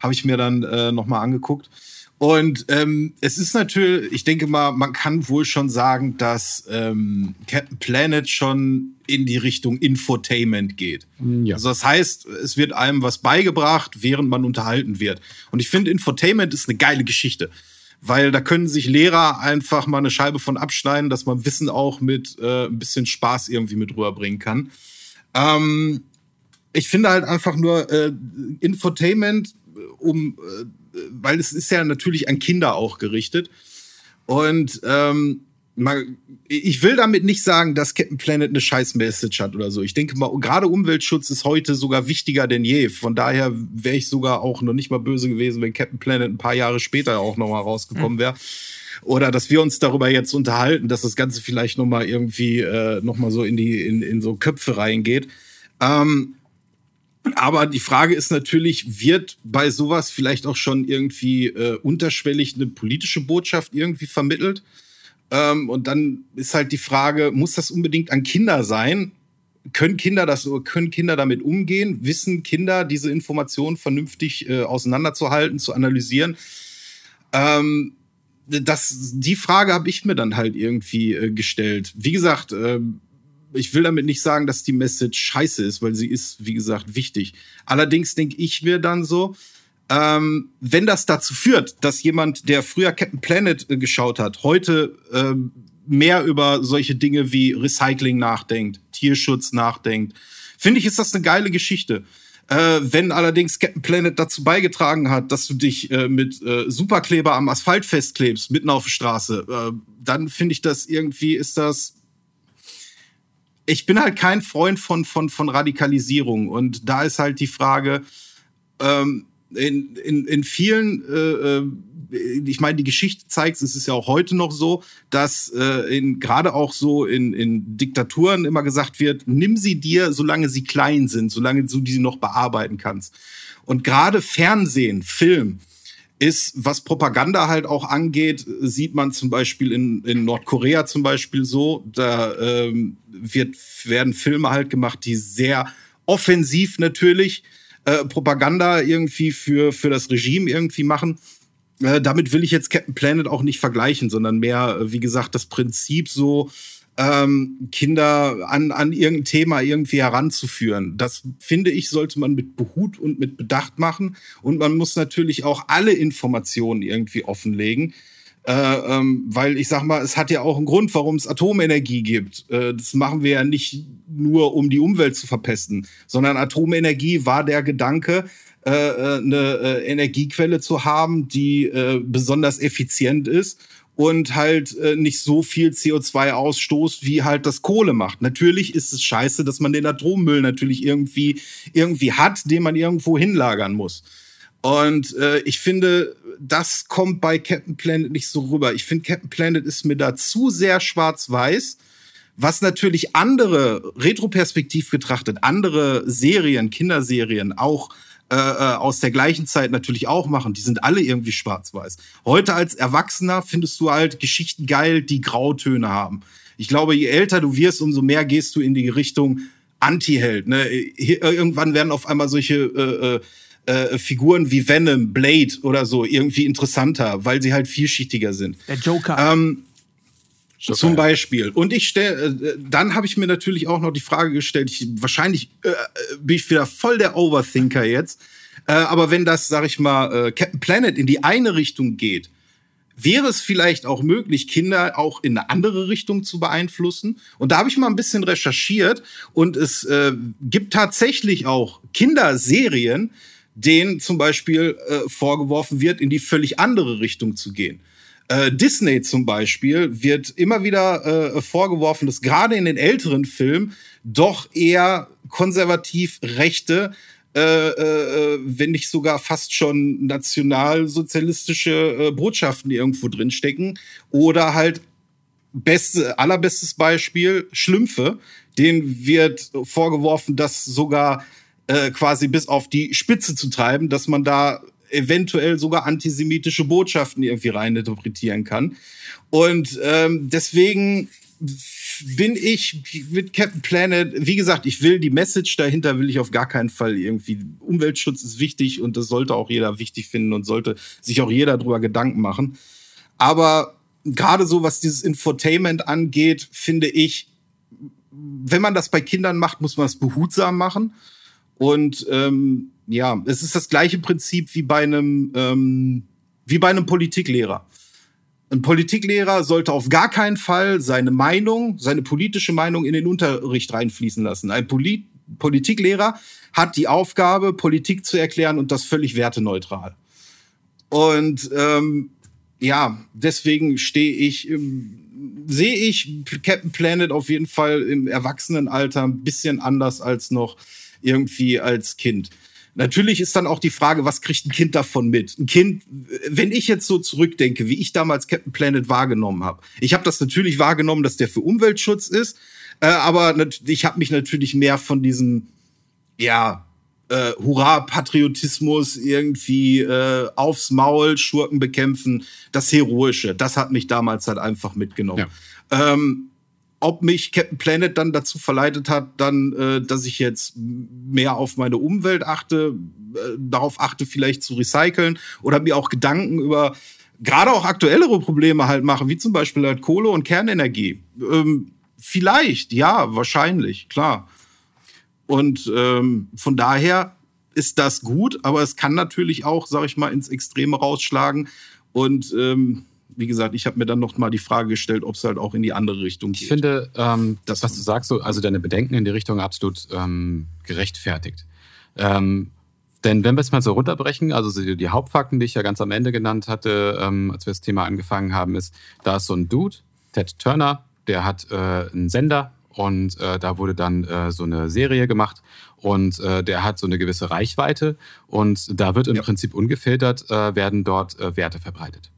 C: habe ich mir dann äh, noch mal angeguckt. Und ähm, es ist natürlich, ich denke mal, man kann wohl schon sagen, dass ähm, Captain Planet schon in die Richtung Infotainment geht.
A: Ja.
C: Also das heißt, es wird einem was beigebracht, während man unterhalten wird. Und ich finde, Infotainment ist eine geile Geschichte. Weil da können sich Lehrer einfach mal eine Scheibe von abschneiden, dass man Wissen auch mit äh, ein bisschen Spaß irgendwie mit rüberbringen kann. Ähm, ich finde halt einfach nur äh, Infotainment, um, äh, weil es ist ja natürlich an Kinder auch gerichtet. Und ähm, mal, ich will damit nicht sagen, dass Captain Planet eine scheiß Message hat oder so. Ich denke mal, gerade Umweltschutz ist heute sogar wichtiger denn je. Von daher wäre ich sogar auch noch nicht mal böse gewesen, wenn Captain Planet ein paar Jahre später auch noch mal rausgekommen wäre. Oder dass wir uns darüber jetzt unterhalten, dass das Ganze vielleicht noch mal irgendwie äh, noch mal so in die in, in so Köpfe reingeht. Ähm, aber die Frage ist natürlich, wird bei sowas vielleicht auch schon irgendwie äh, unterschwellig eine politische Botschaft irgendwie vermittelt? Ähm, und dann ist halt die Frage, muss das unbedingt an Kinder sein? Können Kinder das, können Kinder damit umgehen? Wissen Kinder diese Informationen vernünftig äh, auseinanderzuhalten, zu analysieren? Ähm, das, die Frage habe ich mir dann halt irgendwie äh, gestellt. Wie gesagt, ähm, ich will damit nicht sagen, dass die Message scheiße ist, weil sie ist, wie gesagt, wichtig. Allerdings denke ich mir dann so, ähm, wenn das dazu führt, dass jemand, der früher Captain Planet äh, geschaut hat, heute ähm, mehr über solche Dinge wie Recycling nachdenkt, Tierschutz nachdenkt, finde ich, ist das eine geile Geschichte. Äh, wenn allerdings Captain Planet dazu beigetragen hat, dass du dich äh, mit äh, Superkleber am Asphalt festklebst, mitten auf der Straße, äh, dann finde ich das irgendwie, ist das ich bin halt kein Freund von, von, von Radikalisierung. Und da ist halt die Frage, ähm, in, in, in vielen, äh, äh, ich meine, die Geschichte zeigt, es ist ja auch heute noch so, dass äh, in, gerade auch so in, in Diktaturen immer gesagt wird, nimm sie dir, solange sie klein sind, solange du die noch bearbeiten kannst. Und gerade Fernsehen, Film, ist, was Propaganda halt auch angeht, sieht man zum Beispiel in, in Nordkorea zum Beispiel so, da ähm, wird, werden Filme halt gemacht, die sehr offensiv natürlich äh, Propaganda irgendwie für, für das Regime irgendwie machen. Äh, damit will ich jetzt Captain Planet auch nicht vergleichen, sondern mehr, wie gesagt, das Prinzip so, ähm, Kinder an, an irgendein Thema irgendwie heranzuführen. Das finde ich, sollte man mit Behut und mit Bedacht machen. Und man muss natürlich auch alle Informationen irgendwie offenlegen. Äh, ähm, weil ich sag mal, es hat ja auch einen Grund, warum es Atomenergie gibt. Äh, das machen wir ja nicht nur, um die Umwelt zu verpesten, sondern Atomenergie war der Gedanke, äh, äh, eine äh, Energiequelle zu haben, die äh, besonders effizient ist und halt äh, nicht so viel CO2 ausstoßt, wie halt das Kohle macht. Natürlich ist es scheiße, dass man den Atommüll natürlich irgendwie, irgendwie hat, den man irgendwo hinlagern muss. Und äh, ich finde, das kommt bei Captain Planet nicht so rüber. Ich finde, Captain Planet ist mir da zu sehr schwarz-weiß. Was natürlich andere, retroperspektiv betrachtet, andere Serien, Kinderserien auch äh, äh, aus der gleichen Zeit natürlich auch machen. Die sind alle irgendwie schwarz-weiß. Heute als Erwachsener findest du halt Geschichten geil, die Grautöne haben. Ich glaube, je älter du wirst, umso mehr gehst du in die Richtung Anti-Held. Ne? Hier- Irgendwann werden auf einmal solche äh, äh, äh, Figuren wie Venom, Blade oder so irgendwie interessanter, weil sie halt vielschichtiger sind.
B: Der Joker.
C: Ähm, Joker, zum Beispiel. Und ich stelle, äh, dann habe ich mir natürlich auch noch die Frage gestellt, ich, wahrscheinlich äh, bin ich wieder voll der Overthinker jetzt, äh, aber wenn das, sag ich mal, äh, Captain Planet in die eine Richtung geht, wäre es vielleicht auch möglich, Kinder auch in eine andere Richtung zu beeinflussen. Und da habe ich mal ein bisschen recherchiert und es äh, gibt tatsächlich auch Kinderserien, denen zum Beispiel äh, vorgeworfen wird, in die völlig andere Richtung zu gehen. Äh, Disney zum Beispiel wird immer wieder äh, vorgeworfen, dass gerade in den älteren Filmen doch eher konservativ rechte, äh, äh, äh, wenn nicht sogar fast schon nationalsozialistische äh, Botschaften irgendwo drinstecken. Oder halt beste, allerbestes Beispiel, Schlümpfe. Denen wird vorgeworfen, dass sogar äh, quasi bis auf die Spitze zu treiben, dass man da eventuell sogar antisemitische Botschaften irgendwie reininterpretieren kann. Und ähm, deswegen bin ich mit Captain Planet, wie gesagt, ich will die Message dahinter, will ich auf gar keinen Fall irgendwie. Umweltschutz ist wichtig und das sollte auch jeder wichtig finden und sollte sich auch jeder darüber Gedanken machen. Aber gerade so, was dieses Infotainment angeht, finde ich, wenn man das bei Kindern macht, muss man es behutsam machen. Und ähm, ja, es ist das gleiche Prinzip wie bei einem ähm, wie bei einem Politiklehrer. Ein Politiklehrer sollte auf gar keinen Fall seine Meinung, seine politische Meinung in den Unterricht reinfließen lassen. Ein Polit Politiklehrer hat die Aufgabe, Politik zu erklären und das völlig werteneutral. Und ähm, ja, deswegen stehe ich, sehe ich Captain Planet auf jeden Fall im Erwachsenenalter ein bisschen anders als noch irgendwie als Kind. Natürlich ist dann auch die Frage, was kriegt ein Kind davon mit? Ein Kind, wenn ich jetzt so zurückdenke, wie ich damals Captain Planet wahrgenommen habe. Ich habe das natürlich wahrgenommen, dass der für Umweltschutz ist, äh, aber ich habe mich natürlich mehr von diesem, ja, äh, Hurra-Patriotismus irgendwie äh, aufs Maul, Schurken bekämpfen, das Heroische, das hat mich damals halt einfach mitgenommen. Ja. Ähm, ob mich Captain Planet dann dazu verleitet hat, dann, äh, dass ich jetzt mehr auf meine Umwelt achte, äh, darauf achte, vielleicht zu recyceln oder mir auch Gedanken über gerade auch aktuellere Probleme halt mache, wie zum Beispiel halt Kohle und Kernenergie. Ähm, vielleicht, ja, wahrscheinlich, klar. Und ähm, von daher ist das gut, aber es kann natürlich auch, sag ich mal, ins Extreme rausschlagen und ähm, wie gesagt, ich habe mir dann noch mal die Frage gestellt, ob es halt auch in die andere Richtung geht.
A: Ich finde, ähm, das, was du sagst, so, also deine Bedenken in die Richtung absolut ähm, gerechtfertigt. Ähm, denn wenn wir es mal so runterbrechen, also die Hauptfakten, die ich ja ganz am Ende genannt hatte, ähm, als wir das Thema angefangen haben, ist, da ist so ein Dude, Ted Turner, der hat äh, einen Sender und äh, da wurde dann äh, so eine Serie gemacht und äh, der hat so eine gewisse Reichweite und da wird im ja. Prinzip ungefiltert, äh, werden dort äh, Werte verbreitet.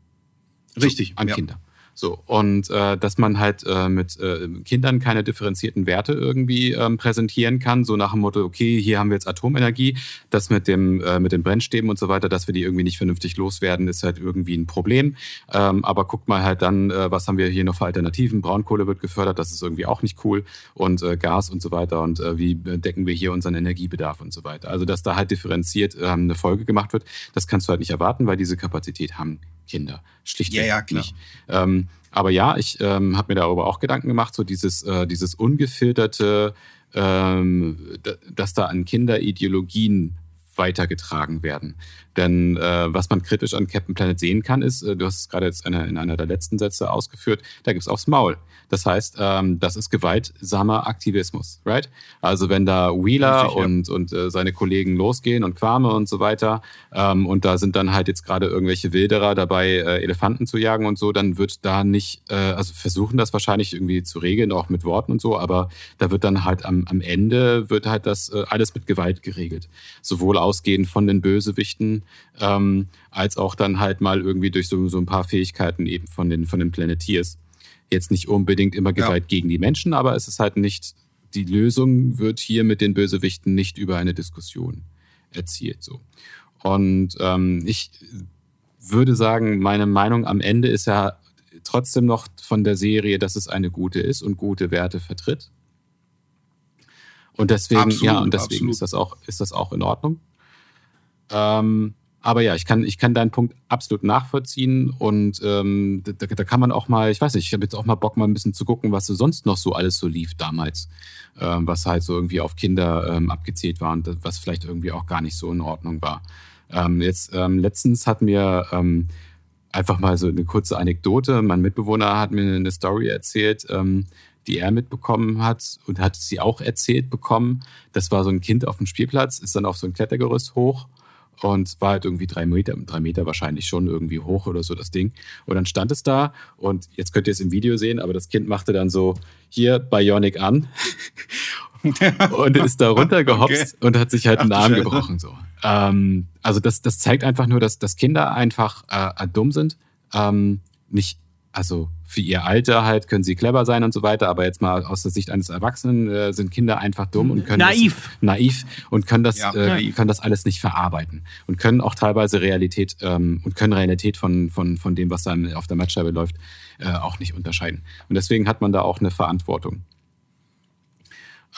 A: Richtig. an ja. Kinder. So, und äh, dass man halt äh, mit äh, Kindern keine differenzierten Werte irgendwie ähm, präsentieren kann, so nach dem Motto, okay, hier haben wir jetzt Atomenergie, das mit dem äh, mit den Brennstäben und so weiter, dass wir die irgendwie nicht vernünftig loswerden, ist halt irgendwie ein Problem. Ähm, aber guckt mal halt dann, äh, was haben wir hier noch für Alternativen? Braunkohle wird gefördert, das ist irgendwie auch nicht cool und äh, Gas und so weiter und wie decken wir hier unseren Energiebedarf und so weiter. Also dass da halt differenziert ähm, eine Folge gemacht wird, das kannst du halt nicht erwarten, weil diese Kapazität haben Kinder. Schlichtweg ja, ja, klar. nicht. Ähm, aber ja, ich ähm, habe mir darüber auch Gedanken gemacht, so dieses, äh, dieses ungefilterte, ähm, dass da an Kinder Ideologien weitergetragen werden. Denn äh, was man kritisch an Captain Planet sehen kann, ist, äh, du hast es gerade jetzt eine, in einer der letzten Sätze ausgeführt, da gibt's aufs Maul. Das heißt, ähm, das ist gewaltsamer Aktivismus, right? Also wenn da Wheeler Richtig, und, ja. und äh, seine Kollegen losgehen und Quame und so weiter ähm, und da sind dann halt jetzt gerade irgendwelche Wilderer dabei, äh, Elefanten zu jagen und so, dann wird da nicht, äh, also versuchen das wahrscheinlich irgendwie zu regeln, auch mit Worten und so, aber da wird dann halt am, am Ende wird halt das äh, alles mit Gewalt geregelt. Sowohl ausgehend von den Bösewichten, ähm, als auch dann halt mal irgendwie durch so, so ein paar Fähigkeiten eben von den, von den Planeteers jetzt nicht unbedingt immer Gewalt ja. gegen die Menschen, aber es ist halt nicht, die Lösung wird hier mit den Bösewichten nicht über eine Diskussion erzielt. So. Und ähm, ich würde sagen, meine Meinung am Ende ist ja trotzdem noch von der Serie, dass es eine gute ist und gute Werte vertritt. Und deswegen, absolut, ja, und deswegen ist das auch, ist das auch in Ordnung. Ähm, aber ja, ich kann, ich kann deinen Punkt absolut nachvollziehen und ähm, da, da, kann man auch mal, ich weiß nicht, ich habe jetzt auch mal Bock, mal ein bisschen zu gucken, was so sonst noch so alles so lief damals, ähm, was halt so irgendwie auf Kinder ähm, abgezählt war und was vielleicht irgendwie auch gar nicht so in Ordnung war. Ähm, jetzt ähm, letztens hat mir ähm, einfach mal so eine kurze Anekdote, mein Mitbewohner hat mir eine Story erzählt, die er mitbekommen hat und hat sie auch erzählt bekommen. Das war so ein Kind auf dem Spielplatz, ist dann auf so ein Klettergerüst hoch und war halt irgendwie drei Meter, drei Meter wahrscheinlich schon irgendwie hoch oder so das Ding. Und dann stand es da und jetzt könnt ihr es im Video sehen, aber das Kind machte dann so hier Bionic an *laughs* und ist da runtergehopst okay. und hat sich halt einen Arm gebrochen. So. Ähm, also das, das zeigt einfach nur, dass, dass Kinder einfach äh, dumm sind. Ähm, nicht, also für ihr Alter halt können sie clever sein und so weiter, aber jetzt mal aus der Sicht eines Erwachsenen äh, sind Kinder einfach dumm und können
B: naiv,
A: das, naiv. Und können das, ja, äh, können das alles nicht verarbeiten. Und können auch teilweise Realität ähm, und können Realität von von von dem, was dann auf der Matchscheibe läuft, äh, auch nicht unterscheiden. Und deswegen hat man da auch eine Verantwortung.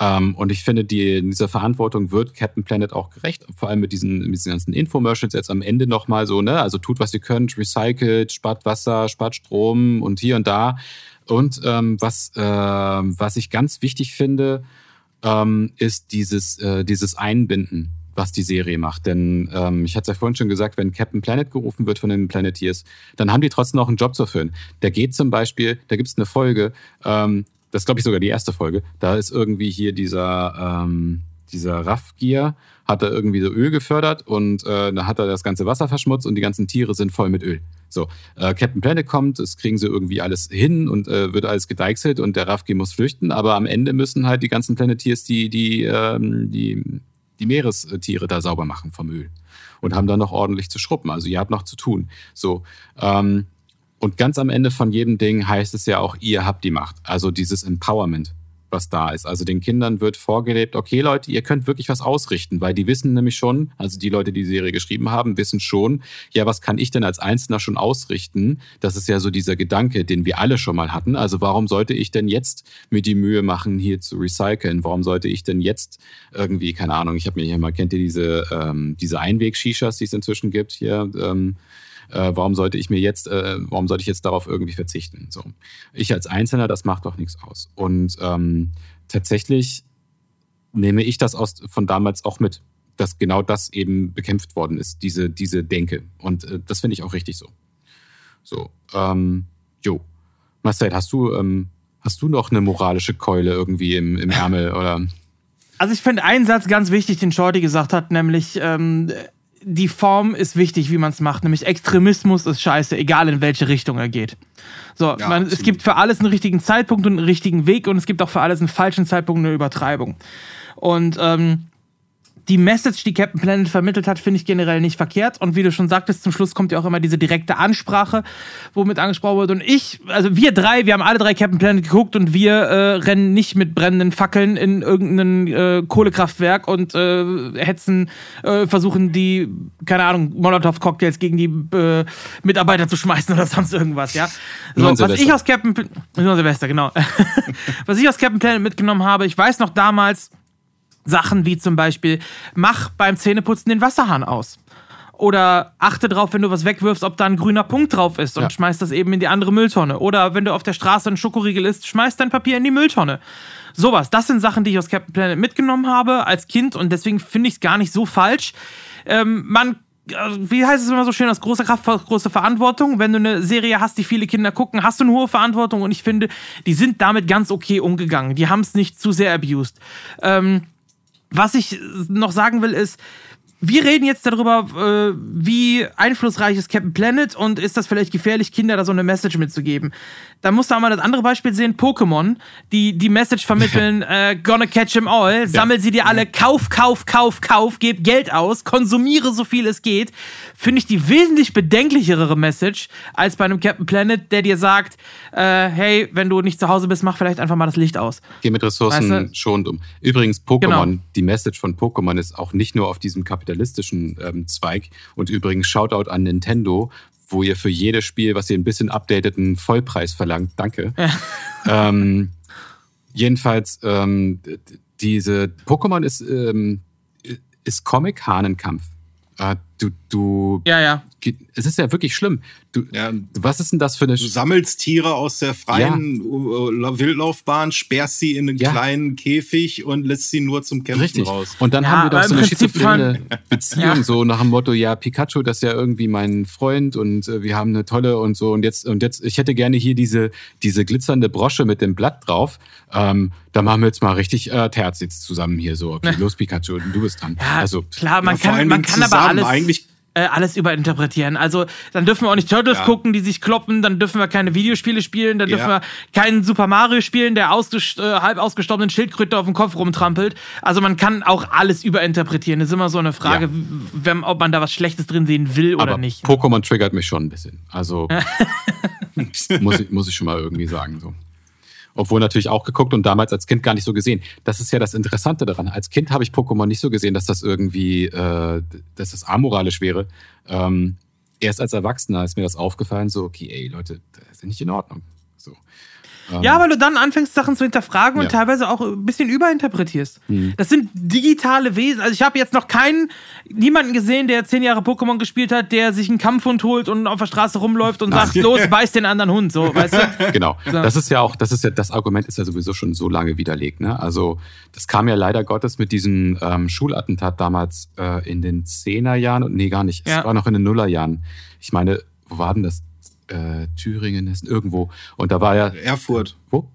A: Ähm, und ich finde, die, dieser Verantwortung wird Captain Planet auch gerecht, vor allem mit diesen, mit diesen ganzen Infomercials jetzt am Ende nochmal so, ne? Also tut, was ihr könnt, recycelt, spart Wasser, spart Strom und hier und da. Und ähm, was, äh, was ich ganz wichtig finde, ähm, ist dieses, äh, dieses Einbinden was die Serie macht. Denn ähm, ich hatte es ja vorhin schon gesagt, wenn Captain Planet gerufen wird von den Planeteers, dann haben die trotzdem noch einen Job zu erfüllen. Der geht zum Beispiel, da gibt es eine Folge, ähm, das ist, glaube ich, sogar die erste Folge. Da ist irgendwie hier dieser, ähm, dieser Raffgier, hat er irgendwie so Öl gefördert und äh, dann hat er das ganze Wasser verschmutzt und die ganzen Tiere sind voll mit Öl. So, äh, Captain Planet kommt, das kriegen sie irgendwie alles hin und äh, wird alles gedeichselt und der Raffgier muss flüchten, aber am Ende müssen halt die ganzen Planeteers die, die, ähm, die, die Meerestiere da sauber machen vom Öl und haben dann noch ordentlich zu schruppen. Also ihr habt noch zu tun. So, ähm, und ganz am Ende von jedem Ding heißt es ja auch, ihr habt die Macht. Also dieses Empowerment, was da ist. Also den Kindern wird vorgelebt, okay Leute, ihr könnt wirklich was ausrichten, weil die wissen nämlich schon, also die Leute, die die Serie geschrieben haben, wissen schon, ja, was kann ich denn als Einzelner schon ausrichten? Das ist ja so dieser Gedanke, den wir alle schon mal hatten. Also warum sollte ich denn jetzt mir die Mühe machen, hier zu recyceln? Warum sollte ich denn jetzt irgendwie, keine Ahnung, ich habe mir hier mal, kennt ihr diese, ähm, diese Einweg-Shishas, die es inzwischen gibt hier? Ähm, äh, warum sollte ich mir jetzt, äh, warum sollte ich jetzt darauf irgendwie verzichten? So. Ich als Einzelner, das macht doch nichts aus. Und ähm, tatsächlich nehme ich das aus, von damals auch mit, dass genau das eben bekämpft worden ist, diese, diese Denke. Und äh, das finde ich auch richtig so. So, ähm, jo. Marcel, hast du, ähm, hast du noch eine moralische Keule irgendwie im, im Ärmel oder?
B: Also ich finde einen Satz ganz wichtig, den Shorty gesagt hat, nämlich ähm, die Form ist wichtig, wie man es macht. Nämlich Extremismus ist scheiße, egal in welche Richtung er geht. So, ja, man, es gibt für alles einen richtigen Zeitpunkt und einen richtigen Weg und es gibt auch für alles einen falschen Zeitpunkt und eine Übertreibung. Und ähm, die Message, die Captain Planet vermittelt hat, finde ich generell nicht verkehrt. Und wie du schon sagtest, zum Schluss kommt ja auch immer diese direkte Ansprache, womit angesprochen wird. Und ich, also wir drei, wir haben alle drei Captain Planet geguckt und wir äh, rennen nicht mit brennenden Fackeln in irgendein äh, Kohlekraftwerk und äh, hetzen, äh, versuchen die, keine Ahnung, Molotow-Cocktails gegen die äh, Mitarbeiter zu schmeißen oder sonst irgendwas, ja. So, was ich aus Captain, nur Silvester, genau. *laughs* was ich aus Captain Planet mitgenommen habe, ich weiß noch damals, Sachen wie zum Beispiel, mach beim Zähneputzen den Wasserhahn aus. Oder achte drauf, wenn du was wegwirfst, ob da ein grüner Punkt drauf ist und ja. schmeiß das eben in die andere Mülltonne. Oder wenn du auf der Straße ein Schokoriegel isst, schmeiß dein Papier in die Mülltonne. Sowas. Das sind Sachen, die ich aus Captain Planet mitgenommen habe als Kind und deswegen finde ich es gar nicht so falsch. Ähm, man wie heißt es immer so schön, aus großer Kraft, große Verantwortung. Wenn du eine Serie hast, die viele Kinder gucken, hast du eine hohe Verantwortung und ich finde, die sind damit ganz okay umgegangen. Die haben es nicht zu sehr abused. Ähm, was ich noch sagen will, ist, wir reden jetzt darüber, äh, wie einflussreich ist Captain Planet und ist das vielleicht gefährlich, Kinder da so eine Message mitzugeben. Da musst du auch mal das andere Beispiel sehen, Pokémon, die die Message vermitteln, *laughs* äh, gonna catch them all, sammel sie dir alle, kauf, kauf, kauf, kauf, gib Geld aus, konsumiere so viel es geht, finde ich die wesentlich bedenklichere Message als bei einem Captain Planet, der dir sagt, äh, hey, wenn du nicht zu Hause bist, mach vielleicht einfach mal das Licht aus.
A: Geh mit Ressourcen weißt du? schon um. Übrigens, Pokémon, genau. die Message von Pokémon ist auch nicht nur auf diesem kapitalistischen ähm, Zweig und übrigens Shoutout an Nintendo, wo ihr für jedes Spiel, was ihr ein bisschen updatet, einen Vollpreis verlangt. Danke. Ähm, jedenfalls, ähm, diese Pokémon ist, ähm, ist Comic-Hahnenkampf. äh, du, du,
B: Ja, ja.
A: Es ist ja wirklich schlimm. Du,
C: Ja.
A: was ist denn das für eine,
C: Du sammelst Tiere aus der freien äh, Wildlaufbahn, sperrst sie in einen
A: Ja.
C: kleinen Käfig und lässt sie nur zum Kämpfen
A: Richtig.
C: raus.
A: Und dann
B: Ja,
A: haben wir doch
B: aber
A: so eine schizophrene Beziehung,
B: Ja.
A: so nach dem Motto, ja, Pikachu, das ist ja irgendwie mein Freund und äh, wir haben eine tolle und so. Und jetzt, und jetzt, ich hätte gerne hier diese, diese glitzernde Brosche mit dem Blatt drauf. Ähm, da machen wir jetzt mal richtig äh, Terz jetzt zusammen hier so. Okay, los Pikachu, du bist dran.
B: Ja,
A: also,
B: klar, man
C: Ja,
B: kann, man kann aber
C: zusammen.
B: alles,
C: Eigentlich-
B: äh, alles überinterpretieren. Also dann dürfen wir auch nicht Turtles
C: Ja.
B: gucken, die sich kloppen, dann dürfen wir keine Videospiele spielen, dann dürfen
C: Ja.
B: wir keinen Super Mario spielen, der ausgest äh, halb ausgestorbenen Schildkröte auf dem Kopf rumtrampelt. Also man kann auch alles überinterpretieren. Das ist immer so eine Frage,
A: Ja.
B: wenn, ob man da was Schlechtes drin sehen will oder
A: aber
B: nicht.
A: Pokémon triggert mich schon ein bisschen. Also, *laughs* muss, ich, muss ich schon mal irgendwie sagen, so. Obwohl natürlich auch geguckt und damals als Kind gar nicht so gesehen. Das ist ja das Interessante daran. Als Kind habe ich Pokémon nicht so gesehen, dass das irgendwie, äh, dass das amoralisch wäre. Ähm, erst als Erwachsener ist mir das aufgefallen, so, okay, ey, Leute, das ist nicht in Ordnung. So. Ähm,
B: Ja, weil du dann anfängst, Sachen zu hinterfragen und
A: Ja.
B: teilweise auch ein bisschen überinterpretierst.
A: Mhm.
B: Das sind digitale Wesen. Also ich habe jetzt noch keinen, niemanden gesehen, der zehn Jahre Pokémon gespielt hat, der sich einen Kampfhund holt und auf der Straße rumläuft und sagt, los, *laughs* beiß den anderen Hund. So, weißt du? *laughs*
A: Genau.
B: So.
A: Das ist ja auch, das ist ja, das Argument ist ja sowieso schon so lange widerlegt. Ne? Also das kam ja leider Gottes mit diesem ähm, Schulattentat damals äh, in den Zehnerjahren und nee, gar nicht. Es
B: Ja.
A: war noch in den Nullerjahren. Ich meine, wo war denn das? Äh, Thüringen, Hessen, irgendwo. Und da war ja,
C: Erfurt.
A: wo?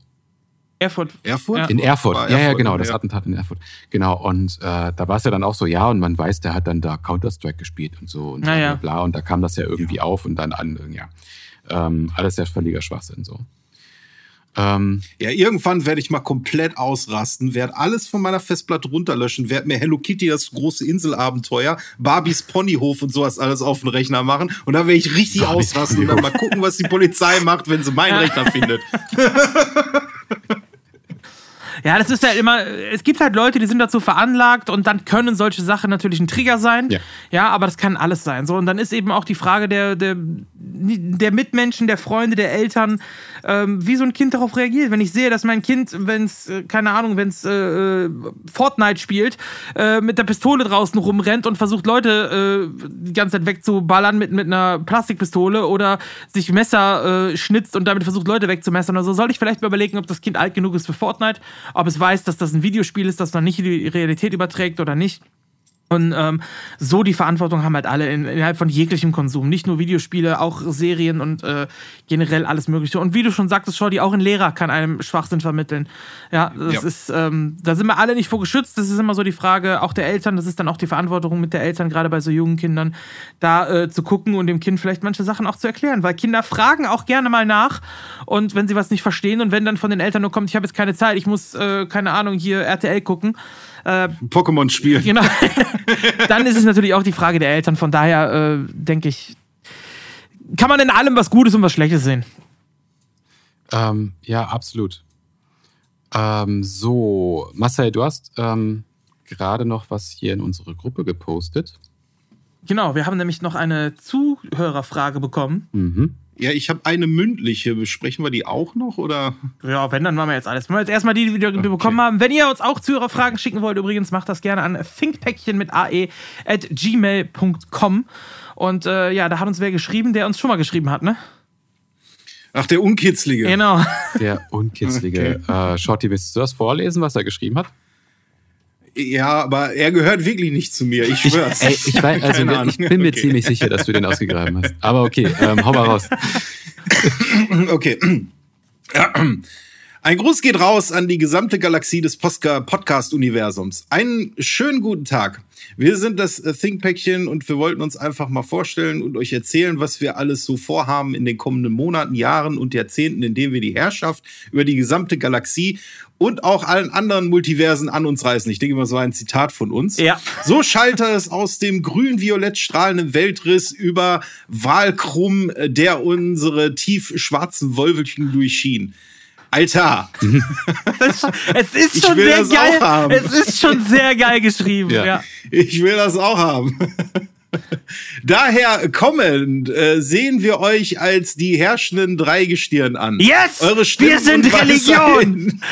B: Erfurt.
C: Erfurt?
B: Ja.
A: In Erfurt.
C: War
A: ja, ja,
C: Erfurt,
A: genau, das. Attentat in Erfurt. Genau. Und äh, da war es ja dann auch so, ja, und man weiß, der hat dann da Counter-Strike gespielt und so und
B: Na
A: bla,
B: ja.
A: bla, bla. Und da kam das ja irgendwie auf und dann an, ja. Ähm, alles ja völliger Schwachsinn so. Ähm,
C: Ja, irgendwann werde ich mal komplett ausrasten, werde alles von meiner Festplatte runterlöschen, werde mir Hello Kitty, das große Inselabenteuer, Barbies Ponyhof und sowas alles auf den Rechner machen und dann werde ich richtig
A: Barbies
C: ausrasten und dann mal gucken, was die Polizei macht, wenn sie meinen *laughs* Rechner findet. *laughs*
B: Ja, das ist ja immer, es gibt halt Leute, die sind dazu veranlagt und dann können solche Sachen natürlich ein Trigger sein.
A: Ja.
B: Ja, aber das kann alles sein. So, und dann ist eben auch die Frage der, der, der Mitmenschen, der Freunde, der Eltern, ähm, wie so ein Kind darauf reagiert. Wenn ich sehe, dass mein Kind, wenn es, äh, keine Ahnung, wenn es äh, Fortnite spielt, äh, mit der Pistole draußen rumrennt und versucht, Leute äh, die ganze Zeit wegzuballern mit, mit einer Plastikpistole oder sich Messer äh, schnitzt und damit versucht, Leute wegzumessern oder so, soll ich vielleicht mal überlegen, ob das Kind alt genug ist für Fortnite, ob es weiß, dass das ein Videospiel ist, das man nicht die Realität überträgt oder nicht. Und ähm, so die Verantwortung haben halt alle in, innerhalb von jeglichem Konsum. Nicht nur Videospiele, auch Serien und äh, generell alles Mögliche. Und wie du schon sagtest, Shorty, auch ein Lehrer kann einem Schwachsinn vermitteln. Ja, das
C: Ja.
B: ist, ähm, da sind wir alle nicht vor geschützt. Das ist immer so die Frage, auch der Eltern, das ist dann auch die Verantwortung mit der Eltern, gerade bei so jungen Kindern, da äh, zu gucken und dem Kind vielleicht manche Sachen auch zu erklären. Weil Kinder fragen auch gerne mal nach und wenn sie was nicht verstehen und wenn dann von den Eltern nur kommt, ich habe jetzt keine Zeit, ich muss, äh, keine Ahnung, hier RTL gucken.
C: Pokémon spielen. *laughs*
B: Genau. Dann ist es natürlich auch die Frage der Eltern. Von daher äh, denke ich, kann man in allem was Gutes und was Schlechtes sehen.
A: Ähm, ja, absolut. Ähm, so, Marcel, du hast ähm, gerade noch was hier in unsere Gruppe gepostet.
B: Genau, wir haben nämlich noch eine Zuhörerfrage bekommen.
A: Mhm.
C: Ja, ich habe eine mündliche. Besprechen wir die auch noch oder?
B: Ja, wenn, dann machen wir jetzt alles. Machen wir jetzt erstmal die, die wir bekommen haben. Wenn ihr uns auch Zuhörerfragen schicken wollt, übrigens, macht das gerne an thinkpäckchen mit ae at gmail.com. Und äh, ja, da hat uns wer geschrieben, der uns schon mal geschrieben hat, ne?
C: Ach, der Unkitzlige.
B: Genau.
A: Der unkitzlige. *laughs* äh, Shorty, willst du das vorlesen, was er geschrieben hat?
C: Ja, aber er gehört wirklich nicht zu mir. Ich schwör's.
A: Ey, ich, weiß, also, ich bin mir
C: Okay.
A: ziemlich sicher, dass du den ausgegraben hast. Aber okay, ähm, hau mal raus. *laughs*
C: Okay. *clears throat* Ein Gruß geht raus an die gesamte Galaxie des Podcast-Universums. Einen schönen guten Tag. Wir sind das äh, Thinkpäckchen und wir wollten uns einfach mal vorstellen und euch erzählen, was wir alles so vorhaben in den kommenden Monaten, Jahren und Jahrzehnten, in denen wir die Herrschaft über die gesamte Galaxie und auch allen anderen Multiversen an uns reißen. Ich denke mal, so ein Zitat von uns.
B: Ja.
C: So schallte es aus dem grün-violett strahlenden Weltriss über Walkrumm, äh, der unsere tief schwarzen Wölfelchen durchschien. Alter,
B: Es ist schon sehr geil. Es ist schon sehr geil geschrieben.
A: Ja.
B: ja.
C: ich will das auch haben. *laughs* Daher kommend äh, sehen wir euch als die herrschenden Dreigestirn an.
B: Yes!
C: Eure Stimmen
B: wir sind Religion! *laughs*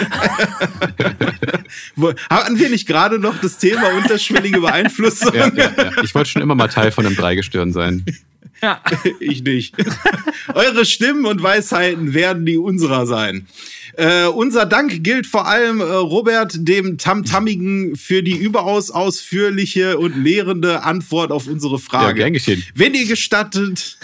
C: Hatten wir nicht gerade noch das Thema unterschwellige Beeinflussung?
A: Ja, ja, ja. Ich wollte schon immer mal Teil von einem Dreigestirn sein.
B: Ja. *laughs*
C: Ich nicht. Eure Stimmen und Weisheiten werden die unserer sein. Äh, unser Dank gilt vor allem äh, Robert, dem Tamtamigen, für die überaus ausführliche und lehrende Antwort auf unsere
A: Ja,
C: Frage.
A: gern geschehen.
C: Wenn ihr gestattet,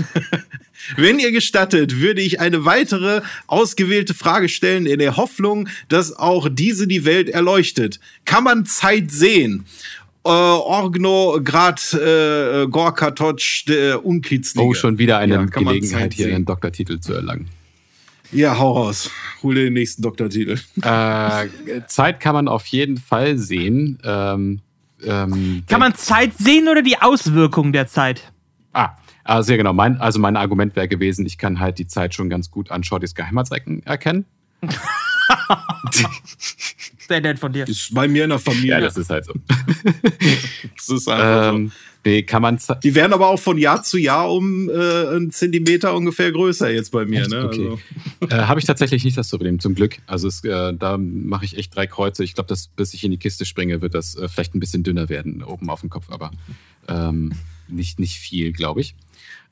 C: *laughs* wenn ihr gestattet, würde ich eine weitere ausgewählte Frage stellen in der Hoffnung, dass auch diese die Welt erleuchtet. Kann man Zeit sehen? Äh, Orgno, Grad, äh, Gorka, Totsch, äh, Unkitzlige.
A: Oh, schon wieder eine
C: Ja,
A: Gelegenheit, hier einen Doktortitel zu erlangen.
C: Ja, hau raus. Hol dir den nächsten Doktortitel.
A: Äh, Zeit kann man auf jeden Fall sehen. Ähm, ähm,
B: Kann man Zeit sehen oder die Auswirkungen der Zeit?
A: Ah, also ja genau. Mein, also mein Argument wäre gewesen, ich kann halt die Zeit schon ganz gut an Shortys Geheimratsecken erkennen.
B: Sehr nett von dir.
C: Ist bei mir in der Familie.
A: Ja, das ist halt so. *laughs*
C: das ist einfach so.
A: Nee, kann man
C: Die werden aber auch von Jahr zu Jahr um äh, einen Zentimeter ungefähr größer jetzt bei mir.
A: Echt?
C: Ne?
A: Okay.
C: Also, *laughs*
A: äh, Habe ich tatsächlich nicht das Problem, zum Glück. Also es, äh, da mache ich echt drei Kreuze. Ich glaube, dass bis ich in die Kiste springe, wird das äh, vielleicht ein bisschen dünner werden oben auf dem Kopf, aber ähm, nicht, nicht viel, glaube ich.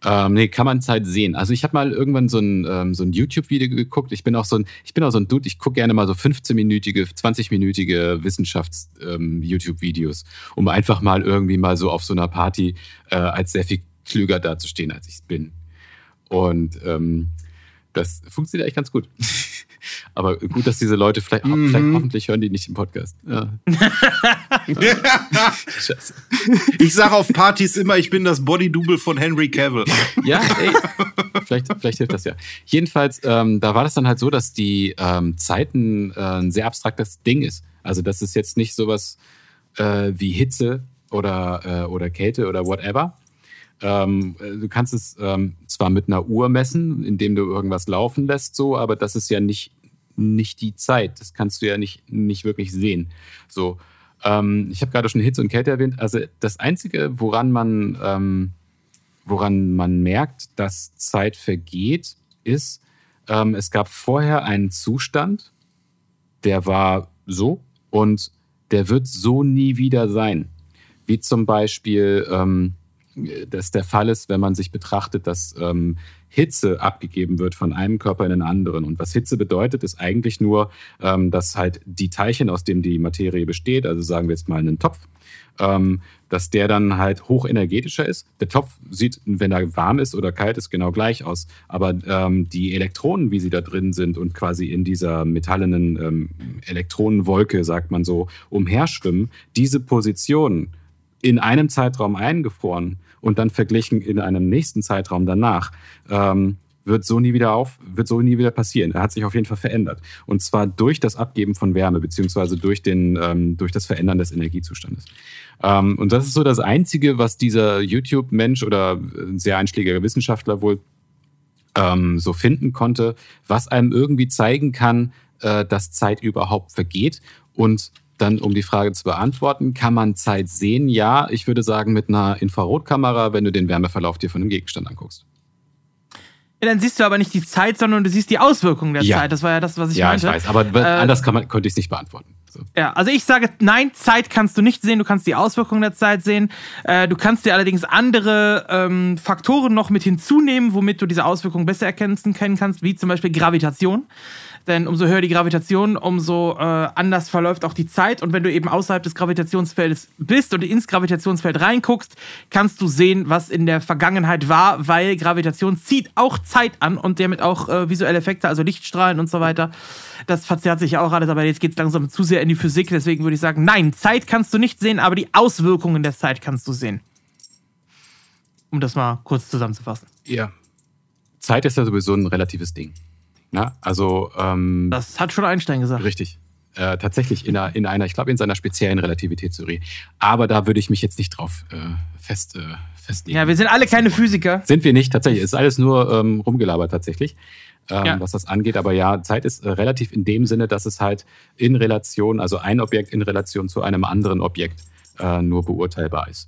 A: Ähm, nee, kann man Zeit sehen. Also ich habe mal irgendwann so ein, ähm, so ein YouTube-Video geguckt. Ich bin auch so ein, ich bin auch so ein Dude, ich gucke gerne mal so 15-minütige, 20-minütige Wissenschafts-YouTube-Videos, um einfach mal irgendwie mal so auf so einer Party äh, als sehr viel klüger dazustehen, als ich bin. Und ähm, das funktioniert eigentlich ganz gut. Aber gut, dass diese Leute vielleicht,
C: Mhm.
A: vielleicht hoffentlich hören die nicht im Podcast. Ja. *laughs*
C: Ich sage auf Partys immer, ich bin das Body-Double von Henry Cavill.
A: Ja, ey, vielleicht, vielleicht hilft das ja. Jedenfalls, ähm, da war das dann halt so, dass die ähm, Zeiten äh, ein sehr abstraktes Ding ist. Also das ist jetzt nicht sowas äh, wie Hitze oder, äh, oder Kälte oder whatever. Ähm, äh, du kannst es ähm, zwar mit einer Uhr messen, indem du irgendwas laufen lässt, so, aber das ist ja nicht, nicht die Zeit. Das kannst du ja nicht, nicht wirklich sehen. So, ähm, ich habe gerade schon Hitze und Kälte erwähnt. Also das Einzige, woran man ähm, woran man merkt, dass Zeit vergeht, ist, ähm, es gab vorher einen Zustand, der war so und der wird so nie wieder sein. Wie zum Beispiel ähm, das der Fall ist, wenn man sich betrachtet, dass ähm, Hitze abgegeben wird von einem Körper in den anderen. Und was Hitze bedeutet, ist eigentlich nur, ähm, dass halt die Teilchen, aus denen die Materie besteht, also sagen wir jetzt mal einen Topf, ähm, dass der dann halt hochenergetischer ist. Der Topf sieht, wenn er warm ist oder kalt ist, genau gleich aus. Aber ähm, die Elektronen, wie sie da drin sind und quasi in dieser metallenen ähm, Elektronenwolke, sagt man so, umherschwimmen, diese Positionen in einem Zeitraum eingefroren und dann verglichen in einem nächsten Zeitraum danach, ähm, wird so nie wieder auf, wird so nie wieder passieren. Er hat sich auf jeden Fall verändert. Und zwar durch das Abgeben von Wärme, beziehungsweise durch, den, ähm, durch das Verändern des Energiezustandes. Ähm, und das ist so das Einzige, was dieser YouTube-Mensch oder ein sehr einschlägiger Wissenschaftler wohl ähm, so finden konnte, was einem irgendwie zeigen kann, äh, dass Zeit überhaupt vergeht. Und dann, um die Frage zu beantworten, kann man Zeit sehen? Ja, ich würde sagen mit einer Infrarotkamera, wenn du den Wärmeverlauf dir von einem Gegenstand anguckst.
B: Ja, dann siehst du aber nicht die Zeit, sondern du siehst die Auswirkungen der
A: Ja.
B: Zeit. Das war ja das, was ich
A: ja,
B: meinte.
A: ich weiß, aber
B: Äh,
A: anders kann man, konnte ich es nicht beantworten. So.
B: Ja, also ich sage, nein, Zeit kannst du nicht sehen, du kannst die Auswirkungen der Zeit sehen. Äh, du kannst dir allerdings andere ähm, Faktoren noch mit hinzunehmen, womit du diese Auswirkungen besser erkennen kennen kannst, wie zum Beispiel Gravitation. Denn umso höher die Gravitation, umso äh, anders verläuft auch die Zeit. Und wenn du eben außerhalb des Gravitationsfeldes bist und ins Gravitationsfeld reinguckst, kannst du sehen, was in der Vergangenheit war, weil Gravitation zieht auch Zeit an und damit auch äh, visuelle Effekte, also Lichtstrahlen und so weiter. Das verzerrt sich ja auch alles, aber jetzt geht es langsam zu sehr in die Physik. Deswegen würde ich sagen, nein, Zeit kannst du nicht sehen, aber die Auswirkungen der Zeit kannst du sehen. Um das mal kurz zusammenzufassen.
A: Ja. Zeit ist ja sowieso ein relatives Ding. Na, also ähm,
B: Das hat schon Einstein gesagt.
A: Richtig. Äh, tatsächlich in einer, in einer, ich glaube, in seiner speziellen Relativitätstheorie. Aber da würde ich mich jetzt nicht drauf äh, fest, äh, festlegen.
B: Ja, wir sind alle keine Physiker.
A: Sind wir nicht, tatsächlich. Es ist alles nur ähm, rumgelabert tatsächlich, ähm,
B: Ja.
A: was das angeht. Aber ja, Zeit ist äh, relativ in dem Sinne, dass es halt in Relation, also ein Objekt in Relation zu einem anderen Objekt äh, nur beurteilbar ist.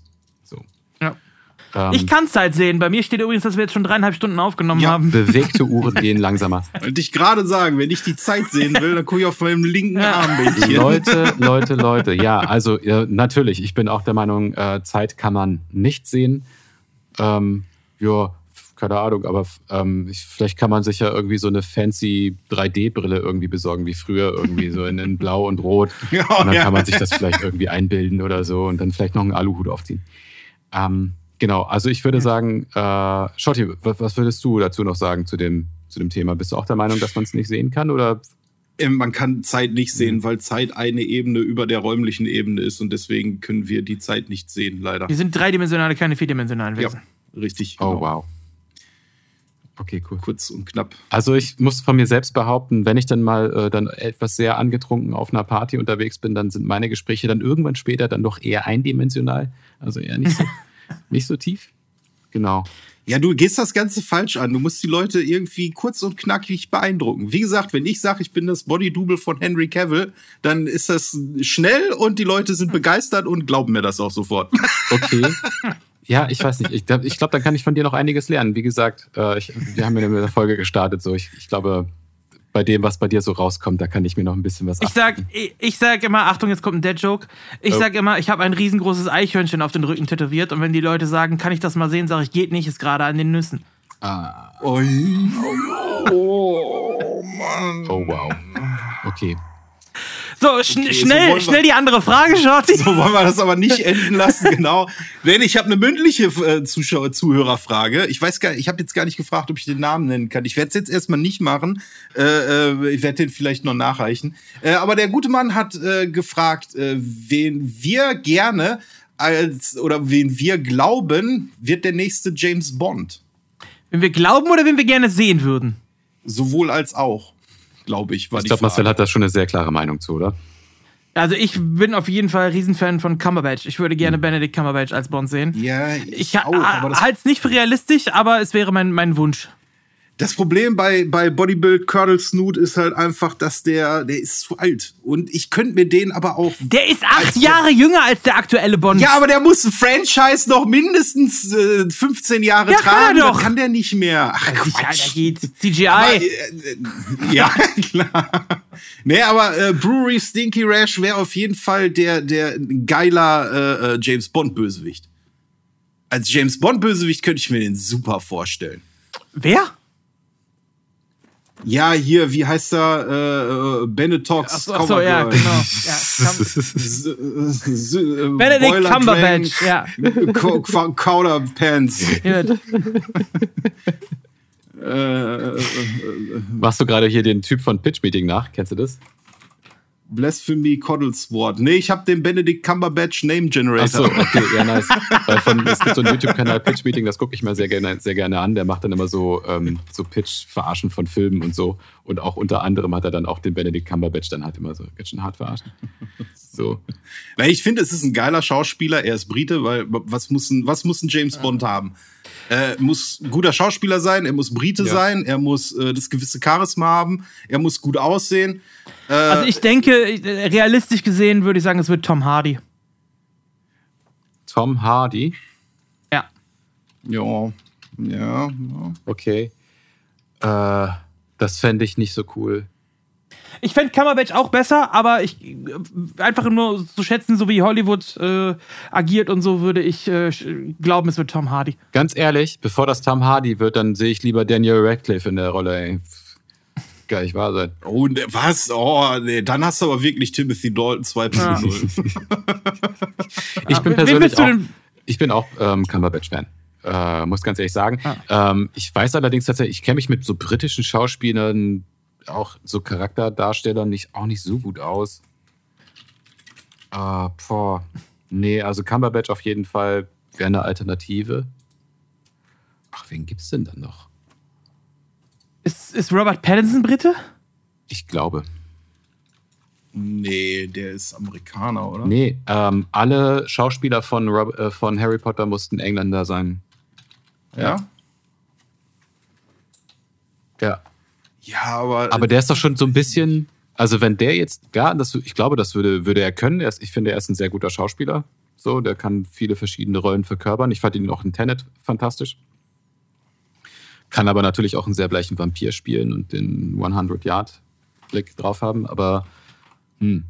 B: Ja.
A: Ähm,
B: Ich kann Zeit sehen. Bei mir steht übrigens, dass wir jetzt schon dreieinhalb Stunden aufgenommen
C: Ja.
B: haben. *laughs*
A: bewegte Uhren gehen langsamer.
C: Wollte ich gerade sagen, wenn ich die Zeit sehen will, dann gucke ich auf meinem linken Armbändchen.
A: Leute, Leute, Leute. Ja, also ja, natürlich. Ich bin auch der Meinung, äh, Zeit kann man nicht sehen. Ähm, ja, keine Ahnung, aber ähm, ich, vielleicht kann man sich ja irgendwie so eine fancy 3D-Brille irgendwie besorgen, wie früher, irgendwie so in, in Blau und Rot. *laughs*
C: Ja,
A: und dann
C: ja.
A: kann man sich das vielleicht irgendwie einbilden oder so und dann vielleicht noch einen Aluhut aufziehen. Ähm, genau, also ich würde sagen, äh, Schotti, was, was würdest du dazu noch sagen zu dem, zu dem Thema? Bist du auch der Meinung, dass man es nicht sehen kann oder
C: Ähm, Man kann Zeit nicht sehen, weil Zeit eine Ebene über der räumlichen Ebene ist und deswegen können wir die Zeit nicht sehen, leider.
B: Wir sind dreidimensionale, keine vierdimensionalen
C: Ja,
B: Wesen.
C: richtig.
A: Oh,
C: genau.
A: wow. Okay, cool.
C: Kurz und knapp.
A: Also ich muss von mir selbst behaupten, wenn ich dann mal äh, dann etwas sehr angetrunken auf einer Party unterwegs bin, dann sind meine Gespräche dann irgendwann später dann doch eher eindimensional. Also eher nicht so, *laughs* nicht so tief. Genau.
C: Ja, du gehst das Ganze falsch an. Du musst die Leute irgendwie kurz und knackig beeindrucken. Wie gesagt, wenn ich sage, ich bin das Body-Double von Henry Cavill, dann ist das schnell und die Leute sind begeistert und glauben mir das auch sofort. *laughs*
A: Okay. Ja, ich weiß nicht. Ich, glaub- ich glaube, dann kann ich von dir noch einiges lernen. Wie gesagt, äh, ich, wir haben ja mit der Folge gestartet. So, ich, ich glaube, bei dem, was bei dir so rauskommt, da kann ich mir noch ein bisschen was
B: Ich sag, ich, ich sag immer, Achtung, jetzt kommt ein Dead-Joke. Ich
A: Oh.
B: sag immer, ich habe ein riesengroßes Eichhörnchen auf den Rücken tätowiert und wenn die Leute sagen, kann ich das mal sehen, sage ich, geht nicht, ist gerade an den Nüssen.
C: Ui.
A: Oh, wow. Okay.
B: So, schn
C: so
B: schnell,
C: wir-
B: schnell die andere Frage, Shorty.
C: So wollen wir das aber nicht enden lassen, genau. Denn ich habe eine mündliche äh, Zuschauer Zuhörerfrage. Ich weiß gar ich habe jetzt gar nicht gefragt, ob ich den Namen nennen kann. Ich werde es jetzt erstmal nicht machen. Äh, äh, ich werde den vielleicht noch nachreichen. Äh, aber der gute Mann hat äh, gefragt, äh, wen wir gerne als oder wen wir glauben, wird der nächste James Bond.
B: Wenn wir glauben oder wenn wir gerne sehen würden.
C: Sowohl als auch, glaube ich, war
A: Ich glaube, Marcel hat da schon eine sehr klare Meinung zu, oder?
B: Also ich bin auf jeden Fall Riesenfan von Cumberbatch. Ich würde gerne
A: Hm.
B: Benedict Cumberbatch als Bond sehen.
C: Ja, ich,
B: Ich
C: auch, aber das
B: halte es nicht für realistisch, aber es wäre mein, mein Wunsch.
C: Das Problem bei, bei Bodybuild Colonel Snoot ist halt einfach, dass der, der ist zu alt. Und ich könnte mir den aber auch.
B: Der ist acht Jahre jünger als der aktuelle Bond.
C: Ja, aber der muss ein Franchise noch mindestens äh, 15 Jahre
B: Ja, kann er
C: tragen.
B: doch.
C: Das kann der nicht mehr. Ach,
B: Ja,
C: Quatsch.
B: geht CGI.
C: Aber, äh, äh, ja, *laughs* klar. Nee, aber äh, Brewery Stinky Rash wäre auf jeden Fall der, der geiler äh, äh, James Bond Bösewicht. Als James Bond Bösewicht könnte ich mir den super vorstellen.
B: Wer?
C: Ja, hier, wie heißt er? Äh, äh, Benetox.
B: Achso, ach so, ja, genau. Ja,
C: s- äh,
B: Benedict
C: Boiler
B: Cumberbatch, ja.
C: Drain, Co- Co- Cowder Pants.
B: Gut. *laughs*
C: Äh, äh, äh,
A: Machst du gerade hier den Typ von Pitch Meeting nach? Kennst du das?
C: Blasphemy Coddlesword. Nee, ich habe den Benedict Cumberbatch Name Generator.
A: Achso, okay, ja, nice. Weil *laughs* von, es gibt so einen YouTube-Kanal Pitch Meeting, das gucke ich mir sehr gerne, sehr gerne an. Der macht dann immer so, ähm, so Pitch-Verarschen von Filmen und so. Und auch unter anderem hat er dann auch den Benedict Cumberbatch dann halt immer so ganz schön hart verarscht. *laughs* So.
C: Na, ich finde, es ist ein geiler Schauspieler. Er ist Brite, weil was muss ein, was muss ein James Bond haben? Er muss ein guter Schauspieler sein, er muss Brite
A: Ja.
C: sein, er muss äh, das gewisse Charisma haben, er muss gut aussehen. Äh,
B: Also ich denke, realistisch gesehen würde ich sagen, es wird Tom Hardy.
A: Tom Hardy,
B: Ja.
C: ja, ja, ja.
A: okay. Äh, das fände ich nicht so cool.
B: Ich fände Cumberbatch auch besser, aber ich äh, einfach nur zu schätzen, so wie Hollywood äh, agiert und so, würde ich äh, glauben, es wird Tom Hardy.
A: Ganz ehrlich, bevor das Tom Hardy wird, dann sehe ich lieber Daniel Radcliffe in der Rolle, ey. Gar nicht wahr sein.
C: Oh, ne, was? Oh, nee, dann hast du aber wirklich Timothy Dalton 2.0.
A: Ich bin
B: wen
A: persönlich
B: willst du
A: auch,
B: denn-
A: ich bin auch ähm, Cumberbatch-Fan. Äh, muss ganz ehrlich sagen. Ähm, ich weiß allerdings tatsächlich, ich kenne mich mit so britischen Schauspielern, auch so Charakterdarstellern, nicht, auch nicht so gut aus. Äh, boah. Nee, also Cumberbatch auf jeden Fall wäre eine Alternative. Ach, wen gibt's denn dann noch?
B: Ist, ist Robert Pattinson Brite?
A: Ich glaube.
C: nee, der ist Amerikaner, oder?
A: Nee, ähm, alle Schauspieler von, Rob, äh, von Harry Potter mussten Engländer sein.
C: Ja?
A: Ja.
C: Ja, aber.
A: Aber der ist doch schon so ein bisschen, also wenn der jetzt, ja, das, ich glaube, das würde, würde er können. Er ist, ich finde, er ist ein sehr guter Schauspieler. So, der kann viele verschiedene Rollen verkörpern. Ich fand ihn auch in Tenet fantastisch. Kann aber natürlich auch einen sehr bleichen Vampir spielen und den 100-Yard-Blick drauf haben. Aber hm,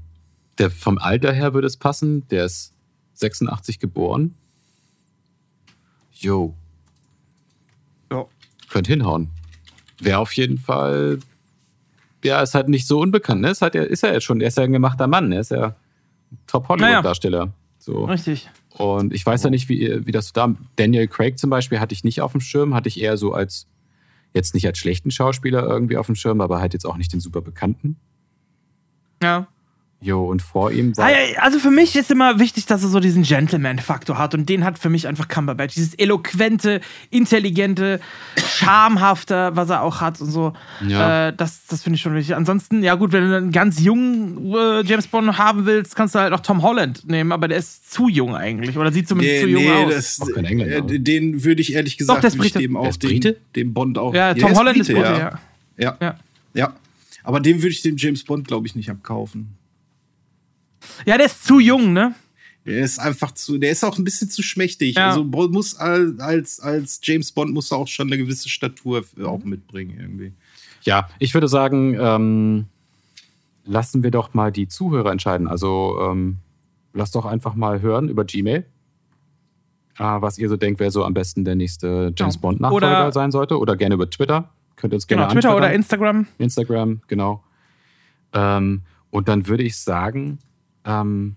A: der, vom Alter her würde es passen. Der ist 86 geboren. Jo.
C: Ja.
A: Könnte hinhauen. Wäre auf jeden Fall. Ja, ist halt nicht so unbekannt, ne? Ist, halt, ist er jetzt schon. Er ist ja ein gemachter Mann. Er ist ja Top-Hollywood-Darsteller. So.
B: Richtig.
A: Und ich weiß ja nicht, wie, wie das da. Daniel Craig zum Beispiel hatte ich nicht auf dem Schirm, hatte ich eher so als, jetzt nicht als schlechten Schauspieler irgendwie auf dem Schirm, aber halt jetzt auch nicht den super bekannten.
B: Ja.
A: Jo, und vor ihm war.
B: Also für mich ist immer wichtig, dass er so diesen Gentleman-Faktor hat und den hat für mich einfach Cumberbatch. Dieses eloquente, intelligente, schamhafte, was er auch hat und so.
A: Ja.
B: Äh, das das finde ich schon wichtig. Ansonsten, ja gut, wenn du einen ganz jungen äh, James Bond haben willst, kannst du halt auch Tom Holland nehmen, aber der ist zu jung eigentlich oder sieht zumindest
C: Nee,
B: zu jung
C: nee,
B: aus.
C: das,
A: Auch kein Engländer,
C: äh, den würde ich ehrlich gesagt würde ich dem auch
A: ist
C: dem, Bond auch.
B: ja, Tom
C: ist
B: Holland ist
C: Brite,
B: Brite,
C: ja.
B: ja.
C: Ja.
B: Ja.
C: ja. Aber dem würde ich dem James Bond, glaube ich, nicht abkaufen.
B: Ja, der ist zu jung, ne?
C: Der ist einfach zu, der ist auch ein bisschen zu schmächtig.
B: Ja.
C: Also Bond muss al- als, als James Bond muss er auch schon eine gewisse Statur f- auch mitbringen irgendwie.
A: Ja, ich würde sagen, ähm, lassen wir doch mal die Zuhörer entscheiden. Also ähm, lasst doch einfach mal hören über Gmail, äh, was ihr so denkt, wer so am besten der nächste James
B: Ja.
A: Bond-Nachfolger
B: Oder-
A: sein sollte. Oder gerne über Twitter. Könnt ihr uns gerne
B: Genau, Twitter oder
A: antwittern.
B: Instagram.
A: Instagram, genau. Ähm, und dann würde ich sagen, ähm,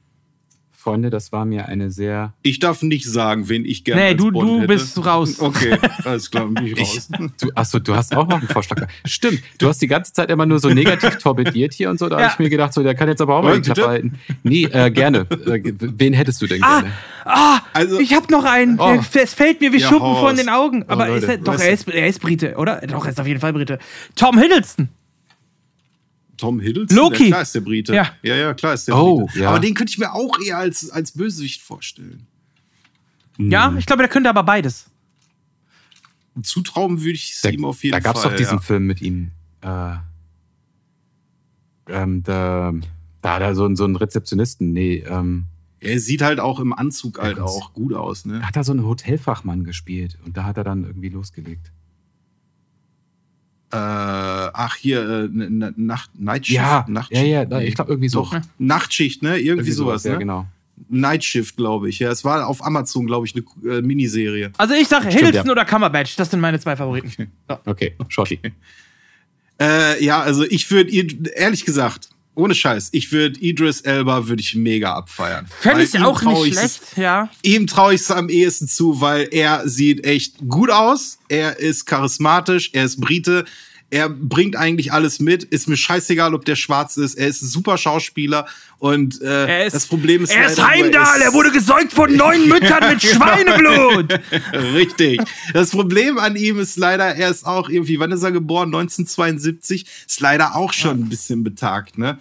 A: Freunde, das war mir eine sehr.
C: Ich darf nicht sagen, wen ich gerne
B: Nee,
C: als
B: du,
C: Bond
B: du
C: hätte.
B: bist raus.
C: Okay, alles klar, bin ich raus.
A: Du, achso, du hast auch noch einen Vorschlag. Stimmt, du hast die ganze Zeit immer nur so negativ torpediert hier und so. Da
B: Ja.
A: habe ich mir gedacht, so, der kann jetzt aber auch mal die Klappe halten. Nee, äh, gerne. Äh, wen hättest du denn
B: Ah,
A: gerne?
B: ah,
C: Also-
B: ich hab noch einen.
A: Oh.
B: Es fällt mir wie
C: Ja,
B: Schuppen von
C: raus.
B: den Augen. Aber
A: Leute,
B: ist er, doch, er ist, er ist Brite, oder? Doch, er ist auf jeden Fall Brite. Tom Hiddleston.
C: Tom Hiddleston?
B: Loki.
C: Ja, klar ist der Brite.
B: Ja.
C: ja, ja, klar ist der
A: Oh,
C: Brite.
A: ja.
C: Aber den könnte ich mir auch eher als, als Bösewicht vorstellen.
B: Ja, ich glaube, der könnte aber beides.
C: Zutrauen würde ich es ihm auf jeden
A: da gab es
C: Fall.
A: doch diesen
C: ja.
A: Film mit ihm. Äh, ähm, da, da hat er so, einen- so einen Rezeptionisten. Nee, ähm,
C: Er sieht halt auch im Anzug halt auch gut aus, ne?
A: da hat er so einen Hotelfachmann gespielt und da hat er dann irgendwie losgelegt.
C: Äh, ach, hier, äh, ne- ne- Nacht, Nightshift.
A: Ja,
C: Nachtschicht.
A: ja, ja, ich glaube irgendwie so.
C: Doch, Nachtschicht, ne? Irgendwie, sowas,
A: ja,
C: ne?
A: genau.
C: Nightshift, glaube ich. Ja, es war auf Amazon, glaube ich, eine äh, Miniserie.
B: Also ich sage Hiddleston
A: ja.
B: oder Cumberbatch. Das sind meine zwei Favoriten. So.
A: Okay, Shot.
C: Äh, ja, also ich würde, ehrlich gesagt, ohne Scheiß, ich würde Idris Elba würde ich mega abfeiern.
B: Fände ich auch nicht schlecht, ja.
C: Ihm traue ich es am ehesten zu, weil er sieht echt gut aus. Er ist charismatisch, er ist Brite. Er bringt eigentlich alles mit. Ist mir scheißegal, ob der schwarz ist. Er ist ein super Schauspieler. Und äh,
B: Er ist,
C: das Problem ist
B: er ist Heimdall,
C: ist-
B: er wurde gesäugt von neun *laughs* Müttern mit Schweineblut. *laughs*
C: Richtig. Das Problem an ihm ist leider, er ist auch irgendwie, wann ist er geboren? 1972. Ist leider auch schon ein bisschen betagt, ne?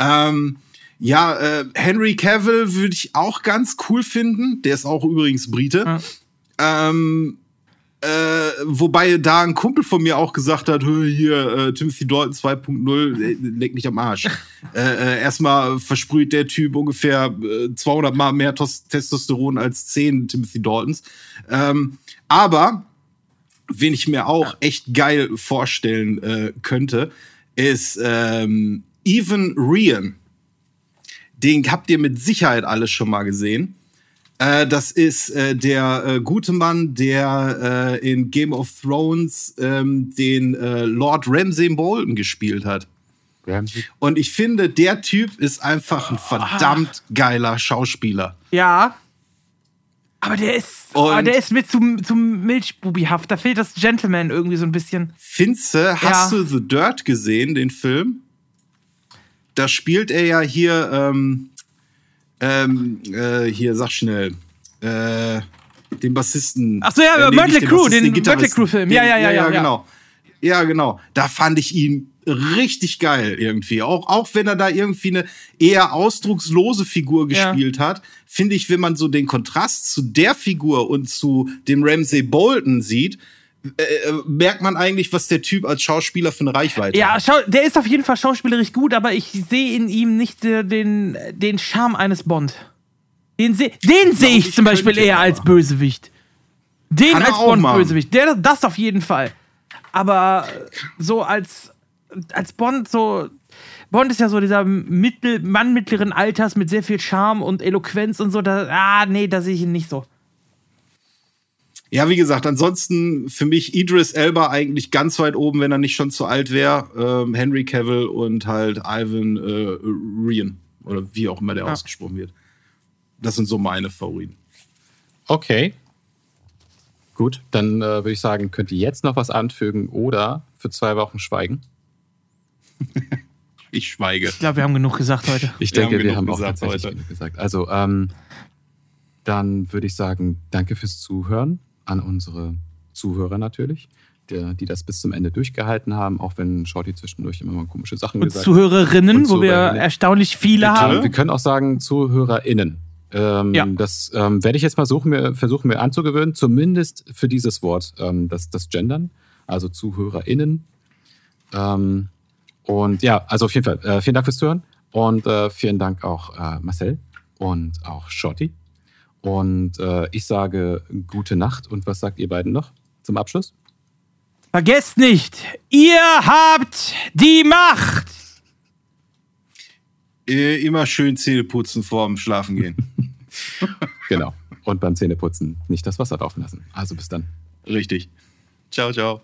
C: Ähm, ja, äh, Henry Cavill würde ich auch ganz cool finden. Der ist auch übrigens Brite. Ähm, äh, wobei da ein Kumpel von mir auch gesagt hat, "Hö, hier, äh, Timothy Dalton 2.0, äh, leck mich am Arsch. *laughs* äh, äh, erstmal versprüht der Typ ungefähr äh, 200 Mal mehr Tos Testosteron als 10 Timothy Daltons. Ähm, aber, wen ich mir auch echt geil vorstellen äh, könnte, ist ähm, Evan Ryan. Den habt ihr mit Sicherheit alle schon mal gesehen. Äh, das ist äh, der äh, gute Mann, der äh, in Game of Thrones ähm, den äh, Lord Ramsay Bolton gespielt hat.
A: Ramsey.
C: Und ich finde, der Typ ist einfach ein verdammt geiler Schauspieler.
B: Ja. Aber der ist,
C: Und-
B: aber der ist mir zum, zum Milchbubihaft. Da fehlt das Gentleman irgendwie so ein bisschen.
C: Finze, hast
B: Ja.
C: du The Dirt gesehen, den Film? Da spielt er ja hier, ähm, ähm, äh, hier, sag schnell, äh, den Bassisten.
B: Ach so, ja,
C: äh, nee,
B: Mötley
C: nicht den
B: den. Mötley Crüe-Film. Ja, ja, ja, ja, ja.
C: genau. Ja, genau. Da fand ich ihn richtig geil irgendwie. Auch, auch wenn er da irgendwie eine eher ausdruckslose Figur
B: Ja.
C: gespielt hat, finde ich, wenn man so den Kontrast zu der Figur und zu dem Ramsay Bolton sieht, äh, äh, merkt man eigentlich, was der Typ als Schauspieler für eine Reichweite
B: Ja,
C: hat.
B: schau, der ist auf jeden Fall schauspielerisch gut, aber ich sehe in ihm nicht äh, den, den Charme eines Bond. Den, se den sehe ich zum Beispiel eher als Bösewicht. Den
C: Kann
B: als. Bond-Bösewicht. Das auf jeden Fall. Aber so als, als Bond, so. Bond ist ja so dieser Mittel, Mann mittleren Alters mit sehr viel Charme und Eloquenz und so. Da, ah, nee, da sehe ich ihn nicht so.
C: Ja, wie gesagt, ansonsten für mich Idris Elba eigentlich ganz weit oben, wenn er nicht schon zu alt wäre. Ähm, Henry Cavill und halt Ivan äh, Rian. Oder wie auch immer der
B: Ja.
C: ausgesprochen wird. Das sind so meine Favoriten.
A: Okay. Gut, dann äh, würde ich sagen, könnt ihr jetzt noch was anfügen oder für zwei Wochen schweigen. *laughs*
C: Ich schweige.
B: Ich glaube, wir haben genug gesagt heute.
A: Ich
C: Wir
A: denke,
C: haben
A: wir haben auch
C: gesagt
A: tatsächlich
C: heute.
A: genug gesagt. Also, ähm, dann würde ich sagen, danke fürs Zuhören an unsere Zuhörer natürlich, der, die das bis zum Ende durchgehalten haben, auch wenn Shorty zwischendurch immer mal komische Sachen
B: Und
A: gesagt
B: Zuhörerinnen,
A: Und
B: wo wir
A: Zuhörerinnen.
B: erstaunlich viele
C: Bitte?
B: haben.
A: Wir können auch sagen ZuhörerInnen. Ähm,
B: Ja.
A: Das ähm, werde ich jetzt mal suchen, mir, versuchen, mir anzugewöhnen, zumindest für dieses Wort, ähm, das, das Gendern, also ZuhörerInnen. Ähm, und ja, also auf jeden Fall, äh, vielen Dank fürs Zuhören und äh, vielen Dank auch äh, Marcel und auch Shorty. Und äh, ich sage gute Nacht und was sagt ihr beiden noch zum Abschluss?
B: Vergesst nicht, ihr habt die Macht.
C: Äh, immer schön Zähne putzen vorm Schlafen gehen. *laughs*
A: Genau. Und beim Zähneputzen nicht das Wasser laufen lassen. Also bis dann.
C: Richtig. Ciao, ciao.